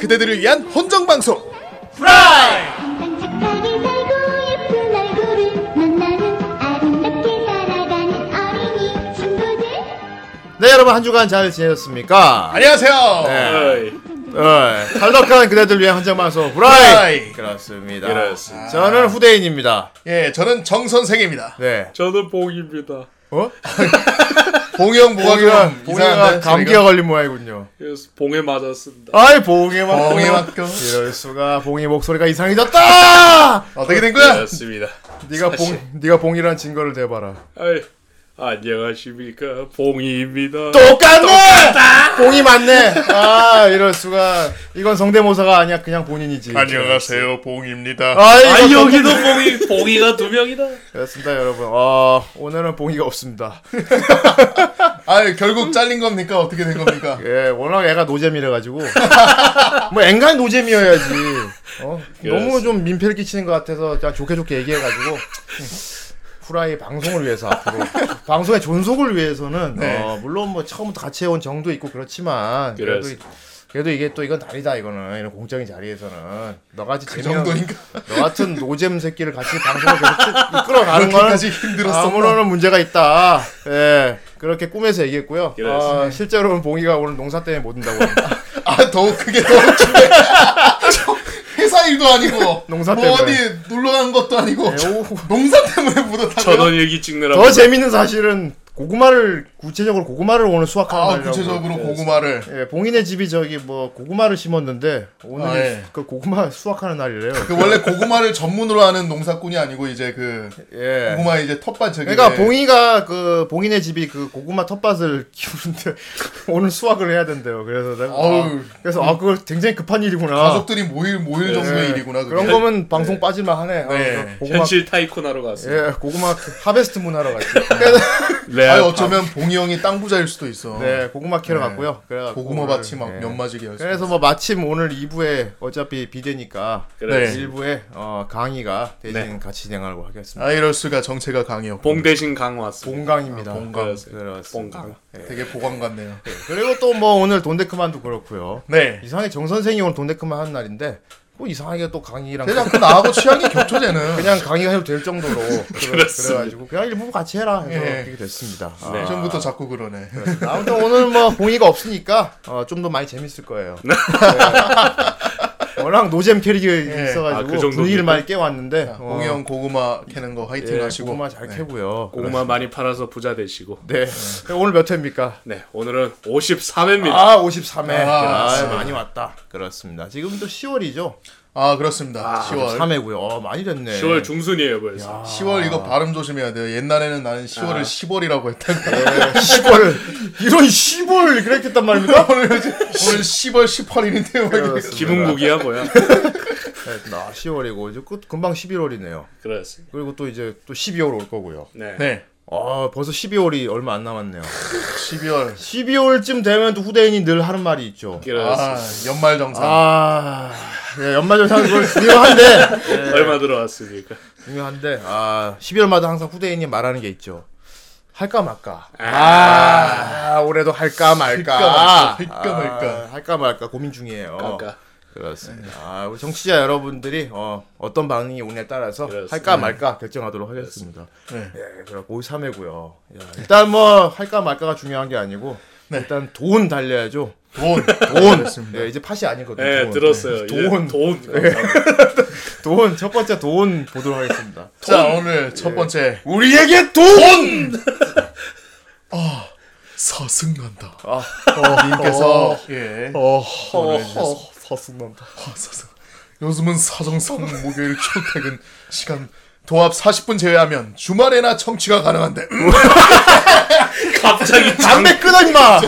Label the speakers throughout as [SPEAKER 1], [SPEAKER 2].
[SPEAKER 1] 그대들을 위한 혼정 방송.
[SPEAKER 2] 친구들
[SPEAKER 3] 네 여러분 한 주간 잘 지내셨습니까?
[SPEAKER 1] 안녕하세요.
[SPEAKER 3] 네. 어, 탈덕한 그대들 위한 한정방송
[SPEAKER 1] 브라이.
[SPEAKER 3] 브라이 그렇습니다.
[SPEAKER 4] 그렇습니다.
[SPEAKER 3] 저는 후대인입니다.
[SPEAKER 1] 예, 저는 정 선생입니다.
[SPEAKER 3] 네.
[SPEAKER 4] 저는 봉입니다.
[SPEAKER 3] 어?
[SPEAKER 1] 좀
[SPEAKER 3] 봉이가
[SPEAKER 1] 이상한데
[SPEAKER 3] 감기가 걸린 모양이군요.
[SPEAKER 4] 그래서 봉에 맞았습니다.
[SPEAKER 3] 아이 봉이 막
[SPEAKER 1] 봉이 맡겨.
[SPEAKER 3] 이럴 수가 봉이 목소리가 이상해졌다.
[SPEAKER 1] 어떻게 된 거야?
[SPEAKER 4] 그렇습니다.
[SPEAKER 3] 네가 봉 네가 봉이란 증거를 대봐라.
[SPEAKER 4] 아이, 안녕하십니까 봉이입니다.
[SPEAKER 3] 똑같네. 봉이 맞네. 아 이럴 수가 이건 성대모사가 아니야 그냥 본인이지.
[SPEAKER 1] 안녕하세요, 봉입니다.
[SPEAKER 3] 아이
[SPEAKER 4] 아
[SPEAKER 3] 이거
[SPEAKER 4] 여기도 봉이 봉이가 두 명이다.
[SPEAKER 3] 그렇습니다 여러분. 어 오늘은 봉이가 없습니다.
[SPEAKER 1] 아, 결국 잘린 겁니까? 어떻게 된 겁니까?
[SPEAKER 3] 예, 워낙 애가 노잼이라 가지고 뭐 앵간 노잼이어야지. 어? 너무 좀 민폐를 끼치는 것 같아서 그냥 좋게 좋게 얘기해 가지고 후라이 방송을 위해서 앞으로 방송의 존속을 위해서는
[SPEAKER 1] 네.
[SPEAKER 3] 어, 물론 뭐 처음부터 같이 해온 정도 있고 그렇지만 그래도. 그래도 이게 또 이건 다르다 이거는 이런 공적인 자리에서는 너같이
[SPEAKER 1] 그
[SPEAKER 3] 재미없는
[SPEAKER 1] 정도인가?
[SPEAKER 3] 너 같은 노잼 새끼를 같이 방송을 계속 이끌어 가는 거는
[SPEAKER 1] 그렇게까지 힘들었어.
[SPEAKER 3] 아무런 문제가 있다. 예. 그렇게 꿈에서 얘기했고요. 아, 실제로는 봉이가 오늘 농사 때문에 못 온다고 합니다.
[SPEAKER 1] 아, 더 그게 더 웃긴데. 저 회사 일도 아니고
[SPEAKER 3] 농사
[SPEAKER 1] 뭐
[SPEAKER 3] 때문에.
[SPEAKER 1] 어디 놀러 간 것도 아니고
[SPEAKER 3] 예, 오.
[SPEAKER 1] 농사 때문에 묻었다고요?
[SPEAKER 4] 전원 얘기 찍느라고.
[SPEAKER 3] 더 재밌는 사실은 고구마를 구체적으로 고구마를 오늘 수확하는
[SPEAKER 1] 아,
[SPEAKER 3] 날이라고.
[SPEAKER 1] 구체적으로 고구마를
[SPEAKER 3] 예, 봉인의 집이 저기 뭐 고구마를 심었는데 오늘
[SPEAKER 1] 아, 예.
[SPEAKER 3] 그 고구마 수확하는 날이래요.
[SPEAKER 1] 그 원래 고구마를 전문으로 하는 농사꾼이 아니고 이제 그
[SPEAKER 3] 예.
[SPEAKER 1] 고구마 이제 텃밭 저기
[SPEAKER 3] 그러니까
[SPEAKER 1] 왜-
[SPEAKER 3] 봉이가 그 봉인의 집이 그 고구마 텃밭을 키우는데 오늘 수확을 해야 된대요. 그래서 내가. 아, 그래서 아 그거 굉장히 급한 일이구나.
[SPEAKER 1] 가족들이 모일 모일 정도의
[SPEAKER 3] 예.
[SPEAKER 1] 일이구나 그게.
[SPEAKER 3] 그런 거면 방송 빠질만 하네. 어,
[SPEAKER 1] 네.
[SPEAKER 3] 고구마
[SPEAKER 4] 현실 타이쿤 하러 갔습니다.
[SPEAKER 3] 예, 고구마 하베스트 문화로 갔지. 그래서
[SPEAKER 4] 네.
[SPEAKER 1] 아니 어쩌면 봉이 형이 땅 부자일 수도 있어.
[SPEAKER 3] 네, 고구마 캐러
[SPEAKER 1] 네.
[SPEAKER 3] 갔고요. 그래갖고
[SPEAKER 1] 고구마 밭이 막
[SPEAKER 3] 예.
[SPEAKER 1] 연마지게 할 수.
[SPEAKER 3] 그래서 뭐 마침 오늘 2부에 어차피 비대니까
[SPEAKER 4] 그래.
[SPEAKER 1] 네.
[SPEAKER 3] 1부에 어, 강의가 대신
[SPEAKER 1] 네.
[SPEAKER 3] 같이 진행하려고 하겠습니다.
[SPEAKER 1] 아 이럴 수가 정체가 강이요.
[SPEAKER 4] 봉 대신 강 왔습니다.
[SPEAKER 3] 봉강입니다.
[SPEAKER 1] 아, 봉강.
[SPEAKER 3] 그렇습니다.
[SPEAKER 4] 봉강.
[SPEAKER 1] 되게 보관 같네요.
[SPEAKER 3] 그리고 또 뭐 오늘 돈데크만도 그렇고요.
[SPEAKER 1] 네.
[SPEAKER 3] 이상하게 정 선생이 오늘 돈데크만 하는 날인데 뭐 이상하게 또 강의랑
[SPEAKER 1] 그냥 그 나하고 취향이 겹쳐지는.
[SPEAKER 3] 그냥 강의가 해도 될 정도로 그래. 그래가지고 그냥 일부 같이 해라 해서
[SPEAKER 1] 예.
[SPEAKER 3] 그렇게 됐습니다. 아,
[SPEAKER 4] 네.
[SPEAKER 1] 전부터 자꾸 그러네.
[SPEAKER 3] 아무튼 오늘 뭐 봉이가 없으니까 어, 좀 더 많이 재밌을 거예요. 네. 워낙 노잼 캐릭이 있어가지고
[SPEAKER 4] 아, 그?
[SPEAKER 3] 분위기를 많이 깨왔는데 어,
[SPEAKER 1] 형 고구마 캐는 거 화이팅
[SPEAKER 3] 예,
[SPEAKER 1] 하시고.
[SPEAKER 3] 고구마 잘
[SPEAKER 1] 네.
[SPEAKER 3] 캐고요.
[SPEAKER 4] 고구마 많이 팔아서 부자 되시고.
[SPEAKER 3] 네. 오늘 몇 회입니까?
[SPEAKER 4] 네, 오늘은 53회입니다.
[SPEAKER 3] 아 53회.
[SPEAKER 1] 아,
[SPEAKER 3] 아,
[SPEAKER 1] 네.
[SPEAKER 3] 많이 왔다. 그렇습니다. 지금도 10월이죠.
[SPEAKER 1] 아 그렇습니다. 10월.
[SPEAKER 3] 3회고요. 어, 많이 됐네.
[SPEAKER 4] 10월 중순이에요, 벌써.
[SPEAKER 1] 10월 이거 발음 조심해야 돼요. 옛날에는 나는 10월을 10월이라고 했다가
[SPEAKER 3] 네, 10월 이런 10월 그랬겠단 말입니까?
[SPEAKER 1] 오늘 오늘 10월 18일인데요.
[SPEAKER 3] 그렇습니다.
[SPEAKER 4] 기문국이야 뭐야?
[SPEAKER 3] 네, 나 10월이고 이제 끝 금방 11월이네요.
[SPEAKER 4] 그렇습니다.
[SPEAKER 3] 그리고 또 이제 또 12월 올 거고요.
[SPEAKER 4] 네.
[SPEAKER 1] 네.
[SPEAKER 3] 아 벌써 12월이 얼마 안 남았네요.
[SPEAKER 1] 12월.
[SPEAKER 3] 12월쯤 되면 또 후대인이 늘 하는 말이 있죠.
[SPEAKER 1] 아 연말 정산.
[SPEAKER 3] 아, 예, 연말 정산 그건 중요한데
[SPEAKER 4] 얼마 들어왔습니까?
[SPEAKER 3] 중요한데 아 12월마다 항상 후대인이 말하는 게 있죠. 할까 말까.
[SPEAKER 4] 아,
[SPEAKER 3] 아, 올해도 할까 말까.
[SPEAKER 1] 할까 말까, 할까 말까.
[SPEAKER 3] 아, 할까 말까 고민 중이에요.
[SPEAKER 4] 아까
[SPEAKER 3] 그렇습니다. 아, 우리 정치자 여러분들이 어, 어떤 반응이 오냐에 따라서
[SPEAKER 4] 그렇습니다.
[SPEAKER 3] 할까 말까 결정하도록 하겠습니다.
[SPEAKER 1] 네.
[SPEAKER 3] 예, 그럼 53회고요. 일단 뭐 할까 말까가 중요한 게 아니고
[SPEAKER 1] 네.
[SPEAKER 3] 일단 돈 달려야죠.
[SPEAKER 1] 돈.
[SPEAKER 3] 돈. 예, 이제 팟이 아니거든요.
[SPEAKER 4] 네,
[SPEAKER 3] 돈.
[SPEAKER 4] 들었어요.
[SPEAKER 3] 네,
[SPEAKER 4] 이제
[SPEAKER 3] 돈.
[SPEAKER 4] 돈.
[SPEAKER 3] 돈. 첫 번째 돈 보도록 하겠습니다.
[SPEAKER 1] 자 오늘 첫 번째
[SPEAKER 3] 우리에게 돈!
[SPEAKER 1] 서승난다.
[SPEAKER 3] 아,
[SPEAKER 1] 님께서 예.
[SPEAKER 3] 어,
[SPEAKER 1] 오늘
[SPEAKER 3] 어,
[SPEAKER 1] 아, 서승. 요즘은 사정상 목요일 출퇴근 시간 도합 40분 제외하면 주말에나 청취가 가능한데
[SPEAKER 4] 갑자기 장,
[SPEAKER 3] 담배 끊어, 임마!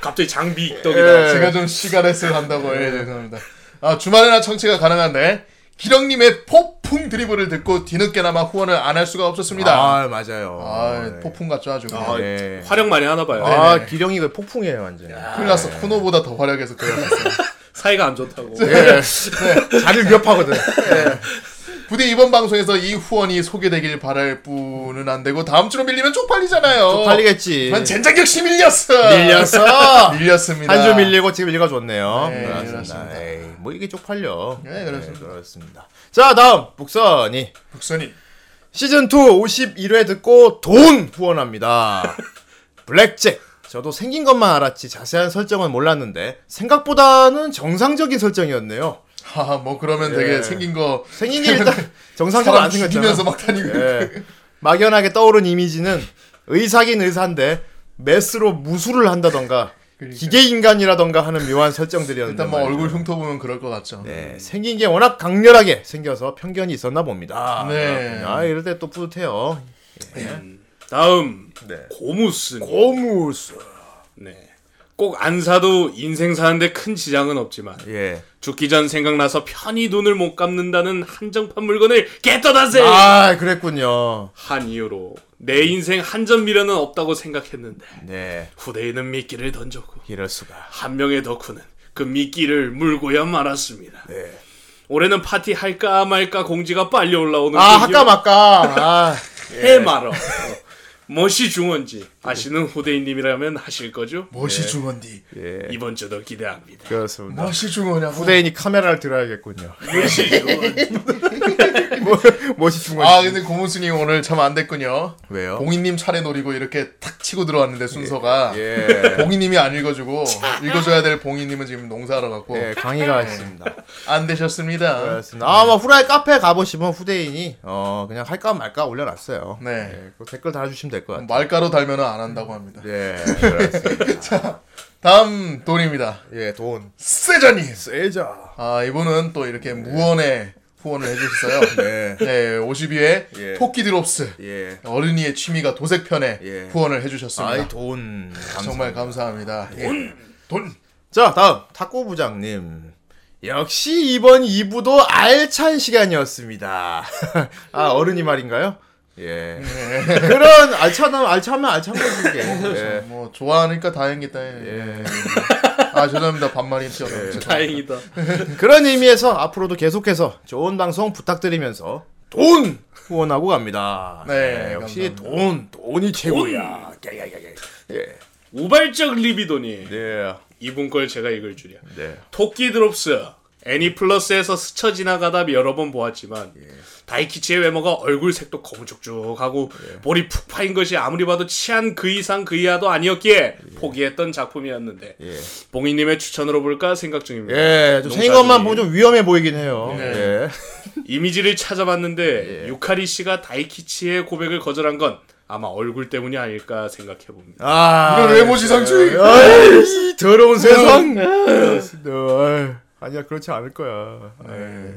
[SPEAKER 4] 갑자기 장비 입덕이다.
[SPEAKER 3] 예.
[SPEAKER 1] 제가 좀 시가레스를 한다고 해 죄송합니다. 아 주말에나 청취가 가능한데 기령님의 폭풍 드리블을 듣고 뒤늦게나마 후원을 안 할 수가 없었습니다.
[SPEAKER 3] 아, 맞아요.
[SPEAKER 1] 아,
[SPEAKER 3] 네.
[SPEAKER 1] 폭풍 같죠 아주.
[SPEAKER 4] 아,
[SPEAKER 3] 네.
[SPEAKER 4] 활용 많이 하나 봐요.
[SPEAKER 3] 아,
[SPEAKER 1] 네.
[SPEAKER 3] 기령이 그 폭풍이에요, 완전.
[SPEAKER 1] 큰일 났어. 쿠노보다 더 활약해서 그래.
[SPEAKER 4] 사이가 안 좋다고.
[SPEAKER 3] 예. 네. 자리를 위협하거든. 예.
[SPEAKER 1] 부디 이번 방송에서 이 후원이 소개되길 바랄 뿐은 안 되고 다음 주로 밀리면 쪽팔리잖아요.
[SPEAKER 3] 팔리겠지.
[SPEAKER 1] 난 젠장 역시 밀렸어.
[SPEAKER 3] 밀렸어.
[SPEAKER 1] 밀렸습니다.
[SPEAKER 3] 한 주 밀리고 지금 좋네요.
[SPEAKER 1] 네,
[SPEAKER 3] 그렇습니다.
[SPEAKER 1] 그렇습니다.
[SPEAKER 3] 에이, 뭐 이게 쪽팔려.
[SPEAKER 1] 네, 그렇습니다.
[SPEAKER 3] 그렇습니다. 자, 다음 북선이
[SPEAKER 1] 북선이
[SPEAKER 3] 시즌 2 51회 듣고 돈 후원합니다. 블랙잭. 저도 생긴 것만 알았지 자세한 설정은 몰랐는데 생각보다는 정상적인 설정이었네요.
[SPEAKER 1] 하하 뭐 그러면 되게
[SPEAKER 3] 예.
[SPEAKER 1] 생긴 거
[SPEAKER 3] 생긴 게 일단 정상적으로 안 생겼잖아.
[SPEAKER 1] 막 다니고.
[SPEAKER 3] 예. 막연하게 떠오른 이미지는 의사긴 의사인데 메스로 무술을 한다던가
[SPEAKER 1] 그러니까.
[SPEAKER 3] 기계 인간이라던가 하는 묘한 설정들이었는데
[SPEAKER 1] 일단 뭐. 얼굴 흉터 보면 그럴 것 같죠.
[SPEAKER 3] 네, 생긴 게 워낙 강렬하게 생겨서 편견이 있었나 봅니다.
[SPEAKER 1] 네.
[SPEAKER 3] 아 이럴 때 또 뿌듯해요.
[SPEAKER 4] 다음
[SPEAKER 3] 네.
[SPEAKER 4] 고무스.
[SPEAKER 3] 고무스.
[SPEAKER 4] 네. 꼭 안 사도 인생 사는데 큰 지장은 없지만
[SPEAKER 3] 예.
[SPEAKER 4] 죽기 전 생각나서 편히 돈을 못 갚는다는 한정판 물건을 깨떠다세
[SPEAKER 3] 아 그랬군요.
[SPEAKER 4] 한 이유로 내 인생 한전 미련은 없다고 생각했는데
[SPEAKER 3] 네.
[SPEAKER 4] 후대인은 미끼를 던졌고
[SPEAKER 3] 이럴 수가.
[SPEAKER 4] 한 명의 덕후는 그 미끼를 물고야 말았습니다.
[SPEAKER 3] 네.
[SPEAKER 4] 올해는 파티 할까 말까 공지가 빨리 올라오는
[SPEAKER 3] 아 할까 말까. 아,
[SPEAKER 4] 해 말어. 어. 멋이 중원지 아시는 후대인님이라면 하실 거죠?
[SPEAKER 1] 멋이 중원디.
[SPEAKER 3] 예.
[SPEAKER 4] 이번 주도 기대합니다.
[SPEAKER 3] 그렇습니다.
[SPEAKER 1] 멋이 중원이냐고.
[SPEAKER 3] 후대인이 카메라를 들어야겠군요.
[SPEAKER 4] 멋이 중원.
[SPEAKER 3] 뭐, 멋이 중요한.
[SPEAKER 1] 아 근데 고문스님 오늘 참 안 됐군요.
[SPEAKER 3] 왜요?
[SPEAKER 1] 봉인님 차례 노리고 이렇게 탁 치고 들어왔는데 순서가
[SPEAKER 3] 예.
[SPEAKER 1] 봉인님이 안 읽어주고 읽어줘야 될 봉인님은 지금 농사하러 갔고
[SPEAKER 3] 예, 강의가 있습니다.
[SPEAKER 1] 안 되셨습니다.
[SPEAKER 3] 그렇습니다. 아마 후라이 카페 가보시면 후대인이 어 그냥 할까 말까 올려놨어요.
[SPEAKER 1] 네.
[SPEAKER 3] 예, 그 댓글 달아주시면 될 것 같아요.
[SPEAKER 1] 말가루 달면 안 한다고 합니다.
[SPEAKER 3] 예, 그렇습니다.
[SPEAKER 1] 다음 돈입니다.
[SPEAKER 3] 예, 돈.
[SPEAKER 1] 세자님.
[SPEAKER 3] 세자.
[SPEAKER 1] 아 이분은 또 이렇게 무언의 후원을 해주셨어요.
[SPEAKER 3] 네.
[SPEAKER 1] 네, 52회
[SPEAKER 3] 예.
[SPEAKER 1] 토끼 드롭스
[SPEAKER 3] 예.
[SPEAKER 1] 어른이의 취미가 도색편에
[SPEAKER 3] 예.
[SPEAKER 1] 후원을 해주셨습니다.
[SPEAKER 3] 아이 돈. 감사합니다.
[SPEAKER 1] 정말 감사합니다. 예. 돈.
[SPEAKER 3] 자, 다음 탁구 부장님. 역시 이번 2부도 알찬 시간이었습니다. 아 어른이 말인가요? 예. 그런 알차면 알차면 알찬 거지 이게. 예.
[SPEAKER 1] 뭐 좋아하니까 다행이다. 예. 아 죄송합니다 반말이 튀어나왔죠.
[SPEAKER 3] 예.
[SPEAKER 4] 다행이다.
[SPEAKER 3] 그런 의미에서 앞으로도 계속해서 좋은 방송 부탁드리면서 돈 후원하고 갑니다.
[SPEAKER 1] 네,
[SPEAKER 3] 역시
[SPEAKER 1] 감사합니다.
[SPEAKER 3] 돈 돈이 최고야. 예.
[SPEAKER 4] 우발적 리비도니
[SPEAKER 3] 네.
[SPEAKER 4] 이분 걸 제가 읽을 줄이야.
[SPEAKER 3] 네.
[SPEAKER 4] 토끼 드롭스 애니플러스에서 스쳐 지나가다 여러 번 보았지만
[SPEAKER 3] 예.
[SPEAKER 4] 다이키치의 외모가 얼굴 색도 거무죽죽하고
[SPEAKER 3] 예.
[SPEAKER 4] 볼이 푹 파인 것이 아무리 봐도 치한 그 이상 그 이하도 아니었기에 포기했던 작품이었는데
[SPEAKER 3] 예.
[SPEAKER 4] 봉이님의 추천으로 볼까 생각 중입니다.
[SPEAKER 3] 예, 좀. 생긴 것만 보면 좀 위험해 보이긴 해요.
[SPEAKER 1] 네.
[SPEAKER 3] 예.
[SPEAKER 4] 이미지를 찾아봤는데
[SPEAKER 3] 예.
[SPEAKER 4] 유카리 씨가 다이키치의 고백을 거절한 건 아마 얼굴 때문이 아닐까 생각해 봅니다.
[SPEAKER 3] 아,
[SPEAKER 1] 이런 외모 지상주의.
[SPEAKER 3] 아이, 더러운 세상. 아니야, 그렇지 않을 거야.
[SPEAKER 1] 네.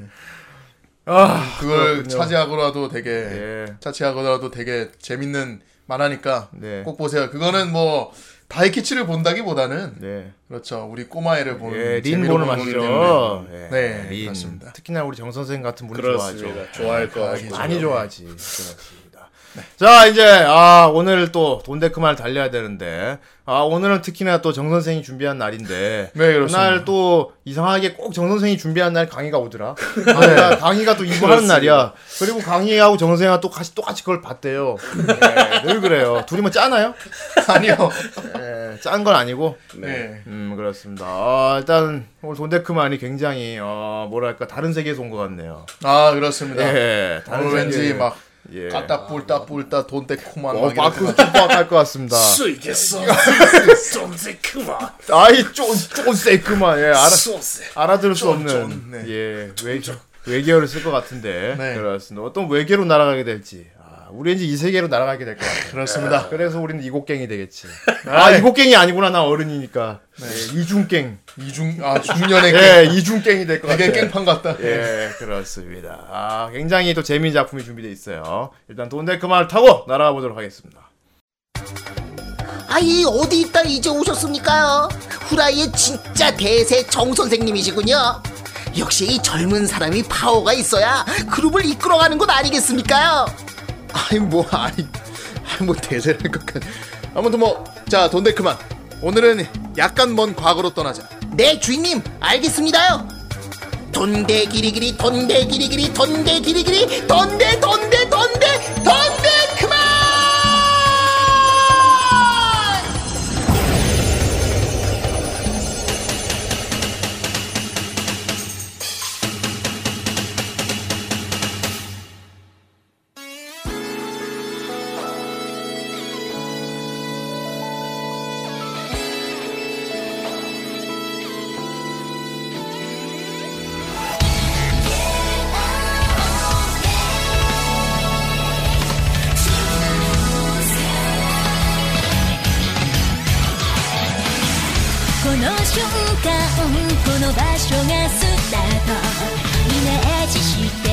[SPEAKER 3] 아,
[SPEAKER 1] 그걸
[SPEAKER 3] 그렇군요.
[SPEAKER 1] 차지하고라도 되게
[SPEAKER 3] 예.
[SPEAKER 1] 차지하고라도 되게 재밌는 만화니까
[SPEAKER 3] 네.
[SPEAKER 1] 꼭 보세요. 그거는 뭐 다이키치를 본다기보다는
[SPEAKER 3] 네.
[SPEAKER 1] 그렇죠. 우리 꼬마애를 보는
[SPEAKER 3] 예, 린
[SPEAKER 1] 재미로
[SPEAKER 3] 보는 맛이죠. 예,
[SPEAKER 1] 네,
[SPEAKER 3] 린.
[SPEAKER 1] 그렇습니다.
[SPEAKER 3] 특히나 우리 정 선생 같은 분이. 좋아하죠.
[SPEAKER 4] 좋아할 거 같고.
[SPEAKER 3] 많이 좋아하지. 그렇습니다. 자, 이제 아 오늘 또 돈데크만 달려야 되는데 아 오늘은 특히나 또 정 선생이 준비한 날인데
[SPEAKER 1] 네, 그렇습니다.
[SPEAKER 3] 그날 또 이상하게 꼭 정 선생이 준비한 날 강의가 오더라. 강의가, 강의가 또 이거 하는 날이야. 그리고 강의하고 정 선생이 또 같이 똑같이 그걸 봤대요. 네, 늘 그래요. 둘이 뭐 짜나요?
[SPEAKER 1] 아니요.
[SPEAKER 3] 네, 짠건 아니고.
[SPEAKER 1] 네.
[SPEAKER 3] 음 그렇습니다. 아, 일단 오늘 돈데크만이 굉장히 어 뭐랄까 다른 세계에서 온 것 같네요.
[SPEAKER 1] 아 그렇습니다.
[SPEAKER 3] 예, 다른
[SPEAKER 1] 오늘 왠지. 막
[SPEAKER 3] 예.
[SPEAKER 1] 까딱 뿔딱 뿔딱 돈대코만
[SPEAKER 3] 어, 마크 쭈빡할 것 같습니다.
[SPEAKER 4] 쓰이겠어. 그만.
[SPEAKER 3] 아이 쫀쫀 세크만 예 알아. 알아들을 수
[SPEAKER 1] 쫀,
[SPEAKER 3] 없는
[SPEAKER 1] 쫀, 네.
[SPEAKER 3] 예 외, 외계어를 쓸 것 같은데
[SPEAKER 1] 네.
[SPEAKER 3] 그렇습니다. 어떤 외계로 날아가게 될지 아, 우리 왠지 이 세계로 날아가게 될것 같아요.
[SPEAKER 1] 그렇습니다.
[SPEAKER 3] 그래서 우리는 이곡갱이 되겠지. 아 이곡갱이 아니구나 나 어른이니까 예, 이중갱.
[SPEAKER 1] 이중 아 중년의
[SPEAKER 3] 예 이중갱이 될 것 같아요.
[SPEAKER 1] 되게 깽판 같다.
[SPEAKER 3] 예, 그렇습니다. 아, 굉장히 또 재미있는 작품이 준비되어 있어요. 일단 돈데크만을 타고 날아가 보도록 하겠습니다.
[SPEAKER 5] 아이 어디 있다 이제 오셨습니까요? 후라이의 진짜 대세 정 선생님이시군요. 역시 이 젊은 사람이 파워가 있어야 그룹을 이끌어가는 것 아니겠습니까요?
[SPEAKER 1] 아니 뭐 아니 아니 뭐 대세랄 것같 아무튼 뭐자 돈데크만. 오늘은 약간 먼 과거로 떠나자.
[SPEAKER 5] 네 주인님 알겠습니다요. 돈데 기리기리 돈데 기리기리 돈데 기리기리 돈데 돈데 돈데 돈
[SPEAKER 2] この場所がスタート。イメージして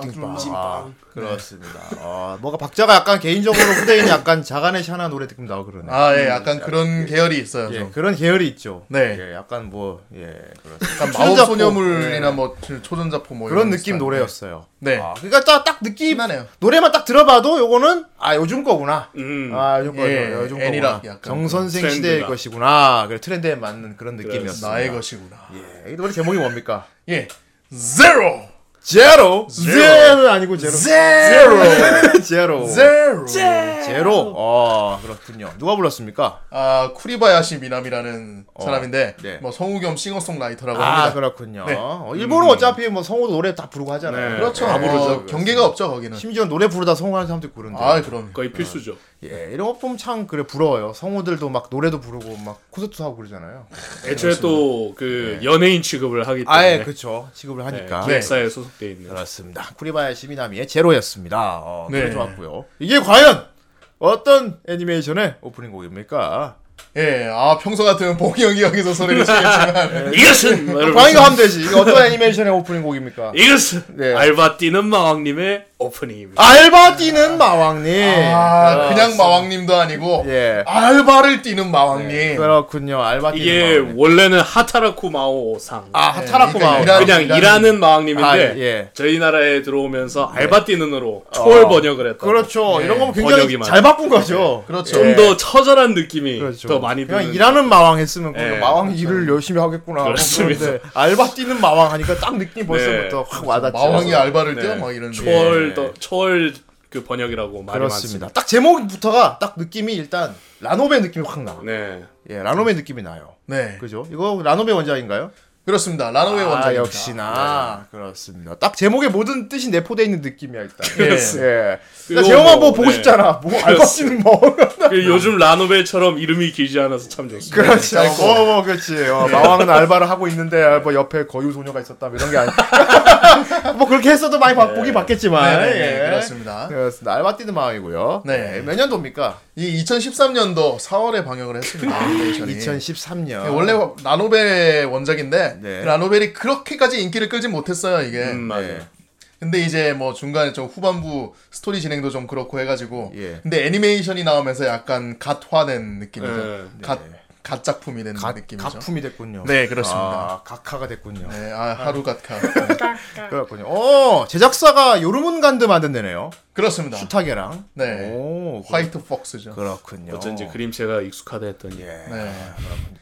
[SPEAKER 2] 찐빵.
[SPEAKER 3] 아, 찐빵. 그렇습니다. 어, 뭔가 박자가 약간 개인적으로 후대인 약간 자간의 샤나 노래 느낌 나고 그러네.
[SPEAKER 1] 아, 예, 약간 그런 예. 계열이 있어요.
[SPEAKER 3] 예,
[SPEAKER 1] 좀.
[SPEAKER 3] 그런 계열이 있죠.
[SPEAKER 1] 네.
[SPEAKER 3] 예, 약간 뭐, 예, 그렇습니다.
[SPEAKER 1] 마법 소녀물이나
[SPEAKER 3] 예.
[SPEAKER 1] 뭐, 초전자포 뭐.
[SPEAKER 3] 그런 느낌
[SPEAKER 1] 스타일.
[SPEAKER 3] 노래였어요.
[SPEAKER 1] 네.
[SPEAKER 3] 아, 그니까 딱, 딱
[SPEAKER 1] 느낌하네요.
[SPEAKER 3] 노래만 딱 들어봐도 요거는, 아, 요즘 거구나.
[SPEAKER 4] 음.
[SPEAKER 3] 아, 요즘 거,
[SPEAKER 1] 예,
[SPEAKER 3] 요즘 거구나. 정선생 시대의 것이구나. 그래, 트렌드에 맞는 그런 느낌이었어요.
[SPEAKER 1] 나의 것이구나.
[SPEAKER 3] 예. 이 노래 제목이 뭡니까?
[SPEAKER 1] 예. Zero!
[SPEAKER 3] 제로. 제로 아니고 제로.
[SPEAKER 1] 제로.
[SPEAKER 3] 제로.
[SPEAKER 1] 제로.
[SPEAKER 3] 제로. 어, 그렇군요. 누가 불렀습니까?
[SPEAKER 1] 아 쿠리바야시 미나미라는 사람인데
[SPEAKER 3] 네.
[SPEAKER 1] 뭐 성우 겸 싱어송라이터라고
[SPEAKER 3] 아,
[SPEAKER 1] 합니다.
[SPEAKER 3] 그렇군요.
[SPEAKER 1] 네.
[SPEAKER 3] 어, 일본은 어차피 뭐 성우도 노래 다 부르고 하잖아요.
[SPEAKER 4] 네.
[SPEAKER 1] 그렇죠.
[SPEAKER 3] 다
[SPEAKER 1] 어,
[SPEAKER 3] 부르죠.
[SPEAKER 1] 경계가 없죠 거기는.
[SPEAKER 3] 심지어 노래 부르다 성우하는 사람도 있고 그런데.
[SPEAKER 1] 아 그럼.
[SPEAKER 4] 거의 필수죠.
[SPEAKER 3] 예, 이런 거 보면 참 그래 부러워요. 성우들도 막 노래도 부르고 막 콘서트도 하고 그러잖아요.
[SPEAKER 4] 애초에 또 그 연예인 취급을 하기 때문에
[SPEAKER 3] 아예 그렇죠. 취급을
[SPEAKER 4] 네,
[SPEAKER 3] 하니까.
[SPEAKER 4] 기획사에 소속돼 있는.
[SPEAKER 3] 그렇습니다. 쿠리바야 시 미나미의 제로였습니다. 어,
[SPEAKER 1] 네.
[SPEAKER 3] 좋았고요. 이게 과연 어떤 애니메이션의 오프닝 곡입니까?
[SPEAKER 1] 예, 아 평소 같으면 봉이 형이 여기서 소리를 치겠지만
[SPEAKER 4] 이것은 뭐
[SPEAKER 3] 광희가 하면 되지. 이게 어떤 애니메이션의 오프닝 곡입니까?
[SPEAKER 4] 이것은
[SPEAKER 3] 네.
[SPEAKER 4] 알바 뛰는 마왕님의 오프닝입니다.
[SPEAKER 3] 알바 뛰는 마왕님.
[SPEAKER 1] 아 그냥 마왕님도 아니고
[SPEAKER 3] 예.
[SPEAKER 1] 알바를 뛰는 마왕님.
[SPEAKER 3] 그렇군요. 알바 뛰는
[SPEAKER 4] 이게
[SPEAKER 3] 마왕님.
[SPEAKER 4] 원래는 하타라쿠 마오상.
[SPEAKER 3] 아, 하타라쿠
[SPEAKER 1] 그러니까
[SPEAKER 3] 마왕.
[SPEAKER 1] 일하는-
[SPEAKER 4] 그냥
[SPEAKER 1] 일하는-
[SPEAKER 4] 일하는 마왕님인데
[SPEAKER 3] 아, 예.
[SPEAKER 4] 저희 나라에 들어오면서 알바 뛰는으로 초월
[SPEAKER 3] 어.
[SPEAKER 4] 번역을 했다.
[SPEAKER 3] 그렇죠.
[SPEAKER 1] 네.
[SPEAKER 3] 이런 거면 굉장히. 잘 바꾼 거죠.
[SPEAKER 1] 그렇죠.
[SPEAKER 4] 좀 더 처절한 느낌이
[SPEAKER 3] 그렇죠.
[SPEAKER 4] 더 많이
[SPEAKER 3] 그냥. 일하는 마왕 했으면 그냥
[SPEAKER 4] 예.
[SPEAKER 3] 마왕 일을 열심히 하겠구나.
[SPEAKER 4] 그렇습니다.
[SPEAKER 3] 알바 뛰는 마왕 하니까 딱 느낌이 벌써부터 확 와닿죠.
[SPEAKER 1] 마왕이 알바를
[SPEAKER 4] 네.
[SPEAKER 1] 뛰어 막 이런.
[SPEAKER 4] 초월
[SPEAKER 3] 예.
[SPEAKER 4] 더 초월 그 번역이라고 말이
[SPEAKER 3] 그렇습니다.
[SPEAKER 4] 많습니다.
[SPEAKER 3] 딱 제목부터가 딱 느낌이 일단 라노베 느낌이 확 나.
[SPEAKER 4] 네.
[SPEAKER 3] 예, 라노베 느낌이 나요.
[SPEAKER 1] 네,
[SPEAKER 3] 그죠? 이거 라노베 원작인가요?
[SPEAKER 1] 그렇습니다. 라노웨이
[SPEAKER 3] 아,
[SPEAKER 1] 원작입니다.
[SPEAKER 3] 역시나 그렇습니다. 딱 제목에 모든 뜻이 내포되어 있는 느낌이야 일단.
[SPEAKER 1] 예.
[SPEAKER 3] 예. 나 제목만
[SPEAKER 4] 뭐,
[SPEAKER 3] 보고 보고
[SPEAKER 4] 네.
[SPEAKER 3] 싶잖아. 뭐 알바 뛰는 뭐.
[SPEAKER 4] 그 요즘 라노벨처럼 이름이 길지 않아서 참 좋습니다.
[SPEAKER 3] 그렇지. 어, 뭐, 그렇지. 어, 마왕은 알바를 하고 있는데 뭐 옆에 거유 소녀가 있었다. 뭐 이런 게 아니. 뭐 그렇게 했어도 많이 봐- 보긴 봤겠지만.
[SPEAKER 1] 네, 네,
[SPEAKER 3] 예.
[SPEAKER 1] 그렇습니다.
[SPEAKER 3] 그렇습니다. 알바 뛰는 마왕이고요.
[SPEAKER 1] 네.
[SPEAKER 3] 몇 년도입니까?
[SPEAKER 1] 이 2013년도 4월에 방영을 했습니다. 애니메이션이.
[SPEAKER 3] 2013년.
[SPEAKER 1] 예, 원래 라노벨이 원작인데
[SPEAKER 3] 네.
[SPEAKER 1] 라노벨이 그렇게까지 인기를 끌진 못했어요 이게.
[SPEAKER 4] 음, 맞아요.
[SPEAKER 3] 네.
[SPEAKER 1] 근데 이제 뭐 중간에 좀 후반부 스토리 진행도 좀 그렇고 해가지고.
[SPEAKER 3] 예.
[SPEAKER 1] 근데 애니메이션이 나오면서 약간 God화된 느낌이죠.
[SPEAKER 4] 네.
[SPEAKER 1] God, God 작품이 된
[SPEAKER 3] 가,
[SPEAKER 1] 느낌이죠.
[SPEAKER 3] 가품이 됐군요.
[SPEAKER 1] 네, 그렇습니다.
[SPEAKER 3] 아, 각하가 됐군요.
[SPEAKER 1] 네, 아 하루 갓카.
[SPEAKER 3] 그렇군요. 어, 제작사가 요르문간드 만든다네요.
[SPEAKER 1] 그렇습니다.
[SPEAKER 3] 슈타게랑.
[SPEAKER 1] 네.
[SPEAKER 3] 오,
[SPEAKER 1] 화이트 폭스죠.
[SPEAKER 3] 그렇군요.
[SPEAKER 4] 어쩐지 그림체가 익숙하다 했더니
[SPEAKER 3] 예.
[SPEAKER 1] 네.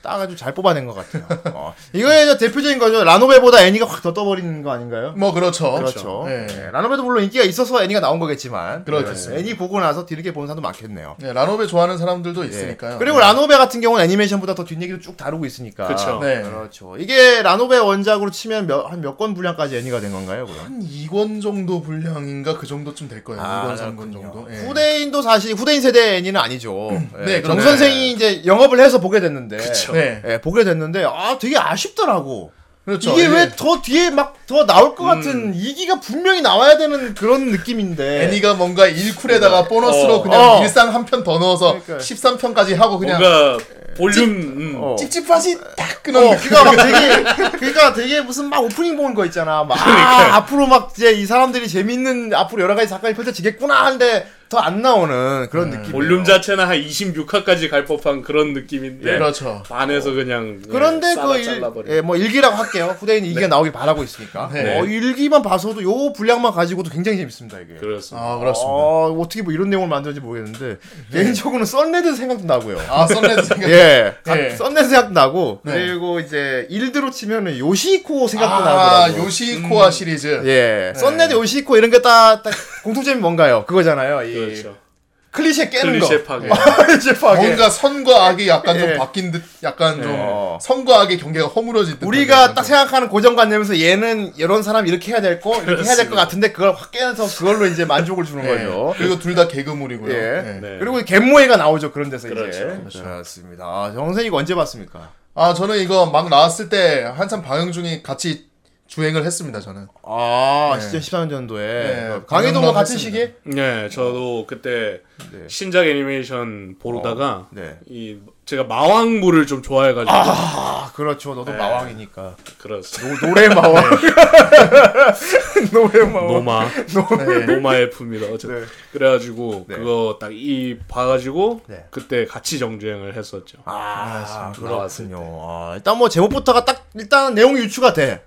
[SPEAKER 3] 딱 아주 잘 뽑아낸 것 같아요. 어. 이거의 이제 대표적인 거죠. 라노베보다 애니가 확 더 떠버리는 거 아닌가요?
[SPEAKER 1] 뭐 그렇죠.
[SPEAKER 3] 그렇죠.
[SPEAKER 1] 네.
[SPEAKER 3] 예, 라노베도 물론 인기가 있어서 애니가 나온 거겠지만. 예, 애니 보고 나서 뒤늦게 보는 사람도 많겠네요.
[SPEAKER 1] 네, 라노베 좋아하는 사람들도
[SPEAKER 3] 예.
[SPEAKER 1] 있으니까요.
[SPEAKER 3] 그리고 라노베 같은 경우는 애니메이션보다 더 뒷얘기를 쭉 다루고 있으니까.
[SPEAKER 4] 그쵸.
[SPEAKER 1] 네.
[SPEAKER 3] 그렇죠. 이게 라노베 원작으로 치면 한 몇 권 분량까지 애니가 된 건가요, 그럼?
[SPEAKER 1] 한 2권 정도 분량인가 그 정도쯤 될 거예요.
[SPEAKER 3] 아,
[SPEAKER 1] 2권, 3권
[SPEAKER 3] 그렇군요.
[SPEAKER 1] 정도. 예.
[SPEAKER 3] 후대인도 사실 후대인 세대 애니는 아니죠. 예,
[SPEAKER 1] 네,
[SPEAKER 3] 정
[SPEAKER 1] 그렇죠.
[SPEAKER 3] 선생이 이제 영업을 해서 보게 됐는데,
[SPEAKER 1] 네.
[SPEAKER 3] 예, 보게 됐는데 아 되게 아쉽더라고.
[SPEAKER 1] 그렇죠.
[SPEAKER 3] 이게
[SPEAKER 1] 이게
[SPEAKER 3] 왜더 뒤에 막 더 나올 것 같은 이기가 분명히 나와야 되는 그런 느낌인데.
[SPEAKER 1] 애니가 뭔가 1쿨에다가 보너스로
[SPEAKER 4] 어.
[SPEAKER 1] 그냥
[SPEAKER 3] 어.
[SPEAKER 1] 일상 한 편 더 넣어서
[SPEAKER 3] 그러니까.
[SPEAKER 1] 13편까지 하고 그냥
[SPEAKER 4] 뭔가 볼륨 음.
[SPEAKER 3] 어.
[SPEAKER 1] 찝찝하지 딱 끊어.
[SPEAKER 3] 어, 그니까 막 되게, 그니까 되게 무슨 막 오프닝 보는 거 있잖아. 막, 아, 앞으로 막 이제 이 사람들이 재밌는, 앞으로 여러 가지 작가이 펼쳐지겠구나 하는데 더 안 나오는 그런 느낌.
[SPEAKER 4] 볼륨 자체는 한 26화까지 갈 법한 그런 느낌인데
[SPEAKER 1] 그렇죠.
[SPEAKER 4] 반에서 그냥 예,
[SPEAKER 3] 그런데
[SPEAKER 4] 쌀아
[SPEAKER 3] 그 일. 예, 뭐 일기라고 할게요. 후대인이 일기가 나오길 바라고 있으니까.
[SPEAKER 1] 네.
[SPEAKER 3] 어, 일기만 봐서도 요 분량만 가지고도 굉장히 재밌습니다 이게.
[SPEAKER 4] 그렇습니다.
[SPEAKER 1] 아 그렇습니다.
[SPEAKER 3] 어, 어떻게 뭐 이런 내용을 만드는지 모르겠는데 개인적으로는 썬레드 생각도 나고요.
[SPEAKER 1] 아 썬레드 생각.
[SPEAKER 3] 예,
[SPEAKER 1] 예.
[SPEAKER 3] 썬레드 생각도 나고
[SPEAKER 1] 네.
[SPEAKER 3] 그리고 이제 일드로 치면은 요시코 생각도
[SPEAKER 1] 아
[SPEAKER 3] 나더라고.
[SPEAKER 1] 요시코아 시리즈.
[SPEAKER 3] 예, 썬레드 요시코 이런 게딱딱 공통점이 뭔가요? 그거잖아요. 이
[SPEAKER 4] 그렇죠.
[SPEAKER 3] 클리셰 깨는
[SPEAKER 4] 클리셰
[SPEAKER 3] 거.
[SPEAKER 4] 파괴.
[SPEAKER 3] 클리셰 파괴.
[SPEAKER 1] 뭔가 선과 악이 약간
[SPEAKER 3] 예.
[SPEAKER 1] 좀 바뀐 듯, 약간 좀
[SPEAKER 3] 어.
[SPEAKER 1] 선과 악의 경계가 허물어진 듯.
[SPEAKER 3] 우리가 딱 생각하는 고정관념에서 얘는 이런 사람 이렇게 해야 될 거, 이렇게 해야 될 것 같은데 그걸 확 깨서 그걸로 이제 만족을 주는 거죠.
[SPEAKER 1] 그리고 둘 다 개그물이고요.
[SPEAKER 3] 예.
[SPEAKER 1] 예.
[SPEAKER 4] 네.
[SPEAKER 3] 그리고 갯모애가 나오죠 그런 데서
[SPEAKER 4] 그렇죠.
[SPEAKER 3] 이제. 그렇습니다. 아, 정선이 이거 언제 봤습니까?
[SPEAKER 1] 아 저는 이거 막 나왔을 때 한참 방영 중에 같이 주행을 했습니다. 저는.
[SPEAKER 3] 아,
[SPEAKER 1] 네.
[SPEAKER 3] 2014년도에
[SPEAKER 1] 네,
[SPEAKER 3] 강의도 뭐
[SPEAKER 1] 방영만
[SPEAKER 3] 같은. 시기에?
[SPEAKER 4] 네, 저도 그때
[SPEAKER 3] 네.
[SPEAKER 4] 신작 애니메이션 보다가
[SPEAKER 3] 네.
[SPEAKER 4] 이 제가 마왕물을 좀 좋아해가지고
[SPEAKER 3] 아, 그렇죠. 너도
[SPEAKER 4] 네.
[SPEAKER 3] 마왕이니까.
[SPEAKER 4] 그렇습니다.
[SPEAKER 3] 노, 노래 마왕. 노래 마왕.
[SPEAKER 4] 노마
[SPEAKER 1] 네.
[SPEAKER 4] 노마의 품이다. 어쨌든
[SPEAKER 3] 네.
[SPEAKER 4] 그래가지고
[SPEAKER 3] 네.
[SPEAKER 4] 그거 딱 이 봐가지고
[SPEAKER 3] 네.
[SPEAKER 4] 그때 같이 정주행을 했었죠.
[SPEAKER 3] 아, 그렇군요. 아, 일단 뭐 제목부터가 딱 일단 내용이 유추가 돼.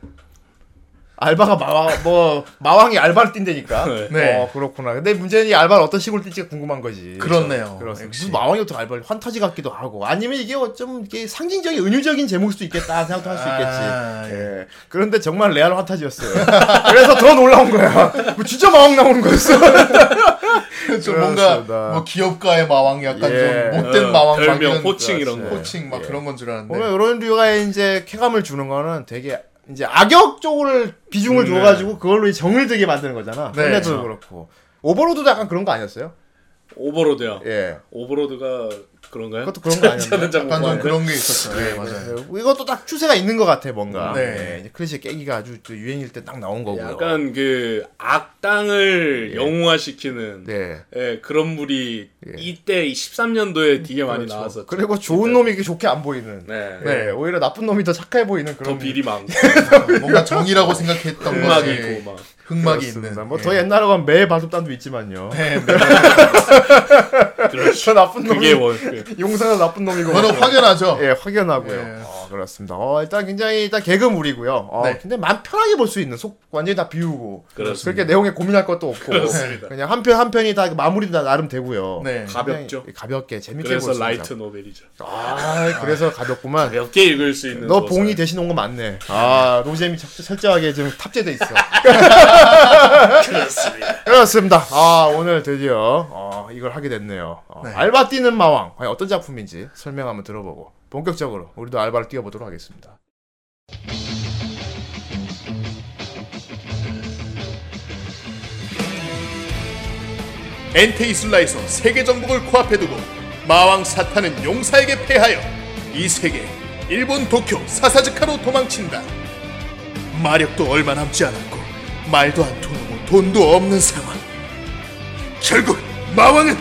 [SPEAKER 3] 알바가 마왕 뭐 마왕이 알바를 뛴다니까.
[SPEAKER 1] 네.
[SPEAKER 3] 어 그렇구나. 근데 문제는 이 알바를 어떤 식으로 뛸지가 궁금한 거지.
[SPEAKER 1] 그렇네요.
[SPEAKER 3] 그렇습니다.
[SPEAKER 1] 역시.
[SPEAKER 3] 무슨 마왕이 어떻게 알바를 환타지 같기도 하고 아니면 이게 좀 이게 상징적인 은유적인 제목일 수도 있겠다 생각도 할 수 있겠지.
[SPEAKER 1] 아,
[SPEAKER 3] 예. 그런데 정말 레알 환타지였어요. 그래서 더 놀라운 거야. 뭐 진짜 마왕 나오는 거였어.
[SPEAKER 1] 좀 뭔가. 뭐 기업가의 마왕 약간
[SPEAKER 3] 예.
[SPEAKER 1] 좀 못된
[SPEAKER 4] 어,
[SPEAKER 1] 마왕
[SPEAKER 4] 별명, 호칭 이런 거.
[SPEAKER 1] 호칭 막 그런 건 줄 알았는데
[SPEAKER 3] 보면 이런 류가 이제 쾌감을 주는 거는 되게 이제 악역 쪽을 비중을
[SPEAKER 4] 음,
[SPEAKER 3] 줘가지고 그걸로 이 정을 들게 만드는 거잖아.
[SPEAKER 1] 네.
[SPEAKER 3] 네. 도 그렇고. 오버로드도 약간 그런 거 아니었어요?
[SPEAKER 4] 오버로드야.
[SPEAKER 3] 예.
[SPEAKER 4] 오버로드가 그런가요?
[SPEAKER 3] 그것도 그런
[SPEAKER 4] 거잘
[SPEAKER 1] 약간 좀
[SPEAKER 4] 모르겠는데.
[SPEAKER 1] 그런 게 있었어요. 네, 맞아요.
[SPEAKER 3] 네, 이것도 딱 추세가 있는 것 같아 뭔가.
[SPEAKER 1] 네.
[SPEAKER 3] 네. 이제 클래식 깨기가 아주 또 유행일 때 딱 나온 거고요.
[SPEAKER 4] 약간 그 악당을 영웅화시키는
[SPEAKER 3] 네.
[SPEAKER 4] 예, 그런 물이
[SPEAKER 3] 예.
[SPEAKER 4] 이때 13년도에 되게 많이
[SPEAKER 3] 그렇죠.
[SPEAKER 4] 나왔었죠.
[SPEAKER 3] 그리고 좋은 놈이 이렇게 좋게 안 보이는.
[SPEAKER 4] 네.
[SPEAKER 3] 네. 오히려 나쁜 놈이 더 착해 보이는 그런.
[SPEAKER 4] 더 비리 많고
[SPEAKER 1] 뭔가 정의라고 생각했던
[SPEAKER 4] 흑막이
[SPEAKER 1] 것이
[SPEAKER 4] 있고 막.
[SPEAKER 1] 흑막이
[SPEAKER 3] 그렇습니다.
[SPEAKER 1] 있는
[SPEAKER 3] 뭐더
[SPEAKER 1] 예.
[SPEAKER 3] 옛날에 가면 매 바둑단도 있지만요.
[SPEAKER 1] 네, 네.
[SPEAKER 3] 저 나쁜 놈이
[SPEAKER 4] 그게 원. 그,
[SPEAKER 3] 용사가 나쁜 놈이고.
[SPEAKER 1] 그거는 확연하죠.
[SPEAKER 3] 예, 확연하고요.
[SPEAKER 1] 예.
[SPEAKER 3] 어, 그렇습니다. 어, 일단 굉장히 일단 개그물이고요. 어,
[SPEAKER 1] 네.
[SPEAKER 3] 근데 마음 편하게 볼 수 있는 속 완전히 다 비우고
[SPEAKER 4] 그렇습니다.
[SPEAKER 3] 그렇게 내용에 고민할 것도 없고
[SPEAKER 4] 그렇습니다.
[SPEAKER 3] 그냥 한 편 한 편이 다 마무리 다 나름 되고요.
[SPEAKER 1] 네.
[SPEAKER 4] 가볍죠.
[SPEAKER 3] 가볍게 재밌게
[SPEAKER 4] 그래서
[SPEAKER 3] 볼수
[SPEAKER 4] 라이트
[SPEAKER 3] 있는
[SPEAKER 4] 노벨이죠.
[SPEAKER 3] 아, 그래서 가볍구만.
[SPEAKER 4] 몇개 읽을 수 있는.
[SPEAKER 3] 너. 봉이 대신 온 거 맞네. 아, 노잼이 철- 철저하게 지금 탑재돼 있어.
[SPEAKER 4] 그렇습니다.
[SPEAKER 3] 그렇습니다. 아, 오늘 드디어 어, 이걸 하게 됐네요. 어,
[SPEAKER 1] 네.
[SPEAKER 3] 알바 뛰는 마왕. 과연 어떤 작품인지 설명 한번 들어보고 본격적으로 우리도 알바를 뛰어보도록 하겠습니다.
[SPEAKER 1] 엔테이 슬라에서 세계 정복을 코앞에 두고 마왕 사탄은 용사에게 패하여 이 세계 일본 도쿄 사사즈카로 도망친다. 마력도 얼마 남지 않았고 말도 안 통하고 돈도 없는 상황. 결국 마왕은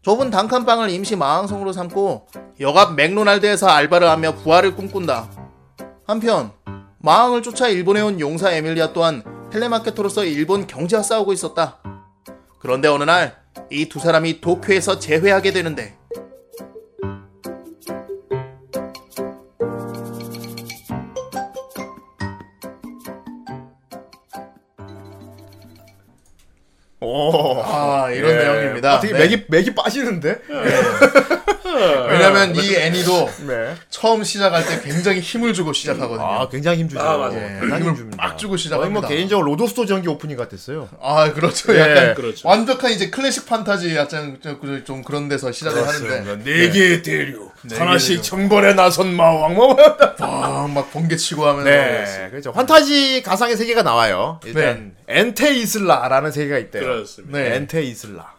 [SPEAKER 1] 좁은 단칸방을 임시 마왕성으로 삼고 역앞 맥도날드에서 알바를 하며 부활을 꿈꾼다. 한편 마왕을 쫓아 일본에 온 용사 에밀리아 또한 텔레마케터로서 일본 경제와 싸우고 있었다. 그런데 어느 날 이 두 사람이 도쿄에서 재회하게 되는데
[SPEAKER 3] 오.
[SPEAKER 1] 아 이런
[SPEAKER 3] 예.
[SPEAKER 1] 내용입니다.
[SPEAKER 3] 아, 되게
[SPEAKER 1] 네.
[SPEAKER 3] 맥이 맥이 빠지는데?
[SPEAKER 1] 왜냐면 이 애니도
[SPEAKER 3] 네.
[SPEAKER 1] 처음 시작할 때 굉장히 힘을 주고 시작하거든요.
[SPEAKER 3] 아, 굉장히 힘 주죠.
[SPEAKER 4] 아, 맞아요.
[SPEAKER 1] 예, 힘을
[SPEAKER 3] 힘 줍니다.
[SPEAKER 1] 막 주고
[SPEAKER 3] 거의
[SPEAKER 1] 시작합니다.
[SPEAKER 3] 뭐 개인적으로 로도스토 전기 오프닝 같았어요.
[SPEAKER 1] 아 그렇죠.
[SPEAKER 3] 예,
[SPEAKER 1] 약간
[SPEAKER 4] 그렇죠.
[SPEAKER 1] 완벽한 이제 클래식 판타지 약간 좀, 좀 그런 데서 시작을 하는데
[SPEAKER 3] 네 개의 대류,
[SPEAKER 1] 네
[SPEAKER 3] 하나씩 정벌에 나선 마왕 뭐.
[SPEAKER 1] 아, 막 번개치고 하면서
[SPEAKER 3] 네, 그렇죠. 환타지 가상의 세계가 나와요. 일단 엔테 이슬라라는 세계가 있대요.
[SPEAKER 4] 그렇습니다.
[SPEAKER 1] 네.
[SPEAKER 3] 엔테 이슬라.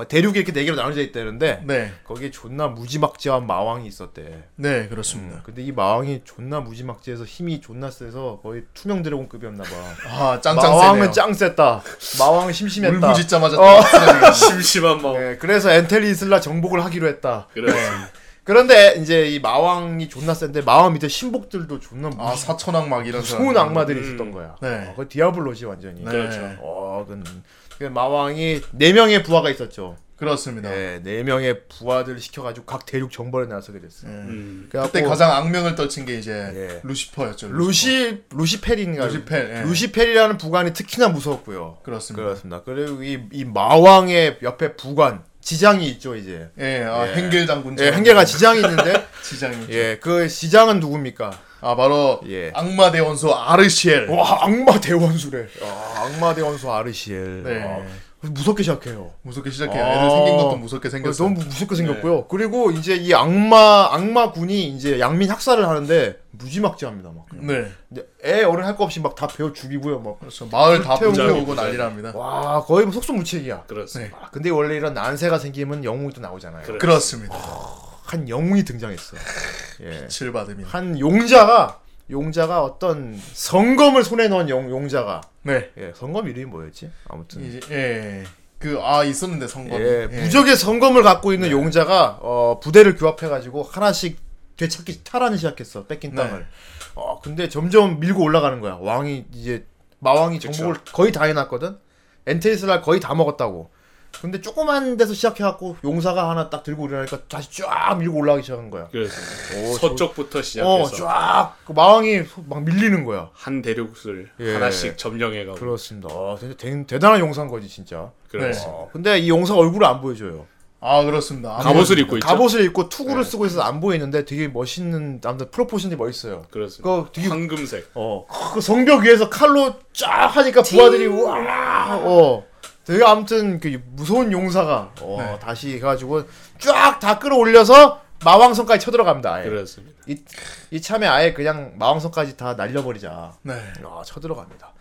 [SPEAKER 3] 어, 그 대륙이 이렇게 네 개로 나눠져 있다는데
[SPEAKER 1] 네,
[SPEAKER 3] 거기에 존나 무지막지한 마왕이 있었대.
[SPEAKER 1] 네 그렇습니다.
[SPEAKER 3] 근데 이 마왕이 존나 무지막지해서 힘이 존나 세서 거의 투명 드래곤급이었나 봐.
[SPEAKER 1] 아 짱짱
[SPEAKER 3] 마왕은. 짱 셌다. 마왕은 심심했다.
[SPEAKER 1] 울부짖자마자
[SPEAKER 3] 어.
[SPEAKER 1] 딱
[SPEAKER 4] 심심한 마음.
[SPEAKER 3] 네, 그래서 엔텔 이슬라 정복을 하기로 했다.
[SPEAKER 4] 그렇습니다.
[SPEAKER 3] 그런데 이제 이 마왕이 존나 센데 마왕 밑에 신복들도 존나
[SPEAKER 1] 아 사천왕 막 이런
[SPEAKER 3] 무서운. 악마들이 있었던 거야.
[SPEAKER 1] 네.
[SPEAKER 3] 어, 그 디아블로지 완전히.
[SPEAKER 1] 네.
[SPEAKER 4] 그렇죠.
[SPEAKER 3] 어, 그, 그 마왕이 네 명의 부하가 있었죠.
[SPEAKER 1] 그렇습니다.
[SPEAKER 3] 네, 네 명의 부하들을 시켜가지고 각 대륙 정벌에 나서게 됐어요.
[SPEAKER 4] 음.
[SPEAKER 3] 그래갖고
[SPEAKER 1] 그때 가장 악명을 떨친 게 이제
[SPEAKER 3] 예.
[SPEAKER 1] 루시퍼였죠.
[SPEAKER 3] 루시 루시펠인가?
[SPEAKER 1] 루시펠, 예.
[SPEAKER 3] 루시펠이라는 부관이 특히나 무서웠고요.
[SPEAKER 1] 그렇습니다.
[SPEAKER 3] 그렇습니다. 그리고 이, 이 마왕의 옆에 부관 지장이 있죠 이제.
[SPEAKER 1] 예, 아,
[SPEAKER 3] 예.
[SPEAKER 1] 행겔 장군.
[SPEAKER 3] 예, 행계가 지장이 있는데
[SPEAKER 1] 지장이.
[SPEAKER 3] 예, 그 지장은 누굽니까?
[SPEAKER 1] 아 바로
[SPEAKER 3] 예.
[SPEAKER 1] 악마 대원소 아르시엘.
[SPEAKER 3] 와 악마 대원수래. 아, 악마 대원수 아르시엘.
[SPEAKER 1] 네.
[SPEAKER 3] 아, 무섭게 시작해요.
[SPEAKER 1] 무섭게 시작해요.
[SPEAKER 3] 아.
[SPEAKER 1] 애들 생긴 것도 무섭게 생겼어.
[SPEAKER 3] 너무 무섭게 생겼고요. 그리고 이제 이 악마 악마 군이 이제 양민 학살을 하는데 무지막지합니다. 막.
[SPEAKER 1] 네.
[SPEAKER 3] 근데 애 어른 할 거 없이 막다 베어 죽이고요. 막.
[SPEAKER 1] 그렇죠. 마을 다
[SPEAKER 3] 태우고
[SPEAKER 1] 불태우고 난리랍니다.
[SPEAKER 3] 와 거의 뭐 속수무책이야.
[SPEAKER 4] 그렇습니다.
[SPEAKER 3] 아, 근데 원래 이런 난세가 생기면 영웅이 또 나오잖아요.
[SPEAKER 1] 그렇습니다.
[SPEAKER 3] 한 영웅이 등장했어. 예.
[SPEAKER 1] 칠 받으면.
[SPEAKER 3] 한 용자가 용자가 어떤 성검을 손에 넣은 용, 용자가
[SPEAKER 1] 네.
[SPEAKER 3] 예, 성검 이름이 뭐였지? 아무튼
[SPEAKER 1] 이제 예. 그아 있었는데 성범.
[SPEAKER 3] 예, 무적의 성검을 갖고 있는 용자가 어, 부대를 규합해가지고 하나씩 되찾기 탈환을 시작했어 뺏긴
[SPEAKER 1] 네.
[SPEAKER 3] 땅을. 어 근데 점점 밀고 올라가는 거야. 왕이 이제 마왕이 정복을 거의 다 해놨거든. 엔테이스를 거의 다 먹었다고. 근데 조그만 데서 시작해갖고 용사가 하나 딱 들고 일어나니까 다시 쫙 밀고 올라가기 시작한 거야.
[SPEAKER 4] 그래서
[SPEAKER 3] 오,
[SPEAKER 4] 서쪽부터
[SPEAKER 3] 어,
[SPEAKER 4] 시작해서
[SPEAKER 3] 쫙그 마왕이 소- 막 밀리는 거야.
[SPEAKER 4] 한 대륙을
[SPEAKER 3] 예.
[SPEAKER 4] 하나씩 점령해가고
[SPEAKER 3] 그렇습니다. 어, 진짜 대, 대단한 용사인 거지 진짜.
[SPEAKER 4] 그래서
[SPEAKER 3] 어, 근데 이 용사 얼굴을 안 보여줘요.
[SPEAKER 1] 아 그렇습니다.
[SPEAKER 4] 갑옷을 입고 있죠.
[SPEAKER 3] 갑옷을 입고 투구를 쓰고 있어서 안 보이는데 되게 멋있는 아무튼 프로포션이 멋있어요.
[SPEAKER 4] 그렇습니다.
[SPEAKER 3] 그거 되게
[SPEAKER 4] 황금색.
[SPEAKER 3] 어, 그 성벽 위에서 칼로 쫙 하니까 부하들이 와, 어, 되게 아무튼 그 무서운 용사가 어, 다시 해가지고 쫙 다 끌어올려서 마왕성까지 쳐들어갑니다. 아예.
[SPEAKER 4] 그렇습니다.
[SPEAKER 3] 이, 이 참에 아예 그냥 마왕성까지 다 날려버리자.
[SPEAKER 1] 네.
[SPEAKER 3] 아, 쳐들어갑니다.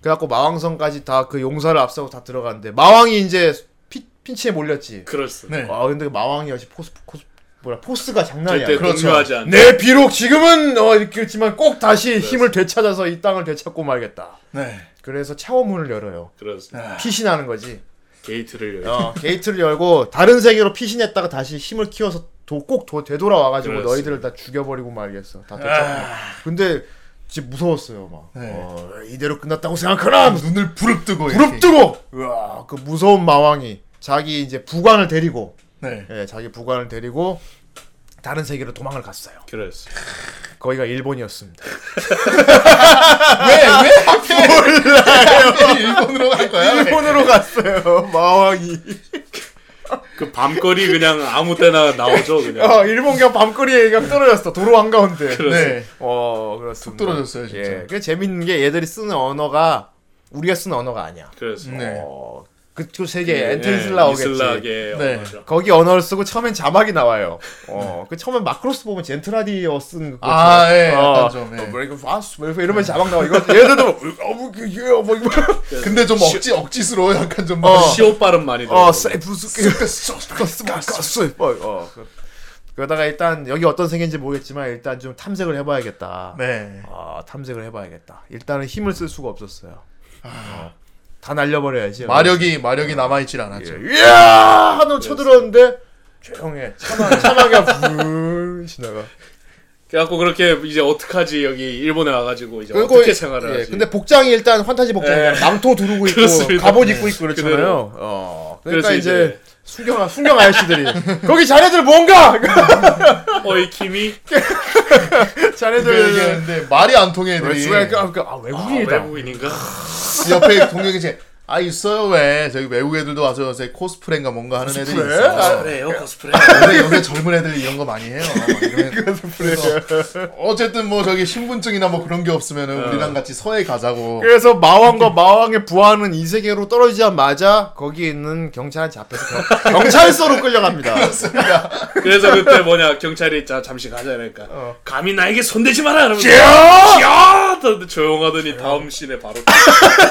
[SPEAKER 3] 그래갖고 마왕성까지 다 그 용사를 앞세고 다 들어갔는데 마왕이 이제 피, 핀치에 몰렸지.
[SPEAKER 1] 네.
[SPEAKER 3] 아
[SPEAKER 4] 그렇습니다.
[SPEAKER 3] 근데 마왕이 역시 force force 뭐라 force가 장난이
[SPEAKER 4] 절대
[SPEAKER 3] 아니야.
[SPEAKER 1] 그렇죠.
[SPEAKER 4] 동요하지 않는.
[SPEAKER 3] 네 비록 지금은 어 이렇게 했지만 꼭 다시 힘을 되찾아서 이 땅을 되찾고 말겠다.
[SPEAKER 1] 네.
[SPEAKER 3] 그래서 차원문을 열어요.
[SPEAKER 4] 그렇습니다.
[SPEAKER 3] 피신하는 거지.
[SPEAKER 4] 게이트를 열고
[SPEAKER 3] 어, 게이트를 열고 다른 세계로 피신했다가 다시 힘을 키워서 도, 꼭 도, 되돌아와가지고
[SPEAKER 4] 그렇습니다.
[SPEAKER 3] 너희들을 다 죽여버리고 말겠어. 다 되찾고. 근데 진짜 무서웠어요 막.
[SPEAKER 1] 네.
[SPEAKER 3] 어, 이대로 끝났다고 생각하나?
[SPEAKER 1] 눈을 부릅뜨고
[SPEAKER 3] 부릅뜨고. 우와, 그 무서운 마왕이 자기 이제 부관을 데리고,
[SPEAKER 1] 네.
[SPEAKER 3] 예, 자기 부관을 데리고 다른 세계로 도망을 갔어요.
[SPEAKER 4] 그렇습니다.
[SPEAKER 3] 거기가 일본이었습니다.
[SPEAKER 1] 왜 왜 하필 몰라요. 일본으로 갈 거야?
[SPEAKER 3] 일본으로 갔어요. 마왕이.
[SPEAKER 4] 그 밤거리 그냥 아무 때나 나오죠 그냥.
[SPEAKER 3] 어, 일본 그냥 밤거리에 그냥 떨어졌어. 도로 한가운데.
[SPEAKER 1] 네.
[SPEAKER 3] 어, 그렇습니다.
[SPEAKER 1] 툭 떨어졌어요, 진짜.
[SPEAKER 3] 예. 그 재밌는 게 얘들이 쓰는 언어가 우리가 쓰는 언어가 아니야.
[SPEAKER 4] 그렇습니다.
[SPEAKER 1] 네.
[SPEAKER 3] 어, 그쪽 세계
[SPEAKER 4] 예,
[SPEAKER 3] 엔테이슬라오겠지.
[SPEAKER 4] 이슬라게
[SPEAKER 1] 네.
[SPEAKER 4] 언어죠.
[SPEAKER 3] 거기 언어를 쓰고 처음엔 자막이 나와요. 어, 그 처음엔 마크로스 보면 젠트라디어 쓴 거.
[SPEAKER 1] 아, 예,
[SPEAKER 3] 어,
[SPEAKER 1] 약간 좀, 예.
[SPEAKER 3] 어, 뭐 이거 파스 뭐 이러면 자막 나와. 이거 얘들도 어 뭐 이게 뭐 이거
[SPEAKER 1] 근데 좀 억지 억지스러워 약간 좀.
[SPEAKER 3] 어.
[SPEAKER 4] 시옷 발음 많이 들어.
[SPEAKER 3] 어, 세이프스 가스 가스 뭐 어. 그- 그러다가 일단 여기 어떤 세계인지 모르겠지만 일단 좀 탐색을 해봐야겠다.
[SPEAKER 1] 네.
[SPEAKER 3] 아, 탐색을 해봐야겠다. 일단은 힘을 쓸 수가 없었어요. 어, 다 날려버려야지.
[SPEAKER 1] 마력이 마력이 남아 있질 않았죠.
[SPEAKER 3] 예. 이야 하늘 쳐들었는데 조용해. 차마 차마가 불 지나가.
[SPEAKER 4] 그래갖고 그렇게 이제 어떡하지 여기 일본에 와가지고 이제
[SPEAKER 3] 그리고
[SPEAKER 4] 어떻게 생활을
[SPEAKER 3] 예,
[SPEAKER 4] 하지?
[SPEAKER 3] 근데 복장이 일단 환타지 복장이야.
[SPEAKER 4] 예.
[SPEAKER 3] 망토 두르고 있고
[SPEAKER 4] 그렇습니다.
[SPEAKER 3] 갑옷 입고 있고 그렇잖아요. 어. 그러니까
[SPEAKER 4] 그래서
[SPEAKER 3] 이제,
[SPEAKER 4] 이제
[SPEAKER 3] 순경 순경 아저씨들이 거기 자네들 뭔가
[SPEAKER 4] 어이 김이
[SPEAKER 3] 자네들
[SPEAKER 1] 그 얘기했는데 말이 안 통해 애들이.
[SPEAKER 3] 왜, 그, 그, 아,
[SPEAKER 4] 아,
[SPEAKER 3] 외국인이다.
[SPEAKER 4] 외국인인가?
[SPEAKER 1] 옆에 동료이 제. 아 있어요 왜 저기 외국 애들도 와서 요새 코스프레인가 뭔가 하는 애들이
[SPEAKER 3] 코스프레?
[SPEAKER 1] 있어.
[SPEAKER 3] 아,
[SPEAKER 4] 그래요 코스프레.
[SPEAKER 1] 요새, 요새 젊은 애들이 이런 거 많이 해요. 그래서 어쨌든 뭐 저기 신분증이나 뭐 그런 게 없으면은 우리랑 같이 서해 가자고.
[SPEAKER 3] 그래서 마왕과 마왕의 부하는 이 세계로 떨어지자마자 거기 있는 경찰한테 잡혀서 경, 경찰서로 끌려갑니다.
[SPEAKER 4] 그래서 그때 뭐냐 경찰이 자 잠시 가자 이러니까
[SPEAKER 3] 어.
[SPEAKER 4] 감히 나에게 손대지 마라 이러면서
[SPEAKER 3] 야!
[SPEAKER 4] 야! 또 조용하더니 다음 씬에 바로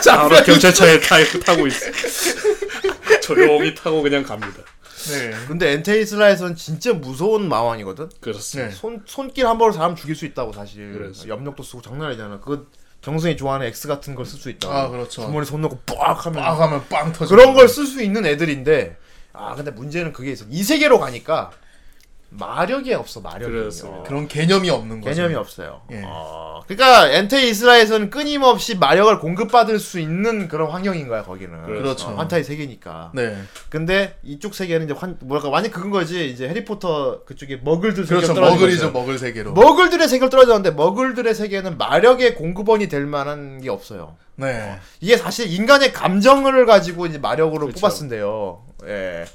[SPEAKER 4] 바로 경찰차에 타, 타고 있어. 조용히 타고 그냥 갑니다.
[SPEAKER 1] 네.
[SPEAKER 3] 근데 엔테이슬라에선 진짜 무서운 마왕이거든.
[SPEAKER 4] 그렇습니다.
[SPEAKER 1] 네.
[SPEAKER 3] 손 손길 한 번으로 사람 죽일 수 있다고 사실.
[SPEAKER 4] 그렇습니다.
[SPEAKER 3] 염력도 쓰고 장난 아니잖아. 그 정승이 좋아하는 X 같은 걸 쓸 수 있다.
[SPEAKER 1] 아, 그렇죠.
[SPEAKER 3] 주머니 손 넣고 빡 하면
[SPEAKER 1] 빡 하면 빵 터져.
[SPEAKER 3] 그런 걸 쓸 수 있는 애들인데 아 근데 문제는 그게 있어. 이 세계로 가니까 마력이 없어 마력이.
[SPEAKER 4] 그렇습니다.
[SPEAKER 1] 그런 개념이 없는 거죠.
[SPEAKER 3] 개념이 없어요.
[SPEAKER 1] 예.
[SPEAKER 3] 어, 그러니까 엔테 이스라에서는 끊임없이 마력을 공급받을 수 있는 그런 환경인 거야 거기는.
[SPEAKER 1] 그렇죠.
[SPEAKER 3] 어, 환타의 세계니까.
[SPEAKER 1] 네.
[SPEAKER 3] 근데 이쪽 세계는 이제 환 뭐랄까 완전 그건 거지. 이제 해리포터 그쪽에 머글들
[SPEAKER 1] 그렇죠.
[SPEAKER 3] 세계로 떨어진
[SPEAKER 1] 머글이죠.
[SPEAKER 3] 거죠.
[SPEAKER 1] 머글 세계로.
[SPEAKER 3] 머글들의 세계로 떨어졌는데 머글들의 세계는 마력의 공급원이 될 만한 게 없어요.
[SPEAKER 1] 네.
[SPEAKER 3] 이게 사실 인간의 감정을 가지고 이제 마력으로
[SPEAKER 4] 그렇죠.
[SPEAKER 3] 뽑았는데요. 예.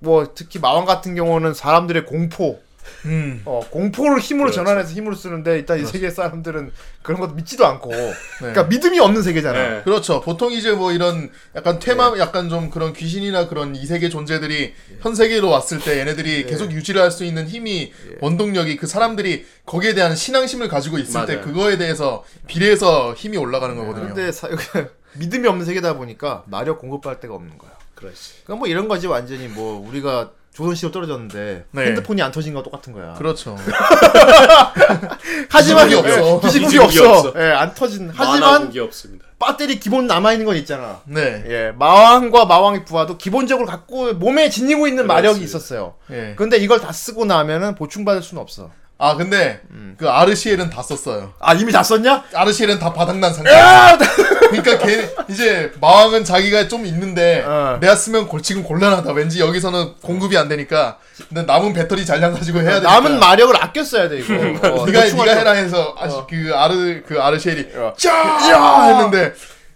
[SPEAKER 3] 뭐 특히 마왕 같은 경우는 사람들의 공포,
[SPEAKER 1] 음.
[SPEAKER 3] 어, 공포를 힘으로
[SPEAKER 4] 그렇죠.
[SPEAKER 3] 전환해서 힘으로 쓰는데 일단 이 세계 사람들은 그런 것도 믿지도 않고, 그러니까 믿음이 없는 세계잖아.
[SPEAKER 4] 네.
[SPEAKER 1] 그렇죠. 보통 이제 뭐 이런 약간 테마, 약간 좀 그런 귀신이나 그런 이 세계 존재들이 현 세계로 왔을 때 얘네들이 계속 유지를 할 수 있는 힘이 원동력이 그 사람들이 거기에 대한 신앙심을 가지고 있을 때
[SPEAKER 4] 맞아요.
[SPEAKER 1] 그거에 대해서 비례해서 힘이 올라가는 거거든요.
[SPEAKER 3] 그런데 사- 믿음이 없는 세계다 보니까 마력 공급할 데가 없는 거야.
[SPEAKER 4] 그렇지.
[SPEAKER 3] 그러니까 뭐 이런 거지 완전히 뭐 우리가 조선시대로 떨어졌는데
[SPEAKER 1] 네.
[SPEAKER 3] 핸드폰이 안 터진 거랑 똑같은 거야.
[SPEAKER 1] 그렇죠.
[SPEAKER 3] 하지만
[SPEAKER 1] 기지국이 없어.
[SPEAKER 3] 예, 기지국이 없어. 예, 안 터진. 하지만. 배터리 기본 남아 있는 건 있잖아.
[SPEAKER 1] 네.
[SPEAKER 3] 예, 마왕과 마왕의 부하도 기본적으로 갖고 몸에 지니고 있는 마력이
[SPEAKER 4] 그렇습니다.
[SPEAKER 3] 있었어요.
[SPEAKER 1] 예.
[SPEAKER 3] 근데 이걸 다 쓰고 나면은 보충받을 수는 없어.
[SPEAKER 1] 아 근데 그 아르시엘은 다 썼어요.
[SPEAKER 3] 아 이미 다 썼냐?
[SPEAKER 1] 아르시엘은 다 바닥난 상태.
[SPEAKER 3] 야!
[SPEAKER 1] 그러니까 걔 이제 마왕은 자기가 좀 있는데
[SPEAKER 3] 어.
[SPEAKER 1] 내가 쓰면 골 지금 곤란하다. 왠지 여기서는 공급이 안 되니까. 근데 남은 배터리 잔량 가지고 해야 돼.
[SPEAKER 3] 남은 마력을 아껴 써야 돼 이거. 어,
[SPEAKER 1] 네가 네가 해라 해서 아시 그 아르 그 아르시엘이
[SPEAKER 3] 어.
[SPEAKER 1] 짜 했는데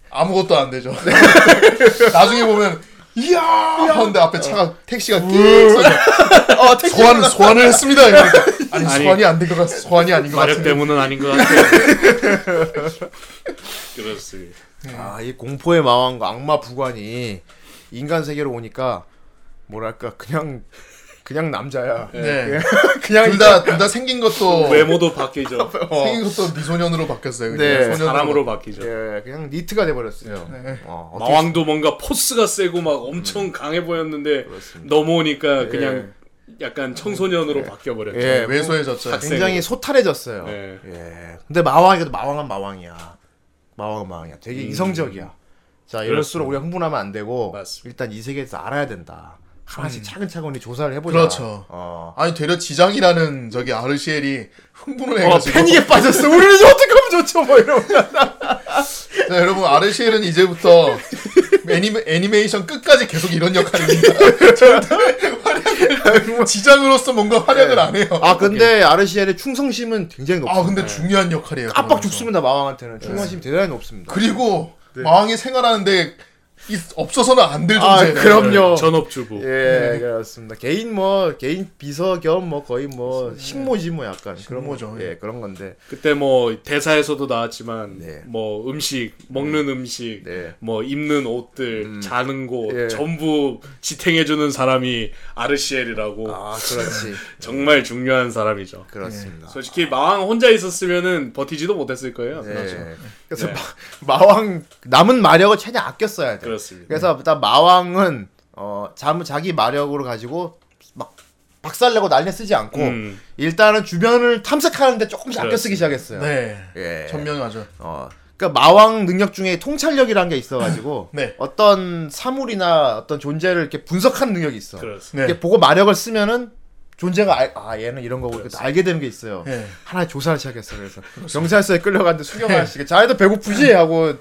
[SPEAKER 1] 아무것도 안 되죠. 나중에 보면 이야 하는데 앞에 차가 택시가 끽 서져.
[SPEAKER 3] 어, 택시
[SPEAKER 1] 소환 소환을 했습니다. 아니,
[SPEAKER 4] 아니,
[SPEAKER 1] 소환이 안 된 것 같. 소환이 아닌 것
[SPEAKER 4] 마력
[SPEAKER 1] 같은데.
[SPEAKER 4] 때문은 아닌 것 같아요. 그렇습니다.
[SPEAKER 3] 아, 이 공포의 마왕과 악마 부관이 인간 세계로 오니까 뭐랄까 그냥 그냥 남자야.
[SPEAKER 1] 네.
[SPEAKER 3] 그냥
[SPEAKER 1] 둘다 둘 다 생긴 것도
[SPEAKER 4] 외모도 바뀌죠.
[SPEAKER 3] 어.
[SPEAKER 1] 생긴 것도 미소년으로 바뀌었어요. 그냥.
[SPEAKER 3] 네,
[SPEAKER 1] 소년으로.
[SPEAKER 4] 사람으로 바뀌죠.
[SPEAKER 3] 예, 그냥 니트가 돼 버렸어요.
[SPEAKER 1] 네.
[SPEAKER 3] 어,
[SPEAKER 4] 마왕도 뭔가 포스가 세고 막 엄청 강해 보였는데 넘어오니까 그냥 약간 청소년으로 바뀌어 버렸죠.
[SPEAKER 3] 예,
[SPEAKER 1] 왜소해졌죠.
[SPEAKER 4] 학생.
[SPEAKER 3] 굉장히 소탈해졌어요.
[SPEAKER 4] 네.
[SPEAKER 3] 예. 근데 마왕이도 마왕은 마왕이야. 마왕은 마왕이야. 되게 이성적이야. 자, 이럴수록 우리가 흥분하면 안 되고
[SPEAKER 4] 맞습니다.
[SPEAKER 3] 일단 이 세계에서 알아야 된다. 하나씩 차근차근히 조사를 해보자.
[SPEAKER 1] 그렇죠.
[SPEAKER 3] 어.
[SPEAKER 1] 아니 되려 지장이라는 저기 아르시엘이 흥분을
[SPEAKER 3] 어,
[SPEAKER 1] 해가지고
[SPEAKER 3] 패닉에 빠졌어. 우리는 이제 어떻게 하면 좋죠? 뭐 이러면.
[SPEAKER 1] 자, 여러분 아르시엘은 이제부터 애니메, 애니메이션 끝까지 계속 이런 역할입니다. 절대 지장으로서 뭔가 활약을 안 해요.
[SPEAKER 3] 아, 근데 아르시엘의 충성심은 굉장히 높습니다.
[SPEAKER 1] 아 근데 중요한 역할이에요.
[SPEAKER 3] 깜빡. 죽습니다, 마왕한테는. 충성심이 대단히 높습니다.
[SPEAKER 1] 그리고 마왕이 생활하는데 이- 없어서는 안될
[SPEAKER 3] 아,
[SPEAKER 1] 존재예요.
[SPEAKER 3] 그럼요.
[SPEAKER 4] 전업주부.
[SPEAKER 3] 예, 그렇습니다. 개인 뭐 개인 비서 겸 뭐 거의 뭐 식모지 뭐 약간 그런
[SPEAKER 1] 식모죠,
[SPEAKER 3] 거죠. 예, 그런 건데.
[SPEAKER 4] 그때 뭐 대사에서도 나왔지만
[SPEAKER 3] 네.
[SPEAKER 4] 뭐 음식 먹는 음식
[SPEAKER 3] 네.
[SPEAKER 4] 뭐 입는 옷들 자는 곳
[SPEAKER 3] 예.
[SPEAKER 4] 전부 지탱해 주는 사람이 아르시엘이라고
[SPEAKER 3] 아, 그렇지.
[SPEAKER 4] 정말 중요한 사람이죠.
[SPEAKER 3] 그렇습니다.
[SPEAKER 4] 솔직히 마왕 혼자 있었으면은 버티지도 못했을 거예요.
[SPEAKER 3] 네.
[SPEAKER 4] 그렇죠.
[SPEAKER 3] 그래서
[SPEAKER 4] 네.
[SPEAKER 3] 마, 마왕 남은 마력을 최대한 아껴 써야 돼.
[SPEAKER 4] 그렇습니다.
[SPEAKER 3] 그래서 일단 마왕은 어 잠, 자기 마력으로 가지고 막 박살내고 난리 쓰지 않고
[SPEAKER 4] 음.
[SPEAKER 3] 일단은 주변을 탐색하는데 조금씩 아껴 쓰기. 시작했어요.
[SPEAKER 1] 네.
[SPEAKER 3] 예.
[SPEAKER 1] 천명하죠.
[SPEAKER 3] 어. 그러니까 마왕 능력 중에 통찰력이라는 게 있어가지고
[SPEAKER 1] 네.
[SPEAKER 3] 어떤 사물이나 어떤 존재를 이렇게 분석하는 능력이 있어.
[SPEAKER 4] 그렇습니다.
[SPEAKER 1] 네.
[SPEAKER 3] 이렇게 보고 마력을 쓰면은 존재가 알, 아 얘는 이런 거고 이렇게 알게 되는 게 있어요.
[SPEAKER 1] 네.
[SPEAKER 3] 하나의 조사를 시작했어. 그래서 경찰서에 끌려갔는데 수경 아저씨가 자네도 배고프지 하고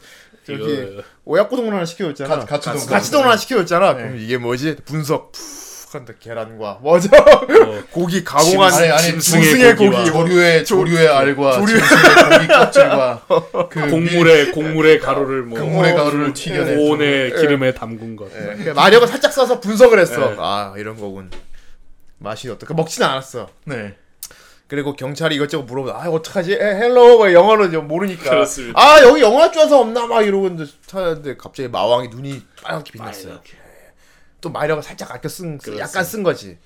[SPEAKER 3] 저기 오약고동을 하나 시켜줬잖아.
[SPEAKER 1] 가- 가치동.
[SPEAKER 3] 가치동을 하나 시켜줬잖아.
[SPEAKER 1] 네.
[SPEAKER 3] 그럼 이게 뭐지? 분석 푹 한다 계란과 뭐죠? 고기 가공한
[SPEAKER 1] 아니 아니
[SPEAKER 4] 짐승의
[SPEAKER 1] 짐승의
[SPEAKER 4] 고기와
[SPEAKER 1] 고기, 조류의 조류의 알과
[SPEAKER 3] 조류의-
[SPEAKER 1] 고기 껍질과 그
[SPEAKER 4] 곡물의 곡물의 가루를 뭐
[SPEAKER 1] 곡물의 가루를 튀겨내.
[SPEAKER 4] 고온의 기름에 담근 것.
[SPEAKER 3] 예. 마력을 살짝 써서 분석을 했어.
[SPEAKER 4] 네.
[SPEAKER 3] 아 이런 거군. 맛이 어떨까? 먹지는 않았어.
[SPEAKER 1] 네.
[SPEAKER 3] 그리고 경찰이 이것저것 물어보. 아 어떡하지? 에, hello 뭐 영어로 좀 모르니까.
[SPEAKER 4] 그렇습니다.
[SPEAKER 3] 아 여기 아는 사람 없나 막 이러고 있는데 찾았는데 갑자기 마왕이 눈이 빨갛게 빛났어요.
[SPEAKER 4] 빨갛게.
[SPEAKER 3] 또 마력을 살짝 아껴 쓴
[SPEAKER 4] 그렇습니다.
[SPEAKER 3] 약간 쓴 거지.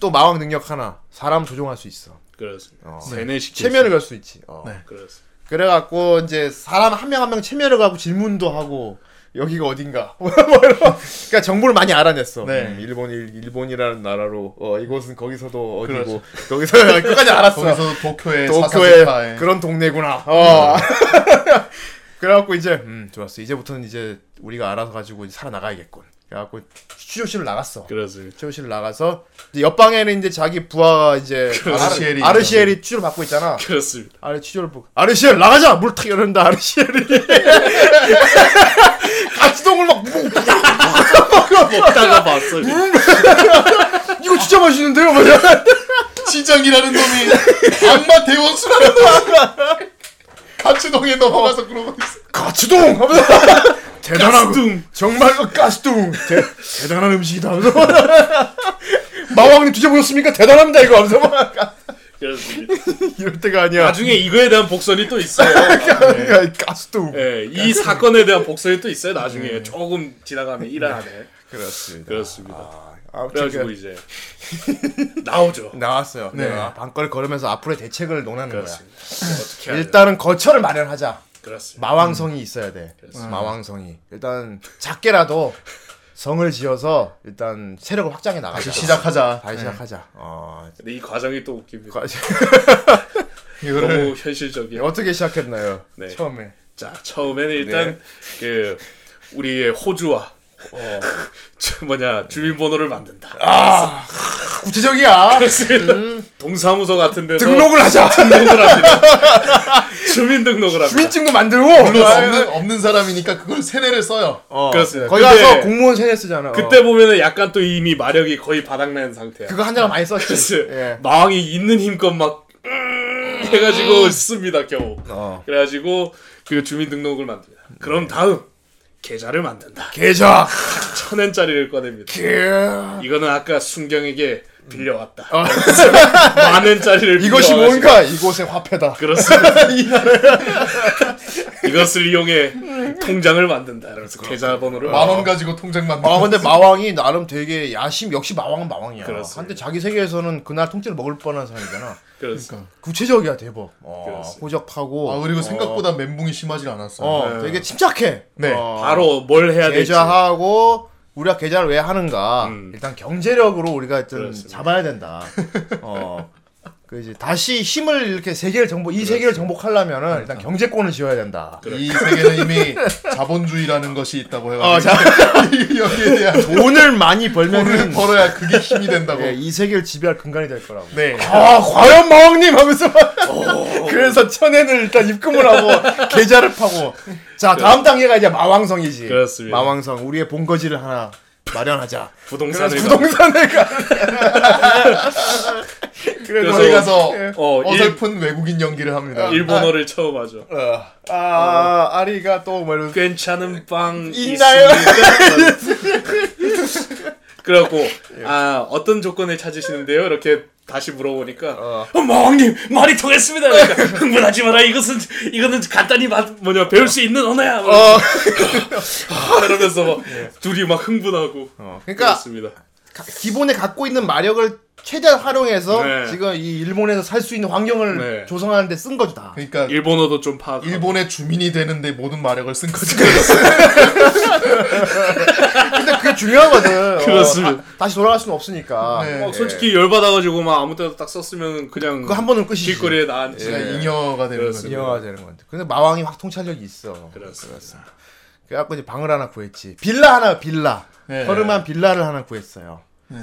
[SPEAKER 3] 또 마왕 능력 하나 사람 조종할 수 있어.
[SPEAKER 4] 그렇습니다.
[SPEAKER 3] 어.
[SPEAKER 4] 세뇌시키
[SPEAKER 3] 최면을 걸 수 있지. 어.
[SPEAKER 1] 네.
[SPEAKER 4] 그렇습니다.
[SPEAKER 3] 그래갖고 이제 사람 한 명 한 명 최면을 걸고 질문도 하고 여기가 어딘가 뭐 그러니까 정보를 많이 알아냈어.
[SPEAKER 1] 네.
[SPEAKER 3] 음, 일본 일, 일본이라는 나라로 어 이곳은 거기서도 어디고
[SPEAKER 1] 그렇죠.
[SPEAKER 3] 거기서 끝까지 알았어.
[SPEAKER 1] 거기서 도쿄의
[SPEAKER 3] 도쿄의 그런 동네구나. 어. 그래갖고 이제 음 좋았어. 이제부터는 이제 우리가 알아서 가지고 살아나가야겠군. 그래갖고 취조실을 나갔어.
[SPEAKER 4] 그렇습니다.
[SPEAKER 3] 취조실을 나가서 이제 옆방에는 이제 자기 부하가 이제
[SPEAKER 1] 아르시엘이
[SPEAKER 3] 아르시엘이 취조를 받고 있잖아.
[SPEAKER 4] 그렇습니다.
[SPEAKER 3] 아래 취조를 보고 아르시엘 나가자 물탁 열는다 아르시엘이 가치동을 막
[SPEAKER 4] 먹다가 봤어.
[SPEAKER 3] 이거 진짜 맛있는데요 뭐냐
[SPEAKER 1] 지장이라는 놈이 악마 대원수라는 놈 가츠동에 넘어가서 그러고 있어.
[SPEAKER 3] 가치동 하면서 대단하고 정말로 가스뚱 대, 대단한 음식이다 하면서 마왕님 드셔보셨습니까 대단합니다 이거 하면서
[SPEAKER 4] 그렇습니다.
[SPEAKER 3] 이럴 때가 아니야
[SPEAKER 4] 나중에 이거에 대한 복선이 또 있어요.
[SPEAKER 3] 야, 가스뚱
[SPEAKER 4] 예, 이 사건에 대한 복선이 또 있어요. 나중에 조금 지나가면 일 안에
[SPEAKER 3] 그렇습니다
[SPEAKER 4] 그렇습니다.
[SPEAKER 3] 아무튼
[SPEAKER 4] 그래가지고
[SPEAKER 3] 그-
[SPEAKER 4] 이제 나오죠.
[SPEAKER 3] 나왔어요
[SPEAKER 1] 네.
[SPEAKER 3] 네. 방거리 걸으면서 앞으로의 대책을 논하는 거야
[SPEAKER 4] 그렇습니다. 어떻게 하죠?
[SPEAKER 3] 일단은 거처를 마련하자
[SPEAKER 4] 그렇습니다.
[SPEAKER 3] 마왕성이 있어야 돼. 마왕성이. 일단 작게라도 성을 지어서 일단 세력을 확장해 나가자.
[SPEAKER 1] 다시 시작하자.
[SPEAKER 3] 다시 시작하자. 어,
[SPEAKER 4] 근데 이 과정이 또 웃깁니다.
[SPEAKER 3] 과-
[SPEAKER 1] 이거를
[SPEAKER 4] 너무 현실적이야.
[SPEAKER 3] 어떻게 시작했나요?
[SPEAKER 4] 네.
[SPEAKER 3] 처음에.
[SPEAKER 4] 자 처음에는 일단 그 우리의 호주와 어, 저 뭐냐 주민번호를 만든다.
[SPEAKER 3] 구체적이야.
[SPEAKER 4] 그렇습니다.
[SPEAKER 3] 음,
[SPEAKER 4] 동사무소 같은 데서
[SPEAKER 3] 등록을 하자.
[SPEAKER 4] 등록을 합니다. 주민 등록을 합니다.
[SPEAKER 3] 주민증도 만들고.
[SPEAKER 1] 물론
[SPEAKER 3] 아,
[SPEAKER 1] 없는, 없는 사람이니까 그걸 세뇌를 써요.
[SPEAKER 3] 어.
[SPEAKER 4] 그렇습니다.
[SPEAKER 3] 거기 가서 공무원 세뇌 쓰잖아. 어.
[SPEAKER 4] 그때 보면은 약간 또 이미 마력이 거의 바닥난 상태야.
[SPEAKER 3] 그거 한 대가 많이 썼지. 예.
[SPEAKER 4] 마왕이 있는 힘껏 막 음, 해가지고 씁니다 겨우.
[SPEAKER 3] 어.
[SPEAKER 4] 그래가지고 그 주민등록을 만듭니다. 그럼 다음 계좌를 만든다.
[SPEAKER 3] 계좌.
[SPEAKER 4] 천 엔짜리를 꺼냅니다.
[SPEAKER 3] 계-
[SPEAKER 4] 이거는 아까 순경에게 빌려왔다. 만 엔짜리를
[SPEAKER 3] 어. 이것이 뭔가 이곳의 화폐다.
[SPEAKER 4] 그렇습니다. 이것을 이용해 통장을 만든다. 그래서 계좌번호를
[SPEAKER 1] 만 원 가지고 통장 만들고.
[SPEAKER 3] 아 근데 마왕이 나름 되게 야심 역시 마왕은 마왕이야.
[SPEAKER 4] 그렇습니다.
[SPEAKER 3] 한데 자기 세계에서는 그날 통째로 먹을 뻔한 사람이잖아.
[SPEAKER 4] 그렇습니다.
[SPEAKER 3] 구체적이야 대법. 어. 호적하고.
[SPEAKER 1] 아 그리고
[SPEAKER 3] 어,
[SPEAKER 1] 생각보다 멘붕이 심하지 않았어요.
[SPEAKER 3] 어,
[SPEAKER 4] 네.
[SPEAKER 3] 되게 침착해.
[SPEAKER 1] 네.
[SPEAKER 3] 어,
[SPEAKER 4] 바로 뭘 해야 될지.
[SPEAKER 3] 계좌하고 우리가 계좌를 왜 하는가?
[SPEAKER 4] 음.
[SPEAKER 3] 일단 경제력으로 우리가 좀
[SPEAKER 4] 그렇습니다.
[SPEAKER 3] 잡아야 된다. 어. 그지 다시 힘을 이렇게 세계를 정복 이 세계를 정복하려면은 일단 경제권을 지어야 된다.
[SPEAKER 1] 이 세계는 이미 자본주의라는 것이 있다고 해가지고
[SPEAKER 3] 어, 자,
[SPEAKER 1] 여기에 대한
[SPEAKER 3] 돈을 많이
[SPEAKER 1] 돈을
[SPEAKER 3] 벌면은
[SPEAKER 1] 벌어야 그게 힘이 된다고.
[SPEAKER 3] 예, 이 세계를 지배할 근간이 될 거라고.
[SPEAKER 1] 네.
[SPEAKER 3] 아 과연 마왕님 하면서 막 그래서 천엔을 일단 입금을 하고 계좌를 파고 자 다음 단계가 이제 마왕성이지
[SPEAKER 4] 그렇습니다.
[SPEAKER 3] 마왕성 우리의 본거지를 하나 마련하자
[SPEAKER 4] 부동산을
[SPEAKER 3] 부동산을 가
[SPEAKER 4] 그래서
[SPEAKER 1] 거기 가서
[SPEAKER 4] 어, 일,
[SPEAKER 1] 어설픈 외국인 연기를 합니다.
[SPEAKER 4] 일본어를 처음 하죠.
[SPEAKER 3] 어, 아 아리가 또뭐 이런
[SPEAKER 4] 괜찮은 빵
[SPEAKER 3] 있나요?
[SPEAKER 4] 그래갖고 아 어떤 조건을 찾으시는데요? 이렇게 다시 물어보니까 어, 마왕님 말이 통했습니다. 그러니까 흥분하지 마라. 이것은 이거는 간단히 마, 뭐냐 배울 수 있는 언어야.
[SPEAKER 3] 어,
[SPEAKER 4] 이러면서 막 둘이 막 흥분하고
[SPEAKER 3] 어, 그러니까
[SPEAKER 4] 그렇습니다.
[SPEAKER 3] 가- 기본에 갖고 있는 마력을 최대한 활용해서
[SPEAKER 4] 네.
[SPEAKER 3] 지금 이 일본에서 살 수 있는 환경을
[SPEAKER 4] 네.
[SPEAKER 3] 조성하는데 쓴 거죠 다.
[SPEAKER 1] 그러니까
[SPEAKER 4] 일본어도 좀 파악.
[SPEAKER 1] 일본의 주민이 되는데 모든 마력을 쓴 거지.
[SPEAKER 3] 중요하거든.
[SPEAKER 4] 그렇습니다.
[SPEAKER 3] 어, 다, 시 돌아갈 수는 없으니까.
[SPEAKER 1] 네.
[SPEAKER 4] 막 솔직히 열받아가지고 막 아무 때나 딱 썼으면 그냥
[SPEAKER 3] 그거 한 번은 끝이지.
[SPEAKER 4] 길거리에 나앉지.
[SPEAKER 1] 그냥 잉여가 되는 거지.
[SPEAKER 3] 인형화 되는 건데. 근데 마왕이 확 통찰력이 있어.
[SPEAKER 4] 그렇습니다.
[SPEAKER 3] 그래갖고 이제 방을 하나 구했지. 빌라 하나 빌라.
[SPEAKER 1] 네.
[SPEAKER 3] 허름한 빌라를 하나 구했어요.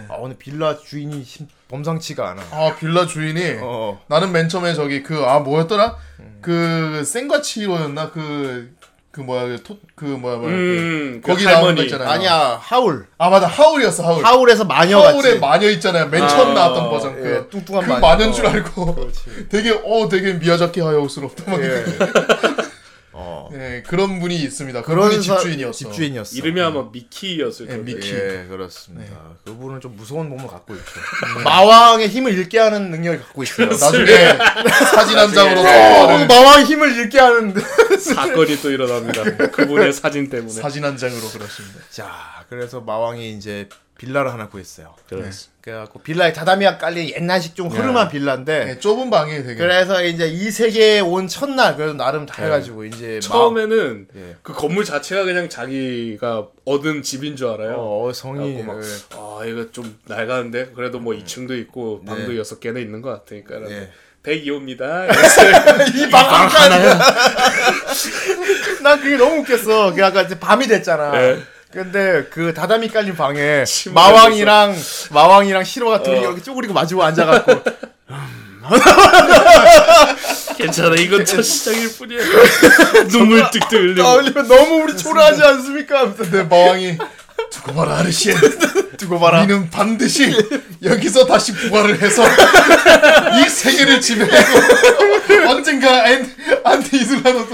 [SPEAKER 3] 아 오늘 빌라 주인이 심- 범상치가 않아.
[SPEAKER 1] 아 빌라 주인이
[SPEAKER 3] 어.
[SPEAKER 1] 나는 맨 처음에 저기 그 아 뭐였더라? 그 생과치로였나 그. 그 뭐야 그, 토, 그 뭐야 뭐야
[SPEAKER 4] 음,
[SPEAKER 1] 그 거기
[SPEAKER 4] 그
[SPEAKER 1] 나오는. 거 있잖아요.
[SPEAKER 3] 아니야 하울.
[SPEAKER 1] 아 맞아 하울이었어 하울.
[SPEAKER 3] 하울에서 마녀
[SPEAKER 1] 하울의
[SPEAKER 3] 같이.
[SPEAKER 1] 마녀 있잖아요. 맨 처음
[SPEAKER 4] 아,
[SPEAKER 1] 나왔던 버전 그
[SPEAKER 3] 예, 뚱뚱한
[SPEAKER 1] 그
[SPEAKER 3] 마녀.
[SPEAKER 1] 마녀인 줄
[SPEAKER 3] 어.
[SPEAKER 1] 알고 되게 어 되게 미야자키 하야오스럽다 막
[SPEAKER 3] 예.
[SPEAKER 1] 예.
[SPEAKER 3] 어.
[SPEAKER 1] 그런 분이 있습니다.
[SPEAKER 3] 그런
[SPEAKER 1] 그분이
[SPEAKER 3] 사-
[SPEAKER 1] 집주인이었어.
[SPEAKER 3] 집주인이었어.
[SPEAKER 4] 이름이 아마 미키였을
[SPEAKER 1] 예,
[SPEAKER 4] 거예요.
[SPEAKER 1] 미키.
[SPEAKER 3] 예, 그렇습니다. 그분은 좀 무서운 몸을 갖고 있죠. 마왕의 힘을 잃게 하는 능력을 갖고 있어요.
[SPEAKER 1] 나중에 사진 한 장으로
[SPEAKER 3] 어,
[SPEAKER 1] 서로를
[SPEAKER 3] 마왕의 힘을 잃게 하는.
[SPEAKER 4] 사건이 또 일어납니다. 그분의 사진 때문에.
[SPEAKER 1] 사진 한 장으로 그렇습니다.
[SPEAKER 3] 자, 그래서 마왕이 이제 빌라를 하나 구했어요.
[SPEAKER 4] 그렇습니다.
[SPEAKER 3] 그래갖고 빌라에 다다미가 깔린 옛날식 좀 흐름한 빌라인데.
[SPEAKER 1] 네, 좁은 방에 되게
[SPEAKER 3] 그래서 이제 이 세계에 온 첫날 그래도 나름 다 해가지고 이제
[SPEAKER 4] 처음에는
[SPEAKER 3] 예.
[SPEAKER 4] 그 건물 자체가 그냥 자기가 얻은 집인 줄
[SPEAKER 3] 마-
[SPEAKER 4] 알아요.
[SPEAKER 3] 어, 성이
[SPEAKER 4] 그래갖고 막,
[SPEAKER 3] 예.
[SPEAKER 4] 아 이거 좀 낡았는데 그래도 뭐 2층도 있고 방도 여섯 개나 있는 것 같으니까
[SPEAKER 3] 네.
[SPEAKER 4] 102호입니다.
[SPEAKER 3] 이방 하나요? 난 그게 너무 웃겼어. 그 아까 이제 밤이 됐잖아.
[SPEAKER 4] 네.
[SPEAKER 3] 근데 그 다다미 깔린 방에
[SPEAKER 4] 침을
[SPEAKER 3] 마왕이랑 마왕이랑 시로가 둘이
[SPEAKER 4] 어.
[SPEAKER 3] 이렇게 쪼그리고 마주고 앉아갖고
[SPEAKER 4] 괜찮아 이건 첫 시작일 뿐이야. 눈물 뚝뚝 흘리고.
[SPEAKER 3] 아, 너무 우리 초라하지 않습니까? 하면서
[SPEAKER 1] 근데 마왕이 두고 봐라 아르시엘
[SPEAKER 3] 두고 봐라.
[SPEAKER 1] 우리는 반드시 여기서 다시 부활을 해서 이 세계를 지배하고 언젠가 안, 엔테 이슬라로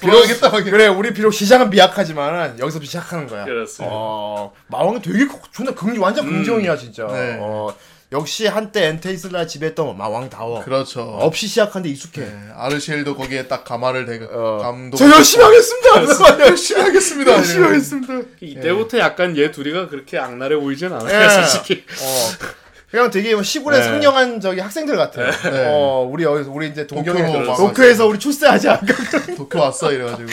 [SPEAKER 1] 돌아가겠다 막
[SPEAKER 3] 그래 우리 비록 시작은 미약하지만 여기서 시작하는 거야.
[SPEAKER 4] 그렇습니다.
[SPEAKER 3] 어, 마왕은 되게 거- 존나 긍 완전 긍정이야 진짜.
[SPEAKER 1] 네.
[SPEAKER 3] 어, 역시 한때 엔테이슬라 지배했던 마왕다워.
[SPEAKER 1] 그렇죠.
[SPEAKER 3] 없이 시작한데 익숙해.
[SPEAKER 1] 네, 아르시엘도 거기에 딱 가마를 대고
[SPEAKER 3] 어.
[SPEAKER 1] 감독
[SPEAKER 3] 저 열심히 하겠습니다.
[SPEAKER 1] 열심히 하겠습니다.
[SPEAKER 3] 열심히 하겠습니다.
[SPEAKER 4] 이때부터 약간 얘 둘이가 그렇게 악랄해 보이진 않아요.
[SPEAKER 3] 예.
[SPEAKER 4] 솔직히.
[SPEAKER 3] 어. 그냥 되게 뭐 시골에
[SPEAKER 4] 네.
[SPEAKER 3] 상냥한 저기 학생들 같아요.
[SPEAKER 1] 네.
[SPEAKER 3] 어, 우리 여기서 우리 이제 동경에 도쿄에서 우리 출세하자.
[SPEAKER 1] 도쿄 왔어 이래가지고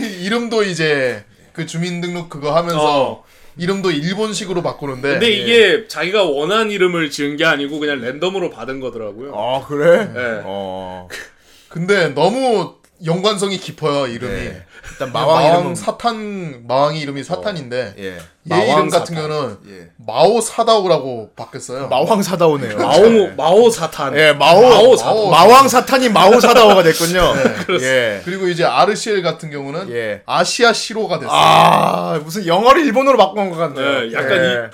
[SPEAKER 1] 이름도 이제 그 주민등록 그거 하면서
[SPEAKER 4] 어.
[SPEAKER 1] 이름도 일본식으로 바꾸는데
[SPEAKER 4] 근데 이게 자기가 원한 이름을 지은 게 아니고 그냥 랜덤으로 받은 거더라고요.
[SPEAKER 3] 어 그래?
[SPEAKER 4] 네.
[SPEAKER 3] 어.
[SPEAKER 1] 근데 너무 연관성이 깊어요 이름이.
[SPEAKER 3] 네. 일단
[SPEAKER 1] 마왕,
[SPEAKER 3] 마왕 이름은
[SPEAKER 1] 사탄 마왕이 이름이 사탄인데
[SPEAKER 3] 예.
[SPEAKER 1] 얘
[SPEAKER 4] 마왕
[SPEAKER 1] 이름 같은
[SPEAKER 4] 사탄.
[SPEAKER 1] 경우는
[SPEAKER 3] 예.
[SPEAKER 1] 마오 사다오라고 바뀌었어요.
[SPEAKER 3] 마왕 사다오네요.
[SPEAKER 4] 마오 마오 사탄.
[SPEAKER 3] 예, 마오,
[SPEAKER 4] 마오 사탄.
[SPEAKER 3] 마왕 사탄이 마오 사다오가 됐군요. 예.
[SPEAKER 1] 그리고 이제 아르시엘 같은 경우는
[SPEAKER 3] 예.
[SPEAKER 1] 아시아 시로가 됐어요.
[SPEAKER 3] 아, 무슨 영어를 일본어로 바꾼 것 같네요.
[SPEAKER 4] 네, 약간
[SPEAKER 3] 예.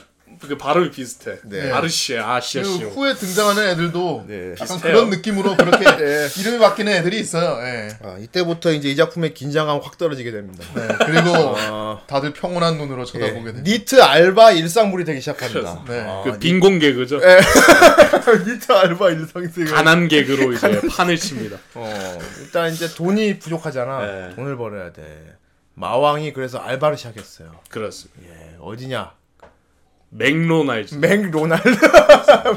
[SPEAKER 4] 그 발음이 비슷해.
[SPEAKER 3] 네.
[SPEAKER 4] 아르시에 아시아
[SPEAKER 1] 그리고
[SPEAKER 4] 시.
[SPEAKER 1] 후에 등장하는 애들도
[SPEAKER 3] 네.
[SPEAKER 1] 약간
[SPEAKER 4] 비슷해요.
[SPEAKER 1] 그런 느낌으로 그렇게
[SPEAKER 3] 예.
[SPEAKER 1] 이름이 바뀌는 애들이 있어요. 예.
[SPEAKER 3] 아, 이때부터 이제 이 작품의 긴장감 확 떨어지게 됩니다.
[SPEAKER 1] 네, 그리고
[SPEAKER 3] 아,
[SPEAKER 1] 다들 평온한 눈으로
[SPEAKER 3] 예.
[SPEAKER 1] 쳐다보게 됩니다.
[SPEAKER 3] 니트 알바 일상물이 되기 시작합니다.
[SPEAKER 1] 네.
[SPEAKER 3] 아,
[SPEAKER 4] 그 빈곤 개그죠.
[SPEAKER 3] 니트 알바 일상생.
[SPEAKER 4] 가난 개그로 이제 판을 칩니다.
[SPEAKER 3] 어, 일단 이제 돈이 부족하잖아.
[SPEAKER 4] 네.
[SPEAKER 3] 돈을 벌어야 돼. 마왕이 그래서 알바를 시작했어요.
[SPEAKER 4] 그렇습니다.
[SPEAKER 3] 예, 어디냐?
[SPEAKER 4] 맥로날즈.
[SPEAKER 3] 맥로날드.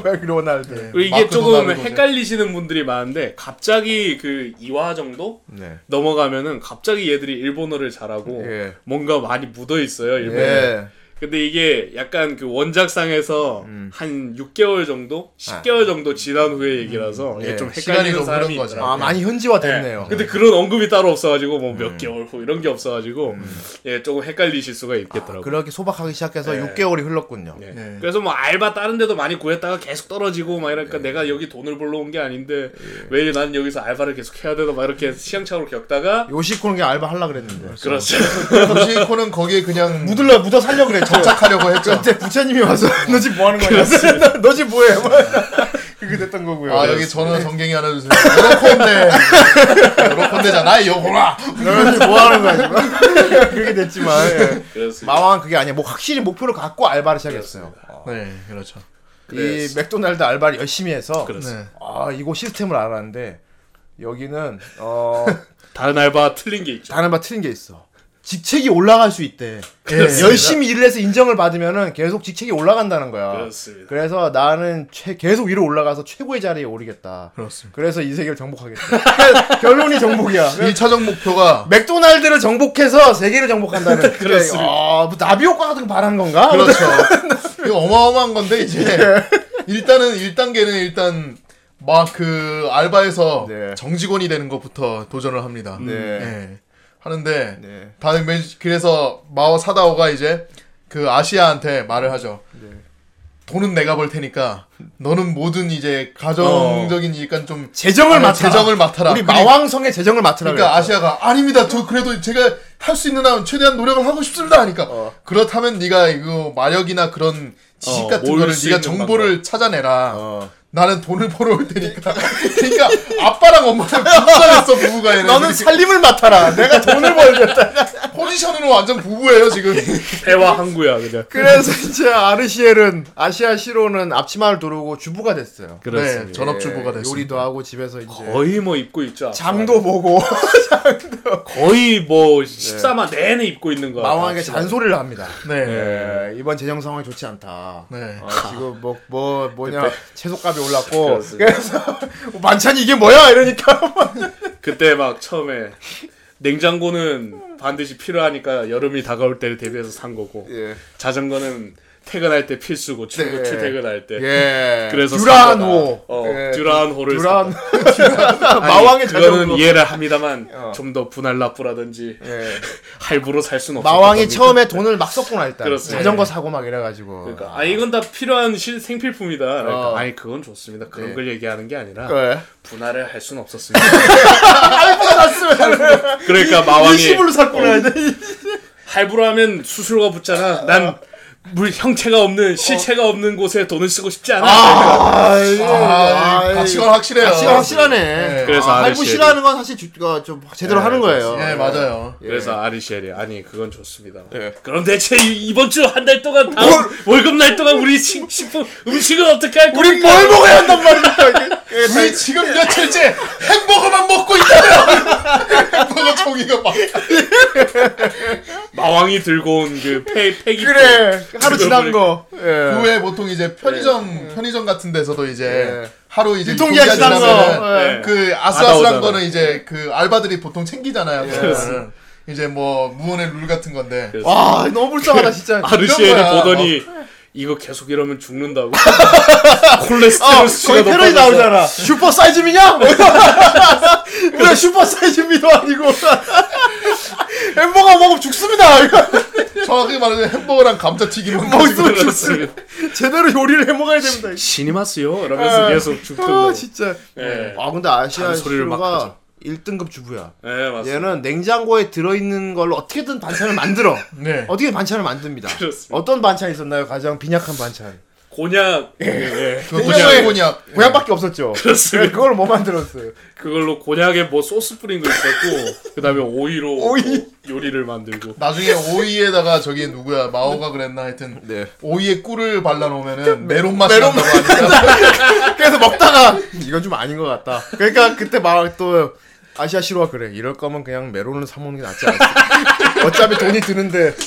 [SPEAKER 3] 맥로날드.
[SPEAKER 4] 그리고 이게 조금 헷갈리시는 분들이 많은데 갑자기 그 2화 정도
[SPEAKER 3] 네.
[SPEAKER 4] 넘어가면은 갑자기 얘들이 일본어를 잘하고
[SPEAKER 3] 예.
[SPEAKER 4] 뭔가 많이 묻어 있어요 일본에.
[SPEAKER 3] 예.
[SPEAKER 4] 근데 이게 약간 그 원작상에서
[SPEAKER 3] 음.
[SPEAKER 4] 한 6개월 정도, 10개월 정도 지난 후의 얘기라서 이게
[SPEAKER 3] 예.
[SPEAKER 4] 좀 헷갈리는
[SPEAKER 1] 좀
[SPEAKER 4] 사람이
[SPEAKER 1] 거죠.
[SPEAKER 3] 아, 많이 현지화 됐네요.
[SPEAKER 4] 근데 그런 언급이 따로 없어가지고 뭐 몇 개월 후 이런 게 없어가지고 예 조금 헷갈리실 수가 있겠더라고요.
[SPEAKER 3] 그렇게 소박하기 시작해서
[SPEAKER 4] 네.
[SPEAKER 3] 6개월이 흘렀군요.
[SPEAKER 4] 예.
[SPEAKER 1] 네.
[SPEAKER 4] 그래서 뭐 알바 다른 데도 많이 구했다가 계속 떨어지고 막 이러니까 내가 여기 돈을 벌러 온 게 아닌데 왜 난 여기서 알바를 계속 해야 되나 막 이렇게 시행착오를 겪다가
[SPEAKER 3] 요시코는 그냥 알바 하려 그랬는데.
[SPEAKER 4] 그렇죠.
[SPEAKER 1] 도시코는 거기에 그냥
[SPEAKER 3] 묻을려 묻어 살려 그래. 저
[SPEAKER 1] 정착하려고 했죠.
[SPEAKER 3] 그때 부처님이 와서 너 집 뭐 하는 거냐? 너 집 뭐해? 막 그게 됐던 거고요.
[SPEAKER 1] 아 여기 전화 전갱이 하나 주세요. 요렇건데 요렇건데잖아 요거라.
[SPEAKER 3] 너는 지금 뭐 하는 거야 지금? 그렇게 됐지만 예. 마왕은 그게 아니야. 뭐 확실히 목표를 갖고 알바를 시작했어요. 어.
[SPEAKER 1] 네 그렇죠.
[SPEAKER 3] 이 맥도날드 알바를 열심히 해서.
[SPEAKER 1] 네.
[SPEAKER 3] 아 이거 시스템을 알았는데 여기는 어
[SPEAKER 4] 다른 알바 틀린 게 있죠.
[SPEAKER 3] 다른 바 틀린 게 있어. 직책이 올라갈 수 있대.
[SPEAKER 1] 그렇습니다.
[SPEAKER 3] 열심히 일을 해서 인정을 받으면은 계속 직책이 올라간다는 거야.
[SPEAKER 4] 그렇습니다.
[SPEAKER 3] 그래서 나는 최, 계속 위로 올라가서 최고의 자리에 오르겠다.
[SPEAKER 1] 그렇습니다.
[SPEAKER 3] 그래서 이 세계를 정복하겠다. 그러니까 결론이 정복이야.
[SPEAKER 1] 1차적 목표가
[SPEAKER 3] 맥도날드를 정복해서 세계를 정복한다는.
[SPEAKER 4] 그렇습니다.
[SPEAKER 3] 아, 뭐 나비 효과 같은 거 바라는 건가?
[SPEAKER 1] 그렇죠. 이거 어마어마한 건데 이제 일단은 1단계는 일단 막 그 알바에서
[SPEAKER 3] 네.
[SPEAKER 1] 정직원이 되는 것부터 도전을 합니다.
[SPEAKER 3] 네.
[SPEAKER 1] 예. 하는데
[SPEAKER 3] 네.
[SPEAKER 1] 다들 매- 그래서 마오 사다오가 이제 그 아시아한테 말을 하죠.
[SPEAKER 3] 네.
[SPEAKER 1] 돈은 내가 벌 테니까 너는 모든 이제 가정적인 일간 좀
[SPEAKER 3] 재정을
[SPEAKER 1] 아니,
[SPEAKER 3] 맡아라.
[SPEAKER 1] 재정을 맡아라.
[SPEAKER 3] 우리 마왕성의 재정을 맡으라.
[SPEAKER 1] 그러니까
[SPEAKER 3] 그랬어.
[SPEAKER 1] 아시아가 아닙니다. 저 그래도 제가 할 수 있는 한 최대한 노력을 하고 싶습니다. 하니까
[SPEAKER 3] 어.
[SPEAKER 1] 그렇다면 네가 이거 마력이나 그런 지식
[SPEAKER 4] 어,
[SPEAKER 1] 같은 거를
[SPEAKER 4] 수
[SPEAKER 1] 네가 정보를 찾아내라.
[SPEAKER 3] 어.
[SPEAKER 1] 나는 돈을 벌어올 테니까. 그러니까 아빠랑 엄마랑 부부가 됐어 부부가 얘네.
[SPEAKER 3] 너는 살림을 맡아라. 내가 돈을 벌겠다.
[SPEAKER 1] 포지션으로 완전 부부예요 지금.
[SPEAKER 4] 대화 항구야 그냥.
[SPEAKER 3] 그래서 이제 아르시엘은 아시아 시로는 앞치마를 두르고 주부가 됐어요.
[SPEAKER 4] 그렇습니다.
[SPEAKER 1] 네, 전업 주부가
[SPEAKER 3] 예,
[SPEAKER 1] 됐습니다.
[SPEAKER 3] 요리도 하고 집에서 이제
[SPEAKER 4] 거의 뭐 입고 있죠.
[SPEAKER 3] 장도 보고
[SPEAKER 4] 거의 뭐 14만 내내 입고 있는 거.
[SPEAKER 3] 마왕에게. 잔소리를 합니다.
[SPEAKER 1] 네.
[SPEAKER 3] 예, 이번 재정 상황이 좋지 않다.
[SPEAKER 1] 네.
[SPEAKER 3] 어, 지금 뭐 뭐 뭐냐 채소값이 올랐고
[SPEAKER 4] 그렇습니다.
[SPEAKER 3] 그래서 반찬이 이게 뭐야 이러니까
[SPEAKER 4] 그때 막 처음에 냉장고는 반드시 필요하니까 여름이 다가올 때를 대비해서 산 거고
[SPEAKER 3] 예.
[SPEAKER 4] 자전거는 퇴근할 때 필수고 출근
[SPEAKER 3] 네.
[SPEAKER 4] 출퇴근할 때.
[SPEAKER 3] 예.
[SPEAKER 4] 그래서
[SPEAKER 3] 듀란호.
[SPEAKER 4] 어,
[SPEAKER 3] 예.
[SPEAKER 4] 듀란호를
[SPEAKER 3] 듀란. 마왕의
[SPEAKER 4] 그거는. 이해를 합니다만
[SPEAKER 3] 어.
[SPEAKER 4] 좀더 분할 납부라든지
[SPEAKER 3] 예.
[SPEAKER 4] 할부로 살 수는 없을
[SPEAKER 3] 마왕이
[SPEAKER 4] 겁니다.
[SPEAKER 3] 처음에 돈을 막 썼구나 일단
[SPEAKER 4] 그렇습니다.
[SPEAKER 3] 자전거 사고 막 이래 가지고
[SPEAKER 4] 그러니까 아 이건 다 필요한 실, 생필품이다. 그러니까
[SPEAKER 3] 어.
[SPEAKER 4] 아니 그건 좋습니다. 그런
[SPEAKER 3] 네.
[SPEAKER 4] 걸 얘기하는 게 아니라
[SPEAKER 3] 네.
[SPEAKER 4] 분할을 할 수는 없었습니다. 그러니까 마왕이
[SPEAKER 3] 일시불로 샀구나
[SPEAKER 4] 할부로 하면 수수료가 붙잖아. 난 물 형체가 없는 실체가 없는 곳에 돈을 쓰고 싶지 않아.
[SPEAKER 3] 아,
[SPEAKER 1] 아, 가치관 확실해요.
[SPEAKER 3] 가치가 확실하네.
[SPEAKER 1] 네.
[SPEAKER 4] 그래서
[SPEAKER 3] 아, 할부. 싫어하는 건 사실 주, 어, 좀 제대로
[SPEAKER 4] 네,
[SPEAKER 3] 하는 거예요.
[SPEAKER 1] 예 맞아요.
[SPEAKER 4] 그래서 아리시엘이 아니 그건 좋습니다.
[SPEAKER 3] 예.
[SPEAKER 4] 그럼 대체 이- 이번 주 한 달 동안 다음 월급 날 동안 우리 식, 식품 음식은 어떻게 할
[SPEAKER 3] 우리? 뭘 먹어야 한단 말입니까?
[SPEAKER 1] 우리 지금 며칠째 햄버거만 먹고 있다며. 햄버거 종이가 막.
[SPEAKER 4] 마왕이 들고 온 그 폐기
[SPEAKER 3] 그래 하루
[SPEAKER 4] 그걸
[SPEAKER 3] 지난 거. 예.
[SPEAKER 1] 그 외에 보통 이제 편의점 편의점 같은 데서도 이제
[SPEAKER 3] 네.
[SPEAKER 1] 하루 이제
[SPEAKER 3] 유통기한 지난 거. 예.
[SPEAKER 4] 네.
[SPEAKER 1] 그 아슬아슬한. 거는 이제 그 알바들이 보통 챙기잖아요.
[SPEAKER 3] 예.
[SPEAKER 1] 이제 뭐 무언의 룰 같은 건데.
[SPEAKER 4] 그래서
[SPEAKER 3] 와 너무 불쌍하다 진짜.
[SPEAKER 1] 거야.
[SPEAKER 4] 보더니 이거 계속 이러면 죽는다고. 콜레스테롤
[SPEAKER 3] 어,
[SPEAKER 4] 수치가 높아져서
[SPEAKER 3] 나오잖아. Super Size Me냐? 왜 Super Size Me도 아니고 햄버거 먹으면 죽습니다.
[SPEAKER 1] 정확하게 말하면 햄버거랑 감자튀김은
[SPEAKER 3] 먹으면
[SPEAKER 1] 가지고
[SPEAKER 3] 죽습니다. 제대로 요리를 해 먹어야 됩니다.
[SPEAKER 4] 신이 맞어요. 이러면서 계속 죽던데.
[SPEAKER 3] 아 진짜.
[SPEAKER 4] 예.
[SPEAKER 3] 아 근데 아시야
[SPEAKER 4] 하죠.
[SPEAKER 3] 1등급 주부야.
[SPEAKER 4] 네, 맞습니다.
[SPEAKER 3] 얘는 냉장고에 들어있는 걸로 어떻게든 반찬을 만들어.
[SPEAKER 1] 네.
[SPEAKER 3] 어떻게 반찬을 만듭니다.
[SPEAKER 4] 그렇습니다.
[SPEAKER 3] 어떤 반찬이 있었나요? 가장 빈약한 반찬.
[SPEAKER 4] 곤약 예,
[SPEAKER 1] 그 곤약 곤약.
[SPEAKER 3] 곤약밖에 없었죠.
[SPEAKER 4] 그렇습니다.
[SPEAKER 3] 그걸 뭐 만들었어요?
[SPEAKER 4] 그걸로 곤약에 뭐 소스 뿌린 거 있었고 그 다음에 오이로
[SPEAKER 3] 오이.
[SPEAKER 4] 뭐 요리를 만들고
[SPEAKER 1] 나중에 오이에다가 저기 누구야 마오가 그랬나 하여튼
[SPEAKER 3] 네.
[SPEAKER 1] 오이에 꿀을 발라놓으면은 메론 맛이
[SPEAKER 3] 메론
[SPEAKER 1] 난다고 하니까
[SPEAKER 3] 그래서 먹다가 이건 좀 아닌 것 같다. 그러니까 그때 막 또 아시야 시로가 그래. 이럴 거면 그냥 메론을 사 먹는 게 낫지 않았어. 어차피 돈이 드는데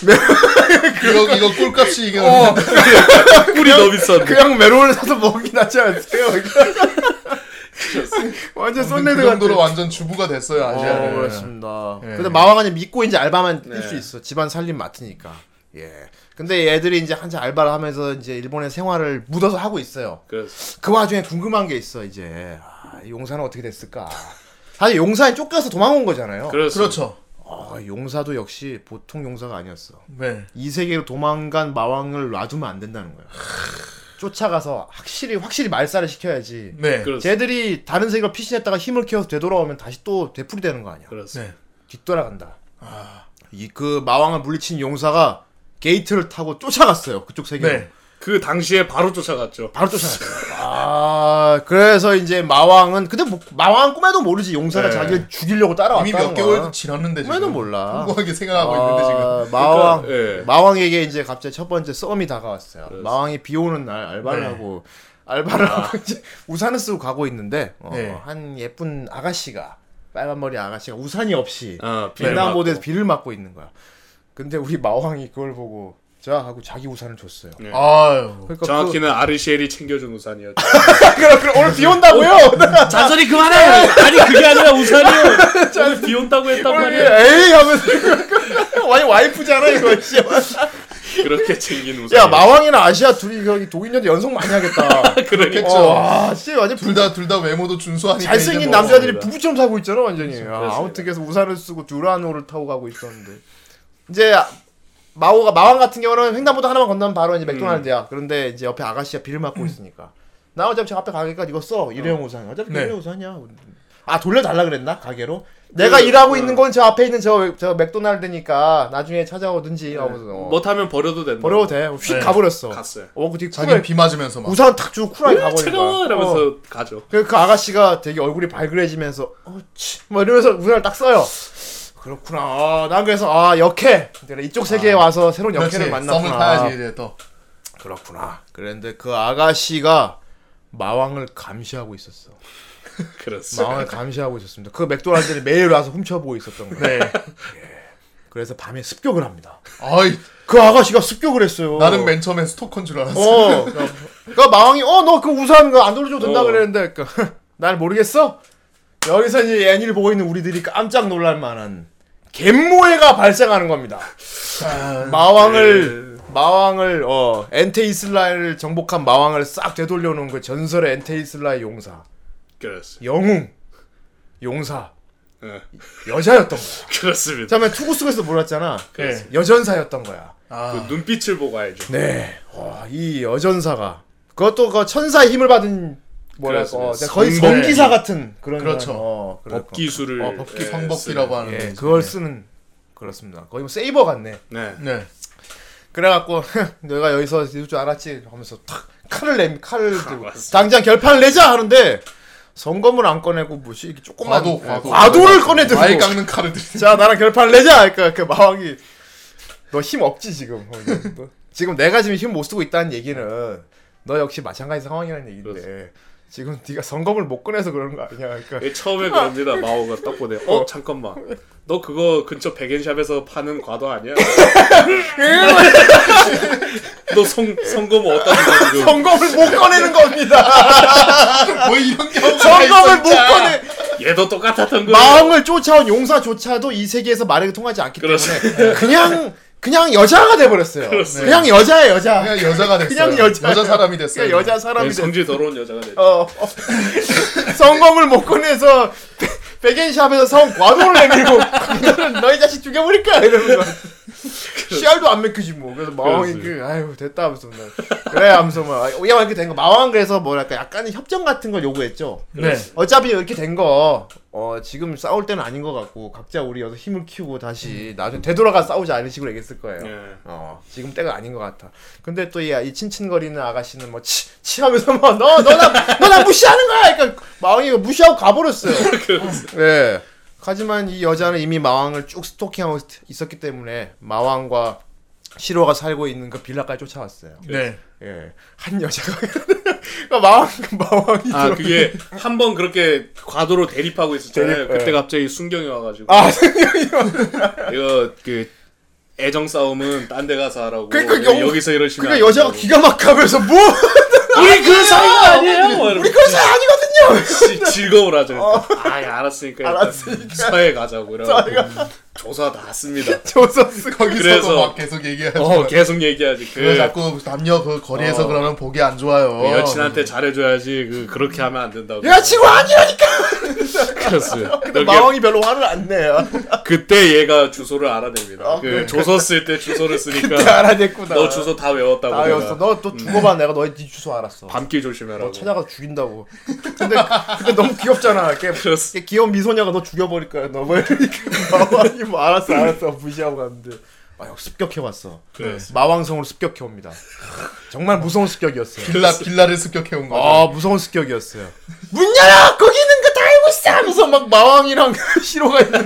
[SPEAKER 1] 이거 이거 꿀값이 이게
[SPEAKER 3] 어,
[SPEAKER 4] 꿀이 너무 비싼데
[SPEAKER 3] 그냥 메론을 사서 먹는 게 낫지 않았어요. 완전
[SPEAKER 1] 그
[SPEAKER 3] 쏜네들
[SPEAKER 1] 정도로. 완전 주부가 됐어요
[SPEAKER 3] 어,
[SPEAKER 1] 아시아는.
[SPEAKER 3] 그렇습니다.
[SPEAKER 1] 예.
[SPEAKER 3] 근데 마왕은 믿고 이제 알바만 뛸수
[SPEAKER 4] 네.
[SPEAKER 3] 있어. 집안 살림 맡으니까. 예. 근데 얘들이 이제 한참 알바를 하면서 이제 일본의 생활을 묻어서 하고 있어요.
[SPEAKER 4] 그래서
[SPEAKER 3] 그 와중에 궁금한 게 있어 이제 아, 이 용사는 어떻게 됐을까? 사실 용사에 쫓겨서 도망온 거잖아요.
[SPEAKER 4] 그래서
[SPEAKER 1] 그렇죠.
[SPEAKER 3] 아, 용사도 역시 보통 용사가 아니었어.
[SPEAKER 1] 네.
[SPEAKER 3] 이 세계로 도망간 마왕을 놔두면 안 된다는 거야. 쫓아가서 확실히 확실히 말살을 시켜야지.
[SPEAKER 1] 네.
[SPEAKER 4] 그렇습니다.
[SPEAKER 3] 쟤들이 다른 세계로 피신했다가 힘을 키워서 되돌아오면 다시 또 되풀이 되는 거 아니야.
[SPEAKER 4] 그렇습니다.
[SPEAKER 1] 네.
[SPEAKER 3] 뒤돌아간다. 이그 마왕을 물리친 용사가 게이트를 타고 쫓아갔어요. 그쪽 세계로.
[SPEAKER 1] 네.
[SPEAKER 4] 그 당시에 바로 쫓아갔죠.
[SPEAKER 3] 바로 쫓아갔어요. 아, 그래서 이제 마왕은 근데 뭐, 마왕 꿈에도 모르지 용사가
[SPEAKER 1] 네.
[SPEAKER 3] 자기를 죽이려고 따라왔다는
[SPEAKER 1] 이미 몇. 개월 지났는데 지금.
[SPEAKER 3] 꿈에는 몰라.
[SPEAKER 1] 궁금하게 생각하고 있는데 지금.
[SPEAKER 3] 아, 마왕
[SPEAKER 4] 그러니까, 예.
[SPEAKER 3] 마왕에게 이제 갑자기 첫 번째 썸이 다가왔어요.
[SPEAKER 4] 그렇습니다.
[SPEAKER 3] 마왕이 비 오는 날 알바를
[SPEAKER 1] 네.
[SPEAKER 3] 하고 알바를 하고 이제 우산을 쓰고 가고 있는데 어,
[SPEAKER 1] 네.
[SPEAKER 3] 한 예쁜 아가씨가 빨간 머리 아가씨가 우산이 없이
[SPEAKER 4] 어, 비를
[SPEAKER 3] 횡단보도에서
[SPEAKER 4] 맞고.
[SPEAKER 3] 비를 맞고 있는 거야. 근데 우리 마왕이 그걸 보고 자 하고 자기 우산을 줬어요.
[SPEAKER 4] 네.
[SPEAKER 1] 아유.
[SPEAKER 3] 그러니까
[SPEAKER 4] 정확히는 아르시엘이 챙겨준 우산이었죠.
[SPEAKER 3] 그, 그럼 그럼 오늘 비 온다고요?
[SPEAKER 4] 잔소리 그만해! 아니 그게 아니라 우산이요. 오늘 비 온다고 했단 말이야.
[SPEAKER 3] 에이 하면서 와이 와이프잖아 이거. 씨.
[SPEAKER 4] 그렇게 챙긴 우산.
[SPEAKER 3] 야 마왕이나 아시아 둘이 여기 독일녀도 연속 많이 하겠다.
[SPEAKER 4] 그러니까.
[SPEAKER 3] 어, 와, 씨 완전
[SPEAKER 1] 둘다 둘 다 외모도 준수하니까
[SPEAKER 3] 잘생긴
[SPEAKER 1] 뭐-
[SPEAKER 3] 남자들이 부부처럼 살고 있잖아 완전히. 아,
[SPEAKER 4] 그렇습니다.
[SPEAKER 3] 아무튼 그래서 우산을 쓰고 듀라노를 타고 가고 있었는데 이제 마오가 마왕 같은 경우는 횡단보도 하나만 건너면 바로 이제 맥도날드야. 그런데 이제 옆에 아가씨가 비를 맞고 있으니까 나 어차피 저 앞에 가게니까 이거 써 일회용 우산. 어차피
[SPEAKER 1] 네.
[SPEAKER 3] 일회용 우산이야. 아 돌려달라 그랬나 가게로? 내가 일하고 있는 건 저 앞에 있는 저, 저 맥도날드니까 나중에 찾아오든지 하면서 어.
[SPEAKER 4] 뭐 타면 버려도 된다.
[SPEAKER 3] 버려도 돼. 휙
[SPEAKER 1] 네.
[SPEAKER 3] 가버렸어.
[SPEAKER 4] 갔어요.
[SPEAKER 3] 어, 그 되게
[SPEAKER 1] 자기
[SPEAKER 3] 쿨하게
[SPEAKER 1] 비 맞으면서 막.
[SPEAKER 3] 우산 탁 주고 쿨하게 가버린 거야.
[SPEAKER 4] 차가워! 이러면서
[SPEAKER 3] 어.
[SPEAKER 4] 가죠.
[SPEAKER 3] 그, 그 아가씨가 되게 얼굴이 발그레지면서 어치 뭐 이러면서 우산을 딱 써요. 그렇구나. 아, 난 그래서 아 역해. 내가 이쪽 세계에 와서 새로운. 역해를 만났구나.
[SPEAKER 1] 썸을 타야지 이제 또.
[SPEAKER 3] 그렇구나. 그런데 그 아가씨가 마왕을 감시하고 있었어.
[SPEAKER 4] 그렇습니다.
[SPEAKER 3] 마왕을 감시하고 있었습니다. 그 맥도날드를 매일 와서 훔쳐보고 있었던 거예요.
[SPEAKER 1] 네.
[SPEAKER 3] 그래서 밤에 습격을 합니다.
[SPEAKER 1] 아이
[SPEAKER 3] 그 아가씨가 습격을 했어요.
[SPEAKER 1] 나는 맨 처음엔 스토커인 줄 알았어.
[SPEAKER 3] 어. 그러니까 마왕이 어 너 그 우산 그안 돌려줘도 된다
[SPEAKER 4] 어.
[SPEAKER 3] 그랬는데 그러니까 날 모르겠어. 여기서 이제 애니를 보고 있는 우리들이 깜짝 놀랄 만한 갯모해가 발생하는 겁니다. 마왕을 마왕을 어 엔테이슬라를 정복한 마왕을 싹 되돌려 놓은 그 전설의 엔테이슬라의 용사
[SPEAKER 4] 그렇습니다.
[SPEAKER 3] 영웅 용사
[SPEAKER 4] 예.
[SPEAKER 3] 여자였던 거야.
[SPEAKER 4] 그렇습니다.
[SPEAKER 3] 처음에 투구스에서 몰랐잖아.
[SPEAKER 1] 네.
[SPEAKER 3] 여전사였던 거야.
[SPEAKER 1] 아,
[SPEAKER 4] 그 눈빛을 보고 알죠.
[SPEAKER 3] 네. 와, 이 여전사가 그것도 그 천사의 힘을 받은 뭐랄까 어,
[SPEAKER 4] 그렇습니다.
[SPEAKER 3] 거의. 성기사 같은 그런
[SPEAKER 1] 그렇죠.
[SPEAKER 3] 어, 그런
[SPEAKER 4] 법기술을
[SPEAKER 3] 어, 법기
[SPEAKER 4] 예,
[SPEAKER 1] 성법기라고 하는
[SPEAKER 3] 예. 그걸 쓰는 그렇습니다. 거의 뭐 세이버 같네.
[SPEAKER 4] 네.
[SPEAKER 1] 네.
[SPEAKER 3] 그래갖고 내가 여기서 이럴 줄 알았지 하면서 탁 칼을 내 칼을 들고
[SPEAKER 4] 맞습니다.
[SPEAKER 3] 당장 결판을 내자 하는데 성검을 안 꺼내고 뭐지 이렇게 조금만
[SPEAKER 1] 과도,
[SPEAKER 3] 예,
[SPEAKER 1] 과도.
[SPEAKER 3] 과도를 꺼내들고
[SPEAKER 1] 말 깎는 칼을 들이.
[SPEAKER 3] 자 나랑 결판을 내자 그러니까 그 마왕이 너 힘 없지 지금 어, 너- 지금 내가 지금 힘 못 쓰고 있다는 얘기는 너 역시 마찬가지 상황이라는 얘기인데 지금 네가 성검을 못 꺼내서 그러는 거 아니야 그러니까
[SPEAKER 4] 예, 처음에 그럽니다. 마오가 딱 보네. 어 잠깐만. 너 그거 근처 백엔샵에서 파는 과도 아니야? 너 성 성검 어디다 준 지금?
[SPEAKER 3] 성검을 못 꺼내는 겁니다
[SPEAKER 1] 뭐 이런 경우가
[SPEAKER 3] 성검을 못. 꺼내
[SPEAKER 4] 얘도 똑같았던 거.
[SPEAKER 3] 마왕을 쫓아온 용사조차도 이 세계에서 말이 통하지 않기
[SPEAKER 4] 그렇습니다.
[SPEAKER 3] 때문에 그냥 그냥 여자가 돼버렸어요
[SPEAKER 4] 그렇습니다.
[SPEAKER 3] 그냥 여자야 여자
[SPEAKER 1] 그냥 여자가 됐어요.
[SPEAKER 3] 그냥 여자
[SPEAKER 1] 여자 사람이 됐어요.
[SPEAKER 3] 그냥 여자 사람이 됐어
[SPEAKER 4] 성질 더러운 여자가 됐죠.
[SPEAKER 3] 어, 어. 성검을 못 꺼내서 백엔샵에서 성 과도를 내밀고 너는 너희 자식 죽여버릴 거야 이러는 거. 씨알도 안 맥히지 뭐. 그래서 마왕이.
[SPEAKER 4] 그
[SPEAKER 3] 아유 됐다 하면서 맨날 그래 하면서 막 오야 이렇게 된 거. 마왕 그래서 뭐랄까 약간의 협정 같은 걸 요구했죠.
[SPEAKER 1] 네.
[SPEAKER 3] 어차피 이렇게 된 거, 어, 지금 싸울 때는 아닌 것 같고, 각자 우리 여기서 힘을 키우고 다시 나중에 되돌아가 싸우자 이런 식으로 얘기했을 거예요.
[SPEAKER 4] 예.
[SPEAKER 3] 어, 지금 때가 아닌 것 같아. 근데 또 이, 이 친친거리는 아가씨는 뭐, 치, 치 하면서 뭐, 너, 너 나, 너나 무시하는 거야! 그러니까 마왕이 무시하고 가버렸어요. 예. 하지만 이 여자는 이미 마왕을 쭉 스토킹하고 있- 있었기 때문에, 마왕과 시로가 살고 있는 그 빌라까지 쫓아왔어요.
[SPEAKER 1] 네.
[SPEAKER 3] 예. 한 여자가. 그러니까 마왕, 마왕이.
[SPEAKER 4] 아 그게 한 번 그렇게 과도로 대립하고 있었잖아요.
[SPEAKER 3] 대립,
[SPEAKER 4] 그때
[SPEAKER 3] 예.
[SPEAKER 4] 갑자기 순경이 와가지고
[SPEAKER 3] 아,
[SPEAKER 4] 이거 그 애정 싸움은 딴 데 가서 하라고
[SPEAKER 3] 그러니까
[SPEAKER 4] 여기-
[SPEAKER 3] 영-
[SPEAKER 4] 여기서 이러시면
[SPEAKER 3] 그러니까
[SPEAKER 4] 안
[SPEAKER 3] 여자가. 기가 막하면서 뭐
[SPEAKER 4] 우리 그 사이가 아니에요. 우리
[SPEAKER 3] 그런 사이 아니거든요.
[SPEAKER 4] 즐거울 하죠. 아, 예, 알았으니까 일단
[SPEAKER 3] 알았으니까.
[SPEAKER 4] 서해 가자고 이러고 조사 다 했습니다.
[SPEAKER 3] 조선스
[SPEAKER 1] 거기서도
[SPEAKER 4] 그래서-
[SPEAKER 1] 막 계속 얘기하죠.
[SPEAKER 4] 어, 계속 얘기하지. 그,
[SPEAKER 1] 그 자꾸 남녀 그 거리에서
[SPEAKER 4] 어.
[SPEAKER 1] 그러면 보기 안 좋아요.
[SPEAKER 4] 그 여친한테 잘해줘야지. 그 그렇게 하면 안 된다고.
[SPEAKER 3] 여자친구 아니라니까.
[SPEAKER 4] 그랬어요.
[SPEAKER 3] 근데 마왕이 별로 화를 안 내요.
[SPEAKER 4] 그때 얘가 주소를 알아냅니다.
[SPEAKER 3] 아,
[SPEAKER 4] 그. 조서 쓸 때 주소를 쓰니까
[SPEAKER 3] 그때 알아냈구나.
[SPEAKER 4] 너 주소 다 외웠다고.
[SPEAKER 3] 다. 외웠어. 너또 죽어봐. 내가 너의 네 주소 알았어.
[SPEAKER 4] 밤길 조심해라고.
[SPEAKER 3] 너 찾아가서 죽인다고. 근데 근데 너무 귀엽잖아.
[SPEAKER 4] 그렇습니다.
[SPEAKER 3] 이렇게 귀여운 미소녀가 너 죽여버릴 거야. 너 뭐 이렇게 마왕이 뭐 알았어 알았어 무시하고 갔는데. 아, 형 습격해 왔어.
[SPEAKER 4] 그렇습니다.
[SPEAKER 3] 마왕성으로 습격해 옵니다. 정말 무서운 습격이었어요.
[SPEAKER 1] 빌라 빌라를 습격해 온 거죠.
[SPEAKER 3] 아 무서운 습격이었어요. 문 열어 거기 있는 거 다 알고 있어 하면서 막 마왕이랑 시로가 있는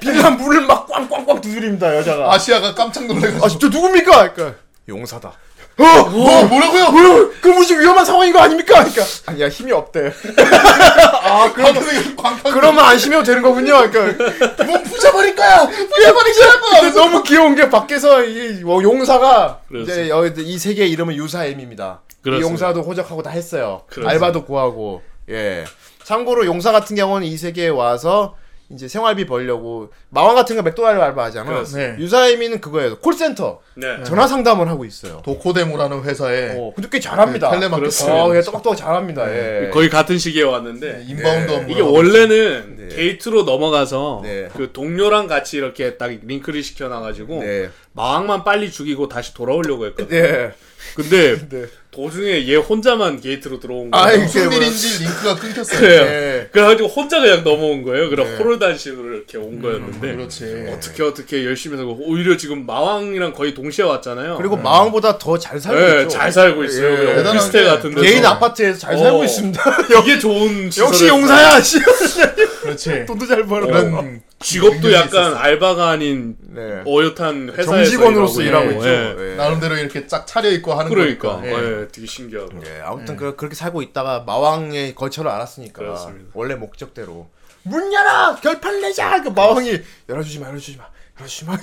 [SPEAKER 3] 빌라 문을 막 꽝꽝꽝 두드립니다 여자가.
[SPEAKER 1] 아시아가 깜짝 놀래가지고
[SPEAKER 3] 아 진짜 누굽니까? 그러니까 용사다. 어,
[SPEAKER 1] 뭐 뭐라고요?
[SPEAKER 3] 뭐야? 그 무슨 위험한 상황인 거 아닙니까? 그러니까 아니야 힘이 없대. 아 그럼
[SPEAKER 1] 광판
[SPEAKER 3] 그러면 안심해도 되는 거군요. 그러니까
[SPEAKER 1] 몸 부셔버릴 거야. 부셔버릴 거야.
[SPEAKER 3] 근데 너무 귀여운 게 밖에서 이 어, 용사가
[SPEAKER 4] 그렇지.
[SPEAKER 3] 이제 여기 이 세계의 이름은 유사엠입니다. 이
[SPEAKER 4] 그렇습니다.
[SPEAKER 3] 용사도 호적하고 다 했어요.
[SPEAKER 4] 그렇습니다.
[SPEAKER 3] 알바도 구하고 예. 참고로 용사 같은 경우는 이 세계에 와서 이제 생활비 벌려고 마왕 같은 거 맥도날드 알바하잖아.
[SPEAKER 1] 네.
[SPEAKER 3] 유사엠이는 그거예요. 콜센터
[SPEAKER 4] 네.
[SPEAKER 3] 전화 상담을 하고 있어요.
[SPEAKER 1] 도코데모라는 회사에
[SPEAKER 3] 어, 근데 꽤 잘합니다.
[SPEAKER 1] 네, 텔레마케팅.
[SPEAKER 4] 그렇습니다.
[SPEAKER 3] 어, 예, 똑똑 잘합니다. 예.
[SPEAKER 4] 거의 같은 시기에 왔는데
[SPEAKER 1] inbound 업무
[SPEAKER 4] 이게 원래는
[SPEAKER 3] 네.
[SPEAKER 4] 게이트로 넘어가서
[SPEAKER 3] 네.
[SPEAKER 4] 그 동료랑 같이 이렇게 딱 링크를 시켜놔가지고
[SPEAKER 3] 네.
[SPEAKER 4] 마왕만 빨리 죽이고 다시 돌아오려고 했거든.
[SPEAKER 3] 예.
[SPEAKER 4] 근데
[SPEAKER 3] 네.
[SPEAKER 4] 도중에 얘 혼자만 게이트로 들어온 거야.
[SPEAKER 3] 아이,
[SPEAKER 1] 무슨
[SPEAKER 3] 이게
[SPEAKER 1] 일인지 링크가 끊겼어요.
[SPEAKER 4] 그래요.
[SPEAKER 3] 예.
[SPEAKER 4] 그래가지고 혼자 그냥 넘어온 거예요. 그럼
[SPEAKER 3] 네.
[SPEAKER 4] 홀홀단신으로 이렇게 온 거였는데
[SPEAKER 1] 그렇지.
[SPEAKER 4] 어떻게 어떻게 열심히 살고 오히려 지금 마왕이랑 거의 동시에 왔잖아요.
[SPEAKER 3] 그리고 마왕보다 더 잘 살고
[SPEAKER 4] 네,
[SPEAKER 3] 있죠.
[SPEAKER 4] 잘 살고 있어요.
[SPEAKER 3] 예.
[SPEAKER 1] 대단한
[SPEAKER 4] 오피스텔
[SPEAKER 1] 게
[SPEAKER 4] 같은 데서
[SPEAKER 3] 개인 아파트에서 잘
[SPEAKER 4] 어.
[SPEAKER 3] 살고 있습니다.
[SPEAKER 4] 이게 좋은
[SPEAKER 3] 역시 용사야. 씨.
[SPEAKER 1] 그렇지.
[SPEAKER 3] 돈도 잘 벌어.
[SPEAKER 1] 그런
[SPEAKER 4] 직업도
[SPEAKER 1] 능력이
[SPEAKER 4] 약간
[SPEAKER 1] 있었어.
[SPEAKER 4] 알바가 아닌
[SPEAKER 3] 네.
[SPEAKER 4] 어엿한 회사에서
[SPEAKER 3] 정직원으로서 일하고 있죠.
[SPEAKER 4] 예.
[SPEAKER 3] 예.
[SPEAKER 1] 나름대로 이렇게 쫙 차려 입고 하는
[SPEAKER 4] 그러니까
[SPEAKER 1] 거니까.
[SPEAKER 4] 예, 되게 신기하고
[SPEAKER 3] 예, 아무튼 그, 그렇게 살고 있다가 마왕의 거처를 알았으니까
[SPEAKER 4] 그렇습니다.
[SPEAKER 3] 원래 목적대로 문 열어 결판 내자 그 마왕이 열어주지 마 열어주지 마 열어주지 마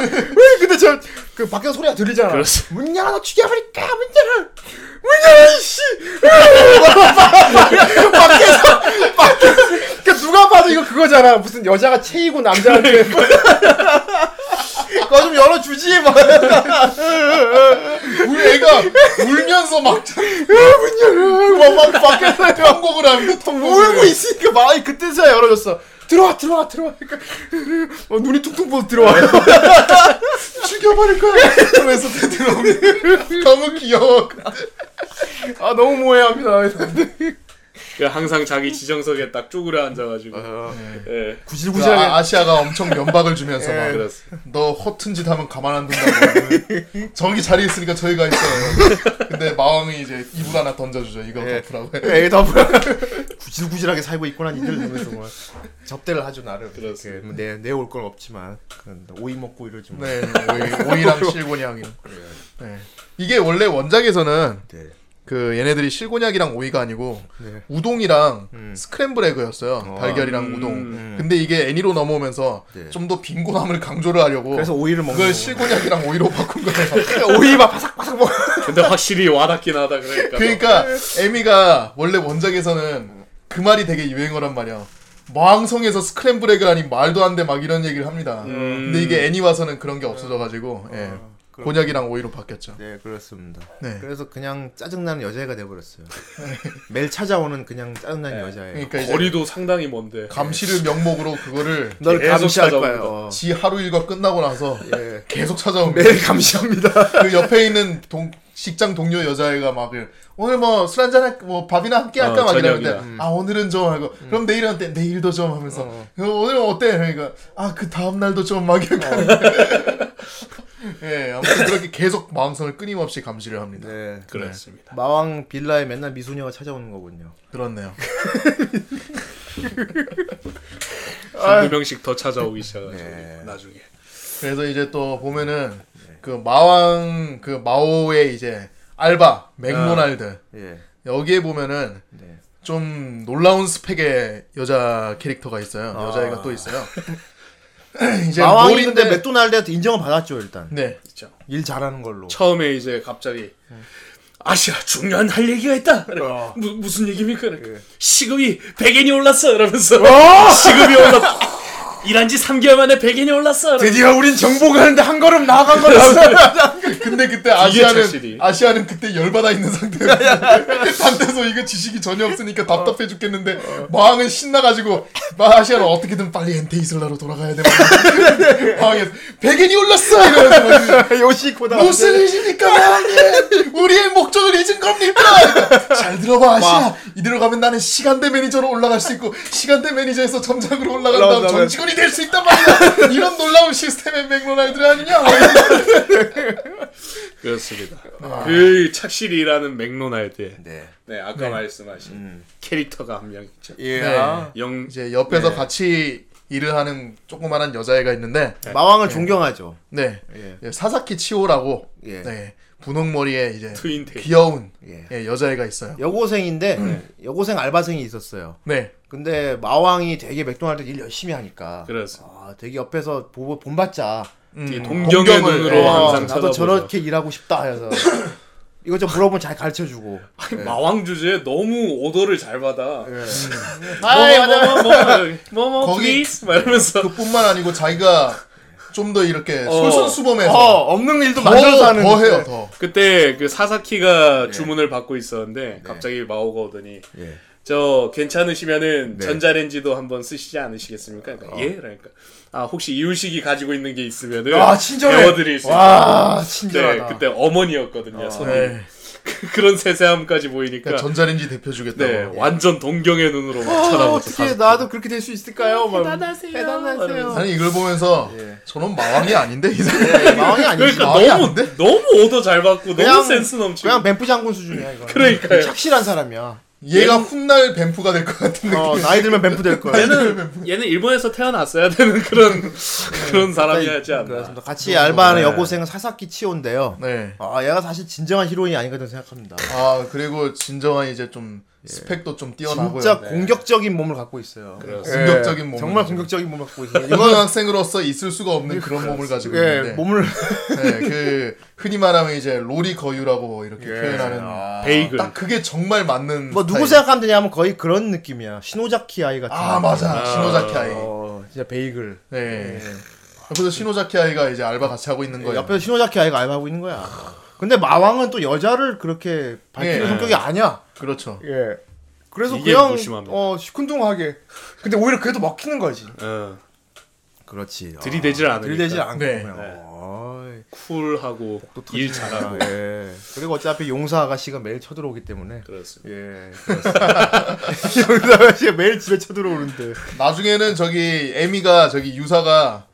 [SPEAKER 3] 왜 근데 저 그 밖에서 소리가 들리잖아.
[SPEAKER 4] 그렇습니다.
[SPEAKER 3] 문 열어 너 죽여버릴까 문 열어 문 열어 이씨. 밖에서 밖에서. 그 누가 봐도 이거 그거잖아. 무슨 여자가 체이고 남자한테. 그거 좀 열어주지 막
[SPEAKER 1] 우리 애가 울면서 막
[SPEAKER 3] 문 열어. 막 밖에서
[SPEAKER 1] 통곡을 하는데 통곡을
[SPEAKER 3] 울고 있으니까 마음이 그때서야 열어줬어. 들어와 들어와 들어와. 그러니까 어, 눈이 퉁퉁 부어 들어와요.
[SPEAKER 1] 죽여버릴 거야. 그래서 들어오면 너무 귀여워.
[SPEAKER 3] 아 너무 모해합니다.
[SPEAKER 4] 그 항상 자기 지정석에 딱 쪼그려 앉아가지고
[SPEAKER 3] 어.
[SPEAKER 4] 예.
[SPEAKER 3] 구질구질하게
[SPEAKER 1] 아, 아시아가 엄청 면박을 주면서 막
[SPEAKER 4] 그렇습니다.
[SPEAKER 1] 너 허튼 짓 하면 가만 안 둔다고. 저기 자리에 있으니까 저희가 있어요. 근데 마왕이 이제 이불 하나 던져주죠. 이거
[SPEAKER 3] 예.
[SPEAKER 1] 덮으라고.
[SPEAKER 3] 에이 더 구질구질하게 살고 있구나 니들 하면서 뭐 접대를 하죠 나름.
[SPEAKER 4] 그렇습니다.
[SPEAKER 3] 내내올 건 없지만 오이 먹고 이러지 뭐.
[SPEAKER 1] 네, 오이, 오이랑 실곤약이랑. 네. 이게 원래 원작에서는
[SPEAKER 3] 네.
[SPEAKER 1] 그 얘네들이 실곤약이랑 오이가 아니고
[SPEAKER 3] 네.
[SPEAKER 1] 우동이랑
[SPEAKER 3] 음.
[SPEAKER 1] 스크램블 에그였어요.
[SPEAKER 3] 어.
[SPEAKER 1] 달걀이랑
[SPEAKER 4] 음.
[SPEAKER 1] 우동. 근데 이게 애니로 넘어오면서
[SPEAKER 3] 네.
[SPEAKER 1] 좀더 빈곤함을 강조를 하려고
[SPEAKER 3] 그래서 오이를 먹는
[SPEAKER 1] 그걸
[SPEAKER 3] 거.
[SPEAKER 1] 실곤약이랑 오이로 바꾼 거예요.
[SPEAKER 3] 오이 막 바삭바삭 먹.
[SPEAKER 4] 근데 확실히 와닿긴 하다 그러니까.
[SPEAKER 1] 그러니까 에미가 원래 원작에서는 그 말이 되게 유행어란 말이야. 마왕성에서 스크램블 에그라니 말도 안 돼 막 이런 얘기를 합니다.
[SPEAKER 4] 음.
[SPEAKER 1] 근데 이게 애니 와서는 그런 게 없어져 가지고 예. 곤약이랑 오이로 바뀌었죠.
[SPEAKER 3] 네 그렇습니다.
[SPEAKER 1] 네.
[SPEAKER 3] 그래서 그냥 짜증나는 여자애가 돼버렸어요. 매일 찾아오는 그냥 짜증나는 여자애.
[SPEAKER 1] 그러니까 이제
[SPEAKER 4] 거리도 상당히 먼데.
[SPEAKER 1] 감시를 명목으로 그거를
[SPEAKER 3] 널
[SPEAKER 4] 계속
[SPEAKER 3] 감시할
[SPEAKER 4] 찾아옵니다.
[SPEAKER 3] 거예요.
[SPEAKER 1] 지 하루 일과 끝나고 나서
[SPEAKER 3] 예.
[SPEAKER 1] 계속 찾아옵니다.
[SPEAKER 3] 매일 감시합니다.
[SPEAKER 1] 그 옆에 있는 동, 직장 동료 여자애가 막 그, 오늘 뭐 술 한잔 할, 뭐 밥이나 함께 할까
[SPEAKER 4] 어,
[SPEAKER 1] 막. 이러는데 아 오늘은 좀 하고 그럼 내일은 어때 내일도 좀 하면서 어, 오늘은 어때 그러니까 아 그 다음 날도 좀 막 이렇게 하는 데예 아무튼 그렇게 계속 마음성을 끊임없이 감시를 합니다.
[SPEAKER 3] 네.
[SPEAKER 4] 그렇습니다.
[SPEAKER 3] 마왕 빌라에 맨날 미소녀가 찾아오는 거군요.
[SPEAKER 1] 그렇네요.
[SPEAKER 4] 한두 명씩 더 찾아오기 시작하죠.
[SPEAKER 3] 네.
[SPEAKER 4] 나중에.
[SPEAKER 1] 그래서 이제 또 보면은 그 마왕 그 마오의 이제 알바 맥도날드
[SPEAKER 3] 예.
[SPEAKER 1] 여기에 보면은
[SPEAKER 3] 네.
[SPEAKER 1] 좀 놀라운 스펙의 여자 캐릭터가 있어요. 여자애가 또 있어요. 이제
[SPEAKER 3] 마왕인데
[SPEAKER 1] 롤인데-
[SPEAKER 3] 맥도날드한테 인정을 받았죠 일단.
[SPEAKER 1] 네.
[SPEAKER 4] 있죠.
[SPEAKER 3] 일 잘하는 걸로.
[SPEAKER 4] 처음에 이제 갑자기 아시아 중요한 할 얘기가 있다. 무, 무슨 얘기입니까? 시급이 100엔이 올랐어. 이러면서 시급이 올랐. 일한 지 3개월 만에 100엔이 올랐어.
[SPEAKER 3] 드디어 우린 정복하는데 한 걸음 나아간 거였어.
[SPEAKER 1] 근데 그때 아시야는. 아시야는 그때 열받아 있는 상태였어. 반대서 이거 지식이 전혀 없으니까 답답해 죽겠는데 마왕은 신나가지고 마 아시야는 어떻게든 빨리 엔테 이슬라로 돌아가야 돼. 마왕이 백엔이 올랐어 이러면서
[SPEAKER 3] 요시코다.
[SPEAKER 1] 무슨 일입니까 마왕님? 우리의 목적을 잊은 겁니까? 잘 들어봐 아시야. 이대로 가면 나는 시간대 매니저로 올라갈 수 있고 시간대 매니저에서 점장으로 올라간 다음 정직원이 될 수 있단 말이야. 이런 놀라운 시스템의 맥로날드 아니냐?
[SPEAKER 4] 그렇습니다. 그 착실히 일하는 맥로날드에
[SPEAKER 3] 네.
[SPEAKER 4] 네 아까 말씀하신 캐릭터가 한 명 있죠.
[SPEAKER 3] 예.
[SPEAKER 1] 네.
[SPEAKER 4] 영
[SPEAKER 1] 이제 옆에서 같이 일을 하는 조그만한 여자애가 있는데
[SPEAKER 3] 마왕을 존경하죠.
[SPEAKER 1] 네
[SPEAKER 3] 예.
[SPEAKER 1] 예, 사사키 치오라고
[SPEAKER 3] 예.
[SPEAKER 1] 네 분홍머리에 이제
[SPEAKER 4] 트윈 테일.
[SPEAKER 1] 귀여운
[SPEAKER 3] 예.
[SPEAKER 1] 예, 여자애가 있어요.
[SPEAKER 3] 여고생인데 여고생 알바생이 있었어요.
[SPEAKER 1] 네
[SPEAKER 3] 근데 마왕이 되게 맥도날드 일 열심히 하니까
[SPEAKER 4] 그렇습니다.
[SPEAKER 3] 아, 되게 옆에서 보고 본받자.
[SPEAKER 4] 되게
[SPEAKER 1] 음,
[SPEAKER 4] 동경의
[SPEAKER 1] 동경을,
[SPEAKER 4] 눈으로
[SPEAKER 1] 예.
[SPEAKER 4] 항상
[SPEAKER 3] 나도
[SPEAKER 4] 쳐다보죠.
[SPEAKER 3] 저렇게 일하고 싶다 해서 이거 좀 물어보면 잘 가르쳐주고.
[SPEAKER 4] 마왕 주제에 너무 오더를 잘 받아.
[SPEAKER 3] 아이,
[SPEAKER 4] 뭐뭐 뭐뭐뭐
[SPEAKER 1] 거기-
[SPEAKER 4] please 막 이러면서
[SPEAKER 1] 그뿐만 아니고 자기가 좀 더 이렇게
[SPEAKER 4] 어.
[SPEAKER 1] 솔선수범해서
[SPEAKER 3] 어, 없는 일도
[SPEAKER 1] 더,
[SPEAKER 3] 만들어서 하는.
[SPEAKER 1] 더 해요 더.
[SPEAKER 4] 그때 그 사사키가 주문을 받고 있었는데 갑자기 마오가 오더니
[SPEAKER 3] 예.
[SPEAKER 4] 저 괜찮으시면은
[SPEAKER 3] 네.
[SPEAKER 4] 전자레인지도 한번 쓰시지 않으시겠습니까? 그러니까 예, 그러니까 아 혹시 이유식이 가지고 있는 게 있으면은
[SPEAKER 3] 아, 친절해.
[SPEAKER 4] 배워드릴 수 있어요.
[SPEAKER 3] 와,
[SPEAKER 4] 네,
[SPEAKER 3] 친절하다.
[SPEAKER 4] 그때 어머니였거든요. 손님.
[SPEAKER 1] 네.
[SPEAKER 4] 그런 세세함까지 보이니까
[SPEAKER 1] 그러니까 전자레인지 대표 주겠다고.
[SPEAKER 4] 네 완전 동경의 눈으로 막
[SPEAKER 3] 아,
[SPEAKER 4] 쳐다보죠.
[SPEAKER 3] 어떻게. 나도 그렇게 될 수 있을까요? 막
[SPEAKER 4] 대단하세요.
[SPEAKER 3] 대단하세요.
[SPEAKER 1] 아니 이걸 보면서
[SPEAKER 3] 예.
[SPEAKER 1] 저는 마왕이 아닌데 이 사람.
[SPEAKER 3] 네, 마왕이 아니지.
[SPEAKER 4] 그러니까
[SPEAKER 1] 마음이
[SPEAKER 4] 너무
[SPEAKER 1] 안 돼?
[SPEAKER 4] 너무 오더 잘 받고
[SPEAKER 3] 그냥-
[SPEAKER 4] 너무 센스 넘치고
[SPEAKER 3] 그냥 뱀프 장군 수준이야 이거.
[SPEAKER 4] 그러니까요.
[SPEAKER 3] 착실한 사람이야.
[SPEAKER 1] 얘가 훗날 뱀프가 될 것 같은 느낌.
[SPEAKER 3] 어, 나이 들면 뱀프 될 거야.
[SPEAKER 4] 얘는 얘는 일본에서 태어났어야 되는 그런 그런 사람이었지 않나.
[SPEAKER 3] 그렇습니다. 같이 알바하는 여고생은 사사키 치호인데요.
[SPEAKER 1] 네.
[SPEAKER 3] 아, 얘가 사실 진정한 히로인이 아니거든 생각합니다.
[SPEAKER 1] 아 그리고 진정한 이제 좀 스펙도 좀 뛰어나고요.
[SPEAKER 3] 진짜 공격적인 몸을 갖고 있어요.
[SPEAKER 4] 그렇습니다.
[SPEAKER 3] 예,
[SPEAKER 1] 공격적인 몸을
[SPEAKER 3] 정말. 공격적인 몸을 갖고 있어요.
[SPEAKER 1] 고등학생으로서 있을 수가 없는 그런 몸을 가지고
[SPEAKER 3] 예,
[SPEAKER 1] 있는데
[SPEAKER 3] 몸을
[SPEAKER 1] 네, 그 흔히 말하면 이제 로리 거유라고 이렇게 표현하는
[SPEAKER 4] 베이글.
[SPEAKER 1] 딱 그게 정말 맞는
[SPEAKER 3] 뭐 누구
[SPEAKER 1] 스타일.
[SPEAKER 3] 생각하면 되냐면 거의 그런 느낌이야. 시노자키 아이 같은.
[SPEAKER 1] 아. 맞아 시노자키 아이
[SPEAKER 3] 어, 진짜 베이글.
[SPEAKER 1] 네 옆에서 신호자키 아이가 이제 알바 같이 하고 있는 거예요
[SPEAKER 3] 옆에서 시노자키 아이가 알바하고 있는 거야. 근데 마왕은 또 여자를 그렇게 밝히는
[SPEAKER 1] 예.
[SPEAKER 3] 성격이 아니야.
[SPEAKER 1] 그렇죠
[SPEAKER 3] 예. 그래서 그냥
[SPEAKER 4] 무심합니다.
[SPEAKER 3] 어 시큰둥하게. 근데 오히려 그래도 먹히는 거지.
[SPEAKER 4] 어,
[SPEAKER 3] 그렇지.
[SPEAKER 4] 들이대질 않으니까.
[SPEAKER 3] 들이대질 않고
[SPEAKER 1] 네.
[SPEAKER 3] 그냥.
[SPEAKER 4] 네.
[SPEAKER 3] 어이,
[SPEAKER 4] 쿨하고 일 잘하고
[SPEAKER 3] 예. 그리고 어차피 용사 아가씨가 매일 쳐들어오기 때문에.
[SPEAKER 4] 그렇습니다.
[SPEAKER 3] 예. 그렇습니다. 용사 아가씨가 매일 집에 쳐들어오는데.
[SPEAKER 1] 나중에는 저기 에미가 저기 유사가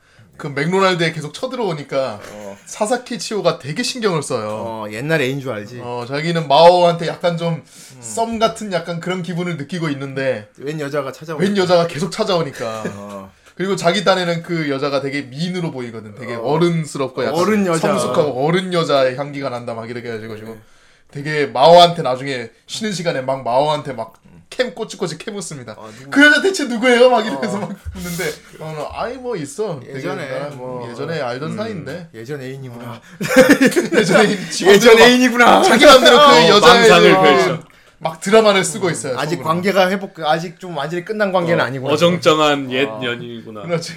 [SPEAKER 1] 그 맥도날드에 계속 쳐들어오니까 사사키 치오가 되게 신경을 써요
[SPEAKER 3] 어 옛날 애인 줄 알지.
[SPEAKER 1] 어 자기는 마오한테 약간 좀 썸 같은 약간 그런 기분을 느끼고 있는데
[SPEAKER 3] 웬 여자가 찾아오.
[SPEAKER 1] 웬 여자가 계속 찾아오니까
[SPEAKER 3] 어.
[SPEAKER 1] 그리고 자기 딴에는 그 여자가 되게 미인으로 보이거든. 되게 어. 른스럽고 약간
[SPEAKER 3] 어른 여자.
[SPEAKER 1] 성숙하고 어른 여자의 향기가 난다 막 이렇게 해가지고 되게 마오한테 나중에 쉬는 시간에 막 마오한테 막 캠 꼬치꼬치 캐묻습니다. 그 여자 대체 누구예요? 막 이러면서 막 묻는데 어, 아이 뭐 있어. 되게
[SPEAKER 3] 예전에
[SPEAKER 1] 나랑
[SPEAKER 3] 뭐,
[SPEAKER 1] 예전에 알던 사이인데
[SPEAKER 3] 예전 애인이구나.
[SPEAKER 1] 예전에
[SPEAKER 3] 예전 애인이구나.
[SPEAKER 1] 자기 맘대로 그
[SPEAKER 4] 어,
[SPEAKER 1] 여자의
[SPEAKER 4] 펼쳐.
[SPEAKER 1] 막 드라마를 쓰고 있어요.
[SPEAKER 3] 아직
[SPEAKER 1] 속으로.
[SPEAKER 3] 관계가 회복 아직 좀 완전히 끝난 관계는 아니고.
[SPEAKER 4] 어정쩡한 옛 연인이구나.
[SPEAKER 1] 그렇지.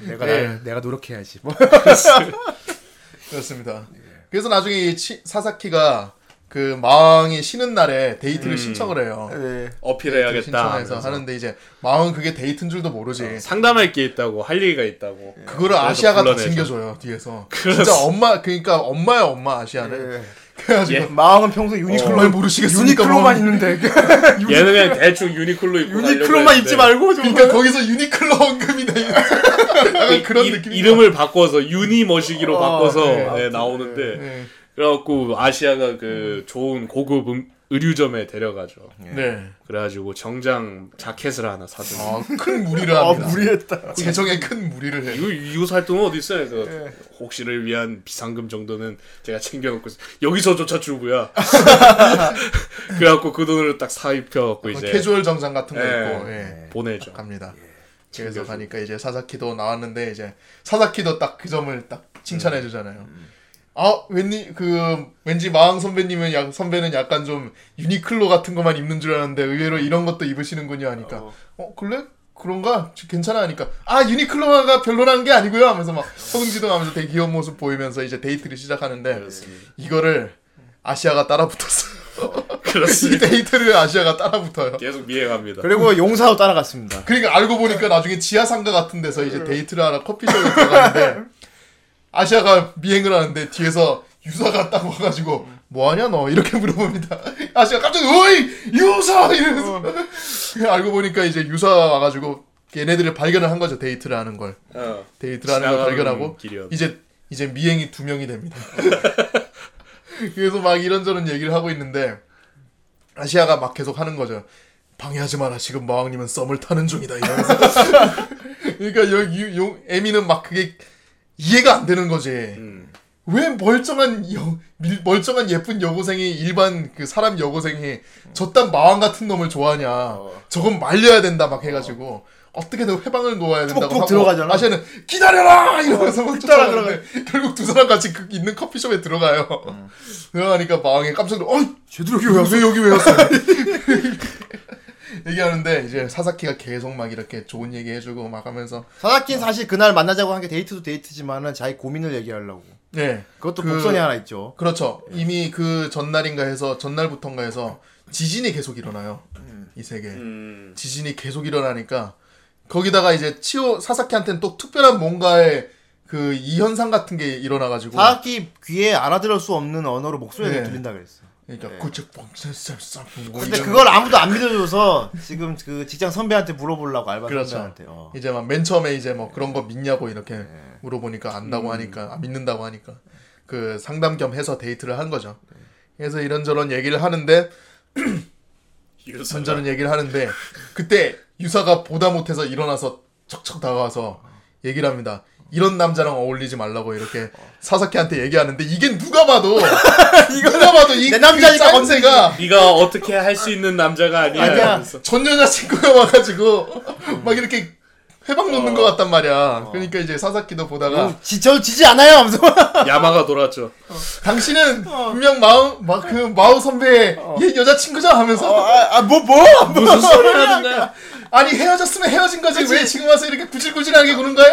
[SPEAKER 3] 내가
[SPEAKER 1] 네.
[SPEAKER 3] 나, 내가 노력해야지. 뭐.
[SPEAKER 1] 그렇습니다. 그래서 나중에 이 치- 사사키가 그 마왕이 쉬는 날에 데이트를 신청을 해요.
[SPEAKER 3] 네.
[SPEAKER 4] 어필해야겠다.
[SPEAKER 1] 신청해서
[SPEAKER 4] 하면서.
[SPEAKER 1] 하는데 이제 마왕은 그게 데이트인 줄도 모르지.
[SPEAKER 4] 상담할 게 있다고 할 얘기가 있다고.
[SPEAKER 1] 그거를 아시야가 다
[SPEAKER 4] 불러내죠.
[SPEAKER 1] 챙겨줘요 뒤에서.
[SPEAKER 4] 그렇지.
[SPEAKER 1] 진짜 엄마 그러니까 엄마야 엄마 아시야는.
[SPEAKER 3] 네.
[SPEAKER 1] 그래가지고
[SPEAKER 4] 예.
[SPEAKER 3] 마왕은 평소 유니클로
[SPEAKER 1] 정말 모르시겠습니까?
[SPEAKER 3] 유니클로만
[SPEAKER 1] 뭐.
[SPEAKER 3] 있는데
[SPEAKER 4] 얘는 그냥 대충 유니클로 입고
[SPEAKER 3] 유니클로만 입지 말고 좀
[SPEAKER 1] 그러니까 거기서 유니클로 언급이 돼. 약간 그런
[SPEAKER 4] 이-
[SPEAKER 1] 느낌.
[SPEAKER 4] 이름을 바꿔서 유니머시기로
[SPEAKER 3] 어,
[SPEAKER 4] 바꿔서
[SPEAKER 3] 네.
[SPEAKER 4] 네, 나오는데
[SPEAKER 1] 네.
[SPEAKER 4] 그래갖고 아시아가 그 좋은 고급 음- 의류점에 데려가죠.
[SPEAKER 1] 네.
[SPEAKER 4] 그래가지고 정장 자켓을 하나 사주고
[SPEAKER 1] 아, 큰 무리를
[SPEAKER 3] 아
[SPEAKER 1] 합니다.
[SPEAKER 3] 무리했다.
[SPEAKER 1] 재정에 큰 무리를 해.
[SPEAKER 4] 이거 이거 살돈 어디 있어요? 그
[SPEAKER 3] 네.
[SPEAKER 4] 혹시를 위한 비상금 정도는 제가 챙겨놓고 있어. 여기서조차 주고야. 그래갖고 그 돈으로 딱 사입혀갖고 이제
[SPEAKER 1] 캐주얼 정장 같은 거
[SPEAKER 4] 예.
[SPEAKER 1] 입고 예.
[SPEAKER 4] 보내죠.
[SPEAKER 1] 갑니다. 그래서 가니까 이제 사사키도 나왔는데 이제 사사키도 딱 그 점을 딱 칭찬해 주잖아요. 아 왠지 그 왠지 마왕 선배님은 약 선배는 약간 좀 유니클로 같은 것만 입는 줄 알았는데 의외로 이런 것도 입으시는군요 하니까 어, 그래 그런가 괜찮아 하니까 아 유니클로가 별로라는 게 아니고요 하면서 막 허둥지둥하면서 되게 귀여운 모습 보이면서 이제 데이트를 시작하는데
[SPEAKER 4] 그렇습니다.
[SPEAKER 1] 이거를 아시야가 따라붙었어요. 이
[SPEAKER 4] 그렇습니다.
[SPEAKER 1] 데이트를 아시야가 따라붙어요.
[SPEAKER 4] 계속 미행합니다.
[SPEAKER 3] 그리고 용사도 따라갔습니다.
[SPEAKER 1] 그러니까 알고 보니까 나중에 지하상가 같은 데서 이제 데이트를 하러 커피숍에 들어가는데 아시야가 미행을 하는데 뒤에서 유사가 딱 와가지고 뭐하냐 너 이렇게 물어봅니다. 아시야 갑자기 어이 유사 이러면서 알고 보니까 이제 유사 와가지고 얘네들을 발견을 한 거죠 데이트를 하는 걸
[SPEAKER 4] 어.
[SPEAKER 1] 데이트를 하는 걸 발견하고
[SPEAKER 4] 길이었.
[SPEAKER 1] 이제 이제 미행이 두 명이 됩니다. 그래서 막 이런저런 얘기를 하고 있는데 아시야가 막 계속 하는 거죠. 방해하지 마라. 지금 마왕님은 썸을 타는 중이다. 이러면서. 그러니까 여기 용 에미는 막 그게 이해가 안 되는 거지.
[SPEAKER 4] 음.
[SPEAKER 1] 왜 멀쩡한 여, 밀- 멀쩡한 예쁜 여고생이 일반 그 사람 여고생이 저딴 마왕 같은 놈을 좋아하냐. 저건 말려야 된다 막 해가지고 어 떻게든 회방을 놓아야 된다고 하고
[SPEAKER 3] 들어가잖아.
[SPEAKER 1] 아시아는 기다려라 이러면서 막
[SPEAKER 3] 따라
[SPEAKER 1] 쫓아가는데 결국 두 사람 같이 그 있는 커피숍에 들어가요. 들어가니까 마왕이 깜짝 놀라. 어이 쟤들 여기 왜 왔어? 왜 여기 왜 왔어? 얘기하는데 이제 사사키가 계속 막 이렇게 좋은 얘기 해주고 막 하면서
[SPEAKER 3] 사사키는 사실 그날 만나자고 한 게 데이트도 데이트지만은 자기 고민을 얘기하려고.
[SPEAKER 1] 네
[SPEAKER 3] 그것도
[SPEAKER 1] 그-
[SPEAKER 3] 복선이 하나 있죠.
[SPEAKER 1] 그렇죠. 이미 그 전날인가 해서 전날부터인가 해서 지진이 계속 일어나요. 이 세계 에
[SPEAKER 4] 음.
[SPEAKER 1] 지진이 계속 일어나니까 거기다가 이제 치오 사사키한테는 또 특별한 뭔가의 그 이현상 같은 게 일어나가지고
[SPEAKER 3] 사사키 귀에 알아들을 수 없는 언어로 목소리가
[SPEAKER 1] 네.
[SPEAKER 3] 들린다 그랬어.
[SPEAKER 1] 그러니까 뻥뻥뻥뻥
[SPEAKER 3] 근데 그걸 아무도 안 믿어줘서 지금 그 직장 선배한테 물어보려고 알바
[SPEAKER 1] 그렇죠.
[SPEAKER 3] 선배한테. 어.
[SPEAKER 1] 이제 막 맨 처음에 이제 뭐 그런 거 믿냐고 이렇게
[SPEAKER 3] 네.
[SPEAKER 1] 물어보니까 안다고
[SPEAKER 3] 음.
[SPEAKER 1] 하니까 아, 믿는다고 하니까 그 상담 겸 해서 데이트를 한 거죠. 그래서 이런저런 얘기를 하는데. 이런저런 얘기를 하는데 그때 유사가 보다 못해서 일어나서 척척 다가와서 얘기를 합니다. 이런 남자랑 어울리지 말라고 이렇게 사사키한테 얘기하는데 이게 누가 봐도 누가 봐도
[SPEAKER 3] 이내 남자니까
[SPEAKER 1] 그 짱새가
[SPEAKER 4] 네가 어떻게 할 수 있는 남자가 아니야.
[SPEAKER 3] 아니야.
[SPEAKER 1] 전 여자친구가 와가지고 막 이렇게 회방 놓는 것 같단 말이야. 그러니까 이제 사사키도 보다가
[SPEAKER 3] 어, 지, 저 지지 않아요 하면서
[SPEAKER 4] 야마가 돌았죠.
[SPEAKER 1] 당신은 분명 마우 마, 그 마우 선배의 얘 여자친구죠 하면서
[SPEAKER 3] 아뭐 뭐?
[SPEAKER 4] 무슨 소리 하는 거야?
[SPEAKER 1] 아니 헤어졌으면 헤어진 거지 왜 지금 와서 이렇게 구질구질하게 구는 거야?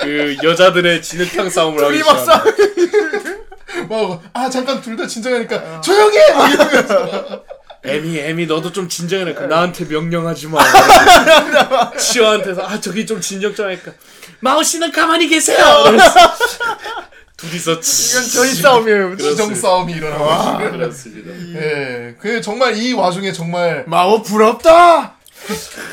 [SPEAKER 4] 그 여자들의 진흙탕 싸움을 하기. 시작합니다.
[SPEAKER 1] 뭐아 잠깐 둘 다 진정하니까 조용히 해!
[SPEAKER 4] 에미 에미 너도 좀 진정해라. 나한테 명령하지 마. 치어한테서 아 저기 좀 진정 좀 할까. 마오 씨는 가만히 계세요. 둘이서
[SPEAKER 3] 이건 저희 싸움이에요.
[SPEAKER 1] 지정 싸움이 일어나고
[SPEAKER 4] 그렇습니다.
[SPEAKER 1] 예, 그 정말 이 와중에 정말
[SPEAKER 3] 마오 부럽다.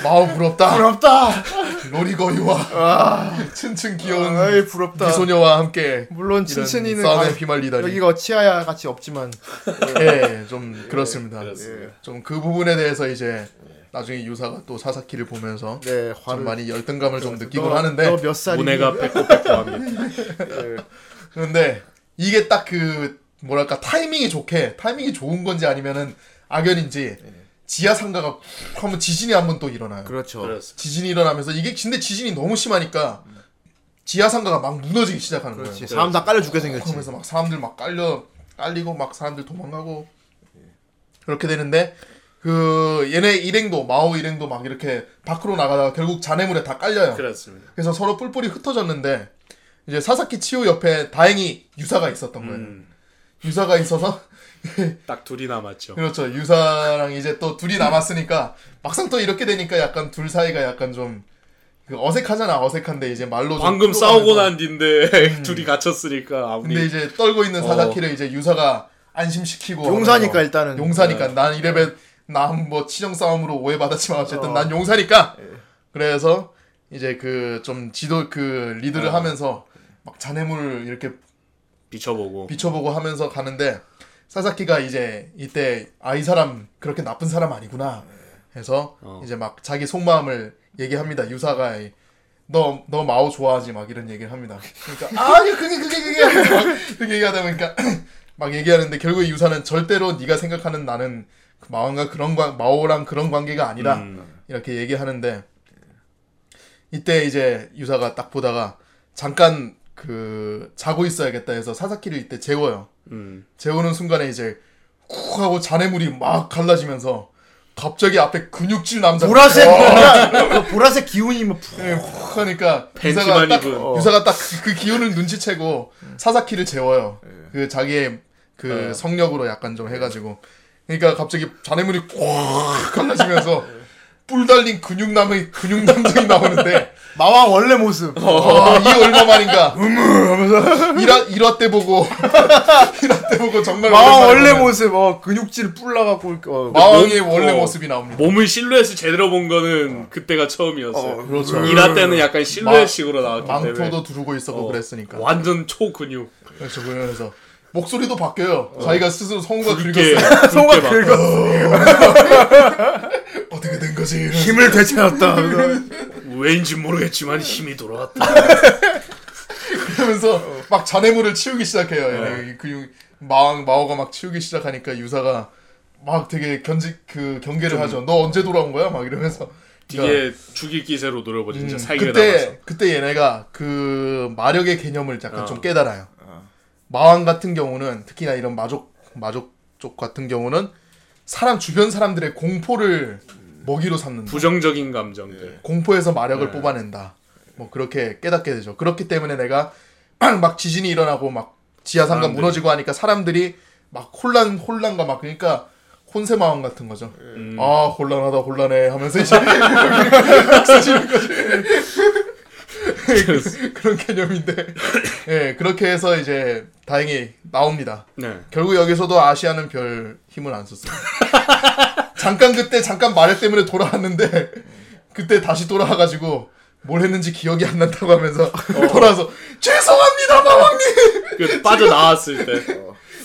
[SPEAKER 1] 마우 부럽다
[SPEAKER 3] 부럽다.
[SPEAKER 1] 로리거이와 층층 귀여운
[SPEAKER 3] 아이 부럽다.
[SPEAKER 1] 미소녀와 함께
[SPEAKER 3] 물론 친친이는
[SPEAKER 1] 싸움에
[SPEAKER 3] 가-
[SPEAKER 1] 휘말리다니
[SPEAKER 3] 여기가 치아야 같이 없지만
[SPEAKER 1] 예, 좀 그렇습니다.
[SPEAKER 4] 그렇습니다.
[SPEAKER 1] 좀그 부분에 대해서 이제 나중에 유사가 또 사사키를 보면서 네좀
[SPEAKER 3] 화를
[SPEAKER 1] 많이 열등감을 좀 느끼곤
[SPEAKER 3] 너-
[SPEAKER 1] 하는데
[SPEAKER 3] 너몇 살이?
[SPEAKER 4] 문해가 빼꼬빼꼬합니다.
[SPEAKER 1] 그런데 이게 딱 그 뭐랄까 타이밍이 좋게 타이밍이 좋은 건지 아니면은 악연인지 지하 상가가 하면 지진이 한번 또 일어나요.
[SPEAKER 3] 그렇죠.
[SPEAKER 4] 그렇습니다.
[SPEAKER 1] 지진이 일어나면서 이게 근데 지진이 너무 심하니까 지하 상가가 막 무너지기 시작하는
[SPEAKER 3] 그렇지.
[SPEAKER 1] 거예요.
[SPEAKER 3] 사람 다 깔려 죽게 생겼지.
[SPEAKER 1] 그러면서 막 사람들 막 깔려 깔리고 막 사람들 도망가고 그렇게 되는데 그 얘네 일행도 마오 일행도 막 이렇게 밖으로 나가다가 결국 잔해물에 다 깔려요.
[SPEAKER 4] 그렇습니다.
[SPEAKER 1] 그래서 서로 뿔뿔이 흩어졌는데 이제 사사키 치오 옆에 다행히 유사가 있었던 거예요.
[SPEAKER 4] 음,
[SPEAKER 1] 유사가 있어서
[SPEAKER 4] 딱 둘이 남았죠.
[SPEAKER 1] 그렇죠. 유사랑 이제 또 둘이 남았으니까 막상 또 이렇게 되니까 약간 둘 사이가 약간 좀그 어색하잖아. 어색한데 이제 말로 좀
[SPEAKER 4] 방금. 싸우고 난 뒤인데 둘이 갇혔으니까 아무리
[SPEAKER 1] 근데 이제 떨고 있는
[SPEAKER 4] 어.
[SPEAKER 1] 사사키를 이제 유사가 안심시키고
[SPEAKER 3] 용사니까 일단은.
[SPEAKER 1] 용사니까 난 이래봬 난뭐 치정 싸움으로 오해받았지만 어쨌든
[SPEAKER 3] 어.
[SPEAKER 1] 난 용사니까 그래서 이제 그 좀 지도 그 리드를 하면서 막 자네물을 이렇게
[SPEAKER 4] 비춰보고.
[SPEAKER 1] 비춰보고 하면서 가는데 사사키가 이제 이때 아 이 사람 그렇게 나쁜 사람 아니구나 해서
[SPEAKER 4] 어.
[SPEAKER 1] 이제 막 자기 속마음을 얘기합니다. 유사가 너너 마오 좋아하지? 막 이런 얘기를 합니다. 그러니까 아 그게 그게 그게 막 그렇게 얘기하다 보니까 막 얘기하는데 결국 유사는 절대로 네가 생각하는 나는 그 마오가 그런 관 마오랑 그런 관계가 아니라
[SPEAKER 4] 음.
[SPEAKER 1] 이렇게 얘기하는데 이때 이제 유사가 딱 보다가 잠깐 그 자고 있어야겠다 해서 사사키를 이때 재워요.
[SPEAKER 4] 음.
[SPEAKER 1] 재우는 순간에 이제 쿡 하고 잔해물이 막 갈라지면서 갑자기 앞에 근육질 남자
[SPEAKER 3] 보라색 그 보라색 기운이 막 푹.
[SPEAKER 1] 예, 훅 하니까 유사가 딱.
[SPEAKER 3] 어.
[SPEAKER 1] 유사가 딱 그 기운을 눈치채고 사사키를 재워요. 그 자기의 그
[SPEAKER 4] 어.
[SPEAKER 1] 성력으로 약간 좀 해가지고 그러니까 갑자기 잔해물이 꽉 갈라지면서 뿔 달린 근육남의 근육남정이 나오는데
[SPEAKER 3] 마왕 원래 모습.
[SPEAKER 1] 아, 이 얼마 만인가. 일화, 일화 때 보고, 일화 때 보고 정말.
[SPEAKER 3] 마왕
[SPEAKER 1] 오랜만에
[SPEAKER 3] 원래
[SPEAKER 1] 보는
[SPEAKER 3] 모습. 어 근육질 뿔나갖고 어,
[SPEAKER 1] 마왕의
[SPEAKER 4] 몸-
[SPEAKER 1] 원래
[SPEAKER 4] 어.
[SPEAKER 1] 모습이 나옵니다.
[SPEAKER 4] 몸을 실루엣을 제대로 본 거는 그때가 처음이었어요.
[SPEAKER 3] 어,
[SPEAKER 1] 그렇죠.
[SPEAKER 4] 일화 때는 약간 실루엣식으로 나왔기 때문에
[SPEAKER 1] 망토도 두르고 있었고
[SPEAKER 4] 어,
[SPEAKER 1] 그랬으니까.
[SPEAKER 4] 완전 초근육.
[SPEAKER 1] 그렇죠. 그래서 목소리도 바뀌어요. 자기가 스스로 성우가 긁었어요.
[SPEAKER 4] 굵게 막
[SPEAKER 1] 어떻게 된 거지?
[SPEAKER 3] 힘을 되찾았다.
[SPEAKER 4] 왜인지 모르겠지만 힘이 돌아왔다.
[SPEAKER 1] 그러면서 막 잔해물을 치우기 시작해요. 얘네. 이 근육, 마왕, 마오가 막 치우기 시작하니까 유사가 막 되게 견직, 그 경계를 하죠. 너 언제 돌아온 거야? 막 이러면서. 그러니까
[SPEAKER 4] 되게 죽일 기세로 노려보 진짜
[SPEAKER 1] 음,
[SPEAKER 4] 담아서.
[SPEAKER 1] 그때 그때 얘네가 그 마력의 개념을 약간
[SPEAKER 4] 어.
[SPEAKER 1] 좀 깨달아요. 마왕 같은 경우는 특히나 이런 마족 마족 쪽 같은 경우는 사람 주변 사람들의 공포를 먹이로 삼는다.
[SPEAKER 4] 부정적인 감정들.
[SPEAKER 1] 공포에서 마력을
[SPEAKER 4] 네.
[SPEAKER 1] 뽑아낸다. 뭐 그렇게 깨닫게 되죠. 그렇기 때문에 내가 막 지진이 일어나고 막 지하 상가
[SPEAKER 4] 사람들이.
[SPEAKER 1] 무너지고 하니까 사람들이 막 혼란 혼란과 막 그러니까 혼세 마왕 같은 거죠.
[SPEAKER 4] 음.
[SPEAKER 1] 아 혼란하다 혼란해 하면서 이제 막 쓰시는 거죠. 그런 개념인데 예 그렇게 해서 이제 다행히 나옵니다.
[SPEAKER 4] 네.
[SPEAKER 1] 결국 여기서도 아시아는 별 힘을 안 썼어요. 잠깐 그때 잠깐 마력 때문에 돌아왔는데 그때 다시 돌아와가지고 뭘 했는지 기억이 안 난다고 하면서 돌아와서 죄송합니다 마왕님
[SPEAKER 4] 그 빠져 나왔을 때.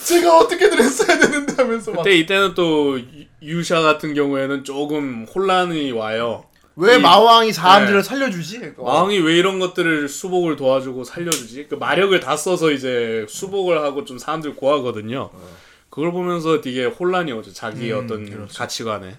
[SPEAKER 1] 제가 어떻게든 했어야 되는데 하면서 막
[SPEAKER 4] 그때 이때는 또 유- 유샤 같은 경우에는 조금 혼란이 와요.
[SPEAKER 3] 왜
[SPEAKER 4] 이-
[SPEAKER 3] 마왕이 사람들을
[SPEAKER 4] 네.
[SPEAKER 3] 살려주지? 어.
[SPEAKER 4] 왕이 왜 이런 것들을 수복을 도와주고 살려주지? 그 마력을 다 써서 이제 수복을 하고 좀 사람들 구하거든요. 그걸 보면서 되게 혼란이 오죠. 자기 어떤 가치관에.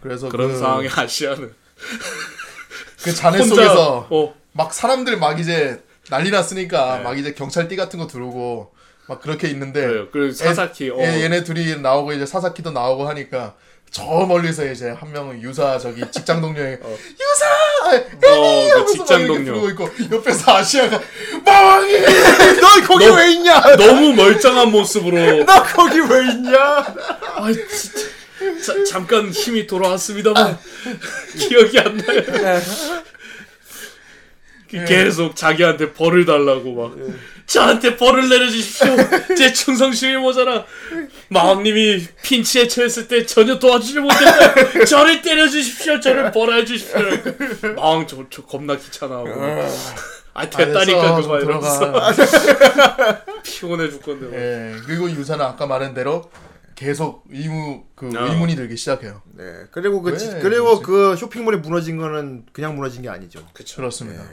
[SPEAKER 1] 그래서
[SPEAKER 4] 그런
[SPEAKER 1] 그,
[SPEAKER 4] 상황에 아시아는
[SPEAKER 1] 그 잔해
[SPEAKER 4] 혼자
[SPEAKER 1] 속에서
[SPEAKER 4] 어,
[SPEAKER 1] 막 사람들 막 이제 난리 났으니까
[SPEAKER 4] 네.
[SPEAKER 1] 막 이제 경찰띠 같은 거 두르고 막 그렇게 있는데
[SPEAKER 4] 그래요. 그리고 사사키 어,
[SPEAKER 1] 얘, 얘네 둘이 나오고 이제 사사키도 나오고 하니까 저 멀리서 이제 한 명은 유사 저기 직장 동료에 유사!
[SPEAKER 4] 어, 그
[SPEAKER 1] 하면서
[SPEAKER 4] 직장
[SPEAKER 1] 막 이렇게
[SPEAKER 4] 동료.
[SPEAKER 1] 부르고 있고 옆에서 아시아가 마왕이!
[SPEAKER 3] 너 거기 왜 있냐?
[SPEAKER 4] 너무 멀쩡한 모습으로.
[SPEAKER 3] 너 거기 왜 있냐?
[SPEAKER 4] 아 진짜. 자, 잠깐 힘이 돌아왔습니다만. 기억이 안 나요. 그 계속 자기한테 벌을 달라고 막 저한테 벌을 내려주십시오. 제 충성심이 모자라 마왕님이 핀치에 처했을 때 전혀 도와주지 못했다. 저를 때려주십시오. 저를 벌해 주십시오. 마왕 저, 저 겁나 귀찮아하고 아 됐다니까
[SPEAKER 1] 알았어,
[SPEAKER 4] 그거
[SPEAKER 1] 좀
[SPEAKER 4] 이러면서 피곤해 죽 건데. 막.
[SPEAKER 1] 예 그리고 유사는 아까 말한 대로 계속 의무 그
[SPEAKER 4] 어.
[SPEAKER 1] 의문이 들기 시작해요
[SPEAKER 3] 네. 그리고 그
[SPEAKER 1] 왜?
[SPEAKER 3] 지- 그리고 그 쇼핑몰이 무너진 거는 그냥 무너진 게 아니죠.
[SPEAKER 4] 그쵸.
[SPEAKER 1] 그렇습니다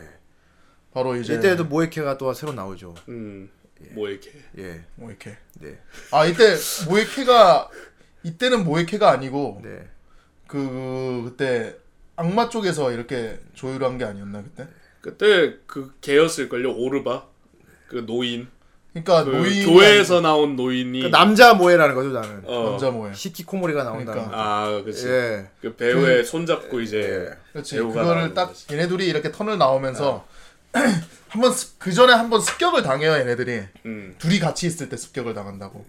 [SPEAKER 1] 바로 이제
[SPEAKER 3] 이때도 모에케가 또 새로 나오죠.
[SPEAKER 4] 음, 뭐 이렇게
[SPEAKER 3] 예.
[SPEAKER 1] 뭐 이렇게
[SPEAKER 3] 네.
[SPEAKER 1] 아 이때 모에케가 이때는 모에케가 아니고
[SPEAKER 3] 네.
[SPEAKER 1] 그 그때 악마 쪽에서 이렇게 조율한 게 아니었나 그때?
[SPEAKER 4] 그때 그 개였을 걸요 오르바 그 노인
[SPEAKER 1] 그러니까
[SPEAKER 4] 그
[SPEAKER 1] 노인
[SPEAKER 4] 교회에서 나온 노인이
[SPEAKER 3] 그 남자 모에라는 거죠, 나는.
[SPEAKER 4] 어,
[SPEAKER 1] 남자 모에
[SPEAKER 3] 시키코모리가 나온다.
[SPEAKER 1] 그러니까.
[SPEAKER 4] 아 그치
[SPEAKER 3] 예.
[SPEAKER 4] 그 배우의 손잡고 이제
[SPEAKER 1] 그렇지
[SPEAKER 4] 배우가
[SPEAKER 1] 그거를 딱
[SPEAKER 4] 거지.
[SPEAKER 1] 얘네 둘이 이렇게 턴을 나오면서 한번 그 전에 한번 습격을 당해요 얘네들이
[SPEAKER 4] 음.
[SPEAKER 1] 둘이 같이 있을 때 습격을 당한다고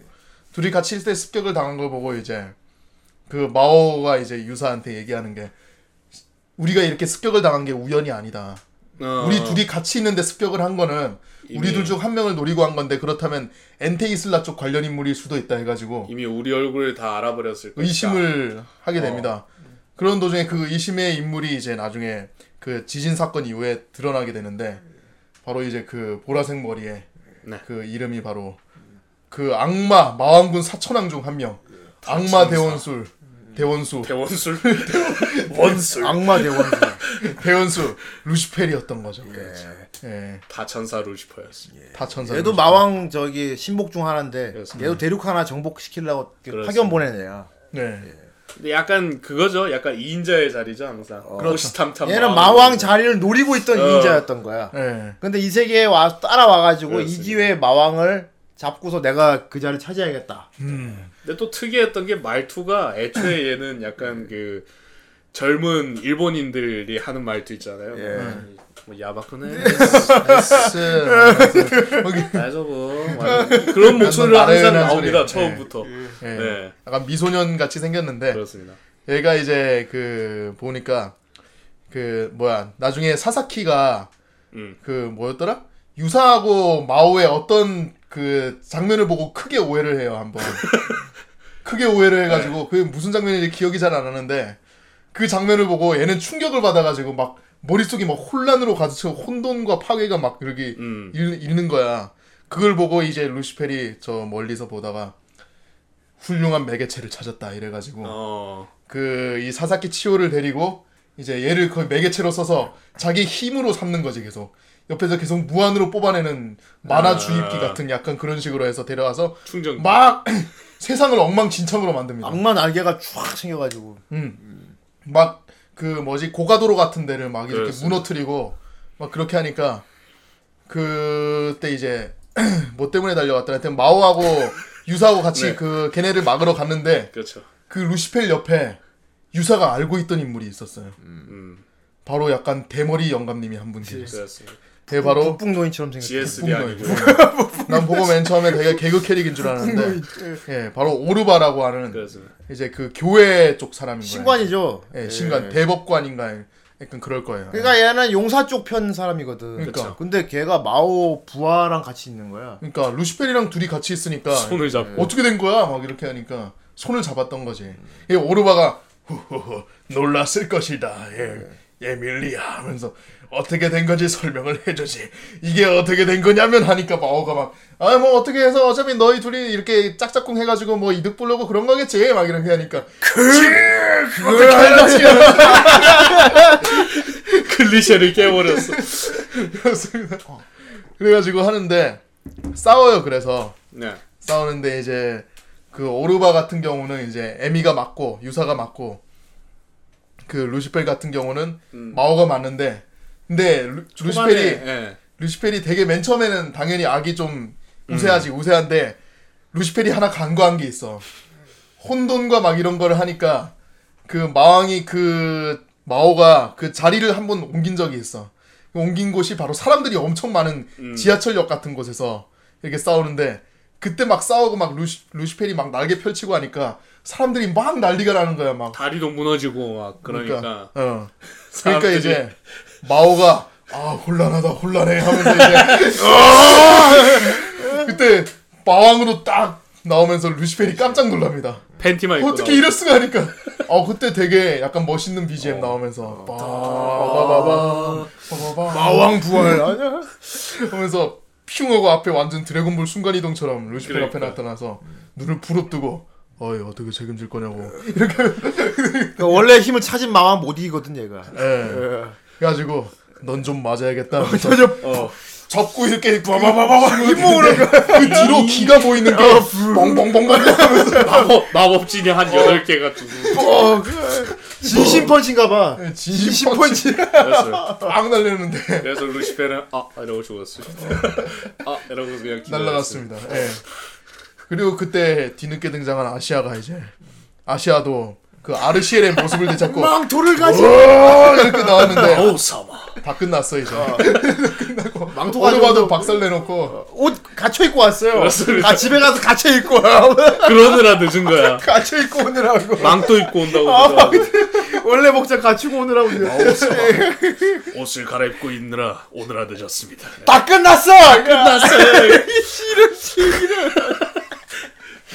[SPEAKER 1] 둘이 같이 있을 때 습격을 당한 걸 보고 이제 그 마오가 이제 유사한테 얘기하는 게 우리가 이렇게 습격을 당한 게 우연이 아니다
[SPEAKER 4] 어.
[SPEAKER 1] 우리 둘이 같이 있는데 습격을 한 거는 우리
[SPEAKER 4] 이미-
[SPEAKER 1] 둘중 한 명을 노리고 한 건데 그렇다면 엔테이슬라 쪽 관련 인물일 수도 있다 해가지고
[SPEAKER 4] 이미 우리 얼굴을 다 알아버렸을 것이다.
[SPEAKER 1] 의심을 하게
[SPEAKER 4] 어.
[SPEAKER 1] 됩니다. 그런 도중에 그 의심의 인물이 이제 나중에 그 지진 사건 이후에 드러나게 되는데 바로 이제 그 보라색 머리에
[SPEAKER 4] 네.
[SPEAKER 1] 그 이름이 바로 그 악마 마왕군 사천왕 중 한 명. 악마 대원술 대원수
[SPEAKER 4] 대원술 원술
[SPEAKER 3] 악마 대원.
[SPEAKER 1] 대원수 루시펠이었던 거죠. 예.
[SPEAKER 4] 다천사 루시퍼였어.
[SPEAKER 1] 다 천사.
[SPEAKER 3] 얘도 마왕 저기 신복 중 하나인데
[SPEAKER 4] 그렇습니다.
[SPEAKER 3] 얘도 대륙 하나 정복 시키려고
[SPEAKER 4] 그렇습니다.
[SPEAKER 3] 파견 애야.
[SPEAKER 1] 네.
[SPEAKER 4] 근데 약간 그거죠. 약간 2인자의 자리죠 항상. 호시탐탐.
[SPEAKER 3] 얘는
[SPEAKER 4] 마왕.
[SPEAKER 3] 마왕 자리를 노리고 있던
[SPEAKER 4] 어.
[SPEAKER 3] 이인자였던 거야.
[SPEAKER 1] 예.
[SPEAKER 3] 근데 이 세계에 와 따라와가지고 이
[SPEAKER 4] 그렇습니다.
[SPEAKER 3] 기회에 마왕을 잡고서 내가 그 자리를 차지하겠다.
[SPEAKER 4] 근데 또 특이했던 게 말투가 애초에 얘는 약간 그 젊은 일본인들이 하는 말투 있잖아요. 뭐 야바쿠네, 다이저브 그런 목소리로 항상
[SPEAKER 1] 나른한
[SPEAKER 4] 나옵니다
[SPEAKER 1] 소리.
[SPEAKER 4] 처음부터.
[SPEAKER 1] 예.
[SPEAKER 4] 네,
[SPEAKER 1] 약간 미소년 같이 생겼는데
[SPEAKER 4] 그렇습니다.
[SPEAKER 1] 얘가 이제 그 보니까 그 뭐야 나중에 사사키가
[SPEAKER 4] 음.
[SPEAKER 1] 그 뭐였더라? 유사하고 마오의 어떤 그 장면을 보고 크게 오해를 해요 한번. 크게 오해를 해가지고 그 무슨 장면인지 기억이 잘 안 나는데 그 장면을 보고 얘는 충격을 받아가지고 막 머릿속이 막 혼란으로 가득 차고 혼돈과 파괴가 막 이렇게
[SPEAKER 4] 음.
[SPEAKER 1] 일, 있는 거야 그걸 보고 이제 루시펠이 저 멀리서 보다가 훌륭한 매개체를 찾았다 이래가지고
[SPEAKER 4] 어,
[SPEAKER 1] 그이 사사키 치오를 데리고 이제 얘를 거의 매개체로 써서 자기 힘으로 삼는 거지 계속 옆에서 계속 무한으로 뽑아내는 만화
[SPEAKER 4] 아.
[SPEAKER 1] 주입기 같은 약간 그런 식으로 해서 데려와서
[SPEAKER 4] 충전.
[SPEAKER 1] 막 세상을 엉망진창으로 만듭니다.
[SPEAKER 3] 악마 날개가 쫙 생겨가지고
[SPEAKER 1] 막 그 뭐지 고가도로 같은 데를 막 이렇게
[SPEAKER 4] 그렇습니다.
[SPEAKER 1] 무너뜨리고 막 그렇게 하니까 그때 이제 뭐 때문에 달려갔더라 하여튼 마오하고 유사하고 같이
[SPEAKER 4] 네.
[SPEAKER 1] 그 걔네를 막으러 갔는데
[SPEAKER 4] 그렇죠.
[SPEAKER 1] 그 루시펠 옆에 유사가 알고 있던 인물이 있었어요.
[SPEAKER 4] 음,
[SPEAKER 1] 바로 약간 대머리 영감님이 한 분 계셨어요.
[SPEAKER 4] 그렇습니다.
[SPEAKER 1] 걔 바로
[SPEAKER 3] 북북 노인처럼 생겼.
[SPEAKER 4] GSB 아니고.
[SPEAKER 1] 난 보고 맨 처음에 되게 개그 캐릭인 줄 알았는데 예, 바로 오르바라고 하는
[SPEAKER 4] 그렇습니다.
[SPEAKER 1] 이제 그 교회 쪽 사람인 거예요.
[SPEAKER 3] 신관이죠.
[SPEAKER 1] 예, 신관 대법관인가 약간 그럴 거예요.
[SPEAKER 3] 그러니까 얘는 용사 쪽 편 사람이거든.
[SPEAKER 1] 그러니까.
[SPEAKER 3] 근데 걔가 마오 부하랑 같이 있는 거야.
[SPEAKER 1] 그러니까 루시펠이랑 둘이 같이 있으니까
[SPEAKER 4] 손을 잡고.
[SPEAKER 1] 어떻게 된 거야? 막 이렇게 하니까 손을 잡았던 거지. 이 오르바가 후후후 놀랐을 것이다. 예, 에밀리아 하면서 어떻게 된 건지 설명을 해주지. 이게 어떻게 된 거냐면 하니까 마오가 막 아 뭐 어떻게 해서 어차피 너희 둘이 이렇게 짝짝꿍 해가지고 뭐 이득 보려고 그런 거겠지. 막 이렇게 하니까 그 그걸 알다시
[SPEAKER 4] 클리셰를 깨버렸어.
[SPEAKER 1] 그렇습니다. 그래가지고 하는데 싸워요. 그래서
[SPEAKER 4] 네.
[SPEAKER 1] 싸우는데 이제 그 오르바 같은 경우는 이제 에미가 맞고 유사가 맞고 그 루시펠 같은 경우는 마오가 맞는데 근데 루, 루시펠이
[SPEAKER 4] 초반에, 예.
[SPEAKER 1] 루시펠이 되게 맨 처음에는 당연히 악이 좀 우세하지 우세한데 루시펠이 하나 간과한 게 있어 혼돈과 막 이런 거를 하니까 그 마왕이 그 마오가 그 자리를 한 번 옮긴 적이 있어 그 옮긴 곳이 바로 사람들이 엄청 많은 지하철역 같은 곳에서 이렇게 싸우는데 그때 막 싸우고 막 루시, 루시펠이 막 날개 펼치고 하니까 사람들이 막 난리가 나는 거야 막
[SPEAKER 4] 다리도 무너지고 막 그러니까.
[SPEAKER 1] 어. 그러니까 이제 마오가 아 혼란하다 혼란해 하면서 이제 어! 그때 마왕으로 딱 나오면서 루시펠이 깜짝 놀랍니다.
[SPEAKER 4] 팬티만 입고
[SPEAKER 1] 어떻게. 이럴 수가 하니까. 어 그때 되게 약간 멋있는 BGM 나오면서 빠바바바 빠바바
[SPEAKER 3] 마왕 부활 아니야?
[SPEAKER 1] 하면서 퓨하고 앞에 완전 드래곤볼 순간 이동처럼 루시펠
[SPEAKER 4] 그러니까.
[SPEAKER 1] 앞에 나타나서 눈을 부릅뜨고 어이 어떻게 책임질 거냐고 이렇게
[SPEAKER 3] 그러니까 원래 힘을 찾은 마왕 못 이기거든 얘가.
[SPEAKER 1] 예. 그래가지고 넌 좀 맞아야겠다. 하면서
[SPEAKER 4] 어.
[SPEAKER 1] 접고 이렇게 바바바바바 힘으로 그 뒤로 기가 보이는 게 뻥뻥뻥뻥 하면서
[SPEAKER 4] 마법, 마법진이 한 8개가 두고.
[SPEAKER 3] 어. 진심 펀치인가 봐.
[SPEAKER 1] 진심 펀치. 빵 날렸는데
[SPEAKER 4] 그래서 루시페는 아 이러고 죽었어요. 아 이러고 그냥.
[SPEAKER 1] 날라갔습니다. 예. 그리고 그때 뒤늦게 등장한 아시아가 이제 아시아도 그 아르시엘의 모습을 되찾고
[SPEAKER 3] 망토를 가지.
[SPEAKER 1] 어, 이렇게 나왔는데
[SPEAKER 4] 어우 사마.
[SPEAKER 1] 다 끝났어 이제.
[SPEAKER 3] 망토
[SPEAKER 1] 오르바도
[SPEAKER 3] 가지고
[SPEAKER 1] 박살 내놓고
[SPEAKER 3] 옷 갇혀 입고 왔어요.
[SPEAKER 4] 그렇습니다.
[SPEAKER 3] 아 집에 가서 갇혀 입고
[SPEAKER 4] 그러느라 늦은 거야.
[SPEAKER 3] 갇혀 입고 오느라고.
[SPEAKER 4] 망토 입고 온다고.
[SPEAKER 3] 아. 원래 목장 갖추고 오느라고.
[SPEAKER 4] 옷을 갈아입고 있느라 오느라 늦었습니다.
[SPEAKER 3] 다 끝났어.
[SPEAKER 4] 끝났어요.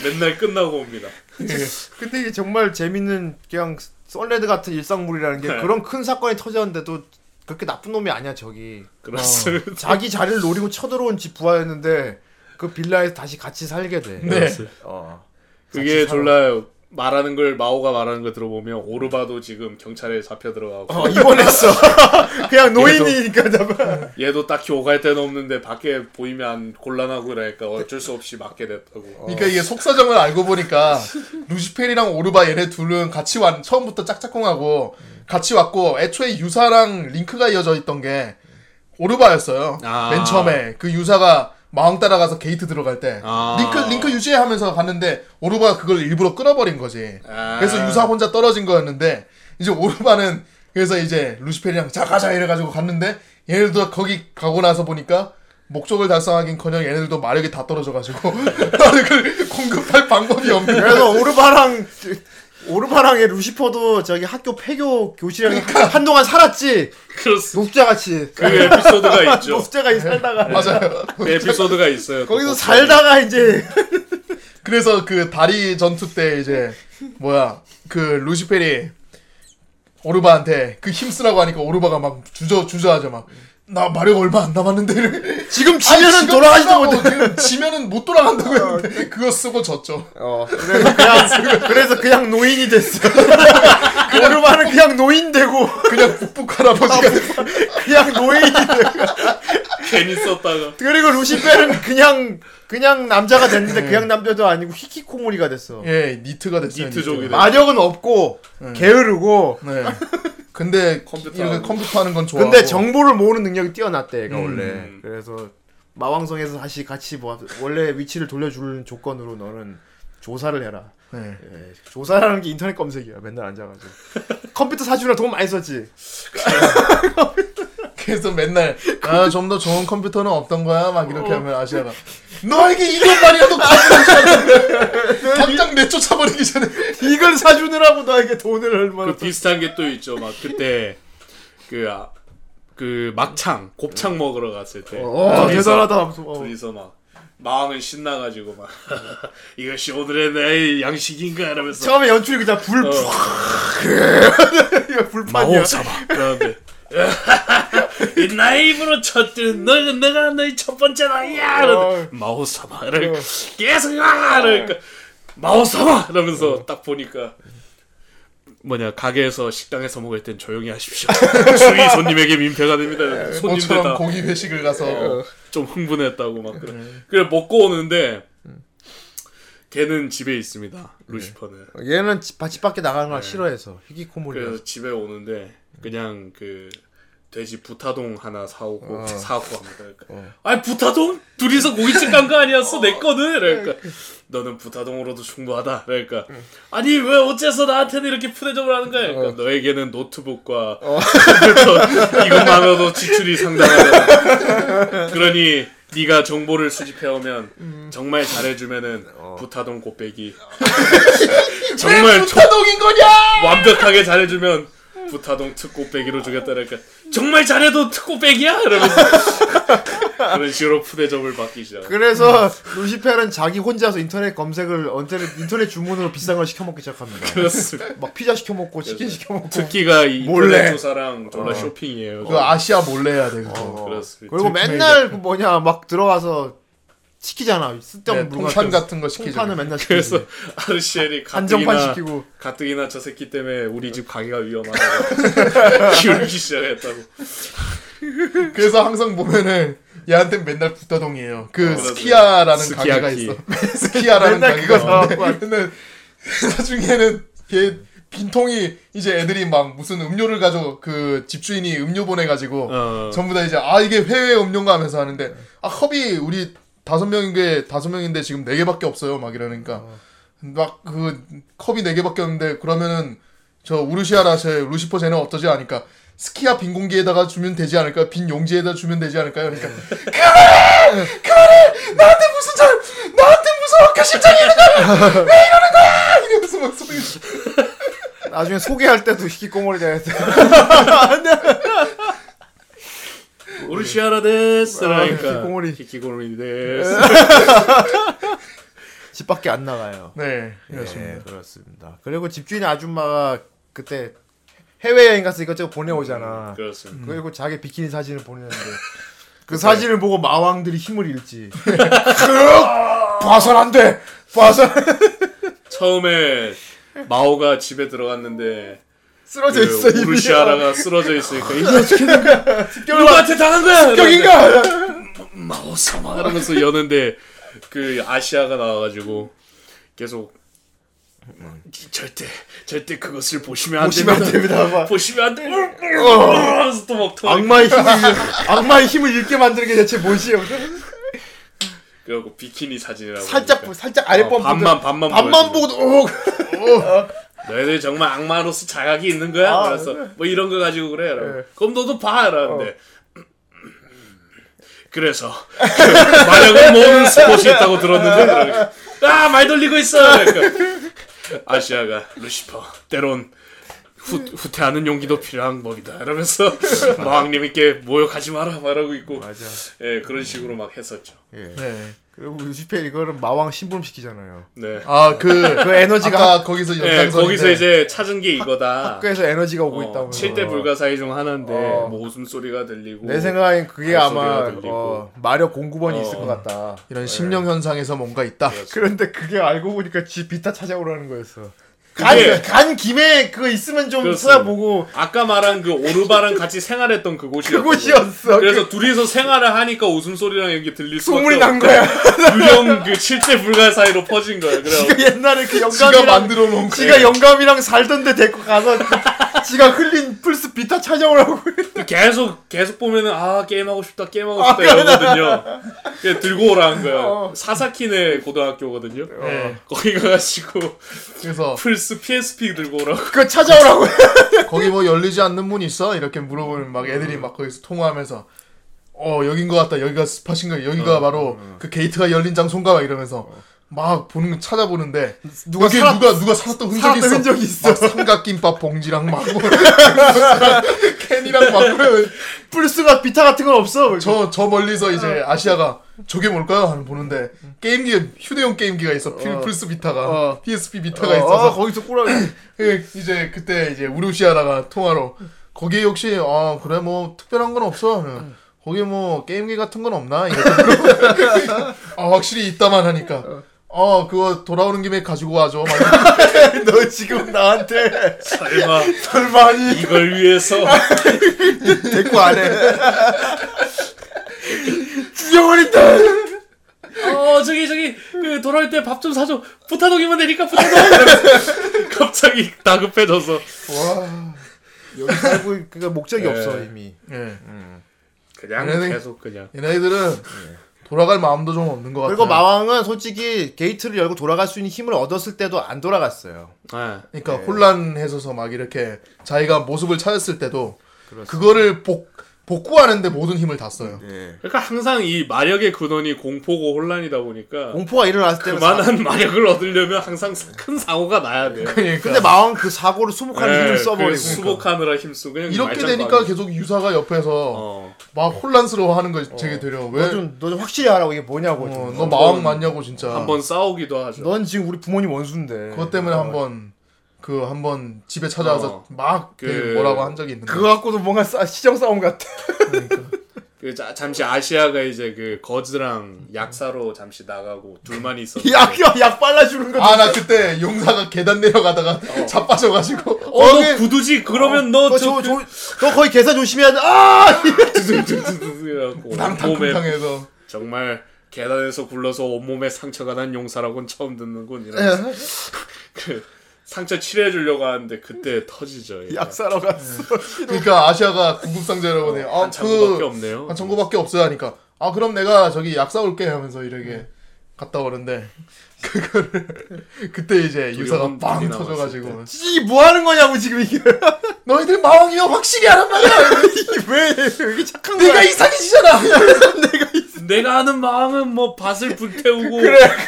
[SPEAKER 4] 맨날 끝나고 옵니다.
[SPEAKER 3] 근데 이게 정말 재밌는 그냥 썰레드 같은 일상물이라는 게
[SPEAKER 4] 네.
[SPEAKER 3] 그런 큰 사건이 터졌는데도 그렇게 나쁜 놈이 아니야 저기.
[SPEAKER 4] 그렇습니다.
[SPEAKER 3] 자기 자리를 노리고 쳐들어온 집 부하였는데 그 빌라에서 다시 같이 살게 돼.
[SPEAKER 1] 네.
[SPEAKER 3] 어.
[SPEAKER 4] 그게
[SPEAKER 3] 같이 살아.
[SPEAKER 4] 졸라 말하는 걸 마오가 말하는 걸 들어보면 오르바도 지금 경찰에 잡혀 들어가고
[SPEAKER 3] 어, 입원했어. 그냥 노인이니까 잡아.
[SPEAKER 4] 얘도 딱히 오갈 데는 없는데 밖에 보이면 곤란하고 그러니까 어쩔 수 없이 맞게 됐다고.
[SPEAKER 1] 그러니까 이게 속사정을 알고 보니까 루시펠이랑 오르바 얘네 둘은 같이 왔 처음부터 짝짝꿍하고 같이 왔고 애초에 유사랑 링크가 이어져 있던 게 오르바였어요.
[SPEAKER 4] 아.
[SPEAKER 1] 맨 처음에 그 유사가 마왕 따라가서 게이트 들어갈 때
[SPEAKER 4] 아.
[SPEAKER 1] 링크 링크 유지하면서 갔는데 오르바가 그걸 일부러 끊어버린 거지.
[SPEAKER 4] 아.
[SPEAKER 1] 그래서 유사 혼자 떨어진 거였는데 이제 오르바는 그래서 이제 루시펠이랑 자 가자 이래가지고 갔는데 얘네들도 거기 가고 나서 보니까 목적을 달성하긴커녕 얘네들도 마력이 다 떨어져가지고 그걸 공급할 방법이 없는 거야.
[SPEAKER 3] 그래서 오르바랑 오르바랑의 루시퍼도 저기 학교 폐교 교실에 한동안 살았지.
[SPEAKER 4] 그렇습니다.
[SPEAKER 3] 녹자같이.
[SPEAKER 4] 그 에피소드가 있죠.
[SPEAKER 3] 녹자가 살다가
[SPEAKER 1] 맞아요.
[SPEAKER 4] 그 에피소드가 있어요. 또
[SPEAKER 3] 거기서. 살다가 이제
[SPEAKER 1] 그래서 그 다리 전투 때 이제 뭐야 그 루시펠이 오르바한테 그 힘쓰라고 하니까 오르바가 막 주저 주저하죠 막. 나 마력 얼마 안 남았는데.
[SPEAKER 3] 지금 지면은 돌아가지도 못해.
[SPEAKER 1] 지면은 못 돌아간다고 했는데. 그거 쓰고 졌죠.
[SPEAKER 3] 어, 그래서 그냥 그래서 그냥 노인이 됐어. 오르바는 그냥 노인 되고.
[SPEAKER 1] 그냥 북북 할아버지가
[SPEAKER 3] 그냥 노인이 되고.
[SPEAKER 4] 괜히 썼다가.
[SPEAKER 3] 그리고 루시펠은 그냥 그냥 남자가 됐는데 그냥 남자도 아니고 히키코모리가 됐어.
[SPEAKER 1] 예 니트가 됐어요.
[SPEAKER 4] 니트족이
[SPEAKER 1] 니트.
[SPEAKER 4] 됐-
[SPEAKER 3] 마력은 없고 게으르고
[SPEAKER 1] 네. 근데
[SPEAKER 4] 컴퓨터
[SPEAKER 1] 이렇게. 컴퓨터 하는 건 좋아.
[SPEAKER 3] 근데 정보를 모으는 능력이 뛰어났대 얘가
[SPEAKER 1] 음.
[SPEAKER 3] 원래. 그래서 마왕성에서 다시 같이 뭐 원래 위치를 돌려주는 조건으로 너는 조사를 해라.
[SPEAKER 1] 네.
[SPEAKER 3] 예, 조사라는 게 인터넷 검색이야. 맨날 앉아가지고 컴퓨터 사주느라 돈 많이 썼지.
[SPEAKER 1] 그래서 맨날 아 좀 더 좋은 컴퓨터는 없던 거야 막 이렇게 하면 아시아가 너에게 이것만이라도 있었는데 당장 내쫓아버리기 전에
[SPEAKER 3] 이걸 사주느라고 너에게 돈을 얼마나
[SPEAKER 4] 그 비슷한 게 또 있죠. 막 그때 그, 아, 그 막창 곱창 먹으러 갔을 때
[SPEAKER 3] 어,
[SPEAKER 4] 둘이서-
[SPEAKER 3] 대단하다. 어.
[SPEAKER 4] 둘이서 막 마왕은 신나가지고 막 이것이 오늘의 내 양식인가 이러면서
[SPEAKER 3] 처음에 연출이 그냥 불
[SPEAKER 4] 어.
[SPEAKER 3] 불판이야.
[SPEAKER 4] 마오사마 그러는데 이 나의 입으로 첫들 너 내가 너의 첫 번째 나이야 이러는데 마오사마 이러니까 계속 아 이러니까 마오사마! 이러면서 딱 보니까 뭐냐 가게에서 식당에서 먹을 땐 조용히 하십시오. 주위 손님에게 민폐가 됩니다. 손님들
[SPEAKER 1] 모처럼
[SPEAKER 4] 다
[SPEAKER 1] 고기 회식을 가서.
[SPEAKER 4] 어, 좀 흥분했다고 막 그래. 그래 먹고 오는데 걔는 집에 있습니다. 루시퍼는.
[SPEAKER 3] 얘는 집, 집 밖에 나가는 걸 싫어해서 히키코모리.
[SPEAKER 4] 그래서 집에 오는데 그냥 그 돼지 부타동 하나 사오고 사갖고 갑니다. 그러니까 아니 부타동 둘이서 고깃집 간 거 아니었어 내 거는 그러니까 너는 부타동으로도 충분하다. 그러니까 아니 왜 어째서 나한테는 이렇게 푸대접을 하는 거야? 그러니까 너에게는 노트북과 컴퓨터 이것만으로도 지출이 상당하다. 그러니 네가 정보를 수집해 오면 정말 잘해주면은 부타동 곱빼기. 정말 조-
[SPEAKER 1] 부타동인 거냐?
[SPEAKER 4] 완벽하게 잘해주면 부타동 특고빼기로 주겠다 그러니까. 정말 잘해도 특고빼기야? 이러면서 그런 식으로 푸대접을 받기 시작.
[SPEAKER 3] 그래서 루시펠은 자기 혼자서 인터넷 검색을 인터넷 인터넷 주문으로 비싼 걸 시켜 먹기 시작합니다.
[SPEAKER 4] 그렇습니다.
[SPEAKER 3] 막 피자 시켜 먹고 치킨 시켜 먹고.
[SPEAKER 4] 특기가 이
[SPEAKER 3] 몰래.
[SPEAKER 4] 인터넷 조사랑 졸라 쇼핑이에요.
[SPEAKER 1] 그 아시아 몰래 해야 돼 그거.
[SPEAKER 3] 어.
[SPEAKER 4] 그렇습니다.
[SPEAKER 3] 그리고 맨날 그 뭐냐 막 들어가서 시키잖아. 쓸데없는
[SPEAKER 1] 네,
[SPEAKER 3] 물건.
[SPEAKER 1] 통판 같은 거 시키죠.
[SPEAKER 3] 통판을 맨날 시키지.
[SPEAKER 4] 그래서 아르시엘이 가뜩이나
[SPEAKER 3] 시키고.
[SPEAKER 4] 가뜩이나 저 새끼 때문에 우리 집 가게가 위험하다고 키우기 시작했다고.
[SPEAKER 1] 그래서 항상 보면은 얘한테 맨날 부타동이에요. 그
[SPEAKER 4] 맞아요.
[SPEAKER 1] 스키야라는
[SPEAKER 4] 스키야키.
[SPEAKER 1] 가게가 있어. 스키야라는
[SPEAKER 3] 맨날
[SPEAKER 1] 가게가 근데 나중에는 걔 빈통이 이제 애들이 막 무슨 음료를 가져 그 집주인이 음료 보내가지고
[SPEAKER 4] 어.
[SPEAKER 1] 전부 다 이제 아 이게 해외 음료인가 하면서 하는데 아 컵이 우리 다섯 명인 게 다섯 명인데 지금 네 개밖에 없어요 막 이러니까 막그 컵이 네 개밖에 없는데 그러면은 저 우르시아라 제 루시퍼 쟤는 어떠지 하니까 스키야 빈 공기에다가 주면 되지 않을까요? 빈 용지에다 주면 되지 않을까요? 그러니까
[SPEAKER 3] 네.
[SPEAKER 1] 그만해! 그만해! 나한테 무슨 잘 나한테 무슨 학교 실장이 있는 거야! 왜 이러는 거야! 이러면서 막 소리
[SPEAKER 3] 나중에 소개할 때도 히키코모리 돼야 돼.
[SPEAKER 4] 우르시아라 데스 그러니까
[SPEAKER 3] 히키코모리.
[SPEAKER 4] 히키코모리 데스
[SPEAKER 3] 집 밖에 안 나가요.
[SPEAKER 1] 네, 이렇습니다.
[SPEAKER 3] 네, 그렇습니다. 그리고 집주인 아줌마가 그때 해외 여행 가서 이것저것 보내오잖아.
[SPEAKER 4] 그렇습니다.
[SPEAKER 3] 그리고 자기 비키니 사진을 보내는데 그 사진을 보고 마왕들이 힘을 잃지. 봐선 안 돼. 봐선
[SPEAKER 4] 처음에 마오가 집에 들어갔는데
[SPEAKER 3] 쓰러져
[SPEAKER 4] 그
[SPEAKER 3] 있어 이미.
[SPEAKER 4] 우르시아라가 쓰러져 있으니까 이거 어떻게 된 거야? 누구한테 당한 거야?
[SPEAKER 3] 격인가?
[SPEAKER 4] 마오 사마 이러면서 여는데 그 아시아가 나와가지고 계속 절대 절대 그것을 보시면 안
[SPEAKER 3] 보시면 안
[SPEAKER 4] 됩니다.
[SPEAKER 3] 됩니다. 막
[SPEAKER 4] 보시면 안 돼. 하면서 또막 터.
[SPEAKER 3] 악마의 힘을 악마의 힘을 잃게 만드는 게 대체 뭐지요?
[SPEAKER 4] 그리고 비키니 사진이라고.
[SPEAKER 3] 살짝
[SPEAKER 4] 하니까.
[SPEAKER 3] 살짝 아랫번
[SPEAKER 4] 어, 반만 반만
[SPEAKER 3] 반만
[SPEAKER 4] 보여주고.
[SPEAKER 3] 보고도 어,
[SPEAKER 4] 너희들 정말 악마로서 자각이 있는 거야?
[SPEAKER 3] 아,
[SPEAKER 4] 그래서 뭐 이런 거 가지고 그래.
[SPEAKER 3] 네.
[SPEAKER 4] 그럼 너도 봐. 이러는데. 그래서 그 마력을 모으는 스포츠 있다고 들었는데 그러니까, 아말 돌리고 있어. 그러니까 아시아가 루시퍼 때론 후, 후퇴하는 용기도 필요한 법이다. 이러면서 마왕님께 모욕하지 마라 말하고 있고
[SPEAKER 3] 맞아.
[SPEAKER 4] 예 그런 식으로 막 했었죠.
[SPEAKER 3] 예.
[SPEAKER 1] 네.
[SPEAKER 3] 그리고 루시페 이거는 마왕 심부름 시키잖아요.
[SPEAKER 4] 네.
[SPEAKER 1] 아, 그,
[SPEAKER 3] 그 에너지가
[SPEAKER 1] 아까 거기서
[SPEAKER 4] 예,
[SPEAKER 1] 연장선인데
[SPEAKER 4] 거기서 이제 찾은 게 이거다.
[SPEAKER 3] 학교에서 에너지가 오고
[SPEAKER 4] 어,
[SPEAKER 3] 있다고.
[SPEAKER 4] 7대 불가사의 중 하나인데
[SPEAKER 3] 어.
[SPEAKER 4] 뭐 웃음 소리가 들리고
[SPEAKER 3] 내 생각엔 그게 아마. 어, 마력 공구번이
[SPEAKER 4] 어.
[SPEAKER 3] 있을 것 같다.
[SPEAKER 1] 이런 심령 현상에서 뭔가 있다.
[SPEAKER 3] 그런데 그게 알고 보니까 지 비타 찾아오라는 거였어. 간, 간 김에 그거 있으면 좀
[SPEAKER 4] 그렇습니다.
[SPEAKER 3] 찾아보고
[SPEAKER 4] 아까 말한 그 오르바랑 같이 생활했던
[SPEAKER 3] 그곳이었어.
[SPEAKER 4] 거예요. 그래서 둘이서 생활을 하니까 웃음소리랑 이게 들릴 수밖에
[SPEAKER 3] 소문이 난
[SPEAKER 4] 없-
[SPEAKER 3] 거야.
[SPEAKER 4] 유령 그 7대 불가사의로 퍼진 거야. 그래
[SPEAKER 3] 지가 옛날에 그
[SPEAKER 1] 지가
[SPEAKER 3] 영감이랑
[SPEAKER 1] 만들어 놓은
[SPEAKER 3] 지가 영감이랑 살던데 데리고 가서 지가 흘린 플스 비타 찾아오라고.
[SPEAKER 4] 계속 계속 보면은 아 게임 하고 싶다 게임 하고
[SPEAKER 3] 아,
[SPEAKER 4] 싶다 이러거든요. 그래 들고 오라는 거야.
[SPEAKER 3] 어.
[SPEAKER 4] 사사키네 고등학교거든요.
[SPEAKER 1] 네.
[SPEAKER 4] 거기 가가지고
[SPEAKER 1] 그래서
[SPEAKER 4] 플스 PSP 들고 오라고.
[SPEAKER 3] 그거 찾아오라고.
[SPEAKER 1] 거기 뭐 열리지 않는 문 있어? 이렇게 물어보면 막 애들이 막 거기서 통화하면서 어 여긴 것 같다 여기가 spot인가 여기가 바로 그 게이트가 열린 장소인가 막 이러면서 막 보는 거 찾아보는데
[SPEAKER 3] 누가 살았-
[SPEAKER 1] 누가 누가 살았던 흔적이
[SPEAKER 3] 살았던
[SPEAKER 1] 있어
[SPEAKER 3] 흔적이 있어.
[SPEAKER 1] 막 삼각김밥 봉지랑 막 뭐, 캔이랑 막 그래
[SPEAKER 3] 플스가 비타 같은 건 없어.
[SPEAKER 1] 저, 저 멀리서 이제 아시아가 저게 뭘까요? 하는 보는데 게임기 휴대용 게임기가 있어 필-
[SPEAKER 3] 어.
[SPEAKER 1] 플스 비타가
[SPEAKER 3] 어.
[SPEAKER 1] PSP 비타가
[SPEAKER 3] 어,
[SPEAKER 1] 있어서
[SPEAKER 3] 아, 거기서 꾸라.
[SPEAKER 1] 그 이제 그때 이제 우루시아라가 통화로 거기 혹시 아 그래 뭐 특별한 건 없어 거기 뭐 게임기 같은 건 없나. 아 확실히 있다만 하니까 어 그거 돌아오는 김에 가지고 와줘 막
[SPEAKER 3] 너 지금 나한테
[SPEAKER 4] 설마
[SPEAKER 3] 설마 아니
[SPEAKER 4] 이걸 위해서
[SPEAKER 3] 데리고 안 해. 죽여버린다.
[SPEAKER 4] 어 저기 저기 그 돌아올 때 밥 좀 사줘 부타동이면 되니까 부타동 이러면서 갑자기 다급해져서
[SPEAKER 3] 와. 여기 살고 그니까 목적이
[SPEAKER 4] 예.
[SPEAKER 3] 없어 이미.
[SPEAKER 1] 예.
[SPEAKER 4] 그냥
[SPEAKER 1] 얘네는-
[SPEAKER 4] 계속 그냥
[SPEAKER 1] 얘네들은 돌아갈 마음도 좀 없는 것 같아
[SPEAKER 3] 그리고 마왕은 솔직히 게이트를 열고 돌아갈 수 있는 힘을 얻었을 때도 안 돌아갔어요.
[SPEAKER 4] 아,
[SPEAKER 1] 그러니까
[SPEAKER 3] 네.
[SPEAKER 1] 혼란해서서 막 이렇게 자기가 모습을 찾았을 때도 그거를 복 복구하는데 모든 힘을 다 써요.
[SPEAKER 3] 예.
[SPEAKER 4] 그러니까 항상 이 마력의 근원이 공포고 혼란이다 보니까
[SPEAKER 3] 공포가 일어났을 때는
[SPEAKER 4] 그만한 마력을 얻으려면 항상 큰 사고가 나야 돼요.
[SPEAKER 1] 그러니까
[SPEAKER 3] 근데 마왕 그 사고를 수복하는
[SPEAKER 4] 네,
[SPEAKER 3] 힘을
[SPEAKER 4] 그
[SPEAKER 3] 써버리고.
[SPEAKER 4] 수복하느라 힘쓰고 그냥
[SPEAKER 1] 이렇게 되니까. 계속 유사가 옆에서
[SPEAKER 4] 어.
[SPEAKER 1] 막 혼란스러워하는 거 제게 되려 왜?
[SPEAKER 3] 너좀 너좀 확실히 하라고 이게 뭐냐고.
[SPEAKER 1] 어,
[SPEAKER 3] 좀.
[SPEAKER 1] 너 마왕 맞냐고 진짜.
[SPEAKER 4] 한번 싸우기도 하죠.
[SPEAKER 3] 넌 지금 우리 부모님 원수인데.
[SPEAKER 1] 그것 때문에 한번 그 한번 집에 찾아와서
[SPEAKER 4] 어.
[SPEAKER 1] 막
[SPEAKER 4] 그-
[SPEAKER 1] 뭐라고 한 적이 있는데.
[SPEAKER 3] 그거 갖고도 뭔가 싸, 시정 싸움 같아.
[SPEAKER 4] 그 자, 잠시 아시아가 이제 그 거즈랑 약사로 잠시 나가고 둘만 있었는데
[SPEAKER 3] 약, 약, 약 빨라주는 거.
[SPEAKER 1] 아 나 그때 용사가 계단 내려가다가 자빠져가지고
[SPEAKER 4] 어, 너
[SPEAKER 3] 거기-
[SPEAKER 4] 구두지 그러면
[SPEAKER 3] 너,
[SPEAKER 4] 너
[SPEAKER 3] 저,
[SPEAKER 4] 저,
[SPEAKER 3] 저, 너 거의 계산 조심해야 돼. 아!
[SPEAKER 1] 탕탕탕탕해서
[SPEAKER 4] 정말 계단에서 굴러서 온몸에 상처가 난 용사라고는 처음 듣는군 이러면서 그 상처 치료해 주려고 하는데 그때 터지죠. 얘가.
[SPEAKER 3] 약 사러 갔어.
[SPEAKER 1] 그러니까 아시아가 구급상자 여러분이
[SPEAKER 4] 한 창구밖에
[SPEAKER 1] 아그
[SPEAKER 4] 없네요.
[SPEAKER 1] 한 청구밖에 없어요 하니까 아 그럼 내가 저기 약 사올게 하면서 이렇게 갔다 오는데 그거를 그때 이제 유사가 한빵 터져가지고
[SPEAKER 3] 이게 뭐 하는 거냐고 지금 이게
[SPEAKER 1] 너희들 마왕이면 확실히 하란 말이야.
[SPEAKER 3] 왜 이게 착한
[SPEAKER 1] 내가
[SPEAKER 3] 거야?
[SPEAKER 1] 이상해지잖아.
[SPEAKER 4] 내가 아는 마왕은 뭐 밭을 불태우고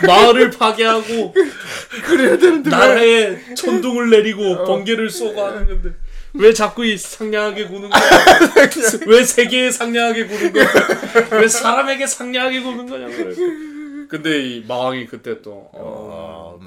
[SPEAKER 4] 마을을 파괴하고
[SPEAKER 3] 그래야 되는데 왜?
[SPEAKER 4] 나라에 천둥을 내리고 번개를 쏘고 하는 건데 왜 자꾸 이 상냥하게 구는 거야? 왜 세계에 상냥하게 구는 거야? 왜 사람에게 상냥하게 구는 거냐고 그래. 근데 이 마왕이 그때 또 어,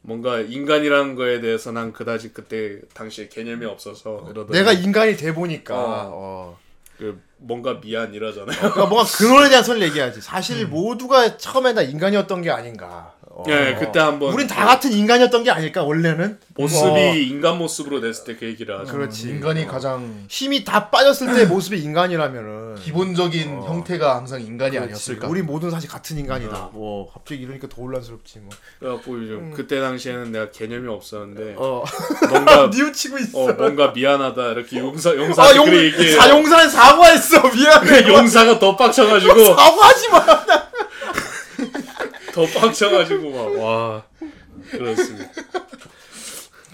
[SPEAKER 4] 뭔가 인간이라는 거에 대해서 난 그다지 그때 당시에 개념이 없어서 이러더니
[SPEAKER 3] 내가 인간이 돼 보니까
[SPEAKER 4] 어.
[SPEAKER 3] 어.
[SPEAKER 4] 그 뭔가 미안 이러잖아요.
[SPEAKER 3] 그러니까 뭔가 근원에 대한 설 얘기하지. 사실 모두가 처음에 다 인간이었던 게 아닌가. 어.
[SPEAKER 4] 예, 그때 한번
[SPEAKER 3] 우린 다 같은 인간이었던 게 아닐까 원래는?
[SPEAKER 4] 모습이
[SPEAKER 3] 어.
[SPEAKER 4] 인간 모습으로 됐을 때 그 얘기를 하죠.
[SPEAKER 3] 그렇지.
[SPEAKER 1] 인간이 가장
[SPEAKER 3] 힘이 다 빠졌을 때 모습이 인간이라면은
[SPEAKER 1] 기본적인 형태가 항상 인간이 아니었을까.
[SPEAKER 3] 우리 모든 사실 같은 인간이다. 뭐 갑자기 이러니까 더 혼란스럽지 뭐.
[SPEAKER 4] 그래갖고 이제 그때 당시에는 내가 개념이 없었는데
[SPEAKER 3] 어.
[SPEAKER 4] 뭔가
[SPEAKER 3] 뉘우치고 있어.
[SPEAKER 4] 어 뭔가 미안하다 이렇게 용사 용사
[SPEAKER 3] 아,
[SPEAKER 4] 아,
[SPEAKER 3] 용,
[SPEAKER 4] 그래 얘기해.
[SPEAKER 3] 사용사는 사과했어. 미안해.
[SPEAKER 4] 용사가 더 빡쳐가지고
[SPEAKER 3] 사과하지 마.
[SPEAKER 4] 더 빡쳐가지고 막 와 그렇습니다.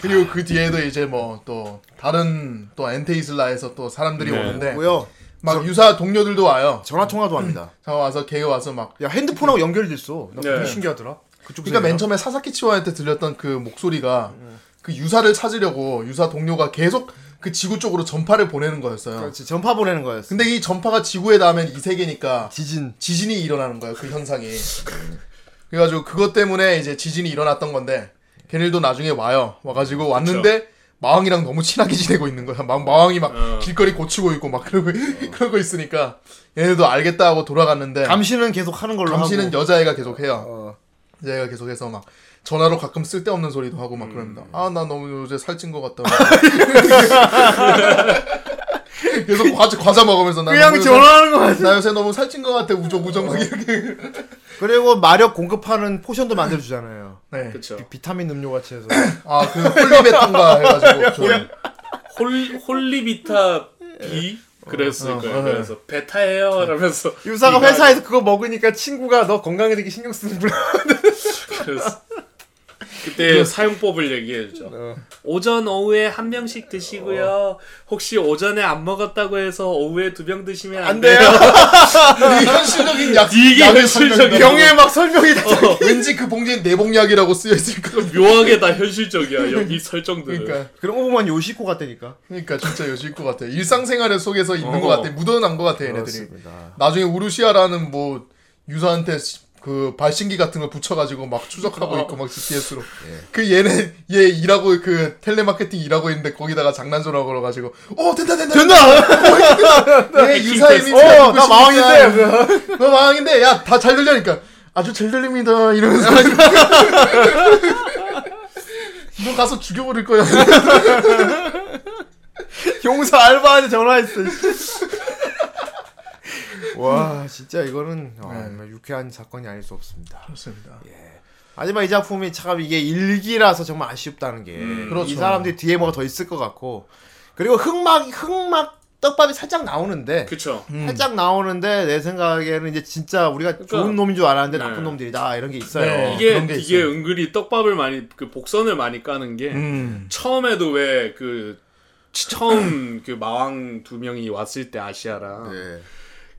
[SPEAKER 1] 그리고 그 뒤에도 이제 뭐 또 다른 또 엔테이슬라에서 또 사람들이
[SPEAKER 4] 네.
[SPEAKER 1] 오는데
[SPEAKER 3] 뭐요?
[SPEAKER 1] 막 유사 동료들도 와요.
[SPEAKER 3] 전화 통화도 합니다.
[SPEAKER 1] 자 와서 걔 와서 막
[SPEAKER 3] 야 핸드폰하고 연결이 됐어. 나
[SPEAKER 4] 네.
[SPEAKER 3] 되게 신기하더라. 그쪽
[SPEAKER 1] 그러니까 맨. 처음에 사사키 치와한테 들렸던 그 목소리가 그 유사를 찾으려고 유사 동료가 계속 그 지구 쪽으로 전파를 보내는 거였어요.
[SPEAKER 3] 그렇지 전파 보내는 거였어.
[SPEAKER 1] 근데 이 전파가 지구에 닿으면 이 세계니까
[SPEAKER 3] 지진.
[SPEAKER 1] 지진이 일어나는 거예요. 그 현상이. 그래가지고 그것 때문에 이제 지진이 일어났던 건데 걔네들도 나중에 와요. 와가지고 왔는데 마왕이랑 너무 친하게 지내고 있는 거야. 마, 마왕이 막
[SPEAKER 4] 어.
[SPEAKER 1] 길거리 고치고 있고 막 그러고 그러고 있으니까 얘네도 알겠다 하고 돌아갔는데
[SPEAKER 3] 감시는 계속 하는 걸로
[SPEAKER 1] 감시는
[SPEAKER 3] 하고.
[SPEAKER 1] 여자애가 계속 해요.
[SPEAKER 3] 어.
[SPEAKER 1] 여자애가 계속해서 막 전화로 가끔 쓸데없는 소리도 하고 막 그럽니다. 아 나 너무 요새 살찐 것 같다. 계속 과자, 과자 먹으면서 나
[SPEAKER 3] 그냥 전화하는 거 같아.
[SPEAKER 1] 나 요새 너무 살찐 것 같아 우정 우정 막 이렇게
[SPEAKER 3] 그리고 마력 공급하는 포션도 만들어 주잖아요.
[SPEAKER 1] 네.
[SPEAKER 4] 그렇죠.
[SPEAKER 3] 비타민 음료 같이 해서.
[SPEAKER 1] 아 그 홀리베탄가 해 가지고 저-
[SPEAKER 4] 홀 홀리비타 B 그랬을
[SPEAKER 1] 어,
[SPEAKER 4] 거예요.
[SPEAKER 1] 어,
[SPEAKER 4] 그래서 베타예요. 이러면서
[SPEAKER 3] 유사가 회사에서 그거 먹으니까 친구가 너 건강에 되게 신경 쓰는구나.
[SPEAKER 4] 그래서 그때 사용법을 얘기해 주죠.
[SPEAKER 3] 어.
[SPEAKER 4] 오전 오후에 한 병씩 드시고요. 혹시 오전에 안 먹었다고 해서 오후에 두 병 드시면 안,
[SPEAKER 3] 안 돼요.
[SPEAKER 1] 현실적인 약
[SPEAKER 4] 이게 현실적인.
[SPEAKER 3] 병에 막 설명이 다.
[SPEAKER 4] 어,
[SPEAKER 1] 왠지 그 봉지에 내복약이라고 쓰여 있을 거
[SPEAKER 4] 묘하게 다 현실적이야. 여기 설정들은.
[SPEAKER 1] 그러니까
[SPEAKER 3] 그런 거 보면 요시코 같다니까.
[SPEAKER 1] 그러니까 진짜 요실 것 같아 일상생활 속에서 있는
[SPEAKER 4] 어.
[SPEAKER 1] 것 같아 묻어난 것 같아 얘네들이 나중에 우루시아라는 뭐 유사한테 시- 그 발신기 같은 걸 붙여가지고 막 추적하고 있고 막 GPS로. 그 얘네 얘 일하고 그 텔레마케팅 일하고 있는데 거기다가 장난 전화 걸어가지고 어 된다 된다 된다! 얘 유사 이미지
[SPEAKER 3] 어, 나 마왕인데.
[SPEAKER 1] 너 마왕인데 야 다 잘 들려니까. 아주 잘 들립니다. 이러면서. 너 가서 죽여버릴 거야.
[SPEAKER 3] 용사 알바한테 전화했어. 와 진짜 이거는 아, 정말 유쾌한 사건이 아닐 수 없습니다.
[SPEAKER 1] 그렇습니다
[SPEAKER 3] 하지만 이 작품이 참 이게 일기라서 정말 아쉽다는 게이
[SPEAKER 1] 그렇죠.
[SPEAKER 3] 사람들이 뒤에 뭐가 더 있을 것 같고 그리고 흑막 흑막 떡밥이 살짝 나오는데
[SPEAKER 4] 그쵸.
[SPEAKER 3] 살짝 나오는데 내 생각에는 이제 진짜 우리가 좋은 놈인 줄 알았는데
[SPEAKER 4] 네.
[SPEAKER 3] 나쁜 놈들이다 이런 게 있어요.
[SPEAKER 1] 네.
[SPEAKER 4] 이게
[SPEAKER 1] 게
[SPEAKER 4] 이게
[SPEAKER 1] 있어요.
[SPEAKER 4] 은근히 떡밥을 많이 그 복선을 많이 까는 게
[SPEAKER 1] 음
[SPEAKER 4] 처음에도 왜그 처음 그 마왕 두 명이 왔을 때 아시아랑
[SPEAKER 3] 네.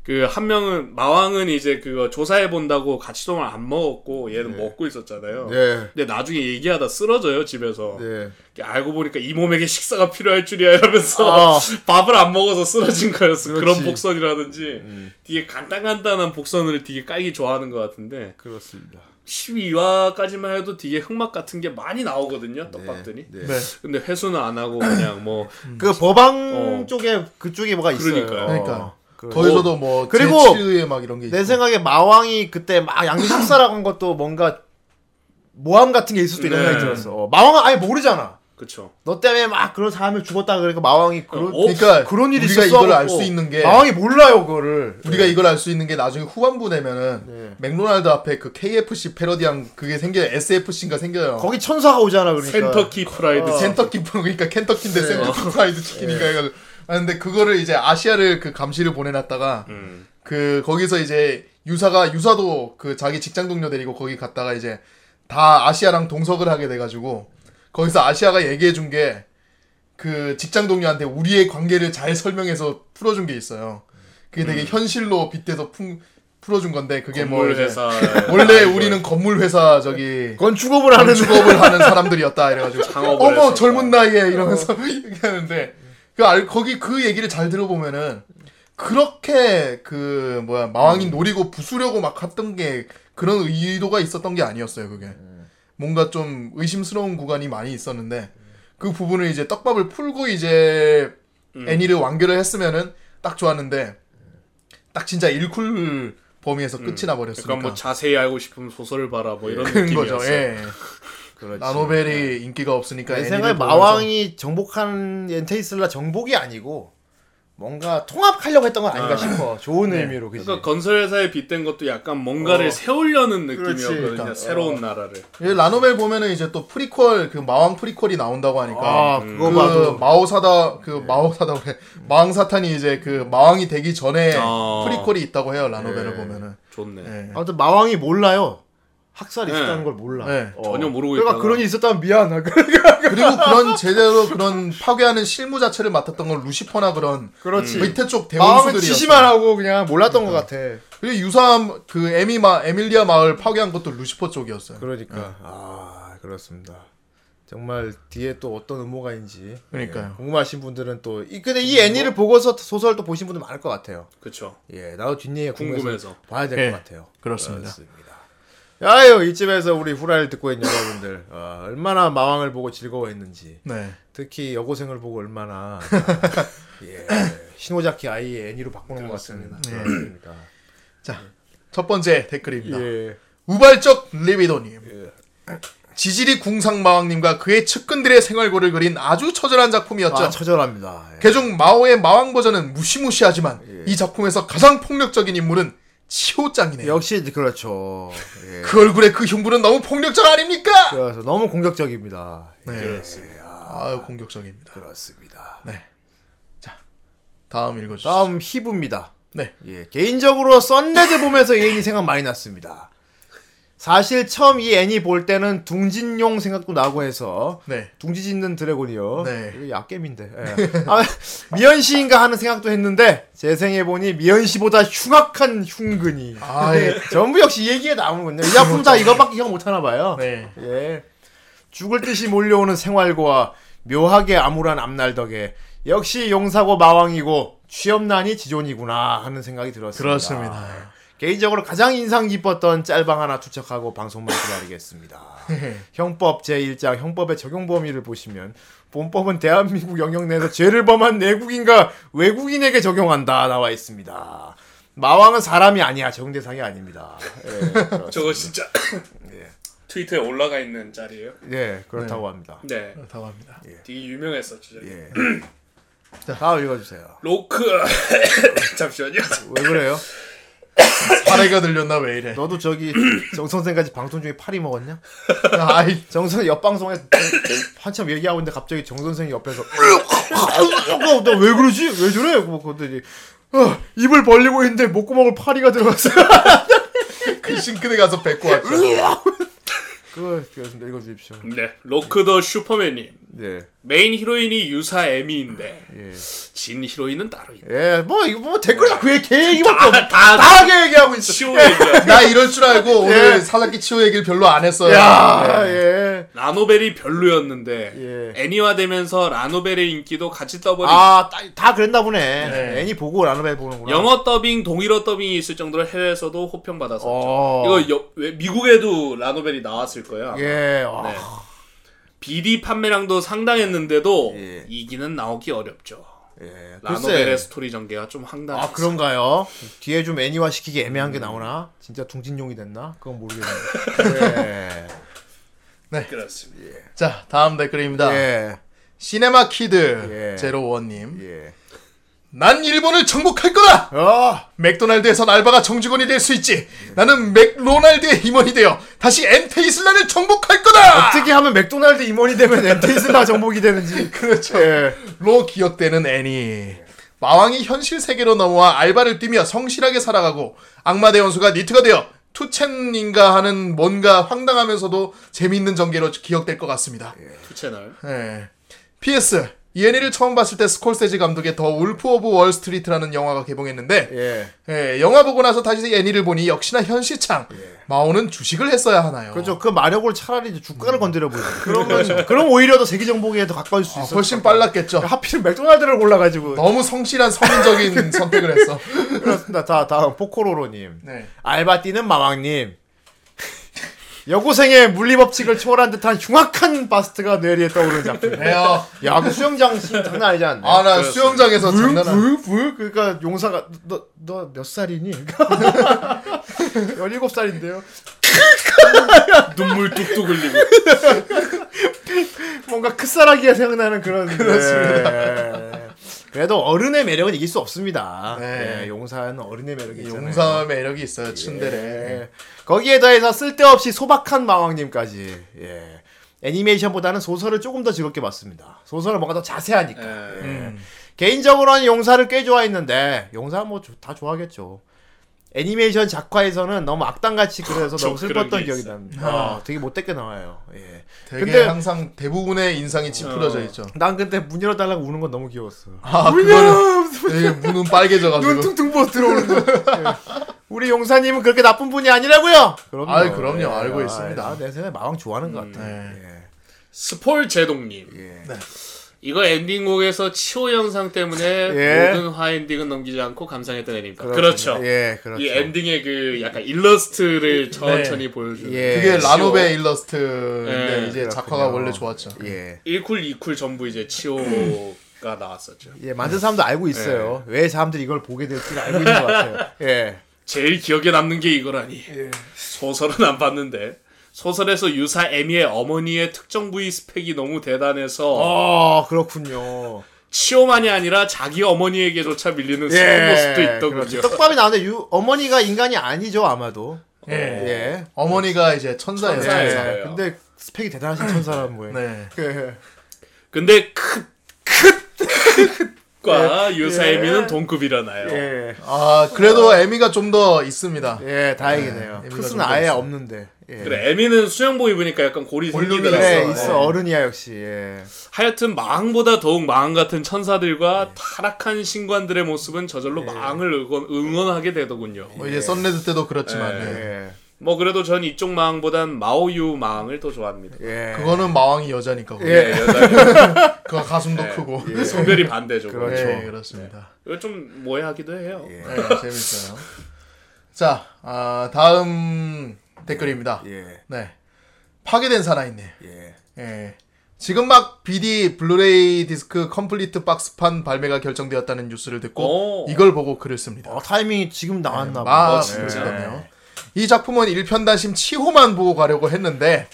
[SPEAKER 4] 그 한 명은 마왕은 이제 그거 조사해 본다고 가치동을 안 먹었고 얘는 먹고 있었잖아요.
[SPEAKER 3] 네.
[SPEAKER 4] 근데 나중에 얘기하다 쓰러져요 집에서.
[SPEAKER 3] 네.
[SPEAKER 4] 알고 보니까 이 몸에게 식사가 필요할 줄이야 이러면서
[SPEAKER 3] 아.
[SPEAKER 4] 밥을 안 먹어서 쓰러진 거였어. 그런
[SPEAKER 3] 그렇지. 음.
[SPEAKER 4] 복선이라든지 되게 간단간단한 복선을 되게 깔기 좋아하는 것 같은데
[SPEAKER 3] 그렇습니다.
[SPEAKER 4] 12화까지만 해도 되게 흑막 같은 게 많이 나오거든요 떡밥들이.
[SPEAKER 3] 네.
[SPEAKER 1] 네.
[SPEAKER 4] 근데 회수는 안 하고 그냥
[SPEAKER 3] 뭐그 법왕
[SPEAKER 4] 어.
[SPEAKER 3] 쪽에 그쪽에 뭐가 있어요.
[SPEAKER 4] 그러니까요.
[SPEAKER 1] 그러니까.
[SPEAKER 3] 그-
[SPEAKER 1] 거기서도 뭐
[SPEAKER 3] 그리고
[SPEAKER 1] 제치의 막 이런 게
[SPEAKER 3] 내
[SPEAKER 1] 있고.
[SPEAKER 3] 생각에 마왕이 그때 막 학살하고 한 것도 뭔가 모함 같은 게 있을 수도 있는
[SPEAKER 4] 네.
[SPEAKER 3] 생각이 들었어. 어, 마왕은 아예 모르잖아.
[SPEAKER 4] 그쵸.
[SPEAKER 3] 너 때문에 막 그런 사람이 죽었다 그러니까 마왕이 그런
[SPEAKER 4] 어?
[SPEAKER 1] 그러니까
[SPEAKER 3] 그런 일이
[SPEAKER 1] 우리가
[SPEAKER 3] 있었어.
[SPEAKER 1] 이걸 알
[SPEAKER 3] 하고
[SPEAKER 1] 수 있는 게
[SPEAKER 3] 마왕이 몰라요 그거를.
[SPEAKER 1] 우리가 이걸 알 수 있는 게 나중에 후반부 내면은
[SPEAKER 3] 네.
[SPEAKER 1] 맥도날드 앞에 그 KFC 패러디한 그게 생겨요. SFC인가 생겨요.
[SPEAKER 3] 거기 천사가 오잖아 그러니까.
[SPEAKER 4] 센터키 프라이드.
[SPEAKER 3] 어.
[SPEAKER 1] 센터키 그러니까 켄터키인데 센터키 프라이드 치킨인가 해가지고 아 근데 그거를 이제 아시아를 그 감시를 보내놨다가
[SPEAKER 4] 음.
[SPEAKER 1] 그 거기서 이제 유사가 유사도 그 자기 직장 동료 데리고 거기 갔다가 이제 다 아시아랑 동석을 하게 돼가지고 거기서 아시아가 얘기해 준 게 그 직장 동료한테 우리의 관계를 잘 설명해서 풀어준 게 있어요. 그게 되게 현실로 빗대서 푼- 풀어준 건데 그게 뭐
[SPEAKER 4] 회사
[SPEAKER 1] 원래 우리는 건물 회사 저기
[SPEAKER 3] 건축업을 하는
[SPEAKER 1] 건축업을 하는 사람들이었다 이래가지고 어머
[SPEAKER 4] 했었다.
[SPEAKER 1] 젊은 나이에 이러면서 얘기하는데 그 알, 거기 그 얘기를 잘 들어보면은 그렇게 그 뭐야 마왕이 노리고 부수려고 막 했던 게 그런 의도가 있었던 게 아니었어요 그게. 뭔가 좀 의심스러운 구간이 많이 있었는데 그 부분을 이제 떡밥을 풀고 이제 애니를 완결을 했으면은 딱 좋았는데 딱 진짜 일쿨 범위에서 끝이 나 버렸으니까.
[SPEAKER 4] 약간 뭐 자세히 알고 싶으면 소설을 봐라 뭐 이런 느낌이었어.
[SPEAKER 1] 거죠. 예.
[SPEAKER 3] 그렇지.
[SPEAKER 1] 나노벨이 인기가 없으니까
[SPEAKER 3] 내 생각에 마왕이 정복한 엔테이슬라 정복이 아니고 뭔가 통합하려고 했던 건 아닌가 싶어. 좋은 의미로 그지.
[SPEAKER 4] 그러니까 건설 회사에 빗댄 것도 약간 뭔가를
[SPEAKER 3] 어.
[SPEAKER 4] 세우려는 느낌이었거든요.
[SPEAKER 3] 그러니까.
[SPEAKER 4] 새로운 나라를.
[SPEAKER 1] 이 라노벨 보면은 이제 또 프리퀄 그 마왕 prequel이 나온다고 하니까
[SPEAKER 3] 아 그거
[SPEAKER 1] 그 마오사다 그 마오사다 그래 마왕 사탄이 이제 그 마왕이 되기 전에
[SPEAKER 4] 아.
[SPEAKER 1] prequel이 있다고 해요 라노벨을
[SPEAKER 3] 예.
[SPEAKER 1] 보면은
[SPEAKER 4] 좋네.
[SPEAKER 1] 예.
[SPEAKER 3] 아무튼 마왕이 몰라요. 학살이
[SPEAKER 4] 네.
[SPEAKER 3] 있었다는 걸 몰라.
[SPEAKER 1] 네.
[SPEAKER 3] 어.
[SPEAKER 4] 전혀 모르고
[SPEAKER 3] 그러니까
[SPEAKER 4] 있다가.
[SPEAKER 3] 그런 일이 있었다면 미안하.
[SPEAKER 1] 그리고 그런 제대로 그런 파괴하는 실무 자체를 맡았던 건 루시퍼나 그런
[SPEAKER 3] 그렇지.
[SPEAKER 1] 밑에 쪽 대원수들이었어.
[SPEAKER 3] 지시만 하고 그냥 몰랐던 것 같아.
[SPEAKER 1] 그리고 유사한 그 에미마 에밀리아 마을 파괴한 것도 루시퍼 쪽이었어요.
[SPEAKER 3] 그러니까 아 그렇습니다. 정말 뒤에 또 어떤 음모가인지
[SPEAKER 1] 그러니까요.
[SPEAKER 3] 예, 궁금하신 분들은 또 이, 근데 이 애니를 보고서 소설 또 보신 분들 많을 것 같아요.
[SPEAKER 4] 그쵸.
[SPEAKER 3] 예, 나도 뒷얘기 궁금해서,
[SPEAKER 4] 궁금해서.
[SPEAKER 3] 봐야 될것
[SPEAKER 1] 예,
[SPEAKER 3] 같아요.
[SPEAKER 1] 그렇습니다.
[SPEAKER 3] 아유 이쯤에서 우리 후라이를 듣고 있는 여러분들 어, 얼마나 마왕을 보고 즐거워했는지
[SPEAKER 1] 네.
[SPEAKER 3] 특히 여고생을 보고 얼마나 예, 신호자키 아이의 애니로 바꾸는 것 같습니다.
[SPEAKER 1] 예.
[SPEAKER 3] 그렇습니다.
[SPEAKER 1] 자, 첫 번째 댓글입니다.
[SPEAKER 3] 예.
[SPEAKER 1] 우발적 리비도님. 지질이 궁상마왕님과 그의 측근들의 생활고를 그린 아주 처절한 작품이었죠.
[SPEAKER 3] 아, 처절합니다. 예.
[SPEAKER 1] 개중 마오의 마왕 버전은 무시무시하지만 이 작품에서 가장 폭력적인 인물은 치호짱이네요.
[SPEAKER 3] 역시 그렇죠. 예.
[SPEAKER 1] 그 얼굴에 그 흉부는 너무 폭력적 아닙니까?
[SPEAKER 3] 그래서 너무 공격적입니다.
[SPEAKER 1] 네. 아유 공격적입니다.
[SPEAKER 3] 그렇습니다.
[SPEAKER 1] 다음 읽어주시죠.
[SPEAKER 3] 다음 히브입니다.
[SPEAKER 1] 네.
[SPEAKER 3] 예, 개인적으로 썬레드 보면서 이 애니 생각 많이 났습니다. 사실 처음 이 애니 볼 때는 둥진용 생각도 나고 해서
[SPEAKER 1] 네.
[SPEAKER 3] 둥지 짓는 드래곤이요.
[SPEAKER 1] 네.
[SPEAKER 3] 이거 약겜인데. 예. 아, 미연시인가 하는 생각도 했는데 재생해 보니 미연시보다 흉악한 흉근이.
[SPEAKER 1] 아, 예.
[SPEAKER 3] 전부 역시 이 얘기에 나오는군요. 이 작품 다 이것밖에 기억 못 하나 봐요.
[SPEAKER 1] 네.
[SPEAKER 3] 예. 죽을 듯이 몰려오는 생활고와 묘하게 암울한 앞날 덕에 역시 용사고 마왕이고 취업난이 지존이구나 하는 생각이 들었습니다.
[SPEAKER 1] 그렇습니다.
[SPEAKER 3] 개인적으로 가장 인상 깊었던 짤방 하나 투척하고 방송만 기다리겠습니다. 형법 제1장 형법의 적용 범위를 보시면 본법은 대한민국 영역 내에서 죄를 범한 내국인과 외국인에게 적용한다 나와 있습니다. 마왕은 사람이 아니야 적용 대상이 아닙니다. 예,
[SPEAKER 4] 저거 진짜 트위터에 올라가 있는 짤이에요.
[SPEAKER 3] 예, 그렇다고 합니다.
[SPEAKER 4] 네.
[SPEAKER 1] 그렇다고 합니다.
[SPEAKER 4] 되게 유명했었죠.
[SPEAKER 3] 예. 자, 다음 읽어주세요.
[SPEAKER 4] 로크 잠시만요.
[SPEAKER 3] 왜 그래요?
[SPEAKER 1] 파래가 들렸나 왜 이래?
[SPEAKER 3] 너도 저기 정 선생까지 방송 중에 파리 먹었냐?
[SPEAKER 1] 아이
[SPEAKER 3] 정 선생 옆 방송에 한참 얘기하고 있는데 갑자기 정 선생이 옆에서 너왜 그러지? 왜 저래? 뭐 그랬더니 어, 입을 벌리고 있는데 목구멍을 파리가 들어갔어요.
[SPEAKER 1] 그 싱크대 가서 뱉고 왔죠.
[SPEAKER 3] 그거 그렇습니다. 읽어주십시오.
[SPEAKER 4] 네. 로크 더 슈퍼맨님.
[SPEAKER 3] 네,
[SPEAKER 4] 메인 히로인이 유사 에미인데
[SPEAKER 3] 예,
[SPEAKER 4] 진 히로인은 따로 있네.
[SPEAKER 3] 예, 뭐 이거 뭐 댓글에 거의 걔 얘기밖에 없.
[SPEAKER 4] 다-
[SPEAKER 3] 다 하게 얘기하고 있어.
[SPEAKER 4] 치호 얘기야.
[SPEAKER 1] 나 이럴 줄 알고
[SPEAKER 3] 예.
[SPEAKER 1] 오늘 사사키 치호 얘기를 별로 안 했어요.
[SPEAKER 3] 야, 예.
[SPEAKER 4] 라노벨이 별로였는데
[SPEAKER 3] 예.
[SPEAKER 4] 애니화되면서 라노벨의 인기도 같이 떠버린
[SPEAKER 3] 아, 다, 다 그랬나 보네.
[SPEAKER 1] 네.
[SPEAKER 3] 애니 보고 라노벨 보는구나.
[SPEAKER 4] 영어 더빙, 동일어 더빙이 있을 정도로 해외에서도 호평 받았었죠.
[SPEAKER 3] 어.
[SPEAKER 4] 이거 여- 왜- 미국에도 라노벨이 나왔을 거야.
[SPEAKER 3] 예, 와.
[SPEAKER 4] 네. BD 판매량도 상당했는데도
[SPEAKER 3] 예.
[SPEAKER 4] 이기는 나오기 어렵죠.
[SPEAKER 3] 예.
[SPEAKER 4] 라노벨의. 스토리 전개가 좀 황당해.
[SPEAKER 3] 아 그런가요? 뒤에 좀 애니화 시키기 애매한 게 나오나? 진짜 둥진용이 됐나? 그건 모르겠는데. 예.
[SPEAKER 4] 그렇습니다.
[SPEAKER 1] 자 다음 댓글입니다.
[SPEAKER 3] 예.
[SPEAKER 1] 시네마 키드
[SPEAKER 3] 예.
[SPEAKER 1] 제로원님.
[SPEAKER 3] 예.
[SPEAKER 1] 난 일본을 정복할 거다.
[SPEAKER 3] 어.
[SPEAKER 1] 맥도날드에선 알바가 정직원이 될 수 있지. 나는 맥로날드의 임원이 되어 다시 엔테 이슬라를 정복할 거다.
[SPEAKER 3] 어떻게 하면 맥도날드 임원이 되면 엔테 이슬라 정복이 되는지.
[SPEAKER 1] 그렇죠.
[SPEAKER 3] 예.
[SPEAKER 1] 로 기억되는 애니. 마왕이 현실 세계로 넘어와 알바를 뛰며 성실하게 살아가고 악마 대원수가 NEET가 되어 투챈인가 하는 뭔가 황당하면서도 재미있는 전개로 기억될 것 같습니다.
[SPEAKER 4] 투 채널.
[SPEAKER 1] 예. PS 이 애니를 처음 봤을 때 스콜세지 감독의 The Wolf of Wall Street라는 영화가 개봉했는데
[SPEAKER 3] 예.
[SPEAKER 1] 예, 영화 보고 나서 다시 애니를 보니 역시나 현시창 마오는 주식을 했어야 하나요?
[SPEAKER 3] 그렇죠. 그 마력을 차라리 주가를 건드려 보이죠. 그러면 그럼 오히려 더 세계 정복에 더 가까울 수
[SPEAKER 1] 아,
[SPEAKER 3] 있어.
[SPEAKER 1] 훨씬 빨랐겠죠.
[SPEAKER 3] 하필 맥도날드를 골라가지고.
[SPEAKER 1] 너무 성실한 성인적인 선택을 했어.
[SPEAKER 3] 그렇습니다. 자 다음 포코로로님.
[SPEAKER 1] 네.
[SPEAKER 3] 알바 뛰는 마왕님. 여고생의 물리법칙을 초월한 듯한 흉악한 바스트가 뇌리에 떠오르는 작품.
[SPEAKER 1] 네요.
[SPEAKER 3] 야, 그 수영장 씬 장난 아니지 않나?
[SPEAKER 1] 아, 나 수영장에서 장난 안.
[SPEAKER 3] 불, 불, 그러니까 용사가 너 너 몇 살이니? 17살인데요.
[SPEAKER 4] 눈물 뚝뚝 흘리고.
[SPEAKER 3] 뭔가 크사라기가 생각나는 그런 그렇습니다. 그래도 어른의 매력은 이길 수 없습니다.
[SPEAKER 1] 네.
[SPEAKER 3] 예, 용사는 어른의 매력이 있잖아요.
[SPEAKER 1] 용사 매력이 있어요, 츤데레.
[SPEAKER 3] 예. 거기에 더해서 쓸데없이 소박한 마왕님까지. 예. 애니메이션보다는 소설을 조금 더 즐겁게 봤습니다. 소설은 뭔가 더 자세하니까.
[SPEAKER 4] 예.
[SPEAKER 1] 음.
[SPEAKER 3] 개인적으로는 용사를 꽤 좋아했는데 용사 뭐 다 좋아하겠죠. 애니메이션 작화에서는 너무 악당같이 그래서 너무
[SPEAKER 4] 저 그런
[SPEAKER 3] 슬펐던
[SPEAKER 4] 게
[SPEAKER 3] 기억이. 납니다. 어, 되게 못되게 나와요. 예.
[SPEAKER 1] 되게
[SPEAKER 3] 근데-
[SPEAKER 1] 항상 대부분의 인상이 찌푸려져 있죠.
[SPEAKER 3] 난 근데 문 열어달라고 우는 건 너무 귀여웠어.
[SPEAKER 1] 아, 그거는 되게 문은 빨개져가지고.
[SPEAKER 3] 눈 퉁퉁 부어 들어오는 거. 예. 우리 용사님은 그렇게 나쁜 분이 아니라고요. 그럼요.
[SPEAKER 1] 아이, 그럼요. 알고 있습니다.
[SPEAKER 3] 아, 내 생각에 마왕 좋아하는 것 같아.
[SPEAKER 1] 네.
[SPEAKER 3] 예.
[SPEAKER 4] 스폴 제동님.
[SPEAKER 3] 예.
[SPEAKER 4] 이거 엔딩곡에서 치호 영상 때문에
[SPEAKER 3] 예.
[SPEAKER 4] 모든 화 엔딩은 넘기지 않고 감상했던 애니입니다. 그렇죠.
[SPEAKER 3] 예, 그렇죠.
[SPEAKER 4] 이 엔딩의 그 약간 일러스트를 천천히 보여주는.
[SPEAKER 3] 예.
[SPEAKER 1] 그게
[SPEAKER 4] 치호.
[SPEAKER 1] 라노베 일러스트인데
[SPEAKER 4] 네,
[SPEAKER 1] 이제
[SPEAKER 3] 그렇군요.
[SPEAKER 1] 작화가 원래 좋았죠.
[SPEAKER 3] 예.
[SPEAKER 4] 1쿨, 2쿨 전부 이제 치호 가 나왔었죠.
[SPEAKER 3] 예, 만든 사람도 알고 있어요. 왜 사람들이 이걸 보게 될지를 알고 있는 것 같아요. 예.
[SPEAKER 4] 제일 기억에 남는 게 이거라니. 소설은 안 봤는데 소설에서 유사 에미의 어머니의 특정 부위 스펙이 너무 대단해서
[SPEAKER 3] 아, 그렇군요.
[SPEAKER 4] 치호만이 아니라 자기 어머니에게조차 밀리는 슬픈 모습도 있더군요.
[SPEAKER 3] 그렇죠. 떡밥이 나오는데 유, 어머니가 인간이 아니죠, 아마도.
[SPEAKER 1] 예.
[SPEAKER 3] 예.
[SPEAKER 1] 어머니가 이제 천사예요.
[SPEAKER 4] 천사예요.
[SPEAKER 1] 천사.
[SPEAKER 4] 네.
[SPEAKER 3] 근데 스펙이 대단하신 천사란 뭐예요.
[SPEAKER 1] 네.
[SPEAKER 3] 예.
[SPEAKER 4] 근데 크 크 크 과 유사 에미는 동급이라나요.
[SPEAKER 3] 예.
[SPEAKER 1] 아, 그래도 에미가 좀 더 있습니다.
[SPEAKER 3] 예, 다행이네요.
[SPEAKER 1] 네,
[SPEAKER 3] 크스는
[SPEAKER 1] 의미가
[SPEAKER 3] 아예
[SPEAKER 1] 좀
[SPEAKER 3] 없는데. 예.
[SPEAKER 4] 그래 에미는 수영복 입으니까 약간 골이
[SPEAKER 1] 볼륨이
[SPEAKER 4] 생기더라고요.
[SPEAKER 3] 그래,
[SPEAKER 1] 있어. 네.
[SPEAKER 3] 어른이야, 역시. 예.
[SPEAKER 4] 하여튼 마왕보다 더욱 마왕 같은 천사들과 타락한 신관들의 모습은 저절로 마왕을 응원, 응원 하게 되더군요.
[SPEAKER 1] 뭐 이제 썬레드 때도 그렇지만.
[SPEAKER 3] 예.
[SPEAKER 4] 뭐 그래도 전 이쪽 마왕보단 마오유 마왕을 더 좋아합니다.
[SPEAKER 3] 예.
[SPEAKER 1] 그거는 마왕이 여자니까. 그거.
[SPEAKER 4] 예, 여자
[SPEAKER 1] 그거 가슴도 크고.
[SPEAKER 4] 성별이 반대죠.
[SPEAKER 3] 그렇죠.
[SPEAKER 1] 네, 그렇습니다.
[SPEAKER 4] 이거 좀 모에하기도 해요.
[SPEAKER 1] 네, 재밌어요. 자, 아, 다음 댓글입니다.
[SPEAKER 3] 예.
[SPEAKER 1] 네. 파괴된 사나이님.
[SPEAKER 3] 예.
[SPEAKER 1] 예. 지금 막 BD 블루레이 디스크 complete 박스판 발매가 결정되었다는 뉴스를 듣고
[SPEAKER 4] 오.
[SPEAKER 1] 이걸 보고 글을 씁니다.
[SPEAKER 3] 어, 타이밍이 지금 나왔나 봐.
[SPEAKER 1] 아,
[SPEAKER 4] 어,
[SPEAKER 1] 진짜.
[SPEAKER 4] 진짜.
[SPEAKER 1] 그러네요. 이 작품은 일편단심 치호만 보고 가려고 했는데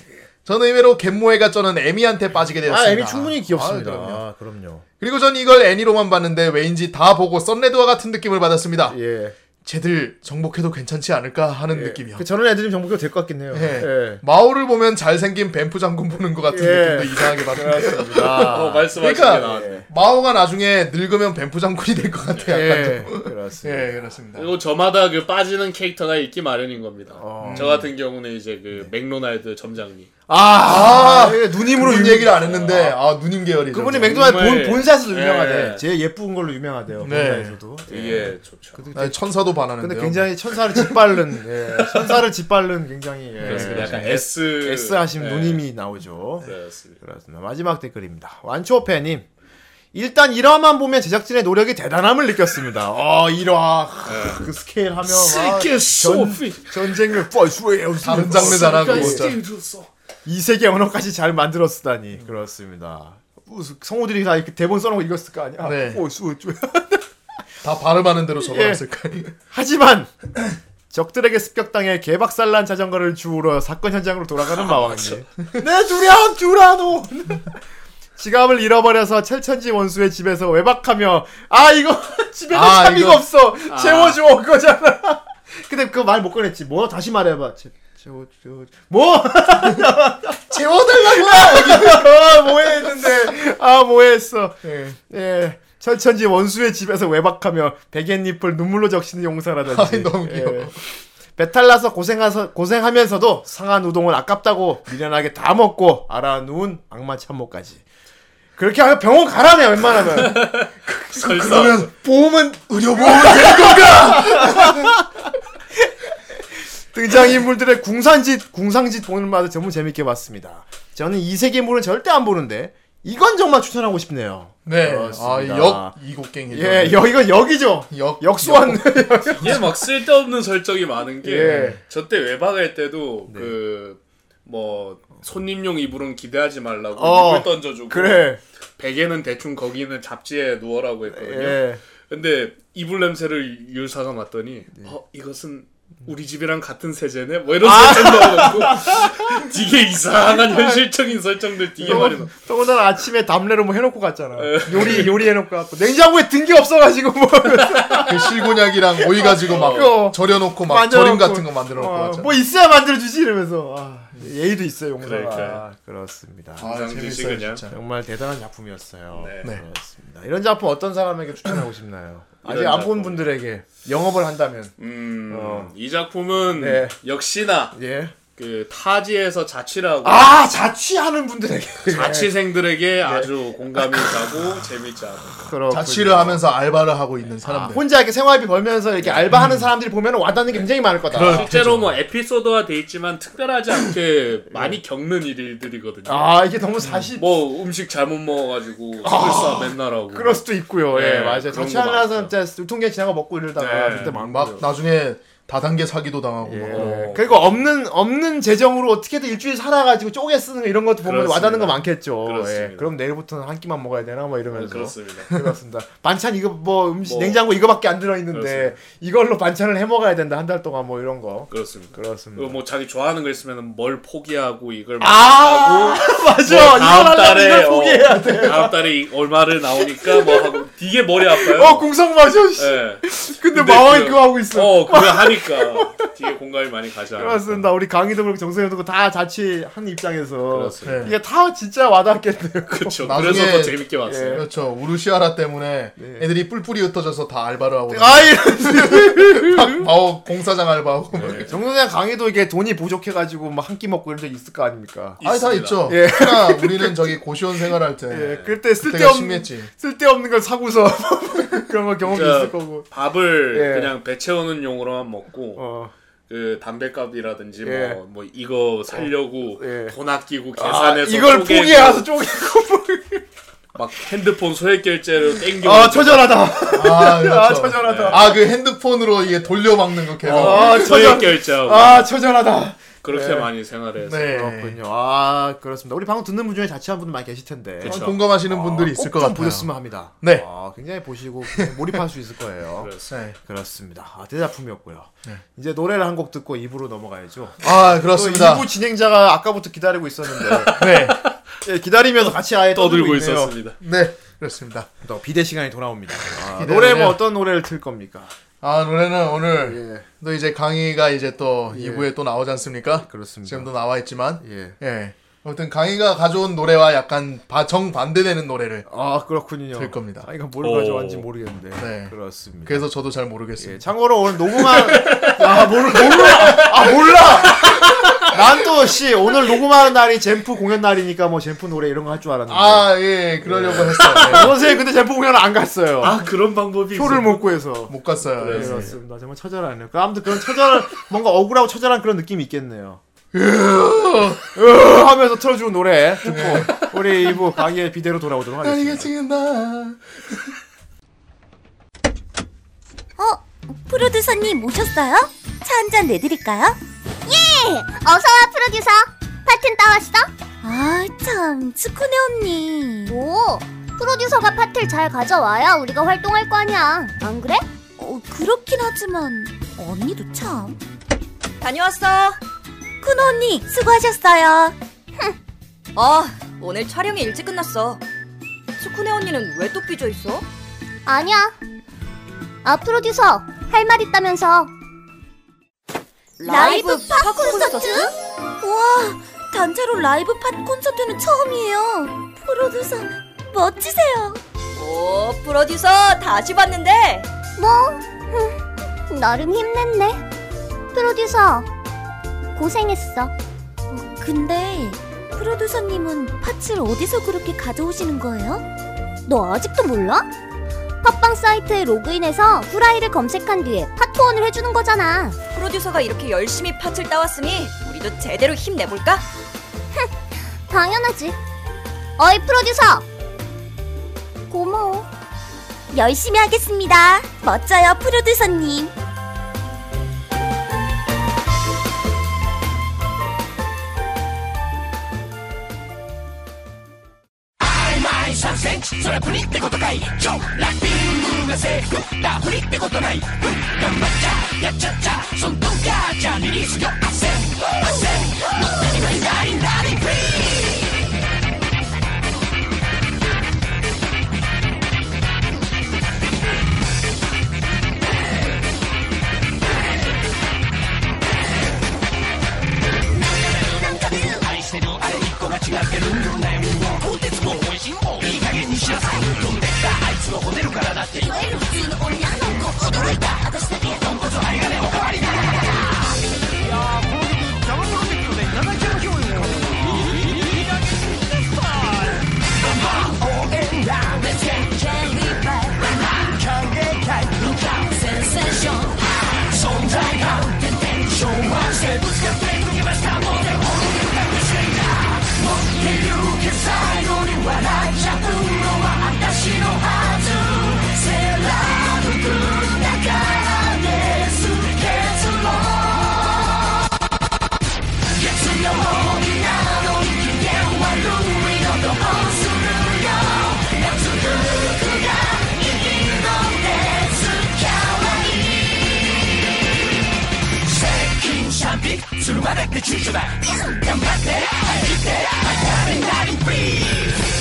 [SPEAKER 1] 저는 의외로 갭모에가 쩌는 에미한테 빠지게 되었습니다.
[SPEAKER 3] 아, 애미 충분히 귀엽습니다.
[SPEAKER 1] 아, 그럼요.
[SPEAKER 3] 아, 그럼요.
[SPEAKER 1] 그리고 전 이걸 애니로만 봤는데 왠지 다 보고 썬레드와 같은 느낌을 받았습니다.
[SPEAKER 3] 예.
[SPEAKER 1] 쟤들 정복해도 괜찮지 않을까 하는 느낌이요.
[SPEAKER 3] 그 저런 애들이 정복이 될것 같긴 해요.
[SPEAKER 1] 예.
[SPEAKER 3] 예.
[SPEAKER 1] 마오를 보면 잘생긴 뱀프 장군 보는 것 같은
[SPEAKER 3] 예.
[SPEAKER 1] 느낌도 이상하게 받습니다.
[SPEAKER 3] 아,
[SPEAKER 4] 어,
[SPEAKER 1] 그러니까
[SPEAKER 4] 나왔네.
[SPEAKER 1] 마오가 나중에 늙으면 뱀프 장군이 될 것 같아. 약간
[SPEAKER 3] 예.
[SPEAKER 1] 좀.
[SPEAKER 3] 그렇습니다.
[SPEAKER 1] 예, 그렇습니다.
[SPEAKER 4] 그리고 저마다 그 빠지는 캐릭터가 있기 마련인 겁니다.
[SPEAKER 3] 어.
[SPEAKER 4] 저 같은 경우는 이제 그 맥로날드 점장님.
[SPEAKER 3] 아, 아, 누님으로
[SPEAKER 1] 그분
[SPEAKER 3] 유-
[SPEAKER 1] 얘기를 안 했는데 아 누님 계열이죠.
[SPEAKER 3] 그분이 맥도날드 본,
[SPEAKER 4] 정말-
[SPEAKER 3] 본사에서도 유명하대.
[SPEAKER 4] 예.
[SPEAKER 3] 제일 예쁜 걸로 유명하대요.
[SPEAKER 1] 네.
[SPEAKER 3] 본사에서도.
[SPEAKER 4] 되게 좋죠.
[SPEAKER 1] 아니, 천사도 반하는데요.
[SPEAKER 3] 근데 굉장히 천사를 짓밟는, 예. 천사를 짓밟는 굉장히, 예.
[SPEAKER 4] 그렇습니다. 약간 S
[SPEAKER 3] S 하신
[SPEAKER 4] 네.
[SPEAKER 3] 누님이 나오죠.
[SPEAKER 4] 그렇습니다.
[SPEAKER 3] 그렇습니다. 마지막 댓글입니다. 완초페님. 일단 1화만 보면 제작진의 노력이 대단함을 느꼈습니다. 어, 1화. 그 스케일 하면. 막
[SPEAKER 4] 세계 소피
[SPEAKER 3] 전쟁을 뻘수해요.
[SPEAKER 1] 다른 장르 잘하고 진짜.
[SPEAKER 3] 이 세계 언어까지 잘 만들었다니. 그렇습니다. 우스- 성우들이 다 이렇게 대본 써놓고 읽었을 거 아니야?
[SPEAKER 1] 네.
[SPEAKER 3] 오, 수, 쭈.
[SPEAKER 1] 다 발음하는 대로 적어놨을까.
[SPEAKER 3] 하지만 적들에게 습격당해 개박살난 자전거를 주우러 사건 현장으로
[SPEAKER 1] 아,
[SPEAKER 3] 돌아가는 마왕님. 내 두량 주라노. 지갑을 잃어버려서 첼천지 원수의 집에서 외박하며 아 이거 집에는
[SPEAKER 1] 아, 이거-
[SPEAKER 3] 없어 채워줘 그거잖아. 근데 그말못 꺼냈지. 뭐 다시 말해봐. 저, 뭐?
[SPEAKER 1] 재워달라고!
[SPEAKER 3] 아, 뭐해 했는데. 아, 했어. 예. 철천지 원수의 집에서 외박하며 베갯잎을 눈물로 적시는 용사라든지.
[SPEAKER 1] 아이, 너무 귀여워.
[SPEAKER 3] 예. 배탈 나서 고생하서 고생하면서도 상한 우동은 아깝다고 미련하게 다 먹고 알아 누운 악마 참모까지. 그렇게 하면 병원 가라네 웬만하면.
[SPEAKER 4] 설사.
[SPEAKER 1] 그러면 보험은 의료보험은 될 건가?
[SPEAKER 3] 등장인물들의 궁상짓 궁상짓 보는 맛을 전부 재밌게 봤습니다. 저는 이 세계물은 절대 안 보는데 이건 정말 추천하고 싶네요.
[SPEAKER 1] 네.
[SPEAKER 3] 그렇습니다.
[SPEAKER 1] 아, 역 이곡갱이죠.
[SPEAKER 3] 예, 여 이건 역이죠.
[SPEAKER 1] 역.
[SPEAKER 3] 역소환.
[SPEAKER 4] 이게 막 쓸데없는 설정이 많은 게
[SPEAKER 3] 예.
[SPEAKER 4] 저때 외박할 때도 그뭐 손님용 이불은 기대하지 말라고
[SPEAKER 3] 어,
[SPEAKER 4] 이불 던져주고
[SPEAKER 3] 그래.
[SPEAKER 4] 베개는 대충 거기는 잡지에 누워라고 했거든요.
[SPEAKER 3] 예.
[SPEAKER 4] 근데 이불 냄새를 유사가 맡더니 어 이것은 우리 집이랑 같은 세제네 뭐 이런 설정 넣어놓고 되게 이상한 현실적인 설정들 되게 많이 넣어.
[SPEAKER 3] 더군다나 아침에 담례로 뭐 해놓고 갔잖아. 요리 요리 해놓고 갔고 냉장고에 든 게 없어가지고 뭐.
[SPEAKER 1] 그 실곤약이랑 오이 가지고 막
[SPEAKER 3] 그거
[SPEAKER 1] 절여놓고 막
[SPEAKER 3] 만져놓고.
[SPEAKER 1] 절임 같은 거 만들어 놓고
[SPEAKER 3] 어. 뭐 있어야 만들어주지 이러면서 아, 예의도 있어요 용사가.
[SPEAKER 4] 그러니까요.
[SPEAKER 3] 그렇습니다.
[SPEAKER 1] 아, 재밌어요. 진짜.
[SPEAKER 3] 정말 대단한 작품이었어요.
[SPEAKER 4] 네.
[SPEAKER 1] 네.
[SPEAKER 3] 그렇습니다. 이런 작품 어떤 사람에게 추천하고 싶나요? 아직 안 본. 분들에게 영업을 한다면
[SPEAKER 4] 음,
[SPEAKER 3] 어.
[SPEAKER 4] 이 작품은
[SPEAKER 3] 네.
[SPEAKER 4] 역시나
[SPEAKER 3] 예.
[SPEAKER 4] 그 타지에서 자취라고
[SPEAKER 3] 아 자취하는 분들에게
[SPEAKER 4] 자취생들에게 아주 공감이 가고 재밌지 않은
[SPEAKER 3] 그렇군요.
[SPEAKER 1] 자취를 하면서 알바를 하고 있는
[SPEAKER 3] 아,
[SPEAKER 1] 사람들.
[SPEAKER 3] 혼자 이렇게 생활비 벌면서 이렇게 알바하는 사람들이 보면 와닿는 게 굉장히 많을 거다.
[SPEAKER 1] 그럴-
[SPEAKER 4] 실제로 뭐 에피소드화 돼 있지만 특별하지 않게 많이 겪는 일들이거든요.
[SPEAKER 3] 아 이게 너무 사실
[SPEAKER 4] 뭐 음식 잘못 먹어가지고 스트레스 맨날 하고
[SPEAKER 3] 그럴 수도 있고요.
[SPEAKER 4] 네,
[SPEAKER 3] 예, 맞아요. 자취하는
[SPEAKER 4] 거
[SPEAKER 3] 사람 진짜 유통기한 지나가 먹고 이러다가
[SPEAKER 4] 네.
[SPEAKER 3] 그때 많고.
[SPEAKER 1] 막 나중에 다단계 사기도 당하고 막.
[SPEAKER 3] 예. 그리고 없는 없는 재정으로 어떻게든 일주일 살아가지고 쪼개 쓰는 거 이런 것도 보면
[SPEAKER 4] 그렇습니다.
[SPEAKER 3] 와닿는 거 많겠죠.
[SPEAKER 4] 그렇습니다.
[SPEAKER 3] 예. 그럼 내일부터는 한 끼만 먹어야 되나 뭐 이러면서.
[SPEAKER 4] 그렇습니다.
[SPEAKER 3] 그렇습니다. 반찬 이거 뭐 음식
[SPEAKER 4] 뭐.
[SPEAKER 3] 냉장고 이거밖에 안 들어 있는데
[SPEAKER 4] 그렇습니다.
[SPEAKER 3] 이걸로 반찬을 해 먹어야 된다 한 달 동안 뭐 이런 거.
[SPEAKER 4] 그렇습니다.
[SPEAKER 3] 그렇습니다.
[SPEAKER 4] 뭐 자기 좋아하는 거 있으면 뭘 포기하고 이걸
[SPEAKER 3] 아
[SPEAKER 4] 하고
[SPEAKER 3] 맞아.
[SPEAKER 4] 뭐
[SPEAKER 3] 이걸
[SPEAKER 4] 다음 달에
[SPEAKER 3] 이걸
[SPEAKER 4] 어,
[SPEAKER 3] 포기해야 돼.
[SPEAKER 4] 다음 달에 이- 얼마를 나오니까 뭐 하고 되게 머리 아파요.
[SPEAKER 3] 어 궁성 마셔. 씨.
[SPEAKER 4] 예.
[SPEAKER 3] 근데,
[SPEAKER 4] 근데
[SPEAKER 3] 마왕이
[SPEAKER 4] 그-
[SPEAKER 3] 그거 하고 있어.
[SPEAKER 4] 어 그거 하니까 되게 공감이 많이 가지.
[SPEAKER 3] 그렇습니다. 우리 강희도 그렇고 정성현도 그렇고 다 자취한 입장에서
[SPEAKER 4] 그렇습니다.
[SPEAKER 1] 네.
[SPEAKER 3] 이게 다 진짜 와닿겠네요.
[SPEAKER 4] 그렇죠.
[SPEAKER 1] 나중에-
[SPEAKER 4] 그래서 더 재밌게 봤어요.
[SPEAKER 3] 예.
[SPEAKER 1] 그렇죠. 우르시아라 때문에 애들이 뿔뿔이 흩어져서 다 알바를 하고
[SPEAKER 3] 아이
[SPEAKER 1] 어, 공사장 알바하고 막.
[SPEAKER 4] 네.
[SPEAKER 3] 정선생 강희도 이게 돈이 부족해가지고 막 한 끼 먹고 이런 적 있을 거 아닙니까?
[SPEAKER 1] 아니 다. 있죠.
[SPEAKER 3] 예.
[SPEAKER 1] 우리는 저기 고시원 생활할 때
[SPEAKER 3] 예, 그때 쓸데없는. 쓸데없는 걸 사고 서 그런 거 경험도
[SPEAKER 4] 진짜
[SPEAKER 3] 있을 거고.
[SPEAKER 4] 밥을
[SPEAKER 3] 예.
[SPEAKER 4] 그냥 배 채우는 용으로만 먹고
[SPEAKER 3] 어.
[SPEAKER 4] 그 담배값이라든지
[SPEAKER 3] 예.
[SPEAKER 4] 뭐, 뭐 이거 살려고
[SPEAKER 3] 예.
[SPEAKER 4] 돈 아끼고
[SPEAKER 3] 아,
[SPEAKER 4] 계산해서
[SPEAKER 3] 이걸
[SPEAKER 4] 쪼개고
[SPEAKER 3] 포기해서 쪼개고.
[SPEAKER 4] 막 핸드폰 소액 결제로 땡겨
[SPEAKER 3] 아 처절하다.
[SPEAKER 1] 아, 그렇죠.
[SPEAKER 3] 아 처절하다.
[SPEAKER 1] 아, 그 핸드폰으로 이게 돌려 막는 거 계속.
[SPEAKER 3] 아
[SPEAKER 4] 소액
[SPEAKER 3] 처절.
[SPEAKER 4] 결제하고
[SPEAKER 3] 아 처절하다.
[SPEAKER 4] 그렇게
[SPEAKER 3] 네.
[SPEAKER 4] 많이 생활해서
[SPEAKER 1] 네.
[SPEAKER 3] 그렇군요. 아 그렇습니다. 우리 방송 듣는 분 중에 자취한 분들 많이 계실 텐데.
[SPEAKER 4] 그렇죠.
[SPEAKER 1] 공감하시는 분들이 있을 것 같아요.
[SPEAKER 3] 보셨으면 합니다.
[SPEAKER 1] 네.
[SPEAKER 3] 아, 굉장히 보시고 굉장히 몰입할 수 있을 거예요.
[SPEAKER 4] 그렇습니다.
[SPEAKER 1] 네.
[SPEAKER 3] 그렇습니다. 아, 대작품이었고요. 이제 노래를 한 곡 듣고 2부로 넘어가야죠.
[SPEAKER 1] 아,
[SPEAKER 3] 또
[SPEAKER 1] 그렇습니다.
[SPEAKER 3] 2부 진행자가 아까부터 기다리고 있었는데
[SPEAKER 1] 네.
[SPEAKER 3] 예, 기다리면서 같이 아예
[SPEAKER 4] 떠들고
[SPEAKER 3] 떠들고.
[SPEAKER 4] 있었습니다.
[SPEAKER 1] 네. 그렇습니다.
[SPEAKER 3] 또 비대 시간이 돌아옵니다. 아. 노래 뭐 어떤 노래를 틀 겁니까?
[SPEAKER 1] 아, 노래는 오늘
[SPEAKER 3] 예,
[SPEAKER 1] 또 이제 강의가 이제 또 2부에 또 나오지 않습니까?
[SPEAKER 3] 그렇습니다.
[SPEAKER 1] 지금도 나와 있지만.
[SPEAKER 3] 예.
[SPEAKER 1] 예. 아무튼 강의가 가져온 노래와 약간 바, 정반대되는 노래를
[SPEAKER 3] 아 그렇군요.
[SPEAKER 1] 들 겁니다.
[SPEAKER 3] 아, 이거 뭘
[SPEAKER 4] 오.
[SPEAKER 3] 가져왔는지 모르겠는데.
[SPEAKER 1] 네.
[SPEAKER 3] 그렇습니다.
[SPEAKER 1] 그래서 저도 잘
[SPEAKER 3] 예,
[SPEAKER 1] 모르겠습니다.
[SPEAKER 3] 참고로 오늘 녹음한 아 모르 몰라 아 몰라 난 또 씨 오늘 녹음하는 날이 젠프 공연 날이니까 뭐 젠프 노래 이런 거 할 줄 알았는데
[SPEAKER 1] 아, 예, 그러려고 했어요. 네.
[SPEAKER 3] 선생님 근데 젠프 공연을 안 갔어요
[SPEAKER 4] 아 그런 방법이
[SPEAKER 3] 표를
[SPEAKER 4] 있었-
[SPEAKER 3] 못 구해서
[SPEAKER 1] 못 갔어요.
[SPEAKER 3] 네,
[SPEAKER 1] 예.
[SPEAKER 3] 그렇습니다 정말 처절하네요 그 아무튼 그런 처절 뭔가 억울하고 처절한 그런 느낌이 있겠네요 으 하면서 틀어주는 노래 듣고 우리 2부 강의의 비대로 돌아오도록 하겠습니다.
[SPEAKER 2] 어? 프로듀서님 오셨어요? 차 한 잔 내드릴까요?
[SPEAKER 6] 예! 어서와 프로듀서 파튼 따왔어?
[SPEAKER 2] 아 참 츠쿠네 언니
[SPEAKER 6] 오 프로듀서가 파트를 잘 가져와야 우리가 활동할 거 아니야 안 그래?
[SPEAKER 2] 어, 그렇긴 하지만 언니도 참
[SPEAKER 7] 다녀왔어.
[SPEAKER 2] 큰 언니 수고하셨어요
[SPEAKER 7] 아, 오늘 촬영이 일찍 끝났어. 스쿠네 언니는 왜 또 삐져 있어?
[SPEAKER 6] 아니야 아 프로듀서 할 말 있다면서
[SPEAKER 7] 라이브 팝 콘서트? 와, 단체로 라이브 팝 콘서트는 처음이에요. 프로듀서, 멋지세요. 오, 프로듀서 다시 봤는데
[SPEAKER 6] 뭐? 나름 힘냈네. 프로듀서, 고생했어. 어, 근데 프로듀서님은 파츠를 어디서 그렇게 가져오시는 거예요? 너 아직도 몰라? 팟빵 사이트에 로그인해서 후라이를 검색한 뒤에 파트원을 해주는 거잖아.
[SPEAKER 7] 프로듀서가 이렇게 열심히 팟을 따왔으니 우리도 제대로 힘내볼까?
[SPEAKER 6] 당연하지. 어이 프로듀서! 고마워. 열심히 하겠습니다. 멋져요, 프로듀서님.
[SPEAKER 2] そ
[SPEAKER 3] プリってことかいちラッピングがセーフフリってことない頑張っちゃやっ
[SPEAKER 1] ちゃっちゃ
[SPEAKER 3] そんどんかじゃリリースよあせんのったに
[SPEAKER 6] バリダリダリフリーしてるあれ一個間違ってる悩みもコンテもおいしいもいいかしなさい論であいつのホテルからだっていわゆる普通の女の子。驚いた。私誰り躊がだ頑張って走って明るいなりフリー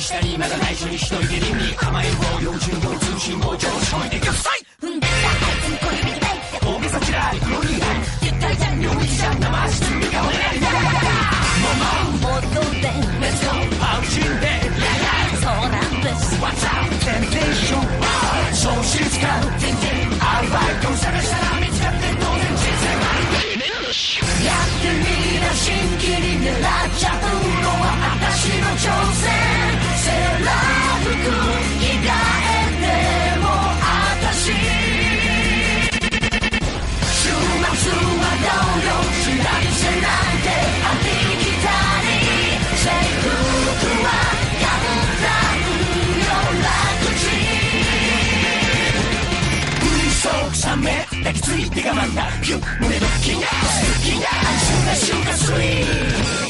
[SPEAKER 6] 下にまだ内緒にしといて倫理構える方要注意通信傍聴我慢だ胸のキが好きが瞬間瞬間スー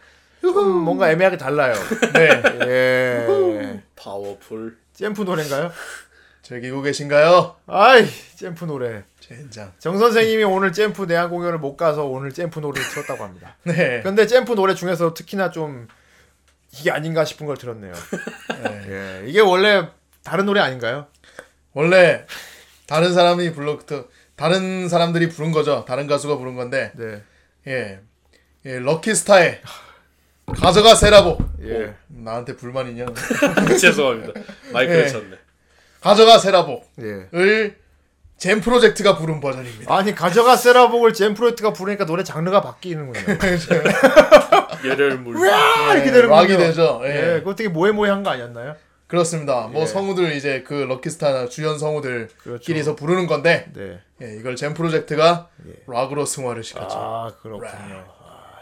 [SPEAKER 3] 좀 뭔가 애매하게 달라요.
[SPEAKER 1] 네.
[SPEAKER 3] 예.
[SPEAKER 4] 파워풀.
[SPEAKER 3] 잼프 노래인가요?
[SPEAKER 1] 즐기고 계신가요?
[SPEAKER 3] 아이 잼프 노래.
[SPEAKER 1] 젠장.
[SPEAKER 3] 정 선생님이 오늘 잼프 내한 공연을 못 가서 오늘 잼프 노래를 틀었다고 합니다.
[SPEAKER 1] 네.
[SPEAKER 3] 근데 잼프 노래 중에서 특히나 좀 이게 아닌가 싶은 걸 들었네요. 예. 이게 원래 다른 노래 아닌가요?
[SPEAKER 1] 원래 다른 사람이 불러 그, 다른 사람들이 부른 거죠. 다른 가수가 부른 건데
[SPEAKER 3] 네.
[SPEAKER 1] 예, 예 럭키스타의 가져가 세라보.
[SPEAKER 3] 예.
[SPEAKER 1] 오, 나한테 불만이냐?
[SPEAKER 4] 죄송합니다. 마이크를
[SPEAKER 1] 예.
[SPEAKER 4] 쳤네.
[SPEAKER 1] 가져가 세라보를
[SPEAKER 3] 예.
[SPEAKER 1] 잼 프로젝트가 부른 버전입니다.
[SPEAKER 3] 아니 가져가 세라복을 잼 프로젝트가 부르니까 노래 장르가 바뀌는군요.
[SPEAKER 4] 열혈물.
[SPEAKER 3] 아, 이렇게
[SPEAKER 1] 예,
[SPEAKER 3] 되는군요.
[SPEAKER 1] 락이 되죠. 예.
[SPEAKER 3] 예, 그거 되게 모해모해한 거 아니었나요?
[SPEAKER 1] 그렇습니다. 뭐
[SPEAKER 3] 예.
[SPEAKER 1] 성우들 이제 그 럭키스타 주연 성우들끼리서
[SPEAKER 3] 그렇죠.
[SPEAKER 1] 부르는 건데
[SPEAKER 3] 네.
[SPEAKER 1] 예, 이걸 잼 프로젝트가 락으로 승화를 시켰죠.
[SPEAKER 3] 아 그렇군요. 아,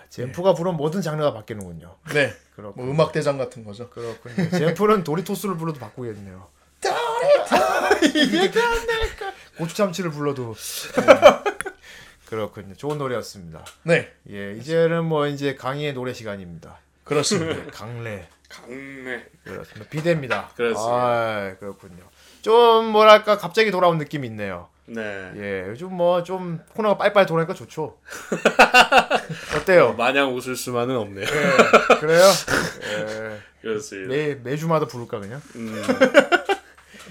[SPEAKER 3] 잼프가 부른 모든 장르가 바뀌는군요.
[SPEAKER 1] 네,
[SPEAKER 3] 그렇군요.
[SPEAKER 1] 뭐 음악 대장 같은 거죠.
[SPEAKER 3] 그렇군요. 잼프는 도리토스를 불러도 바꾸겠네요. 고추 참치를 불러도 네. 그렇군요. 좋은 노래였습니다.
[SPEAKER 1] 네,
[SPEAKER 3] 예, 이제는 뭐 이제 강의의 노래 시간입니다.
[SPEAKER 1] 그렇습니다.
[SPEAKER 3] 강래
[SPEAKER 4] 강매.
[SPEAKER 3] 그렇습니다. 비대입니다.
[SPEAKER 4] 그렇습니다.
[SPEAKER 3] 아, 그렇군요. 좀 뭐랄까 갑자기 돌아온 느낌이 있네요.
[SPEAKER 4] 네.
[SPEAKER 3] 예, 요즘 뭐 좀 코너가 빨리빨리 돌아오니까 좋죠. 어때요?
[SPEAKER 4] 마냥 웃을 수만은 없네요.
[SPEAKER 3] 그래요? 예,
[SPEAKER 4] 그렇습니다.
[SPEAKER 3] 매 매주마다 부를까 그냥?
[SPEAKER 4] 음,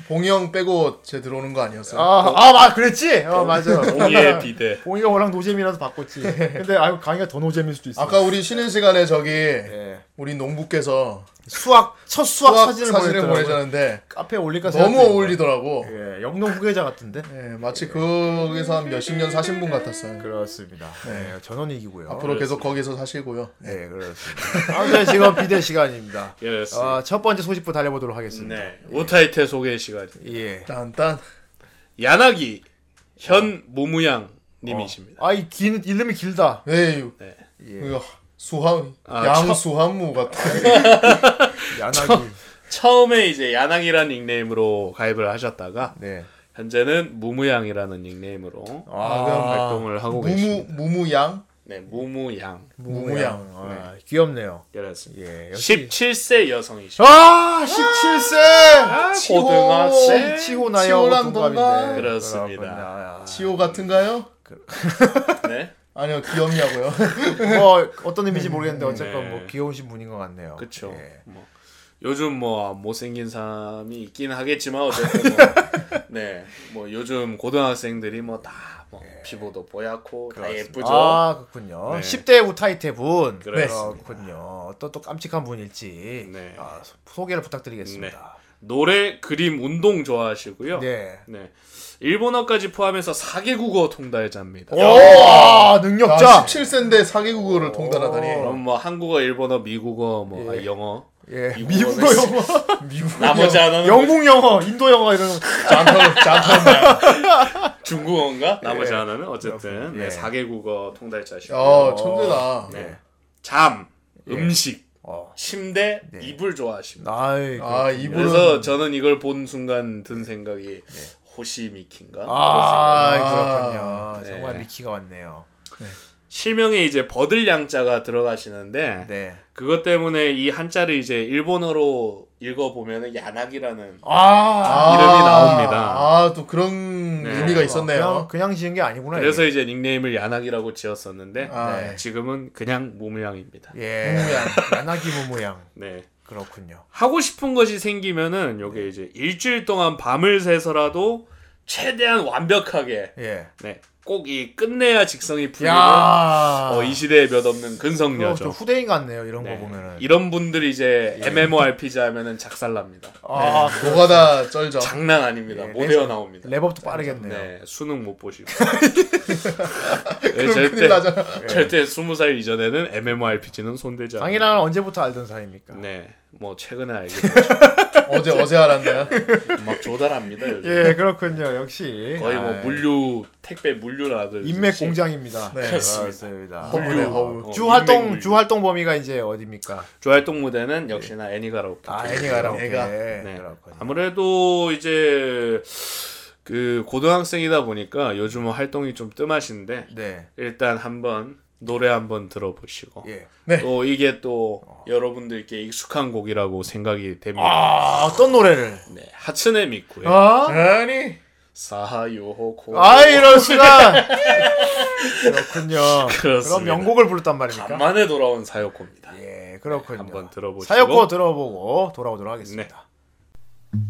[SPEAKER 1] 봉이 형 빼고 제 들어오는 거 아니었어요?
[SPEAKER 3] 아, 아, 맞, 그랬지? 어, 맞아.
[SPEAKER 4] 공의 비대.
[SPEAKER 3] 봉이가 워낙 노잼이라서 바꿨지. 근데 아유 강의가 더 노잼일 수도 있어.
[SPEAKER 1] 아까 우리 쉬는 시간에 저기
[SPEAKER 3] 예.
[SPEAKER 1] 우리 농부께서
[SPEAKER 3] 수학 첫 수학,
[SPEAKER 1] 수학
[SPEAKER 3] 사진을,
[SPEAKER 1] 사진을. 보내줬는데
[SPEAKER 3] 카페에 올릴까
[SPEAKER 1] 너무
[SPEAKER 3] 생각했는데.
[SPEAKER 1] 어울리더라고.
[SPEAKER 3] 예, 영농 후계자 같은데.
[SPEAKER 1] 예, 마치 거기서 한 몇십 년 사신 분 같았어요.
[SPEAKER 3] 그렇습니다. 네, 전원이기고요.
[SPEAKER 1] 앞으로 계속 거기서 사시고요.
[SPEAKER 3] 네, 그렇습니다. 아무튼 지금 비대 시간입니다.
[SPEAKER 4] 그렇습니다.
[SPEAKER 3] 어, 첫 번째 소식부터 달려보도록 하겠습니다.
[SPEAKER 4] 네. 오타이테 소개 시간.
[SPEAKER 3] 예.
[SPEAKER 1] 딴딴.
[SPEAKER 4] 야나기 현 모무양 님이십니다.
[SPEAKER 3] 아, 이 긴, 이름이 길다.
[SPEAKER 1] 네,
[SPEAKER 4] 네.
[SPEAKER 1] 그 수함
[SPEAKER 4] 아,
[SPEAKER 1] 양수함무 같은.
[SPEAKER 3] 야나기.
[SPEAKER 4] 처음에 이제 야나기라는 닉네임으로 가입을 하셨다가
[SPEAKER 3] 네.
[SPEAKER 4] 현재는 무무양이라는 닉네임으로
[SPEAKER 3] 아,
[SPEAKER 4] 활동을 하고
[SPEAKER 1] 무무
[SPEAKER 4] 계십니다.
[SPEAKER 1] 무무양
[SPEAKER 4] 네, 무무양.
[SPEAKER 1] 무무양.
[SPEAKER 3] 아, 귀엽네요.
[SPEAKER 4] 그렇습니다.
[SPEAKER 3] 예. 역시
[SPEAKER 4] 17세 여성이시죠.
[SPEAKER 3] 아, 17세!
[SPEAKER 4] 고등학생.
[SPEAKER 3] 치고 나요.
[SPEAKER 1] 치고랑
[SPEAKER 3] 동갑인데.
[SPEAKER 1] 동갑.
[SPEAKER 4] 그렇습니다.
[SPEAKER 1] 치오 같은가요?
[SPEAKER 4] 네.
[SPEAKER 1] 아니요 귀엽냐고요.
[SPEAKER 3] 뭐 어떤 의미인지 모르겠는데 어쨌건
[SPEAKER 4] 네.
[SPEAKER 3] 뭐 귀여우신 분인 것 같네요.
[SPEAKER 4] 그쵸.
[SPEAKER 3] 예.
[SPEAKER 4] 뭐 요즘 뭐 못생긴 사람이 있긴 하겠지만 어쨌든 뭐, 네, 뭐 요즘 고등학생들이 뭐다뭐 피부도 뽀얗고 다 예쁘죠.
[SPEAKER 3] 아 그렇군요.
[SPEAKER 4] 네.
[SPEAKER 3] 10대 우타이테 분.
[SPEAKER 4] 그렇습니다.
[SPEAKER 3] 그렇군요. 또 또 깜찍한 분일지
[SPEAKER 4] 네.
[SPEAKER 3] 아, 소- 소개를 부탁드리겠습니다.
[SPEAKER 4] 노래, 그림, 운동 좋아하시고요.
[SPEAKER 3] 네.
[SPEAKER 4] 네. 일본어까지 포함해서 4개국어 통달자입니다.
[SPEAKER 3] 와 능력자.
[SPEAKER 1] 17세인데 사개국어를 통달하다니.
[SPEAKER 4] 그럼 뭐 한국어, 일본어, 미국어, 뭐 아, 영어.
[SPEAKER 3] 예.
[SPEAKER 4] 미국어
[SPEAKER 3] 영어,
[SPEAKER 1] 미국
[SPEAKER 4] 나머지 하나는
[SPEAKER 3] 영국 영어, 인도 영어 이런. 거.
[SPEAKER 1] 잔털 잔털.
[SPEAKER 4] 중국어인가? 나머지 하나는 어쨌든
[SPEAKER 3] 예.
[SPEAKER 4] 네, 4개국어 통달자시고.
[SPEAKER 1] 어 천재다.
[SPEAKER 4] 네. 잠, 음식,
[SPEAKER 3] 어.
[SPEAKER 4] 침대, 이불 좋아하십니다.
[SPEAKER 3] 아이.
[SPEAKER 1] 아 이분은
[SPEAKER 4] 그래서 저는 이걸 본 순간 든 생각이 호시미키인가?
[SPEAKER 3] 아,
[SPEAKER 4] 생각.
[SPEAKER 3] 그렇군요.
[SPEAKER 4] 네.
[SPEAKER 3] 정말 미키가 왔네요.
[SPEAKER 4] 실명에 이제 버들 양자가 들어가시는데
[SPEAKER 3] 네.
[SPEAKER 4] 그것 때문에 이 한자를 이제 일본어로 읽어보면 야나기라는
[SPEAKER 3] 아.
[SPEAKER 4] 이름이 나옵니다.
[SPEAKER 1] 아 또 그런
[SPEAKER 4] 네.
[SPEAKER 1] 의미가 있었네요.
[SPEAKER 3] 그냥 그냥 지은 게 아니구나.
[SPEAKER 4] 그래서
[SPEAKER 3] 이게.
[SPEAKER 4] 이제 닉네임을 야나기라고 지었었는데
[SPEAKER 1] 아,
[SPEAKER 4] 네, 지금은 그냥 무무양입니다.
[SPEAKER 3] 예.
[SPEAKER 1] 무모양.
[SPEAKER 3] 야나기 무모양.
[SPEAKER 4] 네.
[SPEAKER 3] 그렇군요.
[SPEAKER 4] 하고 싶은 것이 생기면은 요게 이제 일주일 동안 밤을 새서라도 최대한 완벽하게
[SPEAKER 3] 예.
[SPEAKER 4] 네. 꼭 이 끝내야 직성이 풀리는
[SPEAKER 3] 야.
[SPEAKER 4] 어, 이 시대에 몇 없는
[SPEAKER 3] 어,
[SPEAKER 4] 근성녀죠.
[SPEAKER 3] 좀 후대인 같네요. 이런
[SPEAKER 4] 네.
[SPEAKER 3] 거 보면은.
[SPEAKER 4] 이런 분들이 이제 MMORPG 하면은 작살납니다.
[SPEAKER 3] 아,
[SPEAKER 1] 노가다 쩔죠.
[SPEAKER 4] 장난 아닙니다.
[SPEAKER 3] 예,
[SPEAKER 4] 못
[SPEAKER 3] 레-
[SPEAKER 4] 외워 나옵니다.
[SPEAKER 3] 랩업도 빠르겠네요.
[SPEAKER 4] 네, 수능 못 보시고. 네, 절대. 절대 스무 살 이전에는 MMORPG는 손대지 않아요.
[SPEAKER 3] 장이랑은 언제부터 알던 사이입니까?
[SPEAKER 4] 네, 뭐 최근에 알게 됐죠.
[SPEAKER 3] 어제 어제 알았나요?
[SPEAKER 4] 막 조달합니다. 요즘.
[SPEAKER 3] 예, 그렇군요. 역시
[SPEAKER 4] 거의 뭐
[SPEAKER 3] 아,
[SPEAKER 4] 물류 택배 물류라든지
[SPEAKER 3] 인맥 공장입니다.
[SPEAKER 1] 네,
[SPEAKER 3] 그렇습니다.
[SPEAKER 1] 허브네 허브.
[SPEAKER 4] 어,
[SPEAKER 3] 주 활동
[SPEAKER 4] 인맥.
[SPEAKER 3] 주 활동 범위가 이제 어디입니까?
[SPEAKER 4] 주활동 무대는 역시나 애니가라오케.
[SPEAKER 3] 아, 애니가라오케.
[SPEAKER 1] 애가.
[SPEAKER 4] 네.
[SPEAKER 3] 그렇군요.
[SPEAKER 4] 아무래도 이제 그 고등학생이다 보니까 요즘은 활동이 좀 뜸하신데
[SPEAKER 3] 네.
[SPEAKER 4] 일단 한번 노래 한번 들어보시고
[SPEAKER 3] 예.
[SPEAKER 1] 네.
[SPEAKER 4] 또 이게 또 여러분들께 익숙한 곡이라고 생각이 됩니다.
[SPEAKER 3] 아, 어떤 노래를?
[SPEAKER 4] 네, 하츠네 미쿠의
[SPEAKER 3] 아?
[SPEAKER 1] 아니
[SPEAKER 4] 사하요호코
[SPEAKER 3] 아, 이럴 수가. 그렇군요.
[SPEAKER 4] 그렇습니다.
[SPEAKER 3] 그럼 명곡을 부르단 말입니까?
[SPEAKER 4] 간만에 돌아온 사요코입니다.
[SPEAKER 3] 예, 그렇군요.
[SPEAKER 4] 한번 들어보시고
[SPEAKER 3] 사역고 들어보고 돌아오도록 하겠습니다.
[SPEAKER 2] 왜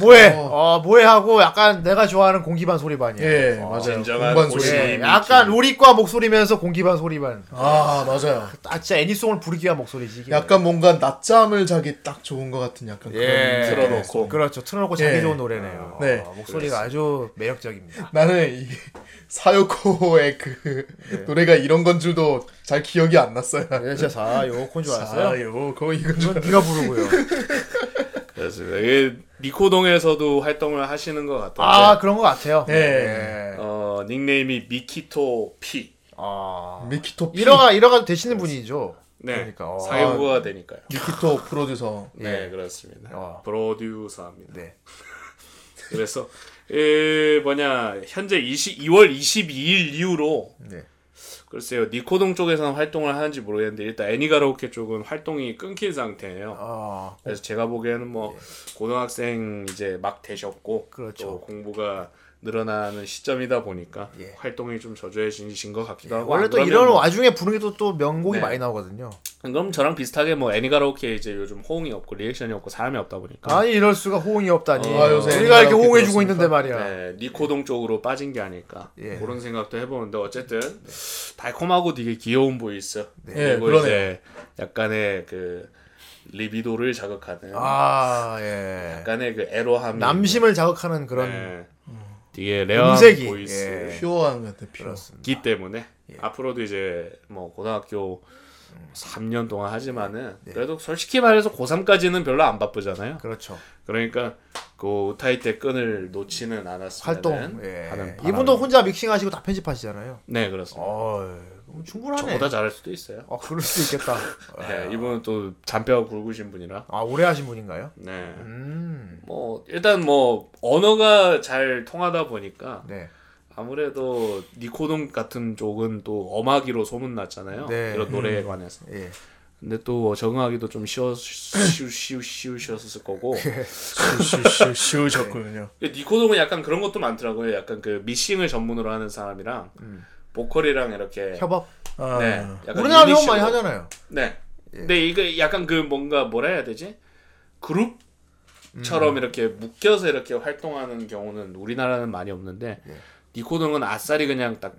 [SPEAKER 3] 뭐해 어 뭐해 하고 약간 내가 좋아하는 공기반 소리반이에요.
[SPEAKER 1] 예,
[SPEAKER 3] 어,
[SPEAKER 1] 맞아요.
[SPEAKER 4] 진정한
[SPEAKER 1] 공반. 소리.
[SPEAKER 3] 예. 약간 로리과 목소리면서 공기반 소리반.
[SPEAKER 1] 아, 맞아요.
[SPEAKER 3] 아 진짜 애니송을 부르기 위한 목소리지. 이게.
[SPEAKER 1] 약간 뭔가 낮잠을 자기 딱 좋은 것 같은 약간
[SPEAKER 3] 예.
[SPEAKER 1] 그런
[SPEAKER 4] 틀어놓고.
[SPEAKER 3] 그렇죠. 틀어놓고 자기
[SPEAKER 1] 예.
[SPEAKER 3] 좋은 노래네요.
[SPEAKER 1] 네.
[SPEAKER 3] 어, 목소리가 아주 매력적입니다.
[SPEAKER 1] 나는 이 사요코의 그 노래가 이런 건 줄도 잘 기억이 안 났어요.
[SPEAKER 3] 예, 진짜 사요콘 줄 알았어요.
[SPEAKER 1] 사요, 그거 이건 줄
[SPEAKER 3] 네가 부르고요.
[SPEAKER 4] 그렇습니다. 니코동에서도 활동을 하시는 것 같은데
[SPEAKER 3] 아 그런 것 같아요.
[SPEAKER 1] 예.
[SPEAKER 3] 예.
[SPEAKER 4] 어, 닉네임이 미키토 P.
[SPEAKER 3] 아
[SPEAKER 1] 미키토 P.
[SPEAKER 3] 이러가 이러가 되시는 분이죠.
[SPEAKER 4] 네.
[SPEAKER 3] 그러니까, 어.
[SPEAKER 4] 사교부가 되니까요.
[SPEAKER 1] 미키토 프로듀서.
[SPEAKER 4] 네, 그렇습니다.
[SPEAKER 3] 어.
[SPEAKER 4] 프로듀서입니다.
[SPEAKER 3] 네.
[SPEAKER 4] 그래서 에, 뭐냐 현재 20, 2월 22일 이후로
[SPEAKER 3] 네.
[SPEAKER 4] 글쎄요 니코동 쪽에서는 활동을 하는지 모르겠는데 일단 애니가로케 쪽은 활동이 끊긴 상태예요.
[SPEAKER 3] 아
[SPEAKER 4] 그래서 제가 보기에는 뭐 고등학생 이제 막 되셨고
[SPEAKER 3] 그렇죠.
[SPEAKER 4] 또 공부가 늘어나는 시점이다 보니까
[SPEAKER 3] 예.
[SPEAKER 4] 활동이 좀 저조해진 것 같기도 하고
[SPEAKER 3] 원래 안또
[SPEAKER 4] 그러면
[SPEAKER 3] 이런
[SPEAKER 4] 뭐-
[SPEAKER 3] 와중에 부르는 게또또 명곡이
[SPEAKER 4] 네.
[SPEAKER 3] 많이 나오거든요.
[SPEAKER 4] 그럼 저랑 비슷하게 뭐 애니가라오케 이제 요즘 호응이 없고 리액션이 없고 사람이 없다 보니까
[SPEAKER 3] 아니 이럴 수가 호응이 없다니.
[SPEAKER 4] 어, 요새
[SPEAKER 3] 우리가 이렇게 호응해 주고
[SPEAKER 1] 그렇게
[SPEAKER 3] 있는데 말이야.
[SPEAKER 4] 네, 니코동 쪽으로 빠진 게 아닐까
[SPEAKER 3] 예.
[SPEAKER 4] 그런 생각도 해보는데 어쨌든 달콤하고 되게 귀여운 voice
[SPEAKER 1] 예,
[SPEAKER 4] 그리고
[SPEAKER 1] 그러네요.
[SPEAKER 4] 이제 약간의 그 리비도를 자극하는
[SPEAKER 3] 아 예.
[SPEAKER 4] 약간의 그 에로함이
[SPEAKER 3] 남심을 자극하는 그런
[SPEAKER 4] 네. 되게 rare한
[SPEAKER 3] 음색이,
[SPEAKER 4] voice
[SPEAKER 3] 예.
[SPEAKER 1] pure한 것 같아, pure.
[SPEAKER 3] 그렇습니다.
[SPEAKER 4] 기 때문에 앞으로도 이제 뭐 고등학교 3년 동안 하지만은 그래도 솔직히 말해서 고3까지는 별로 안 바쁘잖아요.
[SPEAKER 3] 그렇죠.
[SPEAKER 4] 그러니까 그 우타이 때 끈을 놓지는 않았으면
[SPEAKER 3] 활동. 예.
[SPEAKER 4] 하는
[SPEAKER 3] 이분도
[SPEAKER 4] 바람이-
[SPEAKER 3] 혼자 믹싱하시고 다 편집하시잖아요.
[SPEAKER 4] 네 그렇습니다.
[SPEAKER 3] 어, 그럼 충분하네.
[SPEAKER 4] 저보다 잘할 수도 있어요.
[SPEAKER 3] 아 그럴 수도 있겠다.
[SPEAKER 4] 네, 이분은 또 잔뼈가 굵으신 분이라.
[SPEAKER 3] 아 오래 하신 분인가요?
[SPEAKER 4] 네.
[SPEAKER 3] 음.
[SPEAKER 4] 뭐 일단 뭐 언어가 잘 통하다 보니까
[SPEAKER 3] 네.
[SPEAKER 4] 아무래도 니코동 같은 쪽은 또 엄하기로 소문났잖아요.
[SPEAKER 3] 네.
[SPEAKER 4] 이런 노래에 관해서.
[SPEAKER 3] 예.
[SPEAKER 4] 근데 또 적응하기도 좀 쉬워 쉬우 쉬우 쉬우셨을 거고.
[SPEAKER 1] 쉬- 쉬우셨군요.
[SPEAKER 4] 니코동은 약간 그런 것도 많더라고요. 약간 그 미싱을 전문으로 하는 사람이랑 보컬이랑 이렇게
[SPEAKER 3] 협업.
[SPEAKER 1] 아,
[SPEAKER 4] 네. 약간
[SPEAKER 3] 우리나라 협업. 많이 하잖아요.
[SPEAKER 4] 네.
[SPEAKER 3] 예.
[SPEAKER 4] 근데 이거 약간 그 뭔가 뭐라 해야 되지? 그룹처럼
[SPEAKER 3] 음.
[SPEAKER 4] 이렇게 묶여서 이렇게 활동하는 경우는 우리나라는 많이 없는데
[SPEAKER 3] 예.
[SPEAKER 4] 니코동은 아싸리 그냥 딱,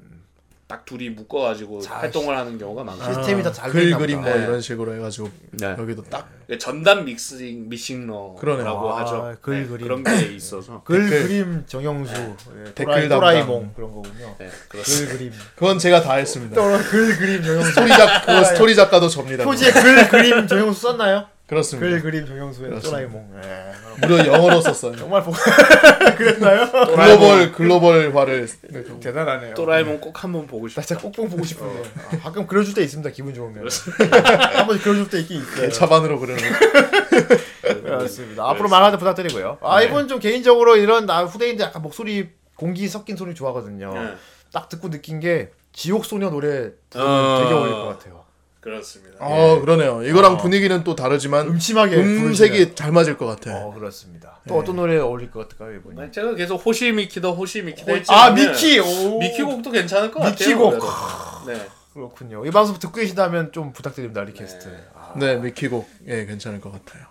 [SPEAKER 4] 딱 둘이 묶어가지고
[SPEAKER 3] 자,
[SPEAKER 4] 활동을 하는 경우가 많아요.
[SPEAKER 3] 시스템이
[SPEAKER 1] 다잘글
[SPEAKER 3] 됐나
[SPEAKER 1] 그림. 뭐
[SPEAKER 4] 네.
[SPEAKER 1] 이런 식으로 해가지고
[SPEAKER 4] 네.
[SPEAKER 1] 여기도 딱
[SPEAKER 4] 전담 믹싱 미싱러라고
[SPEAKER 1] 그러네요.
[SPEAKER 3] 아,
[SPEAKER 4] 하죠.
[SPEAKER 3] 글
[SPEAKER 4] 네,
[SPEAKER 3] 그림.
[SPEAKER 4] 그런 게 있어서.
[SPEAKER 3] 글
[SPEAKER 1] 댓글.
[SPEAKER 3] 그림 정영수. 예,
[SPEAKER 1] 댓글
[SPEAKER 3] 도라이,
[SPEAKER 1] 담당.
[SPEAKER 3] 도라이몽 그런 거군요.
[SPEAKER 4] 네.
[SPEAKER 3] 글 그림.
[SPEAKER 1] 그건 제가 다 했습니다.
[SPEAKER 3] 또글 그림 정영수.
[SPEAKER 1] 스토리 작 그거 스토리 작가도 접니다.
[SPEAKER 3] 표지에 글 그림 정영수 썼나요?
[SPEAKER 1] 그렇습니다.
[SPEAKER 3] 글 그림 정영수의 도라이몽. 예.
[SPEAKER 1] 무려 영어로 썼어요.
[SPEAKER 3] 정말 보... 그랬나요?
[SPEAKER 1] 글로벌 글로벌화를
[SPEAKER 3] 대단하네요.
[SPEAKER 4] 또라이몽 꼭 한번 보고
[SPEAKER 3] 나
[SPEAKER 4] 싶다.
[SPEAKER 3] 진짜 꼭꼭 보고 싶은데 아, 가끔 그려줄 때 있습니다 기분 좋으면 한번 그려줄 때 있긴 있어요
[SPEAKER 1] 차반으로 그러는.
[SPEAKER 3] 그렇습니다 앞으로 많은 부탁드리고요 아 이분 좀 개인적으로 이런 나 후대인들 약간 목소리 공기 섞인 소리 좋아하거든요
[SPEAKER 4] 네.
[SPEAKER 3] 딱 듣고 느낀 게 지옥소녀 노래
[SPEAKER 4] 어.
[SPEAKER 3] 되게 어울릴 것 같아요
[SPEAKER 4] 그렇습니다.
[SPEAKER 1] 어 그러네요. 이거랑
[SPEAKER 3] 어.
[SPEAKER 1] 분위기는 또 다르지만
[SPEAKER 3] 음침하게
[SPEAKER 1] 음색이 잘 맞을 것 같아.
[SPEAKER 3] 어 그렇습니다 또 어떤 노래 어울릴 것 같을까요 이분이
[SPEAKER 4] 네, 제가 계속 호시 미키다 호시 미키다
[SPEAKER 3] 아
[SPEAKER 4] 했지만
[SPEAKER 3] 미키 오
[SPEAKER 4] 미키 곡도 괜찮을 것
[SPEAKER 3] 미키
[SPEAKER 4] 같아요.
[SPEAKER 3] 곡.
[SPEAKER 4] 네.
[SPEAKER 3] 그렇군요 이 방송 듣고 계시다면 좀 부탁드립니다 request 아,
[SPEAKER 1] 네 미키 곡 예 괜찮을 것 같아요.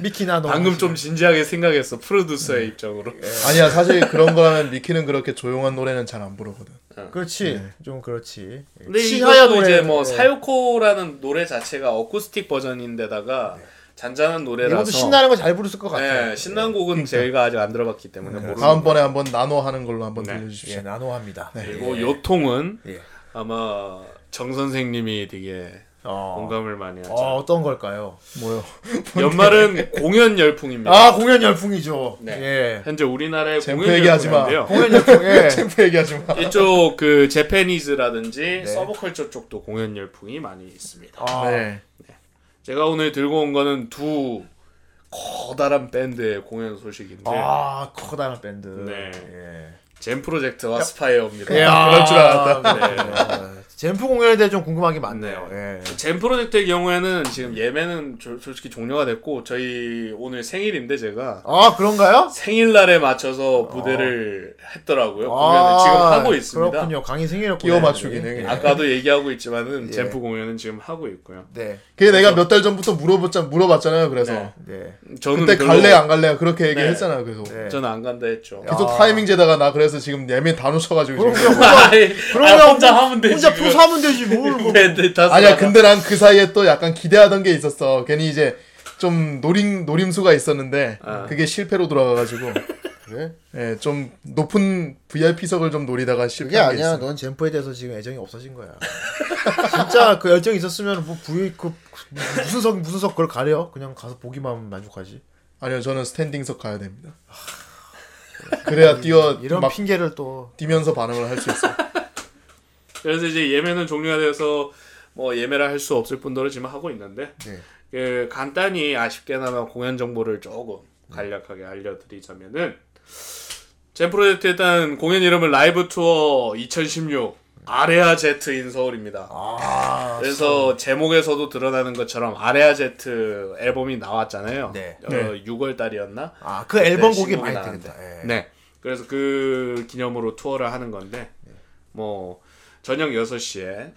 [SPEAKER 3] 미키나 너
[SPEAKER 4] 방금 좀 진지하게 생각했어 프로듀서의 입장으로.
[SPEAKER 1] 아니야 사실 그런 거라면 미키는 그렇게 조용한 노래는 잘 안 부르거든.
[SPEAKER 3] 그렇지 좀 그렇지
[SPEAKER 4] 근데 이것도 이제 뭐
[SPEAKER 3] 네.
[SPEAKER 4] 사요코라는 노래 자체가 어쿠스틱 버전인데다가 잔잔한 노래라서
[SPEAKER 3] 이것도 신나는 거 잘 부르실 것 같아요.
[SPEAKER 4] 네, 신난 곡은 저희가 아직 안 들어봤기 때문에 모르는
[SPEAKER 1] 다음번에 한번 나눠 하는 걸로 한번
[SPEAKER 4] 네.
[SPEAKER 1] 들려주십시오.
[SPEAKER 3] 예, 나노 합니다.
[SPEAKER 4] 그리고 요통은
[SPEAKER 3] 예.
[SPEAKER 4] 아마 정 선생님이 되게
[SPEAKER 3] 어.
[SPEAKER 4] 공감을 많이 하죠.
[SPEAKER 3] 어, 어떤 걸까요?
[SPEAKER 1] 뭐요?
[SPEAKER 4] 연말은 공연 열풍입니다.
[SPEAKER 3] 아, 공연 열풍이죠.
[SPEAKER 4] 네.
[SPEAKER 3] 예.
[SPEAKER 4] 현재 우리나라의 공연
[SPEAKER 1] 얘기하지 마.
[SPEAKER 4] 열풍인데요.
[SPEAKER 3] 공연 열풍. 예.
[SPEAKER 1] 챔프 얘기하지 마.
[SPEAKER 4] 이쪽 그 재패니즈라든지
[SPEAKER 3] 네.
[SPEAKER 4] 서브컬처 쪽도 공연 열풍이 많이 있습니다.
[SPEAKER 3] 아,
[SPEAKER 1] 네.
[SPEAKER 4] 제가 오늘 들고 온 거는 두 커다란 밴드의 공연 소식인데
[SPEAKER 3] 아, 커다란 밴드.
[SPEAKER 4] 네.
[SPEAKER 3] 예.
[SPEAKER 4] JAM Project와 스파이어입니다.
[SPEAKER 3] 이야,
[SPEAKER 1] 그럴 줄 알았다.
[SPEAKER 4] 네.
[SPEAKER 3] 어, 잼프 공연에 대해 좀 궁금한 게 많네요.
[SPEAKER 4] 네.
[SPEAKER 3] 예.
[SPEAKER 4] JAM Project의 경우에는 지금 예매는 조- 솔직히 종료가 됐고 저희 오늘 생일인데 제가
[SPEAKER 3] 아 그런가요?
[SPEAKER 4] 생일날에 맞춰서 무대를 했더라고요.
[SPEAKER 3] 아,
[SPEAKER 4] 공연을 지금 하고 있습니다.
[SPEAKER 3] 그렇군요. 강이 생일이었군요.
[SPEAKER 1] 끼워 맞추기네.
[SPEAKER 3] 예.
[SPEAKER 4] 아까도 얘기하고 있지만은
[SPEAKER 3] 예.
[SPEAKER 4] 잼프 공연은 지금 하고 있고요.
[SPEAKER 3] 네.
[SPEAKER 1] 그게 내가 몇 달 전부터 물어봤자 물어봤잖아요. 그래서
[SPEAKER 4] 네.
[SPEAKER 3] 네.
[SPEAKER 4] 저는
[SPEAKER 1] 그때
[SPEAKER 4] 별로-
[SPEAKER 1] 갈래 안 갈래 그렇게
[SPEAKER 4] 네.
[SPEAKER 1] 얘기했잖아요. 그래서
[SPEAKER 3] 네.
[SPEAKER 4] 저는 안 간다 했죠.
[SPEAKER 1] 계속
[SPEAKER 3] 아.
[SPEAKER 1] 타이밍 재다가 나 그래서 지금 예매 다 놓쳐가지고
[SPEAKER 3] 그럼 혼자, 그러면
[SPEAKER 4] 아, 혼자 하면 되지.
[SPEAKER 3] 혼자 사하면 되지 뭘. 뭐.
[SPEAKER 4] 네, 네, 다
[SPEAKER 1] 아니야. 근데 난 그 사이에 또 약간 기대하던 게 있었어. 괜히 이제 좀 노림 노림수가 있었는데
[SPEAKER 4] 아.
[SPEAKER 1] 그게 실패로 돌아가가지고 그래? 예, 좀 높은 VIP석을 좀 노리다가
[SPEAKER 3] 그게
[SPEAKER 1] 실패한 게
[SPEAKER 3] 아니야.
[SPEAKER 1] 있어.
[SPEAKER 3] 넌 젠프에 대해서 지금 애정이 없어진 거야. 진짜 그 열정이 있었으면 뭐 부위 그 무슨 석 무슨 석 그걸 가려? 그냥 가서 보기만 만족하지.
[SPEAKER 1] 아니요 저는 스탠딩석 가야 됩니다. 그래야 뛰어
[SPEAKER 3] 이런
[SPEAKER 1] 막
[SPEAKER 3] 핑계를 또
[SPEAKER 1] 뛰면서 반응을 할 수 있어.
[SPEAKER 4] 그래서 이제 예매는 종료가 돼서 뭐 예매를 할 수 없을 뿐더러 지금 하고 있는데
[SPEAKER 3] 네.
[SPEAKER 4] 그 간단히 아쉽게나마 공연 정보를 조금 간략하게 알려드리자면은 젠 프로젝트 일단 공연 이름은 라이브 투어 2016 AREA Z in Seoul입니다.
[SPEAKER 3] 아,
[SPEAKER 4] 그래서 제목에서도 드러나는 것처럼 AREA Z 앨범이 나왔잖아요.
[SPEAKER 3] 네.
[SPEAKER 4] 어,
[SPEAKER 1] 네.
[SPEAKER 4] 6월 달이었나?
[SPEAKER 3] 아, 그 앨범 곡이
[SPEAKER 4] 신곡이
[SPEAKER 3] 많이
[SPEAKER 4] 나왔는데.
[SPEAKER 3] 되겠다. 예.
[SPEAKER 4] 네. 그래서 그 기념으로 투어를 하는 건데 뭐 저녁 6시에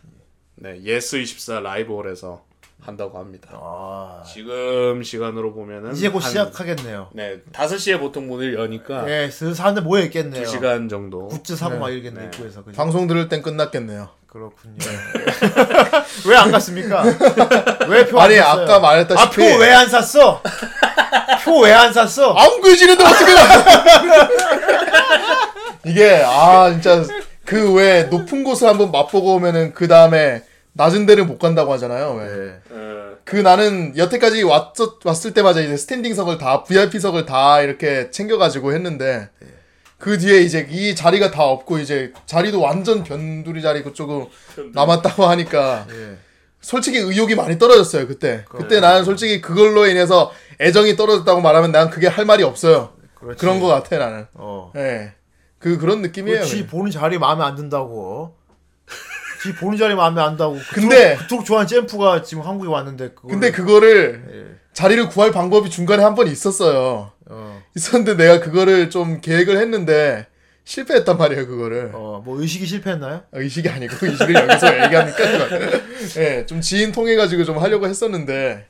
[SPEAKER 4] 네, 예스24 라이브홀에서 한다고 합니다.
[SPEAKER 3] 아,
[SPEAKER 4] 지금 시간으로 보면은
[SPEAKER 3] 이제 곧
[SPEAKER 4] 한-
[SPEAKER 3] 시작하겠네요.
[SPEAKER 4] 네, 5시에 보통 문을 여니까
[SPEAKER 3] 예, 슬 사람들 모여 있겠네요.
[SPEAKER 4] 2시간 정도.
[SPEAKER 3] 굿즈 사고
[SPEAKER 1] 네.
[SPEAKER 3] 막 이러겠네
[SPEAKER 4] 네.
[SPEAKER 3] 입구에서. 그지?
[SPEAKER 1] 방송 들을 땐 끝났겠네요.
[SPEAKER 3] 그렇군요. 왜 안 갔습니까? 왜 표안
[SPEAKER 1] 아니
[SPEAKER 3] 샀어요?
[SPEAKER 1] 아까 말했다시피
[SPEAKER 3] 아, 표 왜 안 샀어? 표 왜 안 샀어?
[SPEAKER 1] 안 구해지는데 어떻게 이게 아 진짜 그왜 높은 곳을 한번 맛보고 오면은 그 다음에 낮은 데를 못 간다고 하잖아요. 왜.
[SPEAKER 3] 네.
[SPEAKER 4] 어,
[SPEAKER 1] 그 나는 여태까지 왔, 왔을 때마다 이제 스탠딩석을 다 VIP석을 다 이렇게 챙겨가지고 했는데 그 뒤에 이제 이 자리가 다 없고 이제 자리도 완전 변두리 자리 그쪽으로 남았다고 하니까
[SPEAKER 3] 예.
[SPEAKER 1] 솔직히 의욕이 많이 떨어졌어요 그때 그때 나는 솔직히 그걸로 인해서 애정이 떨어졌다고 말하면 난 그게 할 말이 없어요
[SPEAKER 3] 그렇지.
[SPEAKER 1] 그런 거 같아 나는
[SPEAKER 3] 어.
[SPEAKER 1] 예. 그 그런 느낌이에요
[SPEAKER 3] 지
[SPEAKER 1] 그냥.
[SPEAKER 3] 보는 자리 마음에 안 든다고. 지 보는 자리 마음에 안 든다고.
[SPEAKER 1] 근데-
[SPEAKER 3] 그토록, 그토록 좋아하는 잼프가 지금 한국에 왔는데 그걸
[SPEAKER 1] 근데 그거를
[SPEAKER 3] 예.
[SPEAKER 1] 자리를 구할 방법이 중간에 한 번 있었어요
[SPEAKER 3] 어.
[SPEAKER 1] 있었는데 내가 그거를 좀 계획을 했는데 실패했단 말이에요 그거를
[SPEAKER 3] 어, 뭐 의식이 실패했나요?
[SPEAKER 1] 의식이 아니고 의식을 여기서 얘기합니까? 그건. 예, 좀 지인 통해 가지고 좀 하려고 했었는데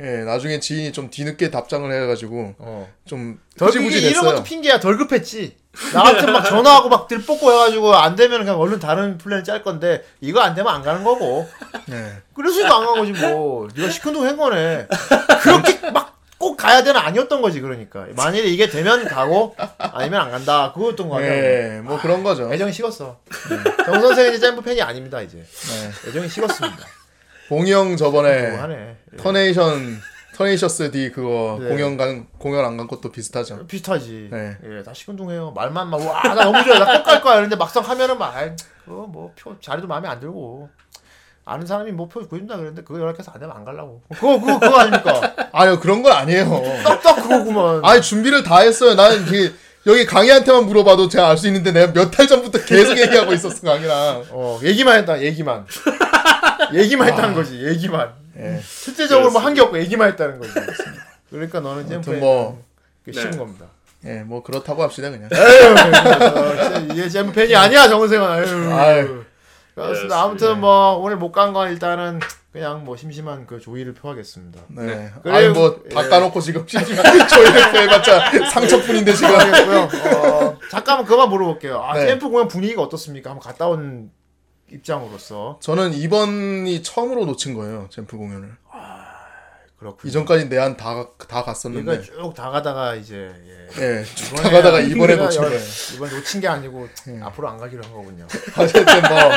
[SPEAKER 1] 예, 나중에 지인이 좀 뒤늦게 답장을 해 가지고
[SPEAKER 3] 어.
[SPEAKER 1] 좀 흐지부지
[SPEAKER 3] 이런 것도
[SPEAKER 1] 됐어요.
[SPEAKER 3] 핑계야. 덜 급했지. 나한테 막 전화하고 막 들뽑고 해가지고 안 되면 그냥 얼른 다른 플랜 짤 건데 이거 안 되면 안 가는 거고.
[SPEAKER 1] 예.
[SPEAKER 3] 그래서 이거 안 간 거지 뭐. 네가 시큰둥 한 거네. 그렇게 막 꼭 가야 되는 아니었던 거지 그러니까. 만일에 이게 되면 가고 아니면 안 간다. 그거였던 거 아니야.
[SPEAKER 1] 예, 뭐 그런 거죠.
[SPEAKER 3] 애정이 식었어. 정 선생은 이제 잼프 팬이 아닙니다 이제.
[SPEAKER 1] 네.
[SPEAKER 3] 애정이 식었습니다.
[SPEAKER 1] 형 저번에
[SPEAKER 3] 뭐.
[SPEAKER 1] 터네이션 터네이셔스 D 그거
[SPEAKER 3] 네.
[SPEAKER 1] 공연 간 공연 안 간 것도 비슷하죠.
[SPEAKER 3] 비슷하지.
[SPEAKER 1] 네.
[SPEAKER 3] 예, 다 시큰둥해요. 말만 막, 와, 나 너무 좋아. 나 꼭 갈 거야. 이런데 막상 하면은 막, 그거 뭐, 표, 자리도 마음에 안 들고. 아는 사람이 뭐표 구해준다 그랬는데 그거 연락해서 안 되면 안 가려고. 그거, 그거, 그거 아닙니까?
[SPEAKER 1] 아유 그런 건 아니에요.
[SPEAKER 3] 딱딱 그거구만.
[SPEAKER 1] 아니 준비를 다 했어요. 나는 그 여기 강희한테만 물어봐도 제가 알 수 있는데 내가 몇 달 전부터 계속 얘기하고 있었어 강희랑.
[SPEAKER 3] 어, 얘기만 했다, 얘기만. 얘기만 했다는 거지, 얘기만.
[SPEAKER 1] 예.
[SPEAKER 3] 실제적으로 뭐 한 게 없고 얘기만 했다는 거지. 그러니까 너는
[SPEAKER 1] 아무튼 뭐
[SPEAKER 3] 싫은
[SPEAKER 4] 네.
[SPEAKER 3] 겁니다.
[SPEAKER 1] 예, 뭐 그렇다고 합시다 그냥.
[SPEAKER 3] 에휴, 얘 잼프 팬이 아니야, 정승은. 에휴.
[SPEAKER 1] 아유.
[SPEAKER 3] 그렇습니다. 아무튼 뭐 오늘 못 간 건 일단은 그냥 뭐 심심한 그 조의를 표하겠습니다.
[SPEAKER 1] 네.
[SPEAKER 3] 그리고-
[SPEAKER 1] 아니 뭐
[SPEAKER 3] 예.
[SPEAKER 1] 바꿔놓고 지금 심지어 저희를 해봤자 상처뿐인데 지금.
[SPEAKER 3] 하겠고요. 어, 잠깐만 그만 물어볼게요. 아,
[SPEAKER 1] 네.
[SPEAKER 3] 잼프 공연 분위기가 어떻습니까? 한번 갔다 온 입장으로서
[SPEAKER 1] 저는 이번이 처음으로 놓친 거예요 잼프 공연을.
[SPEAKER 3] 그렇군요.
[SPEAKER 1] 이전까지 내한 다 다 갔었는데.
[SPEAKER 3] 쭉 다 가다가 이제 예.
[SPEAKER 1] 예, 쭉 나가다가 이번에 놓친
[SPEAKER 3] 여-
[SPEAKER 1] 거예요.
[SPEAKER 3] 이번 놓친 게 아니고 앞으로 안 가기로 한 거군요.
[SPEAKER 1] 어쨌든 뭐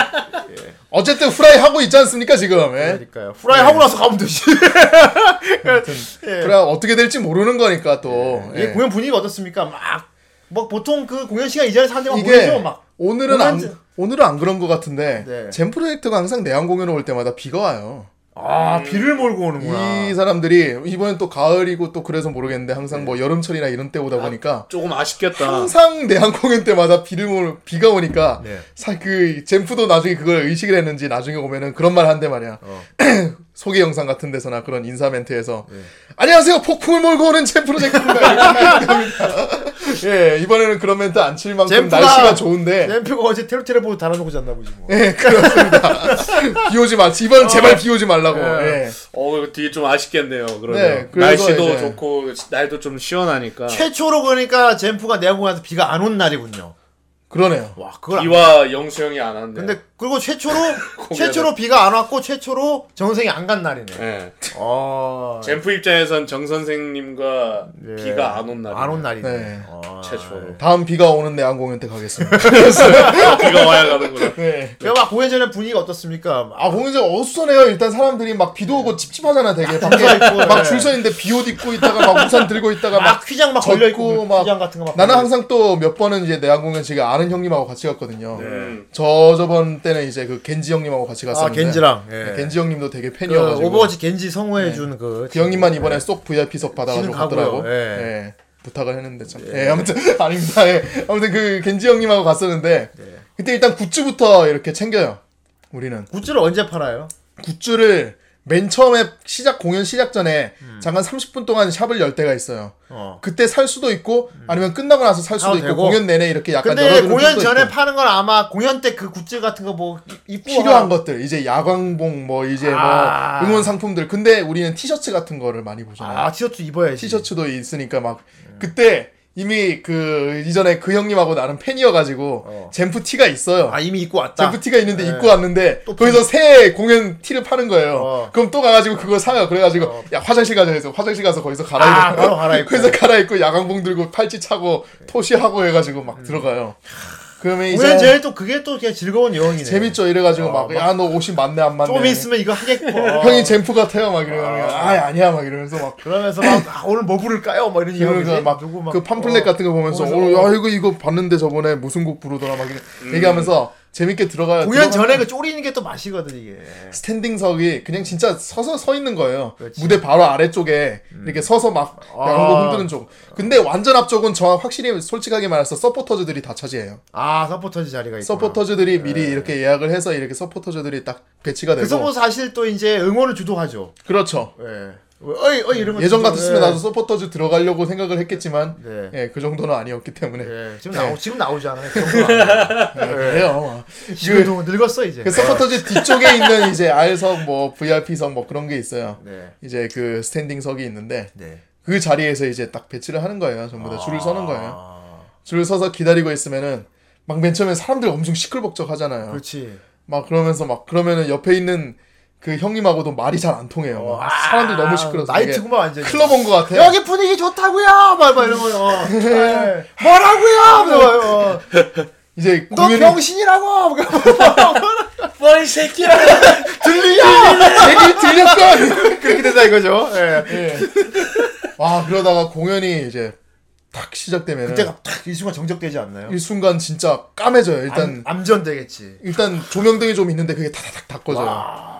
[SPEAKER 1] 어쨌든 후라이 하고 있지 않습니까 지금? 예?
[SPEAKER 3] 그러니까요. 후라이
[SPEAKER 1] 네.
[SPEAKER 3] 하고 나서 가면 되지. 예.
[SPEAKER 1] 그래 어떻게 될지 모르는 거니까 또.
[SPEAKER 3] 이게
[SPEAKER 1] 예.
[SPEAKER 3] 공연 분위기가 어떻습니까? 막, 뭐 보통 그 공연 시간 이전에 사람들이 모이죠. 막.
[SPEAKER 1] 오늘은 안
[SPEAKER 3] 공연-
[SPEAKER 1] 오늘은 안 그런 것 같은데
[SPEAKER 3] 네.
[SPEAKER 1] 젠 프로젝트가 항상 내한 공연 올 때마다 비가 와요.
[SPEAKER 3] 아 비를 몰고 오는구나.
[SPEAKER 1] 이 사람들이 이번엔 또 가을이고 또 그래서 모르겠는데 항상 뭐 여름철이나 이런 때 오다 보니까
[SPEAKER 4] 조금 아쉽겠다.
[SPEAKER 1] 항상 내한 공연 때마다 비를 몰 비가 오니까
[SPEAKER 3] 네.
[SPEAKER 1] 사, 그 젠프도 나중에 그걸 의식을 했는지 나중에 오면은 그런 말 한대 말이야. 소개 영상 같은 데서나 그런 인사 멘트에서 안녕하세요 폭풍을 몰고 오는 젠 프로젝트입니다. 예 이번에는 그런 멘트 안 칠 만큼
[SPEAKER 3] 젠프가-
[SPEAKER 1] 날씨가 좋은데
[SPEAKER 3] 램프가 어제 테로테레 보고 달아놓고 잤나 보지 뭐.
[SPEAKER 1] 예 그렇습니다. 비 오지 마 이번 제발 비 오지 말라고. 예.
[SPEAKER 4] 어, 이거 되게 좀 아쉽겠네요. 그러면
[SPEAKER 1] 네,
[SPEAKER 4] 날씨도
[SPEAKER 1] 이제-
[SPEAKER 4] 좋고 날도 좀 시원하니까
[SPEAKER 3] 최초로 보니까 젠프가 내한공연에서 비가 안 온 날이군요.
[SPEAKER 1] 그러네요.
[SPEAKER 3] 와 그걸 안-
[SPEAKER 4] 비와 영수 형이 안 왔네.
[SPEAKER 3] 근데 그리고 최초로 최초로 비가 안 왔고 최초로 정선생이 안 간 날이네.
[SPEAKER 4] 네.
[SPEAKER 3] 어.
[SPEAKER 4] 잼프 입장에선 정 선생님과
[SPEAKER 3] 네.
[SPEAKER 4] 비가 안 온 날.
[SPEAKER 3] 안온 날이네.
[SPEAKER 1] 네.
[SPEAKER 3] 어.
[SPEAKER 4] 최초로.
[SPEAKER 1] 다음 비가 오는 내한 공연 때 가겠습니다.
[SPEAKER 4] 비가 와야 가는구나.
[SPEAKER 1] 네.
[SPEAKER 3] 그러니까 막 공연 전에 분위기가 어떻습니까?
[SPEAKER 1] 아 공연장 어수선해요. 일단 사람들이 막 비도 오고 찝찝하잖아. 되게 밖에
[SPEAKER 3] 있고, 네.
[SPEAKER 1] 막줄 서 있는데 비옷 입고 있다가 막 우산 들고 있다가
[SPEAKER 3] 막막 휘장 막 걸려 있고
[SPEAKER 1] 막
[SPEAKER 3] 휘장 같은 거 막
[SPEAKER 1] 나는 항상 또 몇 번은 이제 내한 공연 제가 아는 형님하고 같이 갔거든요.
[SPEAKER 4] 음.
[SPEAKER 1] 저 저번 때는 이제 그 겐지 형님하고 같이
[SPEAKER 3] 아
[SPEAKER 1] 갔었는데
[SPEAKER 3] 겐지랑 예.
[SPEAKER 1] 네, 겐지 형님도 되게
[SPEAKER 3] 그
[SPEAKER 1] 팬이어가지고
[SPEAKER 3] 오버워치 겐지 성우해 준그
[SPEAKER 1] 그 형님만 이번에 쏙 VIP석 받아가지고. 갔더라고.
[SPEAKER 3] 예.
[SPEAKER 1] 예. 부탁을 했는데 참. 예, 아무튼 아닙니다. 예. 아무튼 그 겐지 형님하고 갔었는데 그때 일단 굿즈부터 이렇게 챙겨요. 우리는
[SPEAKER 3] 굿즈를 언제 팔아요?
[SPEAKER 1] 굿즈를 맨 처음에 시작 공연 시작 전에 잠깐 30분 동안 샵을 열 때가 있어요.
[SPEAKER 3] 어.
[SPEAKER 1] 그때 살 수도 있고 아니면 끝나고 나서 살 수도 있고
[SPEAKER 3] 되고.
[SPEAKER 1] 공연 내내 이렇게 약간
[SPEAKER 3] 근데 공연 전에
[SPEAKER 1] 있고.
[SPEAKER 3] 파는 건 아마 공연 때 그 굿즈 같은 거 뭐 입고
[SPEAKER 1] 필요한
[SPEAKER 3] 하-
[SPEAKER 1] 것들 이제 야광봉 뭐 이제
[SPEAKER 3] 아.
[SPEAKER 1] 뭐 응원 상품들 근데 우리는 티셔츠 같은 거를 많이 보잖아요.
[SPEAKER 3] 아 티셔츠 입어야지.
[SPEAKER 1] 티셔츠도 있으니까 막 그때 이미 그 이전에 그 형님하고 나는 팬이어가지고
[SPEAKER 3] 어.
[SPEAKER 1] 젠프 티가 있어요.
[SPEAKER 3] 아 이미 입고 왔다.
[SPEAKER 1] 젠프 티가 있는데
[SPEAKER 3] 네.
[SPEAKER 1] 입고 왔는데 거기서 새 공연 티를 파는 거예요.
[SPEAKER 3] 어.
[SPEAKER 1] 그럼 또 가가지고 그거 사요. 그래가지고 야 화장실 가자 해서 화장실 가서 거기서 갈아입고
[SPEAKER 3] 아, 바로 갈아입고.
[SPEAKER 1] 그래서 갈아입고 야광봉 들고 팔찌 차고 토시하고 해가지고 막 들어가요. 그러면 이제
[SPEAKER 3] 제일 또 그게 또 그냥 즐거운 여행이네.
[SPEAKER 1] 재밌죠. 이래가지고
[SPEAKER 3] 어,
[SPEAKER 1] 막 야 너 옷이 맞네 안 맞네.
[SPEAKER 3] 좀 있으면 이거 하겠고.
[SPEAKER 1] 형이 젠프 같아요 막 이러면 아 아니야 막 이러면서 막
[SPEAKER 3] 그러면서 막 아, 오늘 뭐 부를까요? 막 이런
[SPEAKER 1] 그러니까 막
[SPEAKER 3] 누구
[SPEAKER 1] 막그 팜플렛
[SPEAKER 3] 어.
[SPEAKER 1] 같은 거 보면서
[SPEAKER 3] 보면서
[SPEAKER 1] 오,
[SPEAKER 3] 어.
[SPEAKER 1] 야 이거 이거 봤는데 저번에 무슨 곡 부르더라 막 이렇게 얘기하면서 재밌게 들어가요.
[SPEAKER 3] 공연 전에 그 쪼리는 게 또 맛이거든 이게.
[SPEAKER 1] 스탠딩석이 그냥 진짜 서서 서 있는 거예요.
[SPEAKER 3] 그렇지.
[SPEAKER 1] 무대 바로 아래쪽에 이렇게 서서 막
[SPEAKER 3] 아.
[SPEAKER 1] 야광봉 흔드는 쪽. 근데 완전 앞쪽은 저 확실히 솔직하게 말해서 서포터즈들이 다 차지해요.
[SPEAKER 3] 아 서포터즈 자리가 있고.
[SPEAKER 1] 서포터즈들이 미리 이렇게 예약을 해서 이렇게 서포터즈들이 딱 배치가 되고.
[SPEAKER 3] 그래서 뭐 사실 또 이제 응원을 주도하죠.
[SPEAKER 1] 그렇죠.
[SPEAKER 3] 예. 어이 어이 이런 거
[SPEAKER 1] 예전 같았으면
[SPEAKER 3] 예.
[SPEAKER 1] 나도 서포터즈 들어가려고 생각을 했겠지만
[SPEAKER 3] 네.
[SPEAKER 1] 예, 그 정도는 아니었기 때문에
[SPEAKER 3] 예. 지금
[SPEAKER 1] 네.
[SPEAKER 3] 나오 지금 나오지 않아요. 그.
[SPEAKER 1] 예, 그래요.
[SPEAKER 3] 지금도 늙었어 이제.
[SPEAKER 1] 그 서포터즈 뒤쪽에 있는 이제 R석 뭐 VIP석 뭐 그런 게 있어요.
[SPEAKER 3] 네.
[SPEAKER 1] 이제 그 스탠딩석이 있는데
[SPEAKER 3] 네.
[SPEAKER 1] 그 자리에서 이제 딱 배치를 하는 거예요. 전부 다 줄을 서는 거예요.
[SPEAKER 3] 아,
[SPEAKER 1] 줄을 서서 기다리고 있으면은 막 맨 처음에 사람들 엄청 시끌벅적 하잖아요.
[SPEAKER 3] 그렇지.
[SPEAKER 1] 막 그러면서 막 그러면은 옆에 있는 그 형님하고도 말이 잘 안 통해요. 막 사람들 너무 시끄러서 되게
[SPEAKER 3] 나이트구만 완전.
[SPEAKER 1] 클럽 온 것 같아.
[SPEAKER 3] 여기 분위기 좋다고요. 막, 막 이런 거. 어. 예. 뭐라고요? 뭐, 어.
[SPEAKER 1] 이제
[SPEAKER 3] 너
[SPEAKER 1] 공연이
[SPEAKER 3] 병신이라고.
[SPEAKER 4] 뭐이 새끼야.
[SPEAKER 1] 얘기 들렸건.
[SPEAKER 3] 그렇게 된다 이거죠. 예.
[SPEAKER 1] 예. 와 그러다가 공연이 이제 딱 시작되면은
[SPEAKER 3] 그때가 딱이 순간 정적되지 않나요?
[SPEAKER 1] 이 순간 진짜 까매져요. 일단
[SPEAKER 3] 암, 암전 되겠지.
[SPEAKER 1] 일단 조명등이 좀 있는데 그게 다다닥 다 꺼져요.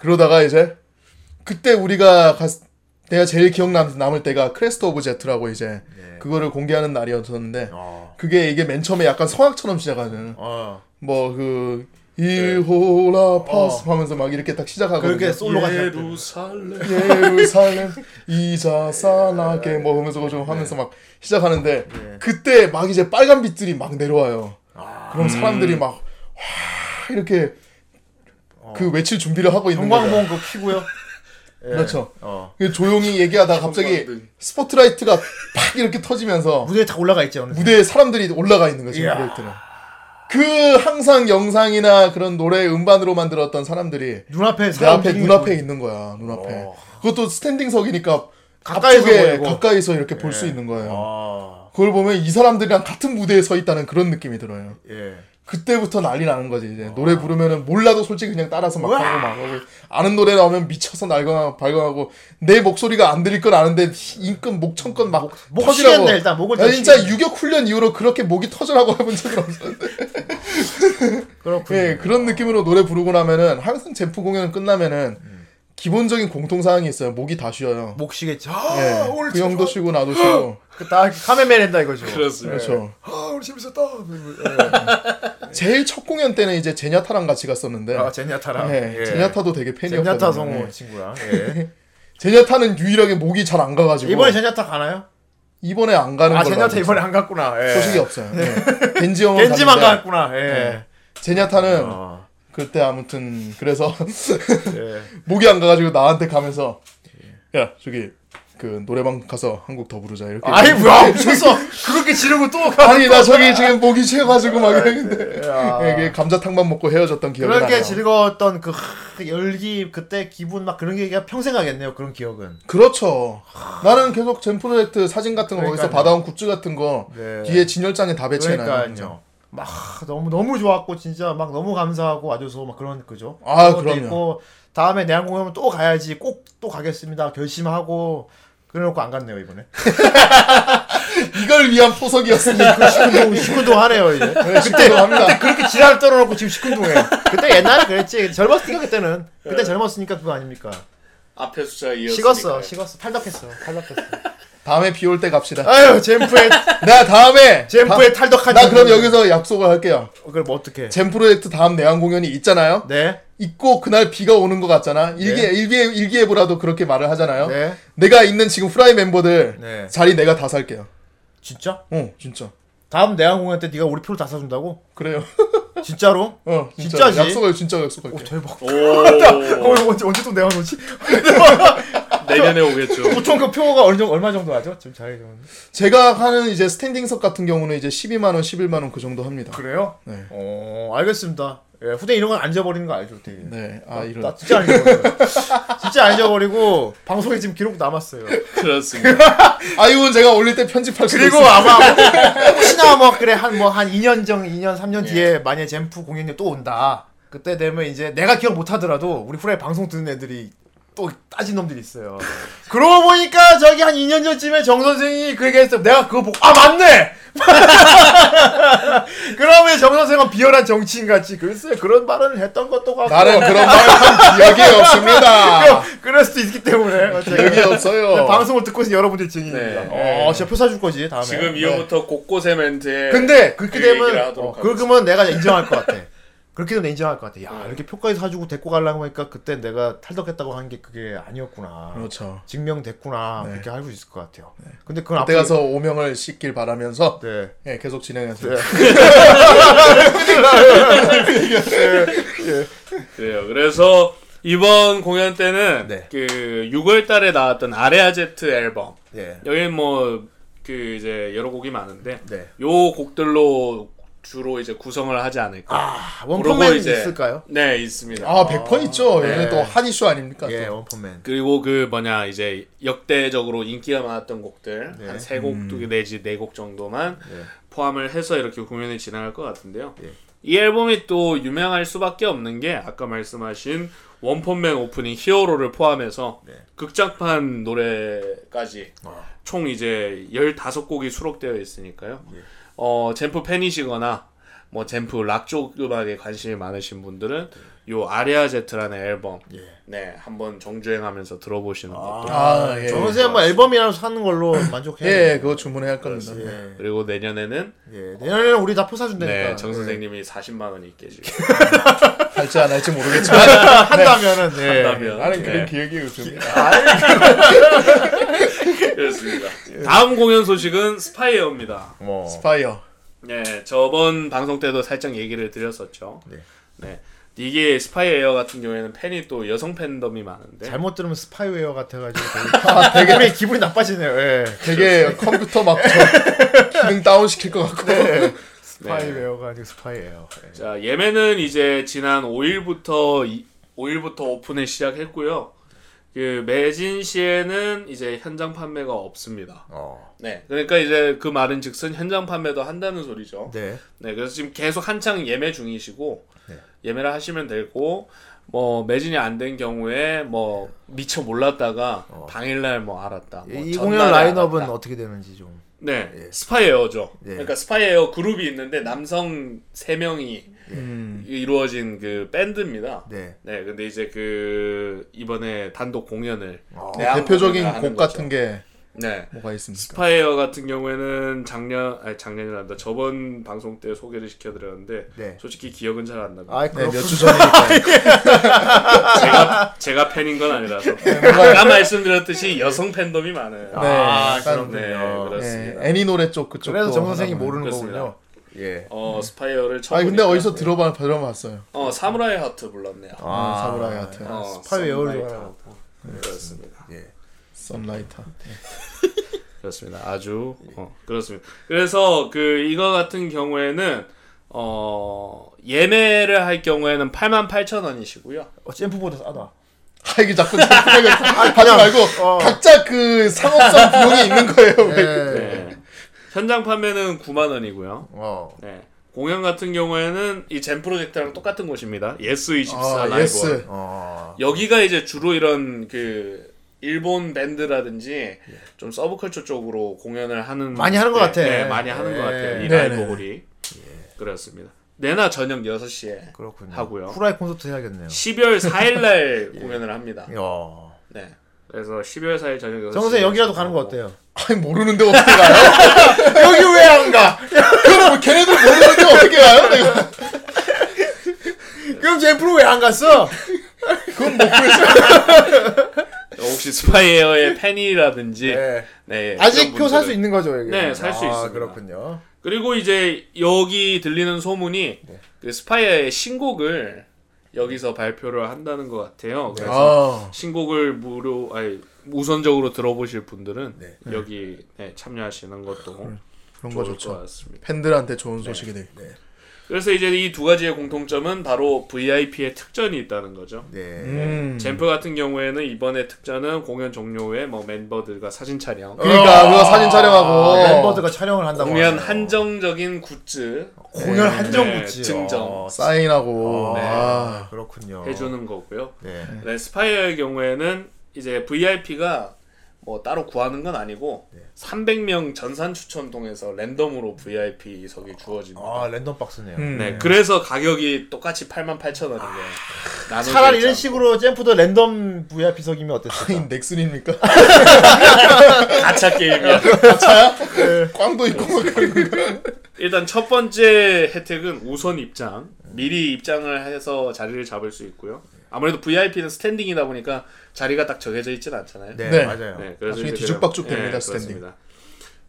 [SPEAKER 1] 그러다가 이제 그때 우리가 갔, 내가 제일 기억 남, 남을 때가 Crest of Z라고 이제 그거를 공개하는 날이었었는데
[SPEAKER 3] 어.
[SPEAKER 1] 그게 이게 맨 처음에 약간 성악처럼 시작하는
[SPEAKER 3] 어.
[SPEAKER 1] 뭐그 이호라 파스 하면서 막 이렇게 딱 시작하거든요.
[SPEAKER 3] 그렇게 솔로가.
[SPEAKER 4] 예루살렘.
[SPEAKER 1] 예루살렘 이자 사나게 뭐 하면서 좀 하면서 막 시작하는데 그때 막 이제 빨간 빛들이 막 내려와요. 그럼 사람들이 막 와, 이렇게 그 외칠 준비를 하고 있는 거예요.
[SPEAKER 3] 형광봉 그거 키고요. 예.
[SPEAKER 1] 그렇죠.
[SPEAKER 3] 어.
[SPEAKER 1] 그 조용히 얘기하다가 갑자기. 스포트라이트가 팍 이렇게 터지면서
[SPEAKER 3] 무대에 다 올라가 있죠. 어느
[SPEAKER 1] 무대에 사람들이 올라가 있는 거죠. 프로젝트는. 그 항상 영상이나 그런 노래 음반으로 만 들었던 사람들이
[SPEAKER 3] 눈앞에
[SPEAKER 1] 내
[SPEAKER 3] 사람
[SPEAKER 1] 앞에 눈앞에
[SPEAKER 3] 거.
[SPEAKER 1] 있는 거야. 눈앞에.
[SPEAKER 3] 어.
[SPEAKER 1] 그것도 스탠딩석이니까
[SPEAKER 3] 가까이서.
[SPEAKER 1] 가까이서 이렇게 볼수 있는 거예요.
[SPEAKER 3] 아.
[SPEAKER 1] 그걸 보면 이 사람들이랑 같은 무대에 서 있다는 그런 느낌이 들어요.
[SPEAKER 3] 예.
[SPEAKER 1] 그때부터 난리 나는 거지 이제 노래 부르면은 몰라도 솔직히 그냥 따라서 막 하고 막 하고 아는 노래 나오면 미쳐서 날거나 발광하고 내 목소리가 안 들릴 건 아는데 인권 목청껏 막
[SPEAKER 3] 목
[SPEAKER 1] 터지라고
[SPEAKER 3] 쉬겠네, 일단. 목을 나좀
[SPEAKER 1] 진짜. 유격 훈련 이후로 그렇게 목이 터져라고 해본 적은 없었는데
[SPEAKER 3] 그렇군요.
[SPEAKER 1] 예 그런 느낌으로 노래 부르고 나면은 항상 제프 공연 끝나면은 기본적인 공통사항이 있어요. 목이 다 쉬어요.
[SPEAKER 3] 목 쉬겠지. 아,
[SPEAKER 1] 예,
[SPEAKER 3] 오늘
[SPEAKER 1] 그 형도 쉬고 나도 쉬고.
[SPEAKER 3] 그다 카메맨 한다 이거죠.
[SPEAKER 4] 그렇습니다.
[SPEAKER 1] 그렇죠.
[SPEAKER 3] 아, 오늘 재밌었다. 예.
[SPEAKER 1] 제일 첫 공연 때는 이제 제냐타랑 같이 갔었는데.
[SPEAKER 3] 아, 제냐타랑.
[SPEAKER 1] 예,
[SPEAKER 3] 예.
[SPEAKER 1] 제냐타도 되게 팬이었거든요.
[SPEAKER 3] 제냐타 성우
[SPEAKER 1] 예.
[SPEAKER 3] 친구랑. 예.
[SPEAKER 1] 제냐타는 유일하게 목이 잘 안 가가지고
[SPEAKER 3] 이번에 제냐타 가나요?
[SPEAKER 1] 이번에 안 가는
[SPEAKER 3] 아,
[SPEAKER 1] 걸로
[SPEAKER 3] 제냐타
[SPEAKER 1] 알고
[SPEAKER 3] 이번에 안 갔구나. 예.
[SPEAKER 1] 소식이 없어요. 예. 겐지 형은
[SPEAKER 3] 겐지만 갔구나. 예.
[SPEAKER 1] 제냐타는
[SPEAKER 3] 어.
[SPEAKER 1] 그때 아무튼 그래서
[SPEAKER 3] 예.
[SPEAKER 1] 목이 안 가가지고 나한테 가면서 야 저기 그 노래방 가서 한 곡 더 부르자 이렇게
[SPEAKER 3] 아이 뭐야 미쳤어. 그렇게 지르고 또 가.
[SPEAKER 1] 아니 나 저기 지금 목이 취해가지고 막 이랬는데
[SPEAKER 3] 야.
[SPEAKER 1] 이게 감자탕만 먹고 헤어졌던 기억이
[SPEAKER 3] 그렇게
[SPEAKER 1] 나요
[SPEAKER 3] 즐거웠던 그, 하, 그 열기 그때 기분 막 그런 게 평생 가겠네요. 그런 기억은.
[SPEAKER 1] 그렇죠 나는 계속 젠 프로젝트 사진 같은 거 거기서
[SPEAKER 3] 그러니까요.
[SPEAKER 1] 받아온 굿즈 같은 거
[SPEAKER 3] 네.
[SPEAKER 1] 뒤에 진열장에 다 배치해놔요
[SPEAKER 3] 그러니까요. 막 너무 너무 좋았고 진짜 막 너무 감사하고 와줘서 막 그런 그죠.
[SPEAKER 1] 아,
[SPEAKER 3] 그런
[SPEAKER 1] 그럼요.
[SPEAKER 3] 있고 다음에 내한 공연 또 가야지 꼭 또 가겠습니다 결심하고 그래놓고 안 갔네요 이번에.
[SPEAKER 1] 이걸 위한 포석이었으니까
[SPEAKER 3] 시큰둥 시큰둥 하네요 이제.
[SPEAKER 1] 그때 합니다
[SPEAKER 3] 그렇게 지랄 떨어놓고 지금 시큰둥해. 그때 옛날에 그랬지. 젊었으니까 그때는. 그때 젊었으니까 그거 아닙니까?
[SPEAKER 4] 앞에 숫자 이었으니까.
[SPEAKER 3] 식었어, 식었어, 탈덕했어, 탈덕했어.
[SPEAKER 1] 다음에 비 올 때 갑시다
[SPEAKER 3] 아유 젠프의
[SPEAKER 1] 나 다음에
[SPEAKER 3] 젠프의 탈덕한.
[SPEAKER 1] 나 그럼 여기서 약속을 할게요
[SPEAKER 3] 그걸 뭐 어떻게?
[SPEAKER 1] 젠 프로젝트 다음 내한 공연이 있잖아요
[SPEAKER 3] 네,
[SPEAKER 1] 있고 그날 비가 오는 것 같잖아 일기 일기 일기예보라도 그렇게 말을 하잖아요
[SPEAKER 3] 네,
[SPEAKER 1] 내가 있는 지금 후라이 멤버들
[SPEAKER 3] 네.
[SPEAKER 1] 자리 내가 다 살게요
[SPEAKER 3] 진짜?
[SPEAKER 1] 어 진짜
[SPEAKER 3] 다음 내한 공연 때 네가 우리 표를 다 사준다고?
[SPEAKER 1] 그래요
[SPEAKER 3] 진짜로?
[SPEAKER 1] 어 진짜
[SPEAKER 3] 진짜지?
[SPEAKER 1] 약속을 진짜 약속할게
[SPEAKER 3] 대박.
[SPEAKER 4] 오.
[SPEAKER 3] 그걸 언제 언제 또 내가 놓지?
[SPEAKER 4] 내년에 오겠죠.
[SPEAKER 3] 보통 그 표가 얼마 정도, 얼마 정도 하죠? 좀 잘. 좀.
[SPEAKER 1] 제가 하는 이제 스탠딩석 같은 경우는 이제 12만 원, 11만 원 그 정도 합니다.
[SPEAKER 3] 그래요?
[SPEAKER 1] 네.
[SPEAKER 3] 어, 알겠습니다. 예, 후대 이런 건 안 잊어버리는 거 알죠, 되게.
[SPEAKER 1] 네. 아 이런
[SPEAKER 3] 나 진짜 안 잊어버려. 진짜 안 잊어버리고 방송에 지금 기록 남았어요.
[SPEAKER 4] 그렇습니다.
[SPEAKER 1] 아 이건 제가 올릴 때 편집할 수도
[SPEAKER 3] 그리고. 아마 혹시나 뭐 그래 한 뭐 한 2년 전, 2년 3년 뒤에 만약 젠프 공연이 또 온다. 그때 되면 이제 내가 기억 못 하더라도 우리 프라이 방송 듣는 애들이 또 따진 놈들이 있어요. 그러고 보니까 저기 한 2년 전쯤에 정 선생이 그 얘기 했어. 내가 그거 보고 아 맞네. 그러면 정 선생은 비열한 정치인 같이 글쎄 그런 발언을 했던 것도 같고
[SPEAKER 1] 나는 그런 말한 기억이 없습니다.
[SPEAKER 3] 그럴 수도 있기 때문에
[SPEAKER 1] 기억이 없어요.
[SPEAKER 3] 네, 방송을 듣고 있는 여러분들 증인입니다.
[SPEAKER 4] 네.
[SPEAKER 3] 어, 진짜 표 사 줄 거지 다음에.
[SPEAKER 4] 지금
[SPEAKER 3] 네.
[SPEAKER 4] 이후부터 곳곳의 멘트에
[SPEAKER 3] 근데 그렇게
[SPEAKER 4] 그 얘기를
[SPEAKER 3] 되면 어, 그러면 내가 인정할 것 같아. 그렇게 되면 인정할 것 같아. 야 이렇게 표까지 사주고 데리고 가려고 하니까 그때 내가 탈덕했다고 한 게 그게 아니었구나.
[SPEAKER 1] 그렇죠.
[SPEAKER 3] 증명됐구나.
[SPEAKER 1] 네.
[SPEAKER 3] 그렇게 알고 있을 것 같아요. 근데 그건
[SPEAKER 1] 그때
[SPEAKER 3] 앞으로-
[SPEAKER 1] 가서 오명을 씻길 바라면서
[SPEAKER 3] 네.
[SPEAKER 1] 예, 계속 진행하세요.
[SPEAKER 3] 네.
[SPEAKER 4] 그래요. 그래서 이번 공연 때는
[SPEAKER 3] 네.
[SPEAKER 4] 그 6월 달에 나왔던 아레아제트 앨범.
[SPEAKER 3] 네.
[SPEAKER 4] 여기 뭐 그 이제 여러 곡이 많은데
[SPEAKER 3] 네.
[SPEAKER 4] 요 곡들로 주로 이제 구성을 하지 않을까.
[SPEAKER 3] 아 원펀맨
[SPEAKER 4] 이제-
[SPEAKER 3] 있을까요?
[SPEAKER 4] 네, 있습니다.
[SPEAKER 1] 아, 100% 있죠.
[SPEAKER 3] 네.
[SPEAKER 1] 얘네 또 핫이슈 아닙니까?
[SPEAKER 3] 예,
[SPEAKER 1] 또.
[SPEAKER 3] 원펀맨.
[SPEAKER 4] 그리고 그 뭐냐 이제 역대적으로 인기가 많았던 곡들
[SPEAKER 3] 네.
[SPEAKER 4] 한세곡 내지 네 곡 정도만
[SPEAKER 3] 네.
[SPEAKER 4] 포함을 해서 이렇게 공연을 진행할 것 같은데요.
[SPEAKER 3] 예.
[SPEAKER 4] 이 앨범이 또 유명할 수밖에 없는 게 아까 말씀하신 원펀맨 오프닝 히어로를 포함해서
[SPEAKER 3] 네.
[SPEAKER 4] 극장판 노래까지
[SPEAKER 3] 어.
[SPEAKER 4] 총 이제 15곡이 수록되어 있으니까요.
[SPEAKER 3] 예.
[SPEAKER 4] 어, 젠프 팬이시거나 뭐 젠프 락 쪽 음악에 관심이 많으신 분들은 요 아레아 제트라는 앨범
[SPEAKER 3] 예.
[SPEAKER 4] 네 한번 정주행하면서 들어보시는 것도
[SPEAKER 1] 아, 예.
[SPEAKER 3] 정 선생 뭐 앨범이라도 사는 걸로 만족해요.
[SPEAKER 1] 예, 그거 주문해야 할 겁니다.
[SPEAKER 3] 예.
[SPEAKER 4] 그리고 내년에는
[SPEAKER 3] 예. 내년에는 우리 다표 사준다니까.
[SPEAKER 4] 네, 정 선생님이 40만 원이 있게 지금
[SPEAKER 1] 할지 안 할지 모르겠지만
[SPEAKER 3] 한다면은 네.
[SPEAKER 4] 한다면
[SPEAKER 1] 나는 그런
[SPEAKER 4] 네,
[SPEAKER 1] 기억이 없습니다.
[SPEAKER 4] 그렇습니다. 다음 공연 소식은 SPYAIR입니다.
[SPEAKER 3] 뭐
[SPEAKER 1] SPYAIR.
[SPEAKER 4] 네, 저번 방송 때도 살짝 얘기를 드렸었죠.
[SPEAKER 3] 네.
[SPEAKER 4] 네. 이게 SPYAIR 같은 경우에는 팬이 또 여성 팬덤이 많은데
[SPEAKER 3] 잘못 들으면 스파이웨어 같아가지고 되게, 되게 기분이 나빠지네요. 예.
[SPEAKER 1] 되게 컴퓨터 막 저, 기능 다운 시킬 것 같고.
[SPEAKER 3] 스파이웨어가 아니고 SPYAIR예요. 예.
[SPEAKER 4] 자, 예매는 이제 지난 5일부터 5일부터 오픈을 시작했고요. 그 매진 시에는 이제 현장 판매가 없습니다.
[SPEAKER 3] 어.
[SPEAKER 4] 네. 그러니까 이제 그 말은 즉슨 현장 판매도 한다는 소리죠.
[SPEAKER 3] 네.
[SPEAKER 4] 네. 그래서 지금 계속 한창 예매 중이시고
[SPEAKER 3] 네.
[SPEAKER 4] 예매를 하시면 되고 뭐 매진이 안 된 경우에 뭐 미처 몰랐다가 당일날 뭐 알았다. 뭐
[SPEAKER 3] 이 공연 라인업은
[SPEAKER 4] 알았다.
[SPEAKER 3] 어떻게 되는지 좀.
[SPEAKER 4] 네, SPYAIR죠.
[SPEAKER 3] 예.
[SPEAKER 4] 그러니까 SPYAIR 그룹이 있는데 남성 3명이
[SPEAKER 3] 음.
[SPEAKER 4] 이루어진 그 밴드입니다.
[SPEAKER 3] 네.
[SPEAKER 4] 네, 근데 이제 그 이번에 단독 공연을
[SPEAKER 3] 어.
[SPEAKER 4] 내한
[SPEAKER 1] 대표적인 곡 같은. 게
[SPEAKER 4] 네.
[SPEAKER 1] 뭐가 있습니까?
[SPEAKER 4] SPYAIR 같은 경우에는 작년 아니 작년이란다 저번 방송 때 소개를 시켜드렸는데
[SPEAKER 3] 네.
[SPEAKER 4] 솔직히 기억은 잘안 납니다.
[SPEAKER 3] 아,
[SPEAKER 1] 네,
[SPEAKER 3] 그렇군.
[SPEAKER 1] 몇주 전이니까.
[SPEAKER 4] 제가 제가 팬인 건 아니라서 아까 말씀드렸듯이 여성 팬덤이 많아요.
[SPEAKER 1] 네,
[SPEAKER 3] 아,
[SPEAKER 1] 약간
[SPEAKER 4] 네. 그렇습니다.
[SPEAKER 1] 네, 애니 노래 쪽 그쪽.
[SPEAKER 3] 그래서 정 선생이 모르는
[SPEAKER 4] 그렇습니다.
[SPEAKER 3] 거군요. 예.
[SPEAKER 4] 어 스파이어를 처음
[SPEAKER 1] 아니 근데 어디서 들어봐 들어봤어요.
[SPEAKER 4] 어 사무라이 하트 불렀네요.
[SPEAKER 3] 아,
[SPEAKER 1] 사무라이 하트.
[SPEAKER 4] 어,
[SPEAKER 3] 스파이어를 좋아하나
[SPEAKER 4] 하트. 그렇습니다.
[SPEAKER 3] 예.
[SPEAKER 1] 썬라이터.
[SPEAKER 4] 그렇습니다. 아주 어, 그렇습니다. 그래서 그 이거 같은 경우에는 어 예매를 할 경우에는 88,000원이시고요.
[SPEAKER 3] 어, 잼프보다 싸다.
[SPEAKER 1] 아 이게 자꾸 하지 말고
[SPEAKER 3] 어.
[SPEAKER 1] 각자 그 상업성 비용이 있는 거예요. 왜.
[SPEAKER 3] 예.
[SPEAKER 4] 네. 현장 판매는 9만 원이고요.
[SPEAKER 3] 어.
[SPEAKER 4] 네. 공연 같은 경우에는 이 JAM Project랑 똑같은 곳입니다. Yes 24
[SPEAKER 1] 아,
[SPEAKER 4] 라이브.
[SPEAKER 1] Yes.
[SPEAKER 3] 어.
[SPEAKER 4] 여기가 이제 주로 이런 그 일본 밴드라든지 좀 서브컬처 쪽으로 공연을 하는
[SPEAKER 3] 많이 하는 것
[SPEAKER 4] 네,
[SPEAKER 3] 같아.
[SPEAKER 4] 네, 많이 하는 것
[SPEAKER 3] 예.
[SPEAKER 4] 같아요. 이
[SPEAKER 1] 네네.
[SPEAKER 4] 라이브 홀이. 그렇습니다. 내나 저녁 6시에
[SPEAKER 3] 그렇군요.
[SPEAKER 4] 하고요.
[SPEAKER 3] 후라이 콘서트 해야겠네요.
[SPEAKER 4] 12월 4일 날 공연을 합니다.
[SPEAKER 3] 야.
[SPEAKER 4] 네. 그래서 12월 4일 저녁 6시.
[SPEAKER 3] 정 선생 여기라도 가는 거 어때요?
[SPEAKER 1] 아니 모르는데 어떻게 가요?
[SPEAKER 3] 여기 왜 안 가?
[SPEAKER 1] 그럼 뭐 걔네들 모르는데 어떻게 가요? 내가
[SPEAKER 3] 그럼 잼프로 왜 안 갔어?
[SPEAKER 4] 혹시 SPYAIR의 팬이라든지
[SPEAKER 3] 네.
[SPEAKER 4] 네.
[SPEAKER 3] 아직
[SPEAKER 4] 그런
[SPEAKER 3] 표살 수 있는 거죠, 여기.
[SPEAKER 4] 네, 살수
[SPEAKER 3] 아,
[SPEAKER 4] 있습니다.
[SPEAKER 3] 그렇군요.
[SPEAKER 4] 그리고 이제 여기 들리는 소문이
[SPEAKER 3] 네.
[SPEAKER 4] 그 SPYAIR의 신곡을 여기서 발표를 한다는 것 같아요. 그래서
[SPEAKER 1] 아,
[SPEAKER 4] 신곡을 무료 아니 우선적으로 들어보실 분들은
[SPEAKER 3] 네.
[SPEAKER 4] 여기 네, 참여하시는 것도
[SPEAKER 1] 그런 거 좋죠.
[SPEAKER 4] 같습니다.
[SPEAKER 1] 팬들한테 좋은 소식이 돼.
[SPEAKER 4] 그래서 이제 이 두 가지의 공통점은 바로 VIP의 특전이 있다는 거죠.
[SPEAKER 3] 네.
[SPEAKER 1] 음.
[SPEAKER 4] 잼프 같은 경우에는 이번에 특전은 공연 종료 후에 뭐 멤버들과 사진 촬영,
[SPEAKER 1] 그러니까 그거 사진 촬영하고
[SPEAKER 3] 아, 멤버들과 촬영을 한다고.
[SPEAKER 4] 공연
[SPEAKER 3] 하네요.
[SPEAKER 4] 한정적인 굿즈
[SPEAKER 3] 공연 한정
[SPEAKER 4] 네,
[SPEAKER 3] 굿즈.
[SPEAKER 4] 증정.
[SPEAKER 3] 어,
[SPEAKER 1] 사인하고
[SPEAKER 4] 네.
[SPEAKER 1] 아,
[SPEAKER 3] 그렇군요.
[SPEAKER 4] 해주는 거고요.
[SPEAKER 3] 네.
[SPEAKER 4] 네, SPYAIR의 경우에는 이제 VIP가 뭐 따로 구하는 건 아니고 300명 전산 추천 통해서 랜덤으로 VIP석이 주어집니다.
[SPEAKER 3] 아, 랜덤 박스네요.
[SPEAKER 1] 음.
[SPEAKER 4] 네, 그래서 가격이 똑같이 88,000원인 거예요. 나누기
[SPEAKER 3] 차라리 이런 식으로 잼프도 랜덤 VIP 석이면 어땠을까?
[SPEAKER 1] 넥슨입니까?
[SPEAKER 4] 가차 게임이야.
[SPEAKER 1] 꽝도 있고 막 그런 거.
[SPEAKER 4] 일단 첫 번째 혜택은 우선 입장. 미리 입장을 해서 자리를 잡을 수 있고요. 아무래도 VIP는 스탠딩이다 보니까 자리가 딱 정해져 있진 않잖아요.
[SPEAKER 3] 네,
[SPEAKER 1] 네.
[SPEAKER 3] 맞아요.
[SPEAKER 4] 네, 그래서
[SPEAKER 1] 나중에
[SPEAKER 4] 이제
[SPEAKER 1] 뒤죽박죽 됩니다,
[SPEAKER 4] 네,
[SPEAKER 1] 스탠딩.
[SPEAKER 4] 그렇습니다.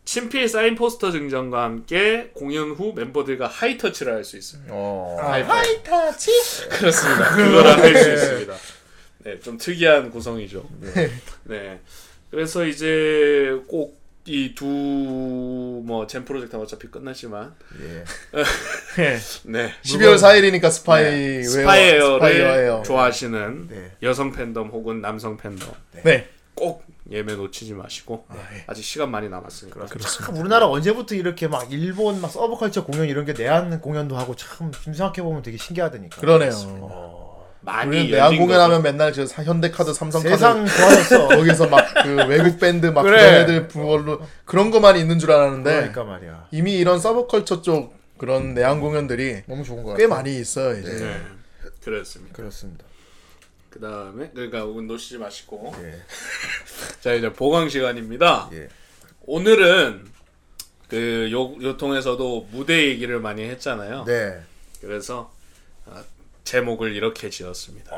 [SPEAKER 4] 친필 사인 포스터 증정과 함께 공연 후 멤버들과 high touch를 할 수 있습니다.
[SPEAKER 3] 어.
[SPEAKER 1] high touch.
[SPEAKER 4] 그렇습니다. 그거를 할 수 있습니다. 네, 좀 특이한 구성이죠. 네. 그래서 이제 꼭 이 두 뭐 JAM Project는 어차피 끝났지만
[SPEAKER 3] 예.
[SPEAKER 4] 네.
[SPEAKER 1] 12월 4일이니까 스파이 웨어
[SPEAKER 4] 스파이어를
[SPEAKER 1] 스파이어예요.
[SPEAKER 4] 좋아하시는
[SPEAKER 3] 네.
[SPEAKER 4] 여성 팬덤 혹은 남성 팬덤
[SPEAKER 1] 네.
[SPEAKER 4] 꼭 예매 놓치지 마시고 아직 시간 많이 남았으니까.
[SPEAKER 3] 참 우리나라 언제부터 이렇게 막 일본 막 서브컬처 공연 이런 게 내한 공연도 하고 참 지금 생각해 보면 되게 신기하다니까.
[SPEAKER 1] 그러네요.
[SPEAKER 4] 많이
[SPEAKER 1] 우리는 내한 공연하면 맨날 저 사- 현대카드, 삼성카드
[SPEAKER 3] 세상 좋아졌어.
[SPEAKER 1] 거기서 막 그 외국 밴드 막
[SPEAKER 3] 그래.
[SPEAKER 1] 그런 애들 부걸로 그런 것만 있는 줄 알았는데
[SPEAKER 3] 그러니까 말이야.
[SPEAKER 1] 이미 이런 서브컬처 쪽 그런 내한 공연들이
[SPEAKER 3] 너무 좋은
[SPEAKER 1] 거꽤
[SPEAKER 3] 같아.
[SPEAKER 1] 많이 있어요 이제.
[SPEAKER 4] 거. 네. 그렇습니다.
[SPEAKER 3] 그렇습니다.
[SPEAKER 4] 그 다음에 그러니까 운 놓치지 마시고
[SPEAKER 3] 예.
[SPEAKER 4] 자 이제 보강 시간입니다.
[SPEAKER 3] 예.
[SPEAKER 4] 오늘은 그 요, 요 통해서도 무대 얘기를 많이 했잖아요.
[SPEAKER 3] 네.
[SPEAKER 4] 그래서 아, 제목을 이렇게 지었습니다.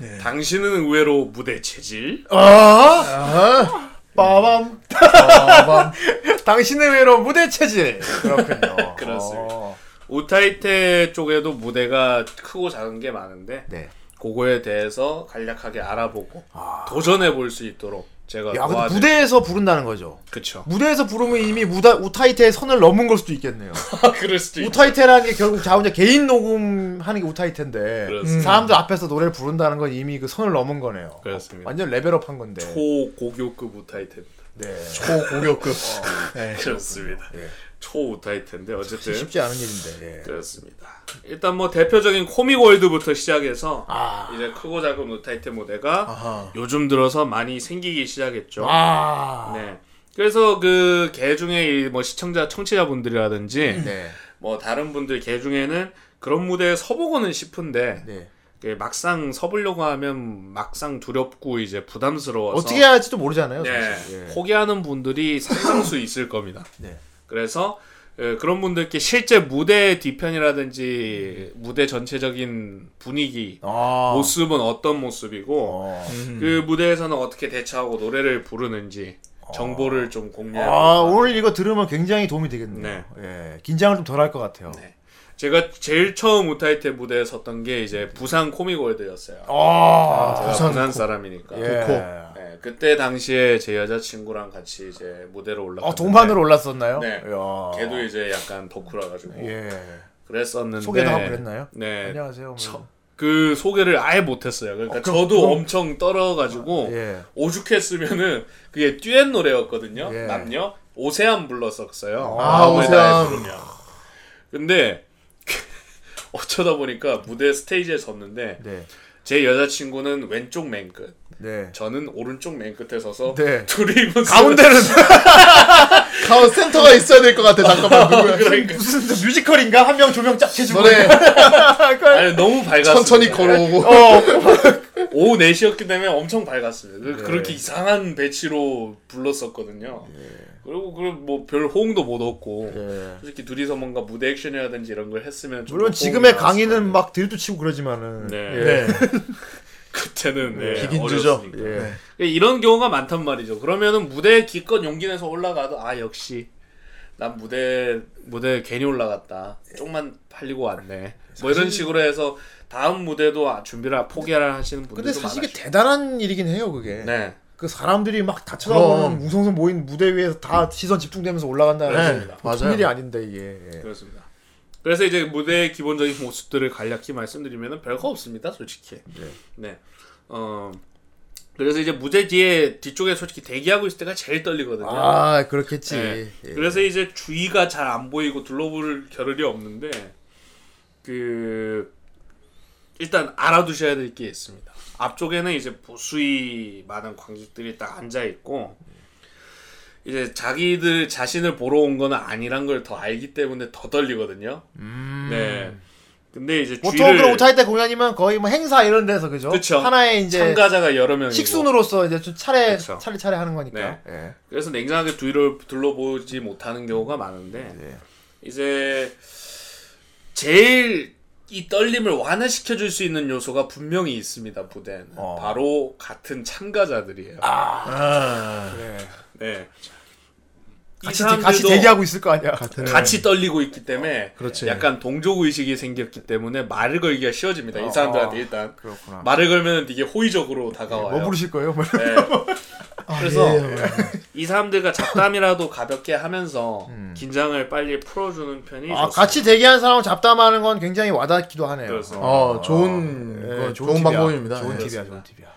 [SPEAKER 1] 네.
[SPEAKER 4] 당신은 의외로 무대 체질?
[SPEAKER 3] 아! 빠밤.
[SPEAKER 1] 빠밤.
[SPEAKER 3] 당신의 외로 무대 체질. 그렇군요.
[SPEAKER 4] 그렇습니다.
[SPEAKER 3] 어.
[SPEAKER 4] 우타이테 쪽에도 무대가 크고 작은 게 많은데
[SPEAKER 3] 네.
[SPEAKER 4] 그거에 대해서 간략하게 알아보고 도전해 볼 수 있도록 제가
[SPEAKER 3] 야, 근데 무대에서 부른다는 거죠.
[SPEAKER 4] 그쵸
[SPEAKER 3] 무대에서 부르면 이미 무다, 우타이테의 선을 넘은 걸 수도 있겠네요.
[SPEAKER 4] 그럴 수도 있
[SPEAKER 3] 우타이테라는 게 결국 자 혼자 개인 녹음하는 게 우타이테인데
[SPEAKER 4] 그렇습니다.
[SPEAKER 3] 사람들 앞에서 노래를 부른다는 건 이미 그 선을 넘은 거네요.
[SPEAKER 4] 그렇습니다.
[SPEAKER 3] 완전 레벨업한 건데.
[SPEAKER 4] 초고교급 우타이테입니다
[SPEAKER 3] 네.
[SPEAKER 1] 초고격급. 네.
[SPEAKER 4] 그렇습니다
[SPEAKER 3] 예.
[SPEAKER 4] 초우타이테인데 어쨌든
[SPEAKER 3] 쉽지 않은 일인데. 예.
[SPEAKER 4] 그렇습니다 일단 뭐 대표적인 코믹 월드부터 시작해서
[SPEAKER 3] 아.
[SPEAKER 4] 이제 크고 작은 우타이테 무대가
[SPEAKER 1] 아하.
[SPEAKER 4] 요즘 들어서 많이 생기기 시작했죠
[SPEAKER 3] 아.
[SPEAKER 4] 네. 그래서 그 개 중에 이뭐 시청자 청취자분들이라든지
[SPEAKER 3] 네.
[SPEAKER 4] 뭐 다른 분들 개 중에는 그런 무대에 서보고는 싶은데
[SPEAKER 3] 네.
[SPEAKER 4] 그 막상 서보려고 하면 막상 두렵고 이제 부담스러워서
[SPEAKER 3] 어떻게 해야 할지도 모르잖아요.
[SPEAKER 4] 네,
[SPEAKER 3] 사실. 예.
[SPEAKER 4] 포기하는 분들이 상당수 있을 겁니다.
[SPEAKER 3] 네.
[SPEAKER 4] 그래서 에, 그런 분들께 실제 무대 뒤편이라든지 무대 전체적인 분위기,
[SPEAKER 3] 아.
[SPEAKER 4] 모습은 어떤 모습이고
[SPEAKER 3] 어.
[SPEAKER 4] 그 무대에서는 어떻게 대처하고 노래를 부르는지 정보를 좀 공유하고
[SPEAKER 3] 아, 오늘 이거 들으면 굉장히 도움이 되겠네요.
[SPEAKER 4] 네.
[SPEAKER 3] 예. 긴장을 좀 덜 할 것 같아요.
[SPEAKER 4] 네. 제가 제일 처음 우타이테 무대에 섰던 게 이제 부산 코미골드였어요.
[SPEAKER 3] 아,
[SPEAKER 4] 제가 부산, 사람이니까.
[SPEAKER 3] 예.
[SPEAKER 4] 네, 그때 당시에 제 여자친구랑 같이 이제 무대로 올랐는데
[SPEAKER 3] 어, 동반으로 올랐었나요?
[SPEAKER 4] 네.
[SPEAKER 3] 이야.
[SPEAKER 4] 걔도 이제 약간 덕후라 가지고
[SPEAKER 3] 예.
[SPEAKER 4] 그랬었는데
[SPEAKER 3] 소개도 하고 그랬나요?
[SPEAKER 4] 네.
[SPEAKER 3] 안녕하세요. 뭐.
[SPEAKER 4] 처- 그 소개를 아예 못했어요. 그러니까
[SPEAKER 3] 어, 그럼-
[SPEAKER 4] 저도
[SPEAKER 3] 그럼-
[SPEAKER 4] 엄청 떨어가지고
[SPEAKER 3] 예.
[SPEAKER 4] 오죽했으면은 그게 듀엣 노래였거든요.
[SPEAKER 3] 예.
[SPEAKER 4] 남녀 오세안 불렀었어요.
[SPEAKER 3] 아,
[SPEAKER 1] 오세안.
[SPEAKER 4] 근데 어쩌다 보니까 무대 스테이지에 섰는데
[SPEAKER 3] 네.
[SPEAKER 4] 제 여자친구는 왼쪽 맨 끝,
[SPEAKER 3] 네.
[SPEAKER 4] 저는 오른쪽 맨 끝에 서서
[SPEAKER 3] 네.
[SPEAKER 4] 둘이 무슨
[SPEAKER 3] 가운데는
[SPEAKER 1] 가운 센터가 있어야 될 것 같아. 잠깐만 누구야?
[SPEAKER 4] 그러니까
[SPEAKER 3] 무슨 뮤지컬인가? 한 명 조명 쫙 해주고.
[SPEAKER 1] 노래
[SPEAKER 4] 아니 너무 밝았어요.
[SPEAKER 1] 천천히 걸어오고.
[SPEAKER 4] 오후 4시였기 때문에 엄청 밝았습니다. 그-
[SPEAKER 3] 네.
[SPEAKER 4] 그렇게 이상한 배치로 불렀었거든요. 그리고 뭐별 호응도 못 얻고
[SPEAKER 3] 예.
[SPEAKER 4] 솔직히 둘이서 뭔가 무대 액션이라든지 이런 걸 했으면 좀
[SPEAKER 3] 물론
[SPEAKER 4] 더
[SPEAKER 3] 지금의 강의는 막 드립도 치고 그러지만은.
[SPEAKER 4] 네.
[SPEAKER 3] 예.
[SPEAKER 1] 네.
[SPEAKER 4] 거예요. 그때는 네,
[SPEAKER 1] 비긴주죠.
[SPEAKER 4] 어렸으니까.
[SPEAKER 3] 예.
[SPEAKER 4] 이런 경우가 많단 말이죠. 그러면은 무대에 기껏 용기 내서 올라가도 아 역시 난 무대 무대 괜히 올라갔다. 좀만 팔리고 왔네. 뭐 이런 식으로 해서 다음 무대도 아, 준비를 포기하라 하시는 분들도
[SPEAKER 3] 근데 사실 이게. 대단한 일이긴 해요, 그게.
[SPEAKER 4] 네.
[SPEAKER 3] 그 사람들이 막 다 쳐다보는
[SPEAKER 1] 그럼.
[SPEAKER 3] 웅성웅성 모인 무대 위에서 다 시선 집중되면서 올라간다는
[SPEAKER 4] 네,
[SPEAKER 3] 게
[SPEAKER 1] 맞아요.
[SPEAKER 3] 보통 일이 아닌데 이게. 예.
[SPEAKER 4] 그렇습니다. 그래서 이제 무대의 기본적인 모습들을 간략히 말씀드리면 별거 없습니다, 솔직히. 네. 어. 그래서 이제 무대 뒤에 뒤쪽에 솔직히 대기하고 있을 때가 제일 떨리거든요.
[SPEAKER 3] 아, 그렇겠지.
[SPEAKER 4] 네.
[SPEAKER 3] 예.
[SPEAKER 4] 그래서 이제 주위가 잘 안 보이고 둘러볼 겨를이 없는데 그 일단 알아두셔야 될 게 있습니다. 앞쪽에는 이제 보수히 많은 관객들이 딱 앉아 있고 이제 자기들 자신을 보러 온 거는 아니란 걸 더 알기 때문에 더 떨리거든요. 네. 근데 이제
[SPEAKER 3] 음. 보통
[SPEAKER 4] 주위를
[SPEAKER 3] 그런 오타이 때 공연이면 거의 뭐 행사 이런 데서 그죠?
[SPEAKER 4] 그쵸.
[SPEAKER 3] 하나의 이제
[SPEAKER 4] 참가자가 여러 명이고
[SPEAKER 3] 식순으로서 이제 좀 차례
[SPEAKER 4] 그쵸.
[SPEAKER 3] 차례 차례 하는 거니까.
[SPEAKER 4] 네.
[SPEAKER 3] 예.
[SPEAKER 4] 그래서 냉정하게 뒤를 둘러보지 못하는 경우가 많은데
[SPEAKER 3] 네.
[SPEAKER 4] 이제 제일 이 떨림을 완화시켜 줄 수 있는 요소가 분명히 있습니다 무대에는
[SPEAKER 3] 어.
[SPEAKER 4] 바로 같은 참가자들이에요.
[SPEAKER 1] 아,
[SPEAKER 4] 네. 이
[SPEAKER 3] 같이 같이 대기하고 있을 거 아니야.
[SPEAKER 4] 같이 떨리고 있기 때문에
[SPEAKER 1] 그렇지.
[SPEAKER 4] 약간 동족 의식이 생겼기 때문에 말을 걸기가 쉬워집니다. 이 사람들한테 일단
[SPEAKER 3] 그렇구나.
[SPEAKER 4] 말을 걸면 되게 호의적으로 다가와요.
[SPEAKER 3] 뭐 부르실 거예요? 뭐
[SPEAKER 4] 네. 그래서
[SPEAKER 1] 예.
[SPEAKER 4] 이 사람들과 잡담이라도 가볍게 하면서 긴장을 빨리 풀어주는 편이
[SPEAKER 3] 음. 아,
[SPEAKER 4] 좋습니다.
[SPEAKER 3] 같이 대기하는 사람을 잡담하는 건 굉장히 와닿기도 하네요.
[SPEAKER 4] 그렇습니다.
[SPEAKER 1] 어, 좋은
[SPEAKER 3] 예,
[SPEAKER 1] 거,
[SPEAKER 3] 좋은
[SPEAKER 1] 좋은. 방법입니다.
[SPEAKER 3] 좋은
[SPEAKER 1] 예.
[SPEAKER 3] 팁이야, 좋은 팁이야.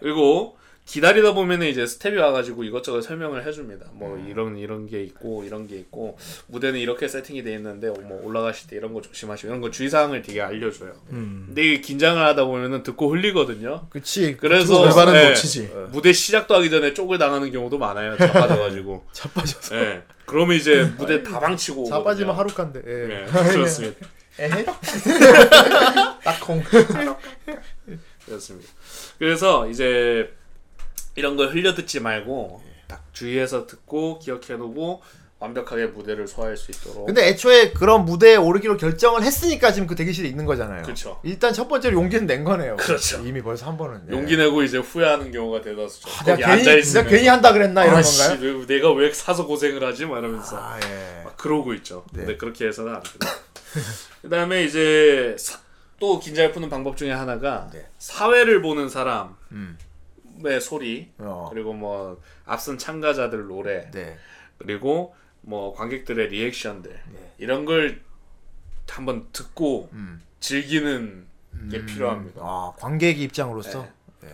[SPEAKER 4] 그리고 기다리다 보면은 이제 스텝이 와가지고 이것저것 설명을 해줍니다. 뭐
[SPEAKER 3] 음.
[SPEAKER 4] 이런 이런 게 있고 이런 게 있고 무대는 이렇게 세팅이 돼 있는데 뭐 올라가실 때 이런 거 조심하시고 이런 거 주의사항을 되게 알려줘요.
[SPEAKER 3] 음.
[SPEAKER 4] 근데 이게 긴장을 하다 보면은 듣고 흘리거든요.
[SPEAKER 3] 그치.
[SPEAKER 4] 그래서
[SPEAKER 1] 절반은
[SPEAKER 4] 네,
[SPEAKER 1] 놓치지.
[SPEAKER 4] 무대 시작도 하기 전에 쪽을 당하는 경우도 많아요. 자빠져가지고.
[SPEAKER 3] 자빠져서.
[SPEAKER 4] 네. 그러면 이제 무대 다 방치고.
[SPEAKER 3] 자빠지면
[SPEAKER 4] 오거든요.
[SPEAKER 3] 하루 간데. 예.
[SPEAKER 4] 네, 그렇습니다.
[SPEAKER 3] 에헤.
[SPEAKER 1] 딱콩.
[SPEAKER 4] 그렇습니다. 그래서 이제 이런 걸 흘려 듣지 말고 딱 주의해서 듣고 기억해놓고 완벽하게 무대를 소화할 수 있도록.
[SPEAKER 3] 근데 애초에 그런 무대에 오르기로 결정을 했으니까 지금 그 대기실에 있는 거잖아요.
[SPEAKER 4] 그쵸.
[SPEAKER 3] 일단 첫 번째로 용기는 낸 거네요.
[SPEAKER 4] 그렇죠.
[SPEAKER 3] 이미 벌써 한 번은. 예.
[SPEAKER 4] 용기 내고 이제 후회하는 경우가 대다수죠.
[SPEAKER 3] 아,
[SPEAKER 4] 거기
[SPEAKER 3] 내가
[SPEAKER 4] 앉아
[SPEAKER 3] 괜히, 진짜
[SPEAKER 4] 있으면
[SPEAKER 3] 괜히 한다 그랬나 이런
[SPEAKER 4] 아씨,
[SPEAKER 3] 건가요?
[SPEAKER 4] 왜- 내가 왜 사서 고생을 하지? 막 이러면서
[SPEAKER 3] 아, 예.
[SPEAKER 4] 막 그러고 있죠.
[SPEAKER 3] 네.
[SPEAKER 4] 근데 그렇게 해서는 안 됩니다. 그다음에 이제 사- 또 긴장을 푸는 방법 중에 하나가
[SPEAKER 3] 네.
[SPEAKER 4] 사회를 보는 사람 의
[SPEAKER 3] 음.
[SPEAKER 4] 소리
[SPEAKER 3] 어.
[SPEAKER 4] 그리고 뭐 앞선 참가자들 노래
[SPEAKER 3] 네.
[SPEAKER 4] 그리고 뭐 관객들의 리액션들
[SPEAKER 3] 네.
[SPEAKER 4] 이런 걸 한번 듣고
[SPEAKER 3] 음.
[SPEAKER 4] 즐기는 게 필요합니다.
[SPEAKER 3] 아, 관객의 입장으로서.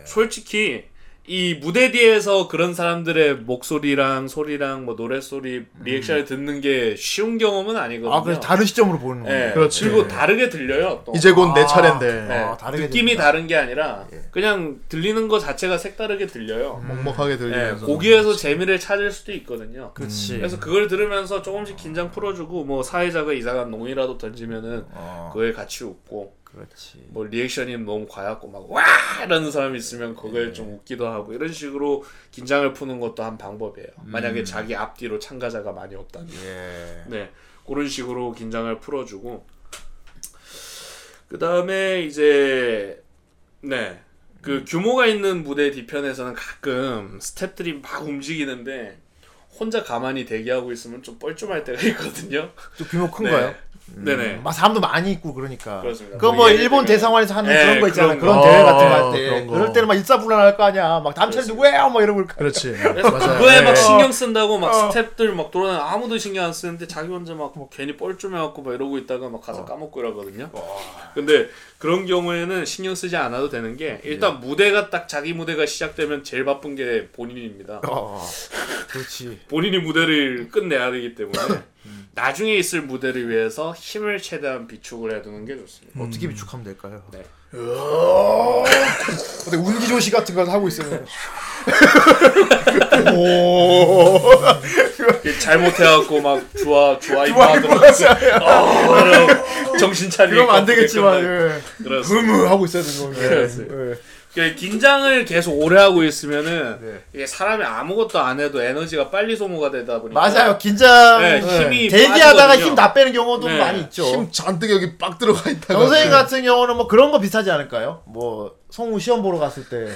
[SPEAKER 4] 솔직히 이 무대 뒤에서 그런 사람들의 목소리랑 소리랑 뭐 노래 소리 리액션을 듣는 게 쉬운 경험은 아니거든요.
[SPEAKER 3] 아 그래서 다른 시점으로 보는
[SPEAKER 4] 네,
[SPEAKER 3] 거예요.
[SPEAKER 1] 그렇지.
[SPEAKER 4] 그리고 다르게 들려요. 또.
[SPEAKER 1] 이제 곧내
[SPEAKER 3] 아.
[SPEAKER 1] 차례인데
[SPEAKER 4] 네,
[SPEAKER 3] 아, 다르게
[SPEAKER 4] 느낌이
[SPEAKER 3] 됩니다.
[SPEAKER 4] 다른 게 아니라 그냥 들리는 거 자체가 색다르게 들려요.
[SPEAKER 1] 먹먹하게
[SPEAKER 4] 네,
[SPEAKER 1] 들리면서
[SPEAKER 4] 거기에서 재미를 찾을 수도 있거든요.
[SPEAKER 3] 그렇지.
[SPEAKER 4] 그래서 그걸 들으면서 조금씩 긴장 풀어주고 뭐 사회자가 이상한 농이라도 던지면은
[SPEAKER 3] 어,
[SPEAKER 4] 그거에 같이 웃고
[SPEAKER 3] 그렇지.
[SPEAKER 4] 뭐 리액션이 너무 과했고 막와 이러는 사람이 있으면 그거에 좀 웃기도 하고 이런 식으로 긴장을 푸는 것도 한 방법이에요. 만약에 자기 앞뒤로 참가자가 많이 없다면
[SPEAKER 3] 예.
[SPEAKER 4] 네 그런 식으로 긴장을 풀어주고 그 다음에 이제 네. 그 규모가 있는 무대 뒤편에서는 가끔 스탭들이 막 움직이는데 혼자 가만히 대기하고 있으면 좀 뻘쭘할 때가 있거든요.
[SPEAKER 3] 좀 규모 큰가요?
[SPEAKER 4] 네. 네네.
[SPEAKER 3] 막 사람도 많이 있고 그러니까.
[SPEAKER 4] 그렇습니다.
[SPEAKER 3] 그거 뭐뭐 일본 대상관에서 하는
[SPEAKER 4] 네,
[SPEAKER 3] 그런 거 있잖아요.
[SPEAKER 4] 그런
[SPEAKER 3] 그런,
[SPEAKER 1] 거.
[SPEAKER 3] 대회 같은 거
[SPEAKER 1] 어,
[SPEAKER 3] 할 때.
[SPEAKER 1] 그런 거.
[SPEAKER 3] 그럴 때는 막 일사불란할 거 아니야. 막 다음 차례 누구야? 막 이러고 그럴까.
[SPEAKER 1] 그렇지.
[SPEAKER 4] 그거에 막
[SPEAKER 1] 네.
[SPEAKER 4] 신경 쓴다고 막
[SPEAKER 3] 어.
[SPEAKER 4] 스탭들 막 돌아다니 아무도 신경 안 쓰는데 자기 혼자 막뭐 괜히 뻘쭘해 갖고 막 이러고 있다가 막
[SPEAKER 3] 어.
[SPEAKER 4] 가서 까먹고 이러거든요. 근데 그런 경우에는 신경 쓰지 않아도 되는 게
[SPEAKER 3] 예.
[SPEAKER 4] 일단 무대가 딱 자기 무대가 시작되면 제일 바쁜 게 본인입니다.
[SPEAKER 3] 어. 그렇지.
[SPEAKER 4] 본인이 무대를 끝내야 되기 때문에
[SPEAKER 3] 음.
[SPEAKER 4] 나중에 있을 무대를 위해서 힘을 최대한 비축을 해두는 게 좋습니다.
[SPEAKER 3] 어떻게 비축하면 될까요?
[SPEAKER 4] 네.
[SPEAKER 3] 어떻게 운기 조시 같은 걸 하고 있어요.
[SPEAKER 4] 잘못해갖고 막 주아 주아 어, 정신 차리고
[SPEAKER 3] 그러면 안 되겠지만. 예. 흐무 하고 있어야 되는 거예요.
[SPEAKER 4] 그렇습니다.
[SPEAKER 3] 예.
[SPEAKER 4] 그 긴장을 계속 오래 하고 있으면은
[SPEAKER 3] 네.
[SPEAKER 4] 이게 사람이 아무것도 안 해도 에너지가 빨리 소모가 되다 보니까
[SPEAKER 3] 맞아요. 긴장.
[SPEAKER 4] 네,
[SPEAKER 3] 예.
[SPEAKER 4] 힘이
[SPEAKER 3] 대기하다가. 힘 다 빼는 경우도
[SPEAKER 4] 네.
[SPEAKER 3] 많이 있죠.
[SPEAKER 1] 힘 잔뜩 여기 빡 들어가 있다가
[SPEAKER 3] 정선생 같은 경우는 뭐 그런 거 비슷하지 않을까요? 뭐 성우 시험 보러 갔을 때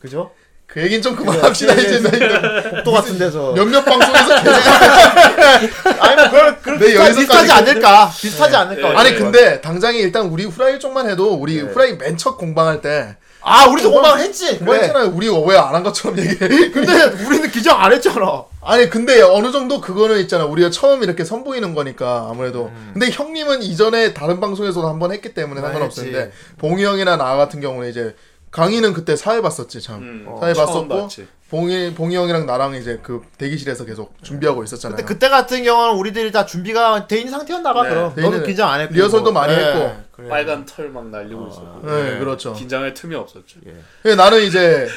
[SPEAKER 3] 그죠?
[SPEAKER 1] 그 얘긴 좀 그만합시다 이제 나 이거
[SPEAKER 3] 복도 같은 데서
[SPEAKER 1] 몇몇 방송에서 계속
[SPEAKER 3] 아니 뭐 그런 그런
[SPEAKER 1] 네,
[SPEAKER 3] 비슷하,
[SPEAKER 1] 여기서까지
[SPEAKER 3] 비슷하지 않을까? 비슷하지 않을까?
[SPEAKER 4] 네.
[SPEAKER 1] 아니 근데 당장에 일단 우리 후라이 쪽만 해도 우리
[SPEAKER 3] 네.
[SPEAKER 1] 후라이 맨 첫 공방할 때
[SPEAKER 3] 아 우리도 공방 했지.
[SPEAKER 1] 뭐
[SPEAKER 3] 그래.
[SPEAKER 1] 했잖아요 우리 왜 안 한 것처럼 얘기해
[SPEAKER 3] 근데 우리는 기장 안 했잖아.
[SPEAKER 1] 아니 근데 어느 정도 그거는 있잖아 우리가 처음 이렇게 선보이는 거니까 아무래도 근데 형님은 이전에 다른 방송에서도 한 번 했기 때문에
[SPEAKER 3] 많이
[SPEAKER 1] 상관없었는데. 봉이 형이나 나 같은 경우는 이제 강의는 그때 사회 봤었지 참
[SPEAKER 4] 음,
[SPEAKER 1] 사회 봤었고
[SPEAKER 4] 봤지.
[SPEAKER 1] 봉이 봉이 형이랑 나랑 이제 그 대기실에서 계속 준비하고 있었잖아요
[SPEAKER 3] 근데 그때 같은 경우는 우리들이 다 준비가 돼 있는 상태였나 봐.
[SPEAKER 4] 네.
[SPEAKER 3] 그럼
[SPEAKER 1] 돼
[SPEAKER 3] 너는 긴장 안 했고
[SPEAKER 1] 리허설도
[SPEAKER 3] 뭐.
[SPEAKER 1] 많이
[SPEAKER 3] 네.
[SPEAKER 1] 했고.
[SPEAKER 3] 그래.
[SPEAKER 4] 빨간 털 막 날리고 있었고
[SPEAKER 1] 네, 그렇죠
[SPEAKER 4] 긴장할 틈이 없었죠.
[SPEAKER 1] 근데 나는 이제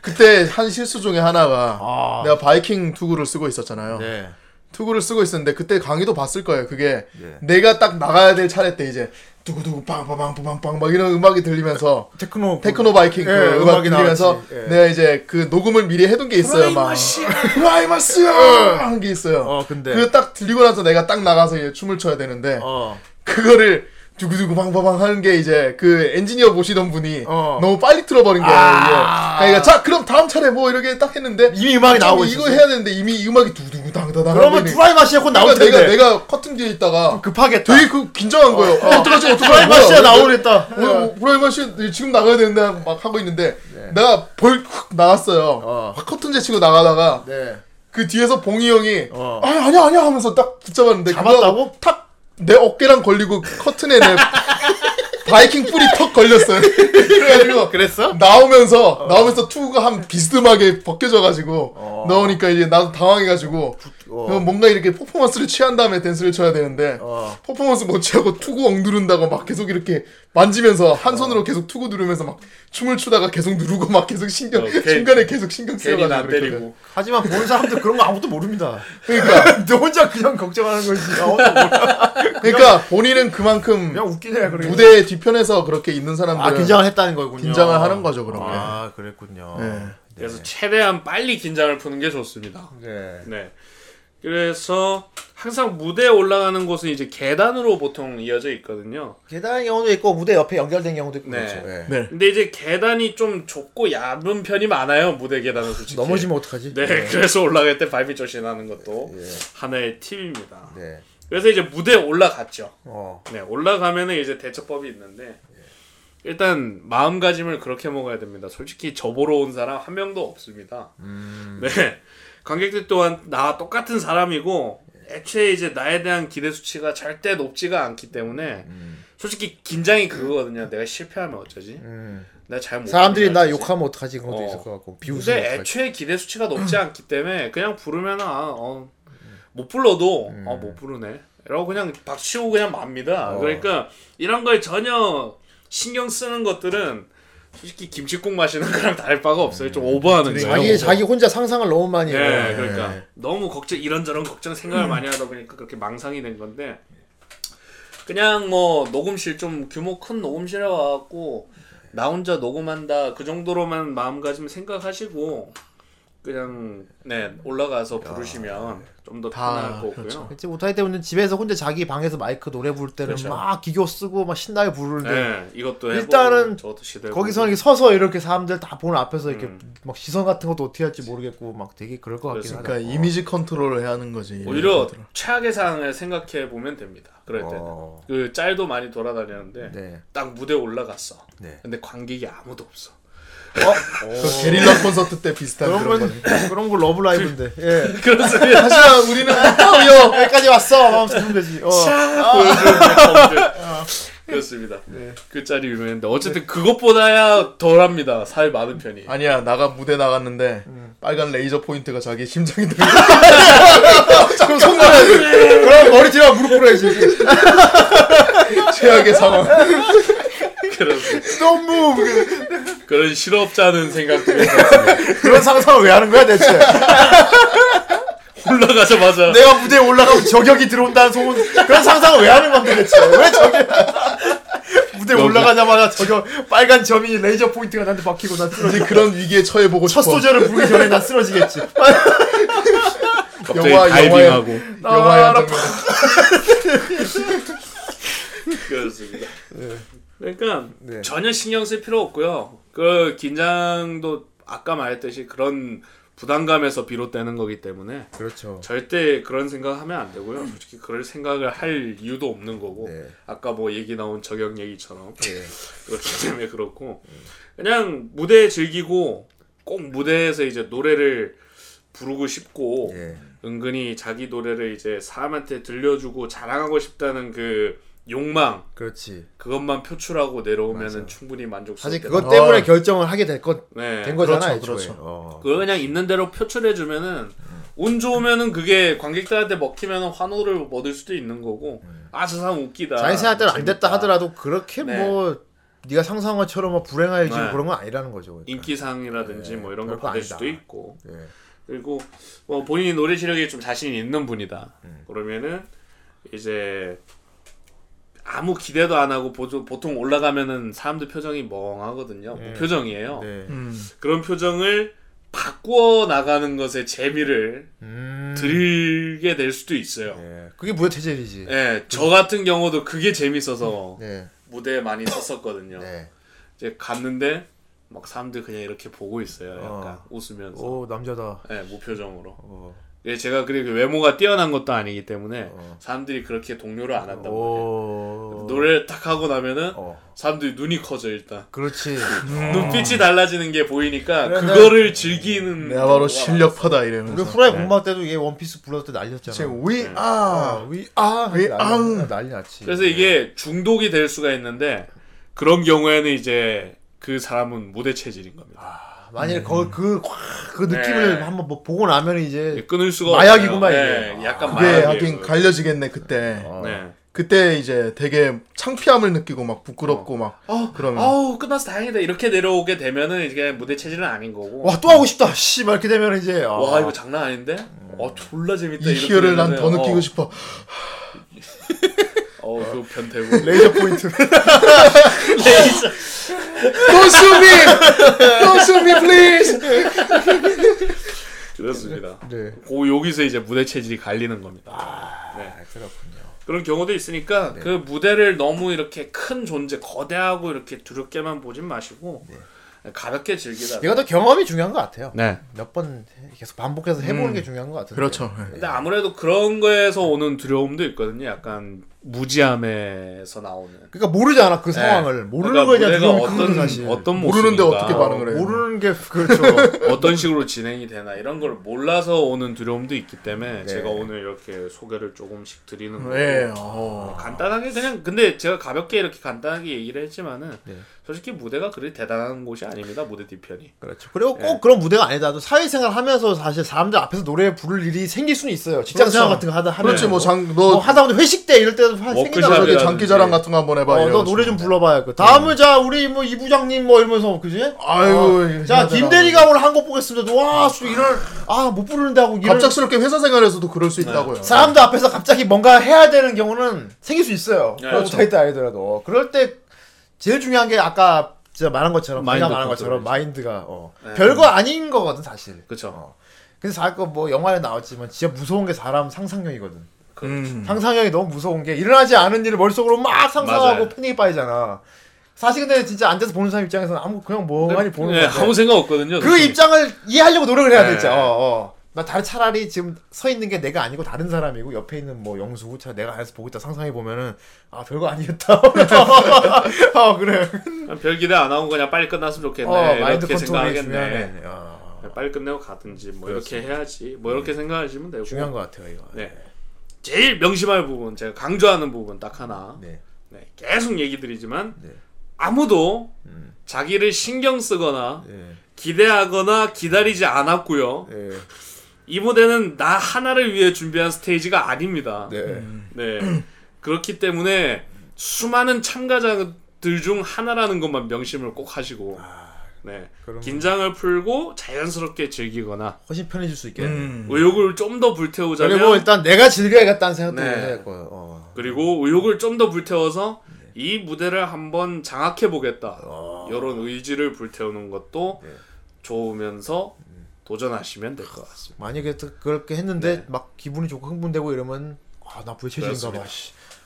[SPEAKER 1] 그때 한 실수 중에 하나가
[SPEAKER 3] 아.
[SPEAKER 1] 내가 바이킹 투구를 쓰고 있었잖아요
[SPEAKER 3] 네.
[SPEAKER 1] 투구를 쓰고 있었는데 그때 강의도 봤을 거예요. 그게
[SPEAKER 3] 네.
[SPEAKER 1] 내가 딱 나가야 될 차례 때 이제 두구두구 빵빵빵빵빵 막 이런 음악이 들리면서
[SPEAKER 3] 테크노
[SPEAKER 1] 테크노 바이킹 그
[SPEAKER 3] 예,
[SPEAKER 1] 음악
[SPEAKER 3] 음악이
[SPEAKER 1] 들리면서
[SPEAKER 3] 나왔지. 예.
[SPEAKER 1] 내가 이제 그 녹음을 미리 해둔 게 있어요. 막 프라이마스 하는 게 있어요.
[SPEAKER 3] 어 근데
[SPEAKER 1] 그거 딱 들리고 나서 내가 딱 나가서 이제 춤을 춰야 되는데
[SPEAKER 3] 어
[SPEAKER 1] 그거를 두구두구 방방방 하는 게 이제 그 엔지니어 보시던 분이
[SPEAKER 3] 어.
[SPEAKER 1] 너무 빨리 틀어버린 거예요.
[SPEAKER 3] 아.
[SPEAKER 1] 이게. 그러니까 자 그럼 다음 차례 뭐 이렇게 딱 했는데
[SPEAKER 3] 이미 음악이
[SPEAKER 1] 좀
[SPEAKER 3] 나오고
[SPEAKER 1] 이거
[SPEAKER 3] 있었어.
[SPEAKER 1] 해야 되는데 이미 이 음악이 두구두구 당다당
[SPEAKER 3] 그러면 드라이 마시아 곧 나올
[SPEAKER 1] 그러니까
[SPEAKER 3] 텐데
[SPEAKER 1] 내가 내가 커튼 뒤에 있다가
[SPEAKER 3] 급하겠다.
[SPEAKER 1] 되게 그 긴장한 거예요. 어, 어떡하지 어떡하지
[SPEAKER 3] 드라이 마시아 나오겠다.
[SPEAKER 1] 어, 브라이마 씨 지금 나가야 되는데 막 하고 있는데 내가 벌 나갔어요.
[SPEAKER 3] 어.
[SPEAKER 1] 확 커튼 제치고 나가다가
[SPEAKER 3] 네.
[SPEAKER 1] 그 뒤에서 봉이 형이
[SPEAKER 3] 어.
[SPEAKER 1] 아니 아니야 아니야 하면서 딱 붙잡았는데
[SPEAKER 3] 잡았다고?
[SPEAKER 1] 탁 내 어깨랑 걸리고 커튼에 내 바이킹 뿔이 턱 걸렸어요. 그래가지고
[SPEAKER 3] 그랬어?
[SPEAKER 1] 나오면서 나오면서 투구가 한 비스듬하게 벗겨져가지고
[SPEAKER 3] 어.
[SPEAKER 1] 나오니까 이제 나도 당황해가지고
[SPEAKER 3] 어.
[SPEAKER 1] 그럼 뭔가 이렇게 퍼포먼스를 취한 다음에 댄스를 쳐야 되는데
[SPEAKER 3] 어.
[SPEAKER 1] 퍼포먼스 못 취하고 투구 엉 누른다고 막 계속 이렇게 만지면서 한 손으로 계속 투구 누르면서 막 춤을 추다가 계속 누르고 막 계속 신경
[SPEAKER 4] 어, 괜-
[SPEAKER 1] 중간에 계속 신경 쓰여가지고
[SPEAKER 3] 하지만 보는 사람들 그런 거 아무것도 모릅니다.
[SPEAKER 1] 그러니까
[SPEAKER 3] 너 혼자 그냥 걱정하는 거지. 아무것도 몰라.
[SPEAKER 1] 그러니까 본인은 그만큼
[SPEAKER 3] 그냥 웃기네 그래.
[SPEAKER 1] 무대 뒤편에서 그렇게 있는 사람들은
[SPEAKER 3] 아 긴장을 했다는 거군요.
[SPEAKER 1] 긴장을 하는 거죠, 그런 게.
[SPEAKER 3] 아 그랬군요.
[SPEAKER 1] 네.
[SPEAKER 4] 그래서 최대한 빨리 긴장을 푸는 게 좋습니다.
[SPEAKER 3] 네.
[SPEAKER 4] 네. 그래서 항상 무대에 올라가는 곳은 이제 계단으로 보통 이어져 있거든요.
[SPEAKER 3] 계단의 경우도 있고 무대 옆에 연결된 경우도 있고
[SPEAKER 4] 네.
[SPEAKER 3] 그렇죠. 예.
[SPEAKER 1] 네.
[SPEAKER 4] 근데 이제 계단이 좀 좁고 얇은 편이 많아요. 무대 계단은 솔직히.
[SPEAKER 3] 넘어지면 어떡하지?
[SPEAKER 4] 네, 그래서 올라갈 때 발밑 조심하는 것도
[SPEAKER 3] 예.
[SPEAKER 4] 하나의 팁입니다.
[SPEAKER 3] 네.
[SPEAKER 4] 그래서 이제 무대에 올라갔죠.
[SPEAKER 3] 어.
[SPEAKER 4] 네, 올라가면은 이제 대처법이 있는데 일단 마음가짐을 그렇게 먹어야 됩니다. 솔직히 저 보러 온 사람 한 명도 없습니다. 네, 관객들 또한 나와 똑같은 사람이고 애초에 이제 나에 대한 기대 수치가 절대 높지가 않기 때문에 솔직히 긴장이 그거거든요. 내가 실패하면 어쩌지?
[SPEAKER 3] 음.
[SPEAKER 4] 내가 잘못
[SPEAKER 3] 사람들이 나 욕하면 어떡하지 그런 것도
[SPEAKER 4] 어.
[SPEAKER 3] 있을 것 같고 비웃으면
[SPEAKER 4] 근데 애초에 기대 수치가 높지 않기 때문에 그냥 부르면 아, 어, 못 불러도
[SPEAKER 3] 음.
[SPEAKER 4] 아, 못 부르네. 라고 그냥 박치고 그냥 맙니다.
[SPEAKER 3] 어.
[SPEAKER 4] 그러니까 이런 걸 전혀 신경 쓰는 것들은 솔직히 김치국 마시는 거랑 다를 바가 없어요. 좀 오버하는 거예요.
[SPEAKER 3] 자기 자기 혼자 상상을 너무 많이
[SPEAKER 4] 네,
[SPEAKER 3] 해.
[SPEAKER 4] 그러니까 너무 걱정 이런저런 걱정
[SPEAKER 3] 음.
[SPEAKER 4] 생각을 많이 하다 보니까 그렇게 망상이 된 건데 그냥 뭐 녹음실 좀 규모 큰 녹음실에 와갖고 나 혼자 녹음한다 그 정도로만 마음가짐 생각하시고 그냥 네 올라가서 부르시면
[SPEAKER 1] 좀더다
[SPEAKER 4] 편할 거고요.
[SPEAKER 1] 그렇죠.
[SPEAKER 3] 그치 오타이 때문에 집에서 혼자 자기 방에서 마이크 노래 부를 때는
[SPEAKER 4] 그렇죠.
[SPEAKER 3] 막 기교 쓰고 막 신나게 부르는데
[SPEAKER 4] 네, 이것도 해보고
[SPEAKER 3] 일단은 거기서 이렇게 서서 이렇게 사람들 다 보는 앞에서 이렇게
[SPEAKER 4] 음.
[SPEAKER 3] 막 시선 같은 것도 어떻게 할지 모르겠고 막 되게 그럴 것 같긴 하다.
[SPEAKER 1] 그러니까 이미지 컨트롤을 해야 하는 거지.
[SPEAKER 4] 오히려 최악의 상황을 생각해 보면 됩니다. 그럴 때는
[SPEAKER 3] 어.
[SPEAKER 4] 그 짤도 많이 돌아다녔는데
[SPEAKER 3] 네.
[SPEAKER 4] 딱 무대 올라갔어.
[SPEAKER 3] 네.
[SPEAKER 4] 근데 관객이 아무도 없어.
[SPEAKER 1] 그 게릴라 콘서트 때 비슷한
[SPEAKER 3] 그런
[SPEAKER 1] 그런
[SPEAKER 3] 건. 그런 거 러브 라이브인데. 예.
[SPEAKER 4] 그렇습니다.
[SPEAKER 1] 하지만 우리는 요
[SPEAKER 3] 여기까지 왔어. 하면 부르면 되지. 어.
[SPEAKER 4] 보여주는 점들. 그렇습니다. 그 짤이 유명했는데 어쨌든 그것보다야 덜합니다. 살 많은 편이.
[SPEAKER 1] 아니야 나가 무대 나갔는데 빨간 레이저 포인트가 자기 심장에 들어.
[SPEAKER 3] 그럼 손 걸어야지. 그럼 머리 뒤로 무릎 꿇어야지.
[SPEAKER 1] 최악의 상황.
[SPEAKER 4] 그렇습니다.
[SPEAKER 3] 너무
[SPEAKER 4] 그런 실업자는 생각 들면서
[SPEAKER 3] 그런 상상을 왜 하는 거야 대체?
[SPEAKER 4] 올라가자마자
[SPEAKER 3] 내가 무대에 올라가면 저격이 들어온다는 소문 그런 상상을 왜 하는 건데 대체? 왜 저격? 무대 에 올라가자마자 저격 빨간 점이 레이저 포인트가 나한테 박히고 난 쓰러지.
[SPEAKER 1] 그런 위기에 처해 보고
[SPEAKER 3] 첫
[SPEAKER 1] 싶어.
[SPEAKER 3] 소절을 부르기 전에 난 쓰러지겠지.
[SPEAKER 4] 갑자기
[SPEAKER 1] 영화-
[SPEAKER 4] 다이빙하고
[SPEAKER 1] 영화의 한 장면.
[SPEAKER 4] 그렇습니다. 그러니까
[SPEAKER 3] 네.
[SPEAKER 4] 전혀 신경 쓸 필요 없고요. 그 긴장도 아까 말했듯이 그런 부담감에서 비롯되는 거기 때문에
[SPEAKER 3] 그렇죠.
[SPEAKER 4] 절대 그런 생각하면 안 되고요. 솔직히 그럴 생각을 할 이유도 없는 거고
[SPEAKER 3] 네.
[SPEAKER 4] 아까 뭐 얘기 나온 저격 얘기처럼
[SPEAKER 3] 예.
[SPEAKER 4] 그렇기 때문에 그렇고 그냥 무대 즐기고 꼭 무대에서 이제 노래를 부르고 싶고
[SPEAKER 3] 예.
[SPEAKER 4] 은근히 자기 노래를 이제 사람한테 들려주고 자랑하고 싶다는 그 욕망
[SPEAKER 3] 그렇지.
[SPEAKER 4] 그것만 표출하고 내려오면은
[SPEAKER 3] 맞아.
[SPEAKER 4] 충분히 만족스럽게
[SPEAKER 3] 사실 그것
[SPEAKER 4] 나-
[SPEAKER 3] 때문에 결정을 하게 될것된
[SPEAKER 4] 네.
[SPEAKER 3] 거잖아.
[SPEAKER 1] 그렇죠,
[SPEAKER 3] 애초에.
[SPEAKER 1] 그렇죠.
[SPEAKER 3] 어.
[SPEAKER 4] 그거 그냥 있는 대로 표출해 주면은 운 좋으면은 그게 관객들한테 먹히면은 환호를 얻을 수도 있는 거고 아저 사람 웃기다
[SPEAKER 3] 자기 생각대로 안 됐다. 하더라도 그렇게
[SPEAKER 4] 네.
[SPEAKER 3] 뭐 네가 상상한 것처럼 뭐 불행해지고
[SPEAKER 4] 네.
[SPEAKER 3] 그런 건 아니라는 거죠. 그러니까.
[SPEAKER 4] 인기상이라든지
[SPEAKER 3] 네,
[SPEAKER 4] 뭐 이런 거
[SPEAKER 3] 별거
[SPEAKER 4] 받을
[SPEAKER 3] 아니다.
[SPEAKER 4] 수도 있고
[SPEAKER 3] 예.
[SPEAKER 4] 그리고 뭐 본인이 노래 실력이 좀 자신이 있는 분이다.
[SPEAKER 3] 음.
[SPEAKER 4] 그러면은 이제 아무 기대도 안 하고 보- 보통 올라가면은 사람들 표정이 멍하거든요.
[SPEAKER 3] 네.
[SPEAKER 4] 무표정이에요.
[SPEAKER 3] 네.
[SPEAKER 1] 음.
[SPEAKER 4] 그런 표정을 바꾸어 나가는 것에 재미를
[SPEAKER 3] 음.
[SPEAKER 4] 들게 될 수도 있어요.
[SPEAKER 3] 예. 그게 무대 체질이지.
[SPEAKER 4] 예, 저 같은 경우도 그게 재밌어서
[SPEAKER 3] 네.
[SPEAKER 4] 무대에 많이 섰었거든요.
[SPEAKER 3] 네.
[SPEAKER 4] 이제 갔는데 막 사람들 그냥 이렇게 보고 있어요. 약간
[SPEAKER 3] 어.
[SPEAKER 4] 웃으면서.
[SPEAKER 3] 오 남자다.
[SPEAKER 4] 예, 무표정으로.
[SPEAKER 3] 어.
[SPEAKER 4] 예, 제가 그렇게 외모가 뛰어난 것도 아니기 때문에
[SPEAKER 3] 어.
[SPEAKER 4] 사람들이 그렇게 동료를 안 한단 말이에요.
[SPEAKER 3] 오.
[SPEAKER 4] 노래를 딱 하고 나면은
[SPEAKER 3] 어.
[SPEAKER 4] 사람들이 눈이 커져 일단
[SPEAKER 3] 그렇지.
[SPEAKER 4] 눈빛이 달라지는 게 보이니까
[SPEAKER 3] 그래,
[SPEAKER 4] 그거를 즐기는
[SPEAKER 1] 내가 바로 실력파다
[SPEAKER 3] 우리
[SPEAKER 1] 이러면서.
[SPEAKER 3] 후라이 공방 때도 얘 원피스 불렀을 때 날렸잖아.
[SPEAKER 1] 지금 위, 아.
[SPEAKER 3] 아, 위, 아,
[SPEAKER 1] 위,
[SPEAKER 3] 난리-
[SPEAKER 1] 앙.
[SPEAKER 3] 난리 났지.
[SPEAKER 4] 그래서 이게 중독이 될 수가 있는데 그런 경우에는 이제 그 사람은 무대 체질인 겁니다.
[SPEAKER 3] 만약에 그, 그, 그 느낌을
[SPEAKER 4] 네.
[SPEAKER 3] 한번 뭐 보고 나면 이제
[SPEAKER 4] 끊을 수가
[SPEAKER 3] 마약이구만,
[SPEAKER 4] 없어요.
[SPEAKER 3] 이게.
[SPEAKER 4] 네, 약간
[SPEAKER 1] 그게
[SPEAKER 4] 마약이에요.
[SPEAKER 1] 하긴 갈려지겠네 그때.
[SPEAKER 3] 어.
[SPEAKER 4] 네.
[SPEAKER 1] 그때 이제 되게 창피함을 느끼고 막 부끄럽고 막
[SPEAKER 4] 어,
[SPEAKER 1] 그러면
[SPEAKER 4] 아우 끝나서 다행이다 이렇게 내려오게 되면은 이게 무대 체질은 아닌 거고.
[SPEAKER 3] 와 또 하고 싶다. 씨, 막 이렇게 되면 이제 아,
[SPEAKER 4] 와 이거 장난 아닌데? 어 졸라 재밌다.
[SPEAKER 1] 이 희열을 난 더 느끼고
[SPEAKER 4] 어,
[SPEAKER 1] 싶어.
[SPEAKER 4] 어, 그 변태고.
[SPEAKER 3] 레이저 포인트.
[SPEAKER 4] 레이저.
[SPEAKER 1] Don't sue me! Don't sue me, please!
[SPEAKER 4] 그렇습니다.
[SPEAKER 3] 네.
[SPEAKER 4] 고 여기서 이제 무대 체질이 갈리는 겁니다. 네.
[SPEAKER 3] 그렇군요.
[SPEAKER 4] 그런 경우도 있으니까 그 무대를 너무 이렇게 큰 존재, 거대하고 이렇게 두렵게만 보진 마시고 가볍게 즐기다.
[SPEAKER 3] 이것도 경험이 중요한 것 같아요.
[SPEAKER 4] 네.
[SPEAKER 3] 몇 번 계속 반복해서 해보는 게 중요한 것 같은데.
[SPEAKER 1] 그렇죠.
[SPEAKER 4] 근데 아무래도 그런 거에서 오는 두려움도 있거든요. 약간 무지함에서 나오는
[SPEAKER 3] 그러니까 모르잖아 그 상황을 모르는
[SPEAKER 4] 그러니까
[SPEAKER 3] 거에 대한 두려움이 큰 거죠
[SPEAKER 4] 어떤
[SPEAKER 3] 사실.
[SPEAKER 4] 어떤
[SPEAKER 1] 모르는데 어떻게 반응을 해요?
[SPEAKER 3] 모르는 게 그렇죠.
[SPEAKER 4] 어떤 식으로 진행이 되나 이런 걸 몰라서 오는 두려움도 있기 때문에
[SPEAKER 3] 네.
[SPEAKER 4] 제가 오늘 이렇게 소개를 조금씩 드리는 거고
[SPEAKER 1] 네. 어.
[SPEAKER 4] 간단하게 그냥 근데 제가 가볍게 이렇게 간단하게 얘기를 했지만은
[SPEAKER 3] 네.
[SPEAKER 4] 솔직히 무대가 그리 대단한 곳이 아닙니다 무대 뒤편이
[SPEAKER 3] 그렇죠. 그리고 꼭
[SPEAKER 4] 예.
[SPEAKER 3] 그런 무대가 아니더라도 사회생활 하면서 사실 사람들 앞에서 노래 부를 일이 생길 수는 있어요. 직장 생활
[SPEAKER 1] 그렇죠.
[SPEAKER 3] 같은 거 하다 하면
[SPEAKER 1] 그렇지 뭐장뭐너
[SPEAKER 3] 하다 보니 회식 때 이럴 때도
[SPEAKER 4] 워크샵이라든지.
[SPEAKER 3] 말이야.
[SPEAKER 1] 저기 장기 자랑 같은 거 한번 해봐.
[SPEAKER 3] 어, 너. 노래 좀 불러봐야 그 다음은 자 우리 뭐 이부장님 뭐 이러면서 그지?
[SPEAKER 1] 아유,
[SPEAKER 3] 어, 자. 김대리가 오늘 한 곡 보겠습니다. 와 수- 이런 아못 부르는데 하고 이런
[SPEAKER 1] 갑작스럽게 회사 생활에서도 그럴 수 있다고요.
[SPEAKER 3] 사람들 앞에서 갑자기 뭔가 해야 되는 경우는 생길 수 있어요.
[SPEAKER 4] 네,
[SPEAKER 3] 그렇죠. 못하겠다 아니더라도 그럴 때 제일 중요한 게 아까 진짜 말한 것처럼
[SPEAKER 4] 마인드
[SPEAKER 3] 말한 것처럼. 마인드가 어.
[SPEAKER 4] 네.
[SPEAKER 3] 별거 아닌 거거든 사실. 어. 근데 자꾸 뭐 영화에 나왔지만 진짜 무서운 게 사람 상상력이거든.
[SPEAKER 1] 음.
[SPEAKER 3] 상상력이 너무 무서운 게 일어나지 않은 일을 머릿속으로 막 상상하고
[SPEAKER 4] 맞아요.
[SPEAKER 3] 패닉에 빠지잖아. 사실 근데 진짜 앉아서 보는 사람 입장에서는 아무 그냥 멍하니 보는
[SPEAKER 4] 네,
[SPEAKER 3] 건데
[SPEAKER 4] 아무 생각 없거든요
[SPEAKER 3] 그
[SPEAKER 4] 솔직히.
[SPEAKER 3] 입장을 이해하려고 노력을 해야
[SPEAKER 4] 네.
[SPEAKER 3] 되죠. 어, 어. 나 다른 차라리 지금 서 있는 게 내가 아니고 다른 사람이고 옆에 있는 뭐 영수 차 내가 안에서 보고 있다 상상해 보면은 아 별거 아니었다. 어 그래.
[SPEAKER 4] 별 기대 안 하고 그냥 빨리 끝났으면 좋겠네
[SPEAKER 3] 어
[SPEAKER 4] 이렇게 생각하겠네 그냥 빨리 끝내고 가든지 뭐 이렇게 해야지 뭐 이렇게 생각하시면 되고
[SPEAKER 3] 중요한 것 같아요 이거.
[SPEAKER 4] 네. 제일 명심할 부분 제가 강조하는 부분 딱 하나
[SPEAKER 3] 네.
[SPEAKER 4] 네, 계속 얘기 드리지만
[SPEAKER 3] 네.
[SPEAKER 4] 아무도
[SPEAKER 3] 음.
[SPEAKER 4] 자기를 신경 쓰거나
[SPEAKER 3] 예.
[SPEAKER 4] 기대하거나 기다리지 않았고요.
[SPEAKER 3] 예.
[SPEAKER 4] 이 무대는 나 하나를 위해 준비한 스테이지가 아닙니다.
[SPEAKER 3] 네.
[SPEAKER 4] 네. 그렇기 때문에 수많은 참가자들 중 하나라는 것만 명심을 꼭 하시고 네.
[SPEAKER 3] 아, 그럼-
[SPEAKER 4] 긴장을 풀고 자연스럽게 즐기거나
[SPEAKER 3] 훨씬 편해질 수 있겠네.
[SPEAKER 1] 음.
[SPEAKER 4] 의욕을 좀 더 불태우자면
[SPEAKER 3] 그리고 일단 내가 즐겨야겠다는 생각도
[SPEAKER 4] 네.
[SPEAKER 3] 해야 될 거예요. 어.
[SPEAKER 4] 그리고 의욕을 좀 더 불태워서 이 무대를 한번 장악해 보겠다.
[SPEAKER 3] 어.
[SPEAKER 4] 이런 의지를 불태우는 것도
[SPEAKER 3] 네.
[SPEAKER 4] 좋으면서 도전하시면 될 것 같습니다.
[SPEAKER 3] 만약에 또 그렇게 했는데
[SPEAKER 4] 네.
[SPEAKER 3] 막 기분이 좋고 흥분되고 이러면 아나 부채질인가 봐.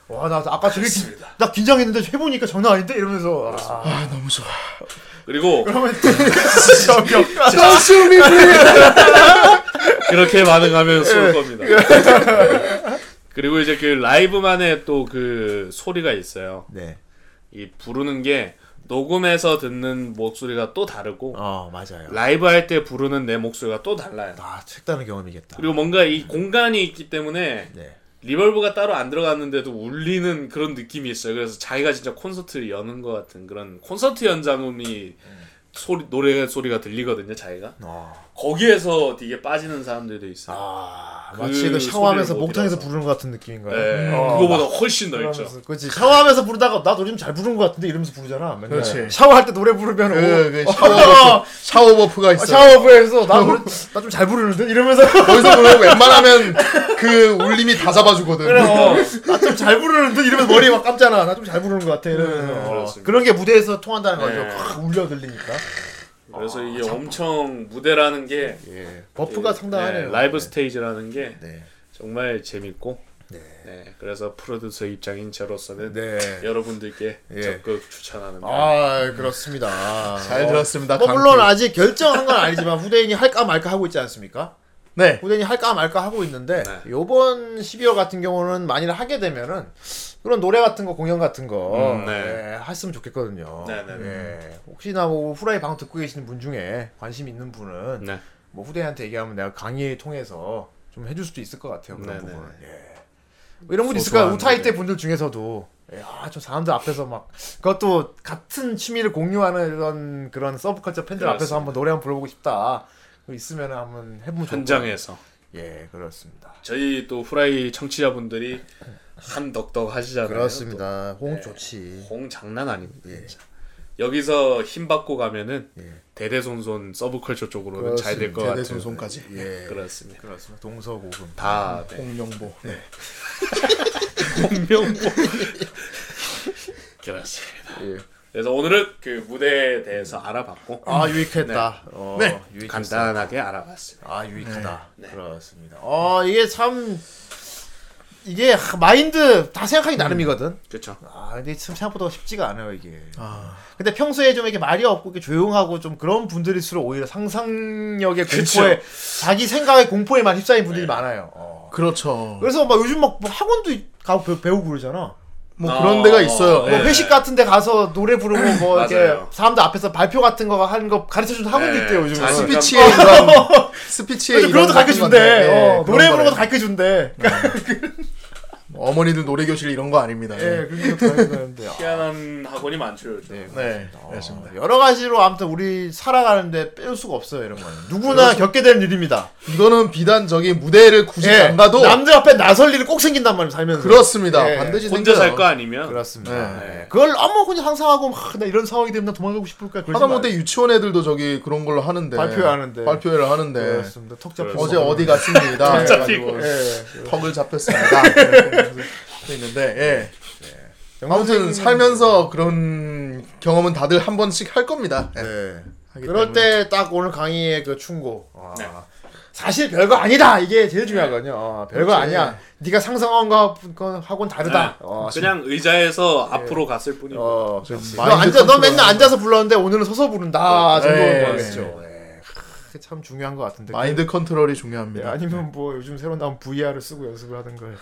[SPEAKER 3] 와나 아까 되게 기, 나 긴장했는데 해보니까 장난 아닌데 이러면서 아,
[SPEAKER 1] 아 너무 좋아.
[SPEAKER 4] 그리고
[SPEAKER 3] 그러면
[SPEAKER 4] 그렇게 반응하면
[SPEAKER 3] 예.
[SPEAKER 4] 쏠 겁니다. 그리고 이제 그 라이브만의 또 그 소리가 있어요.
[SPEAKER 3] 네.
[SPEAKER 4] 이 부르는 게 녹음해서 듣는 목소리가 또 다르고
[SPEAKER 3] 어 맞아요.
[SPEAKER 4] 라이브 할 때 부르는 내 목소리가 또 달라요.
[SPEAKER 3] 아 색다른 경험이겠다.
[SPEAKER 4] 그리고 뭔가 이 공간이 있기 때문에
[SPEAKER 3] 네.
[SPEAKER 4] reverb가 따로 안 들어갔는데도 울리는 그런 느낌이 있어요. 그래서 자기가 진짜 콘서트를 여는 것 같은 그런 콘서트 연장음이 소리 노래 소리가 들리거든요. 자기가
[SPEAKER 3] 어.
[SPEAKER 4] 거기에서 되게 빠지는 사람들도 있어요.
[SPEAKER 3] 아
[SPEAKER 4] 그
[SPEAKER 3] 마치 그 샤워하면서 목욕탕에서. 부르는 것 같은 느낌인가요?
[SPEAKER 4] 네,
[SPEAKER 3] 어,
[SPEAKER 4] 그거보다
[SPEAKER 3] 막
[SPEAKER 4] 훨씬 넓죠.
[SPEAKER 3] 그러면서, 그렇지 샤워하면서 부르다가 나 노래 좀잘 부르는 것 같은데 이러면서 부르잖아. 맨날.
[SPEAKER 1] 그렇지.
[SPEAKER 3] 샤워할 때 노래 부르면
[SPEAKER 1] 그, 그
[SPEAKER 3] 오,
[SPEAKER 1] 샤워buff, 샤워 buff가
[SPEAKER 3] 어,
[SPEAKER 1] 있어.
[SPEAKER 3] 샤워부스에서 나나 좀 잘 부르는데 이러면서
[SPEAKER 1] 거기서 보면 웬만하면 그 울림이 다 잡아주거든.
[SPEAKER 3] 그래, 어, 나좀 잘 부르는데 이러면서 머리 막 감잖아. 나 좀 잘 부르는 것 같아. 이러면서 어,
[SPEAKER 4] 그렇습니다.
[SPEAKER 3] 그런 게 무대에서 통한다는 거죠.
[SPEAKER 4] 네.
[SPEAKER 3] 확 울려 들리니까.
[SPEAKER 4] 그래서 이게 엄청 무대라는 게
[SPEAKER 3] 예. buff가
[SPEAKER 4] 네,
[SPEAKER 3] 상당하네요.
[SPEAKER 4] 라이브 스테이지라는 게
[SPEAKER 3] 네.
[SPEAKER 4] 정말 재밌고
[SPEAKER 3] 네.
[SPEAKER 4] 네, 그래서 프로듀서 입장인 저로서는
[SPEAKER 3] 네.
[SPEAKER 4] 여러분들께
[SPEAKER 3] 예.
[SPEAKER 4] 적극 추천하는
[SPEAKER 3] 아 그렇습니다.
[SPEAKER 1] 잘 들었습니다.
[SPEAKER 3] 뭐. 물론 아직 결정한 건 아니지만 후대인이 할까 말까 하고 있지 않습니까?
[SPEAKER 1] 네.
[SPEAKER 3] 후대인이 할까 말까 하고 있는데
[SPEAKER 4] 네.
[SPEAKER 3] 요번 12월 같은 경우는 만일 하게 되면은 그런 노래 같은 거 공연 같은 거
[SPEAKER 4] 음, 네.
[SPEAKER 3] 예, 했으면 좋겠거든요.
[SPEAKER 4] 네, 네, 네.
[SPEAKER 3] 예. 혹시나 뭐 후라이 방 듣고 계시는 분 중에 관심 있는 분은
[SPEAKER 4] 네.
[SPEAKER 3] 뭐 후대인한테 얘기하면 내가 강의 통해서 좀 해줄 수도 있을 것 같아요. 그런
[SPEAKER 4] 네, 네,
[SPEAKER 3] 부분은. 예. 뭐 이런 분?
[SPEAKER 4] 소소한
[SPEAKER 3] 우타이 때. 분들 중에서도 예, 아, 좀 사람들 앞에서 막 그것도 같은 취미를 공유하는 이런 그런 서브컬처 팬들 앞에서
[SPEAKER 4] 그렇습니다.
[SPEAKER 3] 한번 노래 한번 불러보고 싶다. 있으면 한번 해보면
[SPEAKER 4] 현장에서.
[SPEAKER 3] 예, 그렇습니다.
[SPEAKER 4] 저희 또 후라이 청취자분들이 한 덕덕 하시잖아요.
[SPEAKER 3] 그렇습니다. 홍
[SPEAKER 4] 네.
[SPEAKER 3] 좋지.
[SPEAKER 4] 또. 홍 장난 아닙니다.
[SPEAKER 3] 예.
[SPEAKER 4] 여기서 힘 받고 가면은
[SPEAKER 3] 예.
[SPEAKER 4] 대대손손 서브컬처 쪽으로는 잘 될 것 같아요.
[SPEAKER 1] 대대손손까지.
[SPEAKER 3] 예,
[SPEAKER 4] 그렇습니다.
[SPEAKER 3] 그렇습니다. 동서고금.
[SPEAKER 4] 다 네.
[SPEAKER 1] 홍명보.
[SPEAKER 4] 홍명보. 그렇습니다.
[SPEAKER 3] 예.
[SPEAKER 4] 그래서 오늘은 그 무대에 대해서 알아봤고
[SPEAKER 3] 아 유익했다. 어,
[SPEAKER 1] 네.
[SPEAKER 4] 간단하게 알아봤습니다.
[SPEAKER 3] 아 유익하다.
[SPEAKER 4] 네.
[SPEAKER 3] 그렇습니다. 어 이게 참 이게 하- 마인드 다 생각하기 나름이거든.
[SPEAKER 4] 그렇죠.
[SPEAKER 3] 아 근데 참 생각보다 쉽지가 않아요 이게.
[SPEAKER 1] 아,
[SPEAKER 3] 근데 평소에 좀 이렇게 말이 없고 이렇게 조용하고 좀 그런 분들일수록 오히려 상상력의
[SPEAKER 4] 그쵸.
[SPEAKER 3] 공포에 자기 생각의 공포에만 휩싸인 분들이 많아요. 어.
[SPEAKER 1] 그렇죠.
[SPEAKER 3] 그래서 막 요즘 막뭐 학원도 가고 배- 배우고 그러잖아.
[SPEAKER 1] 뭐
[SPEAKER 4] 어,
[SPEAKER 1] 그런 데가 있어요.
[SPEAKER 4] 네.
[SPEAKER 3] 뭐
[SPEAKER 1] 예.
[SPEAKER 3] 회식 같은 데 가서 노래 부르고 뭐 이렇게
[SPEAKER 4] 맞아요.
[SPEAKER 3] 사람들 앞에서 발표 같은 거 하는 거 가르쳐 주는 학원도
[SPEAKER 4] 네,
[SPEAKER 3] 있대요, 요즘은.
[SPEAKER 4] 자신감-
[SPEAKER 1] 스피치에 이런 스피치에
[SPEAKER 3] 그런 것도 가르쳐 준대. 어, 노래 부르는 것도
[SPEAKER 1] 거
[SPEAKER 3] 가르쳐 준대.
[SPEAKER 1] 어머니들 노래 교실 이런 거 아닙니다.
[SPEAKER 3] 예, 그런 것도 가르쳐 주는데.
[SPEAKER 4] 희한한 학원이 많죠 요즘.
[SPEAKER 1] 네, 그렇습니다.
[SPEAKER 3] 여러 가지로 아무튼 우리 살아가는데 빼올 수가 없어요, 이런 거는. 누구나 겪게 되는 일입니다.
[SPEAKER 1] 이거는 비단적인 무대를 굳이
[SPEAKER 3] 예,
[SPEAKER 1] 안 가도
[SPEAKER 3] 남들 앞에 나설 일이 꼭 생긴단 말이에요, 살면서.
[SPEAKER 1] 그렇습니다.
[SPEAKER 3] 예.
[SPEAKER 1] 반드시
[SPEAKER 4] 혼자. 살 거 아니면
[SPEAKER 3] 그렇습니다.
[SPEAKER 1] 네.
[SPEAKER 3] 예. 그걸 아무 그냥 항상 하고 막, 나 이런 상황이 되면 나 도망가고 싶을까? 그러지
[SPEAKER 1] 하다못해. 유치원 애들도 저기 그런 걸로 하는데
[SPEAKER 3] 발표하는데.
[SPEAKER 1] 발표회를 하는데
[SPEAKER 3] 그렇습니다. 턱 잡혀.
[SPEAKER 1] 어제 어디 갔습니다.
[SPEAKER 4] 잡히고.
[SPEAKER 1] 그래가지고
[SPEAKER 3] 예.
[SPEAKER 1] 턱을 잡혔습니다. 있는데 예. 아무튼 살면서 그런 경험은 다들 한 번씩 할 겁니다. 예.
[SPEAKER 3] 네. 그럴.
[SPEAKER 1] 때
[SPEAKER 3] 딱 오늘 강의의 그 충고. 아,
[SPEAKER 4] 네.
[SPEAKER 3] 사실 별거 아니다. 이게 제일 중요하거든요. 어, 별거
[SPEAKER 1] 그렇지.
[SPEAKER 3] 아니야. 네가 상상한 거하고는 다르다.
[SPEAKER 4] 네.
[SPEAKER 3] 어,
[SPEAKER 4] 그냥 의자에서 앞으로 갔을 뿐이고.
[SPEAKER 3] 어, 그렇지. 너 앉아, 너 맨날 앉아서 불렀는데 오늘은 서서 부른다. 정도인
[SPEAKER 1] 네.
[SPEAKER 3] 거겠죠. 예. 그게 참 중요한 것 같은데.
[SPEAKER 1] 마인드 컨트롤이
[SPEAKER 3] 예,
[SPEAKER 1] 중요합니다.
[SPEAKER 3] 아니면 뭐 요즘 새로 나온 VR을 쓰고 연습을 하는 거예요.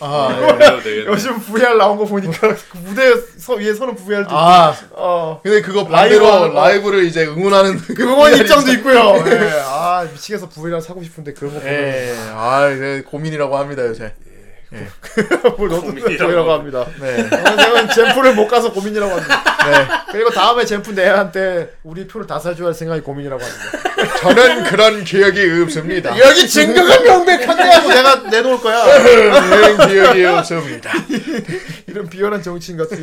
[SPEAKER 1] 아, 예.
[SPEAKER 4] 그래야 되겠네.
[SPEAKER 3] 요즘 VR 나온 거 보니까 그 무대 서, 위에 서는 VR도
[SPEAKER 1] 아,
[SPEAKER 3] 어.
[SPEAKER 1] 근데 그거
[SPEAKER 3] 라이브
[SPEAKER 1] 반대로
[SPEAKER 3] 하는 거.
[SPEAKER 1] 라이브 를 이제 응원하는 그
[SPEAKER 3] 응원 입장도 있고요. 예. 아 미치겠어 VR 사고 싶은데 그런 거 보면
[SPEAKER 1] 예, 아, 이제 고민이라고 합니다 요새.
[SPEAKER 3] 뭘 너도
[SPEAKER 4] 고민이라고
[SPEAKER 3] 합니다.
[SPEAKER 1] 네,
[SPEAKER 3] 선생은 젠프를 못 가서 고민이라고 합니다.
[SPEAKER 1] 네.
[SPEAKER 3] 그리고 다음에 젠프 내한테 우리 표를 다 사줘야 할 생각이 고민이라고 합니다.
[SPEAKER 1] 저는 그런 기억이 없습니다.
[SPEAKER 3] 여기 증거가 명백한데 하고 내가 내놓을 거야.
[SPEAKER 1] 그런 기억이 없습니다.
[SPEAKER 3] 이런 비열한 정치인 같은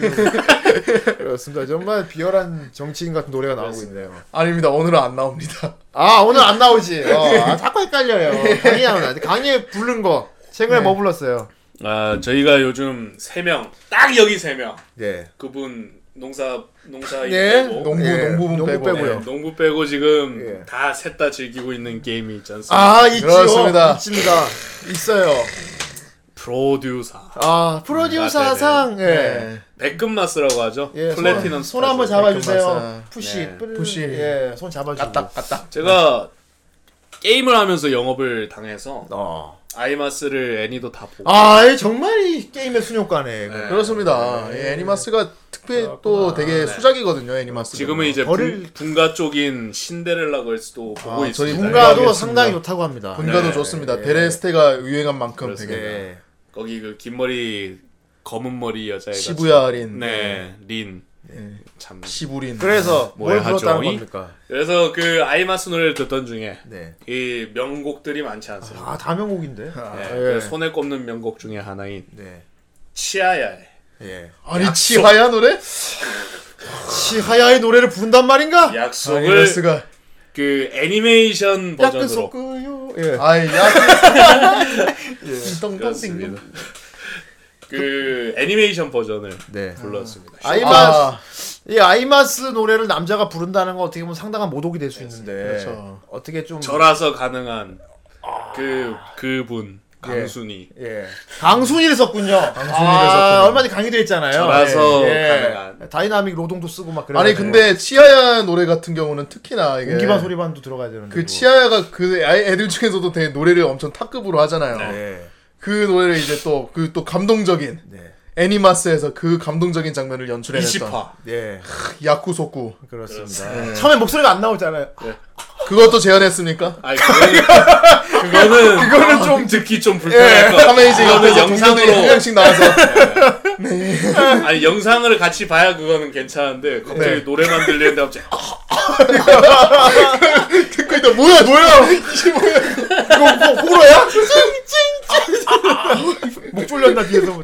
[SPEAKER 3] 그렇습니다. 정말 비열한 정치인 같은 노래가 나오고 있네요.
[SPEAKER 1] 아닙니다. 오늘은 안 나옵니다.
[SPEAKER 3] 아 오늘 안 나오지. 어, 아, 자꾸 헷갈려요. 강의 안 나오지. 강의 부른 거 최근에 뭐 불렀어요?
[SPEAKER 4] 아 저희가 요즘 세 명, 딱 여기 세 명.
[SPEAKER 3] 네.
[SPEAKER 4] 그분 농사 농사
[SPEAKER 3] 네.
[SPEAKER 4] 빼고
[SPEAKER 1] 농부
[SPEAKER 3] 예,
[SPEAKER 1] 농부분
[SPEAKER 3] 농부
[SPEAKER 1] 빼고.
[SPEAKER 3] 빼고요.
[SPEAKER 4] 네, 농부 빼고 지금
[SPEAKER 3] 예.
[SPEAKER 4] 다셋다 즐기고 있는 게임이 있지 않습니까?
[SPEAKER 3] 아 있지요.
[SPEAKER 1] 그렇습니다.
[SPEAKER 3] 있습니다. 있어요.
[SPEAKER 4] 프로듀서
[SPEAKER 3] 아 프로듀서상 예.
[SPEAKER 1] 네.
[SPEAKER 4] 백금마스라고 하죠.
[SPEAKER 3] 예,
[SPEAKER 4] 플래티넘
[SPEAKER 3] 손, 손 한번. 잡아주세요. 푸시,
[SPEAKER 4] 네.
[SPEAKER 1] 푸시.
[SPEAKER 3] 예, 손 잡아주고.
[SPEAKER 1] 까딱 까딱.
[SPEAKER 4] 제가 게임을 하면서 영업을 당해서
[SPEAKER 3] 어.
[SPEAKER 4] 아이마스를 애니도 다 보고
[SPEAKER 3] 아, 이 정말 이 게임의 순효과네.
[SPEAKER 4] 네.
[SPEAKER 1] 그렇습니다. 예, 애니마스가 특히 또 되게 수작이거든요. 애니마스.
[SPEAKER 4] 지금은 이제
[SPEAKER 3] 벌을-
[SPEAKER 4] 분, 가 쪽인 신데렐라 걸스도 보고
[SPEAKER 1] 아, 저희
[SPEAKER 4] 있습니다.
[SPEAKER 3] 분가도
[SPEAKER 1] 알겠습니다.
[SPEAKER 3] 상당히 좋다고 합니다.
[SPEAKER 1] 분가도
[SPEAKER 4] 네.
[SPEAKER 1] 좋습니다.
[SPEAKER 3] 예.
[SPEAKER 1] 데레스테가 유행한 만큼. 되게
[SPEAKER 3] 예.
[SPEAKER 4] 거기 그 긴 머리 검은 머리 여자애가
[SPEAKER 1] 시부야 린,
[SPEAKER 4] 네, 린.
[SPEAKER 1] 예.
[SPEAKER 4] 참.
[SPEAKER 1] 시부린.
[SPEAKER 3] 그래서 뭘 불렀다는
[SPEAKER 4] 하죠?
[SPEAKER 3] 겁니까?
[SPEAKER 4] 그래서 그 아이마스 노래를 듣던 중에
[SPEAKER 3] 네.
[SPEAKER 4] 이 명곡들이 많지 않습니다.
[SPEAKER 3] 아, 다 명곡인데.
[SPEAKER 4] 네,
[SPEAKER 3] 예.
[SPEAKER 4] 그 손에 꼽는 명곡 중에 하나인
[SPEAKER 3] 네.
[SPEAKER 4] 치아야의
[SPEAKER 3] 예.
[SPEAKER 1] 아니 치하야 노래?
[SPEAKER 3] 시하야의 노래를 부른단 말인가?
[SPEAKER 4] 약속을
[SPEAKER 1] 아이마스가
[SPEAKER 4] 그 애니메이션
[SPEAKER 3] 약속
[SPEAKER 4] 버전으로
[SPEAKER 3] 끄요. 예.
[SPEAKER 1] 아이 야. 띵동동
[SPEAKER 4] 그렇습니다. 그 애니메이션 버전을
[SPEAKER 3] 네.
[SPEAKER 4] 불렀습니다.
[SPEAKER 3] 아이마스
[SPEAKER 1] 아,
[SPEAKER 3] 이 아이마스 노래를 남자가 부른다는 거 어떻게 보면 상당한 모독이 될 수 있는데
[SPEAKER 1] 그렇죠.
[SPEAKER 3] 어떻게 좀
[SPEAKER 4] 저라서 가능한 그 그분 강순이
[SPEAKER 3] 예. 강순이를 썼군요. 강순이를
[SPEAKER 1] 썼군요.
[SPEAKER 3] 얼마 전에 강의도 했잖아요.
[SPEAKER 4] 저라서
[SPEAKER 3] 예.
[SPEAKER 4] 가능한.
[SPEAKER 3] 다이나믹 노동도 쓰고 막 그래.
[SPEAKER 1] 아니 근데 치하야 노래 같은 경우는 특히나 이게
[SPEAKER 3] 공기반 소리반도 들어가야 되는데.
[SPEAKER 1] 그 치하야가 그 아이- 애들 중에서도 되게 노래를 엄청 탑급으로 하잖아요.
[SPEAKER 3] 네.
[SPEAKER 1] 그 노래를 이제 또 그 또 감동적인
[SPEAKER 3] 네.
[SPEAKER 1] 애니마스에서 그 감동적인 장면을 연출해냈던
[SPEAKER 4] 20화.
[SPEAKER 3] 예.
[SPEAKER 1] 야쿠소쿠
[SPEAKER 3] 그렇습니다.
[SPEAKER 1] 네.
[SPEAKER 3] 처음에 목소리가 안 나오잖아요.
[SPEAKER 1] 그것도 재현했습니까?
[SPEAKER 4] 아니 그거는 그거는 그거는 좀 듣기 좀 불편할 것.
[SPEAKER 1] 카메이지
[SPEAKER 4] 이거는
[SPEAKER 1] 동료들이 한
[SPEAKER 4] 영상으로
[SPEAKER 1] 명씩 나와서
[SPEAKER 4] 아니 영상을 같이 봐야 그거는 괜찮은데 갑자기
[SPEAKER 1] 네.
[SPEAKER 4] 노래만 들리는데 갑자기
[SPEAKER 1] 듣고 있다 뭐야 뭐야 이게 뭐야
[SPEAKER 3] 이거 뭐 호러야? 찡찡찡. 목 졸렸나 뒤에서.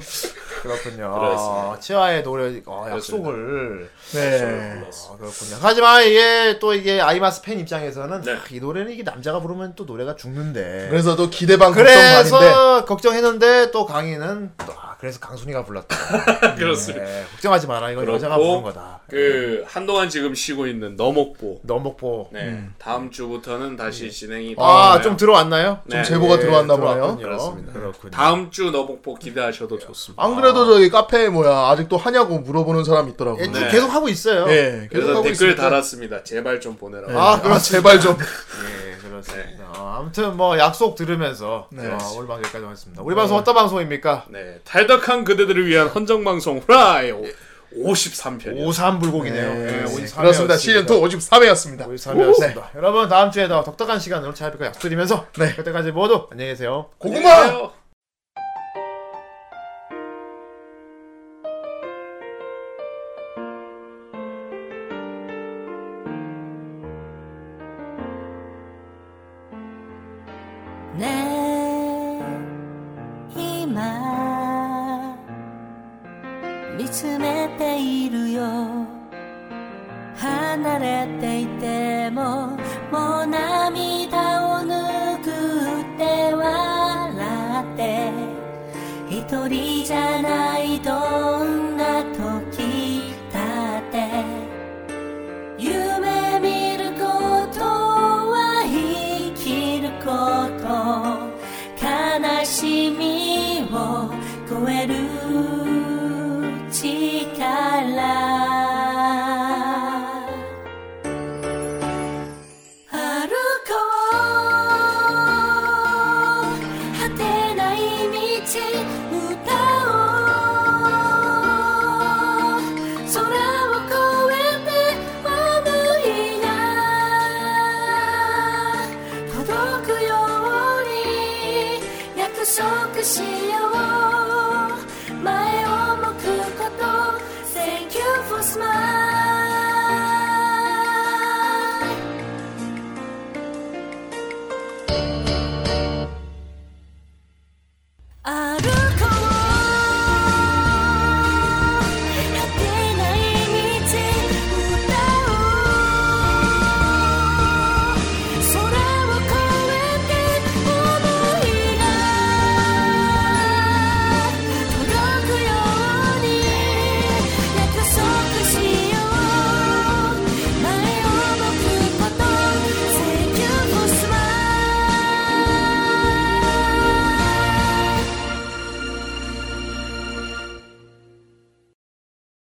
[SPEAKER 3] 그렇군요.
[SPEAKER 4] 그렇습니다.
[SPEAKER 3] 아, 치아의 노래 아, 약속을
[SPEAKER 1] 네
[SPEAKER 3] 아, 그렇군요. 하지만 이게 또 이게 아이마스 팬 입장에서는
[SPEAKER 4] 네.
[SPEAKER 3] 아, 이 노래는 이게 남자가 부르면 또 노래가 죽는데.
[SPEAKER 1] 그래서 또 기대 반 걱정 반인데
[SPEAKER 3] 그래서 걱정했는데 또 강희는 또 아, 그래서 강순이가 불렀다.
[SPEAKER 4] 그렇습니다.
[SPEAKER 3] 네, 걱정하지 마라. 이건
[SPEAKER 4] 그렇고,
[SPEAKER 3] 여자가 부른 거다.
[SPEAKER 4] 그 한동안 지금 쉬고 있는 너목보
[SPEAKER 3] 넘복보.
[SPEAKER 4] 네 다음 주부터는 다시 진행이
[SPEAKER 3] 아? 좀 들어왔나요?
[SPEAKER 4] 네.
[SPEAKER 1] 제보가
[SPEAKER 3] 예,
[SPEAKER 1] 들어왔나 보네요
[SPEAKER 3] 들어왔군요.
[SPEAKER 4] 그렇습니다.
[SPEAKER 3] 그렇군요.
[SPEAKER 4] 다음 주 너목보 기대하셔도 좋습니다.
[SPEAKER 1] 안 그래도 저기 카페에 뭐야 아직도 하냐고 물어보는 사람 있더라고요
[SPEAKER 3] 예, 쭉
[SPEAKER 4] 네.
[SPEAKER 3] 계속 하고 있어요.
[SPEAKER 1] 예 계속
[SPEAKER 4] 그래서
[SPEAKER 1] 하고
[SPEAKER 4] 댓글
[SPEAKER 1] 있습니다.
[SPEAKER 4] 달았습니다. 제발 좀 보내라고.
[SPEAKER 3] 아,
[SPEAKER 1] 아
[SPEAKER 3] 그렇습니다.
[SPEAKER 1] 제발 좀
[SPEAKER 3] 예, 그렇습니다. 아, 아무튼 뭐 약속 들으면서
[SPEAKER 1] 네.
[SPEAKER 3] 어, 오늘 방송 여기까지 하겠습니다. 우리 방송 어떤 방송입니까?
[SPEAKER 4] 네, 탈덕한 그대들을 위한 헌정 방송 후라이 53편이요.
[SPEAKER 3] 53불곡이네요.
[SPEAKER 1] 네,
[SPEAKER 3] 네, 53
[SPEAKER 1] 그렇습니다. 시즌 2 53회였습니다.
[SPEAKER 3] 53이었습니다. 여러분 다음 주에 더 독특한 시간으로 찾아뵐까 약속드리면서
[SPEAKER 1] 네.
[SPEAKER 3] 그때까지 모두 안녕히 계세요.
[SPEAKER 1] 고구마!
[SPEAKER 2] 네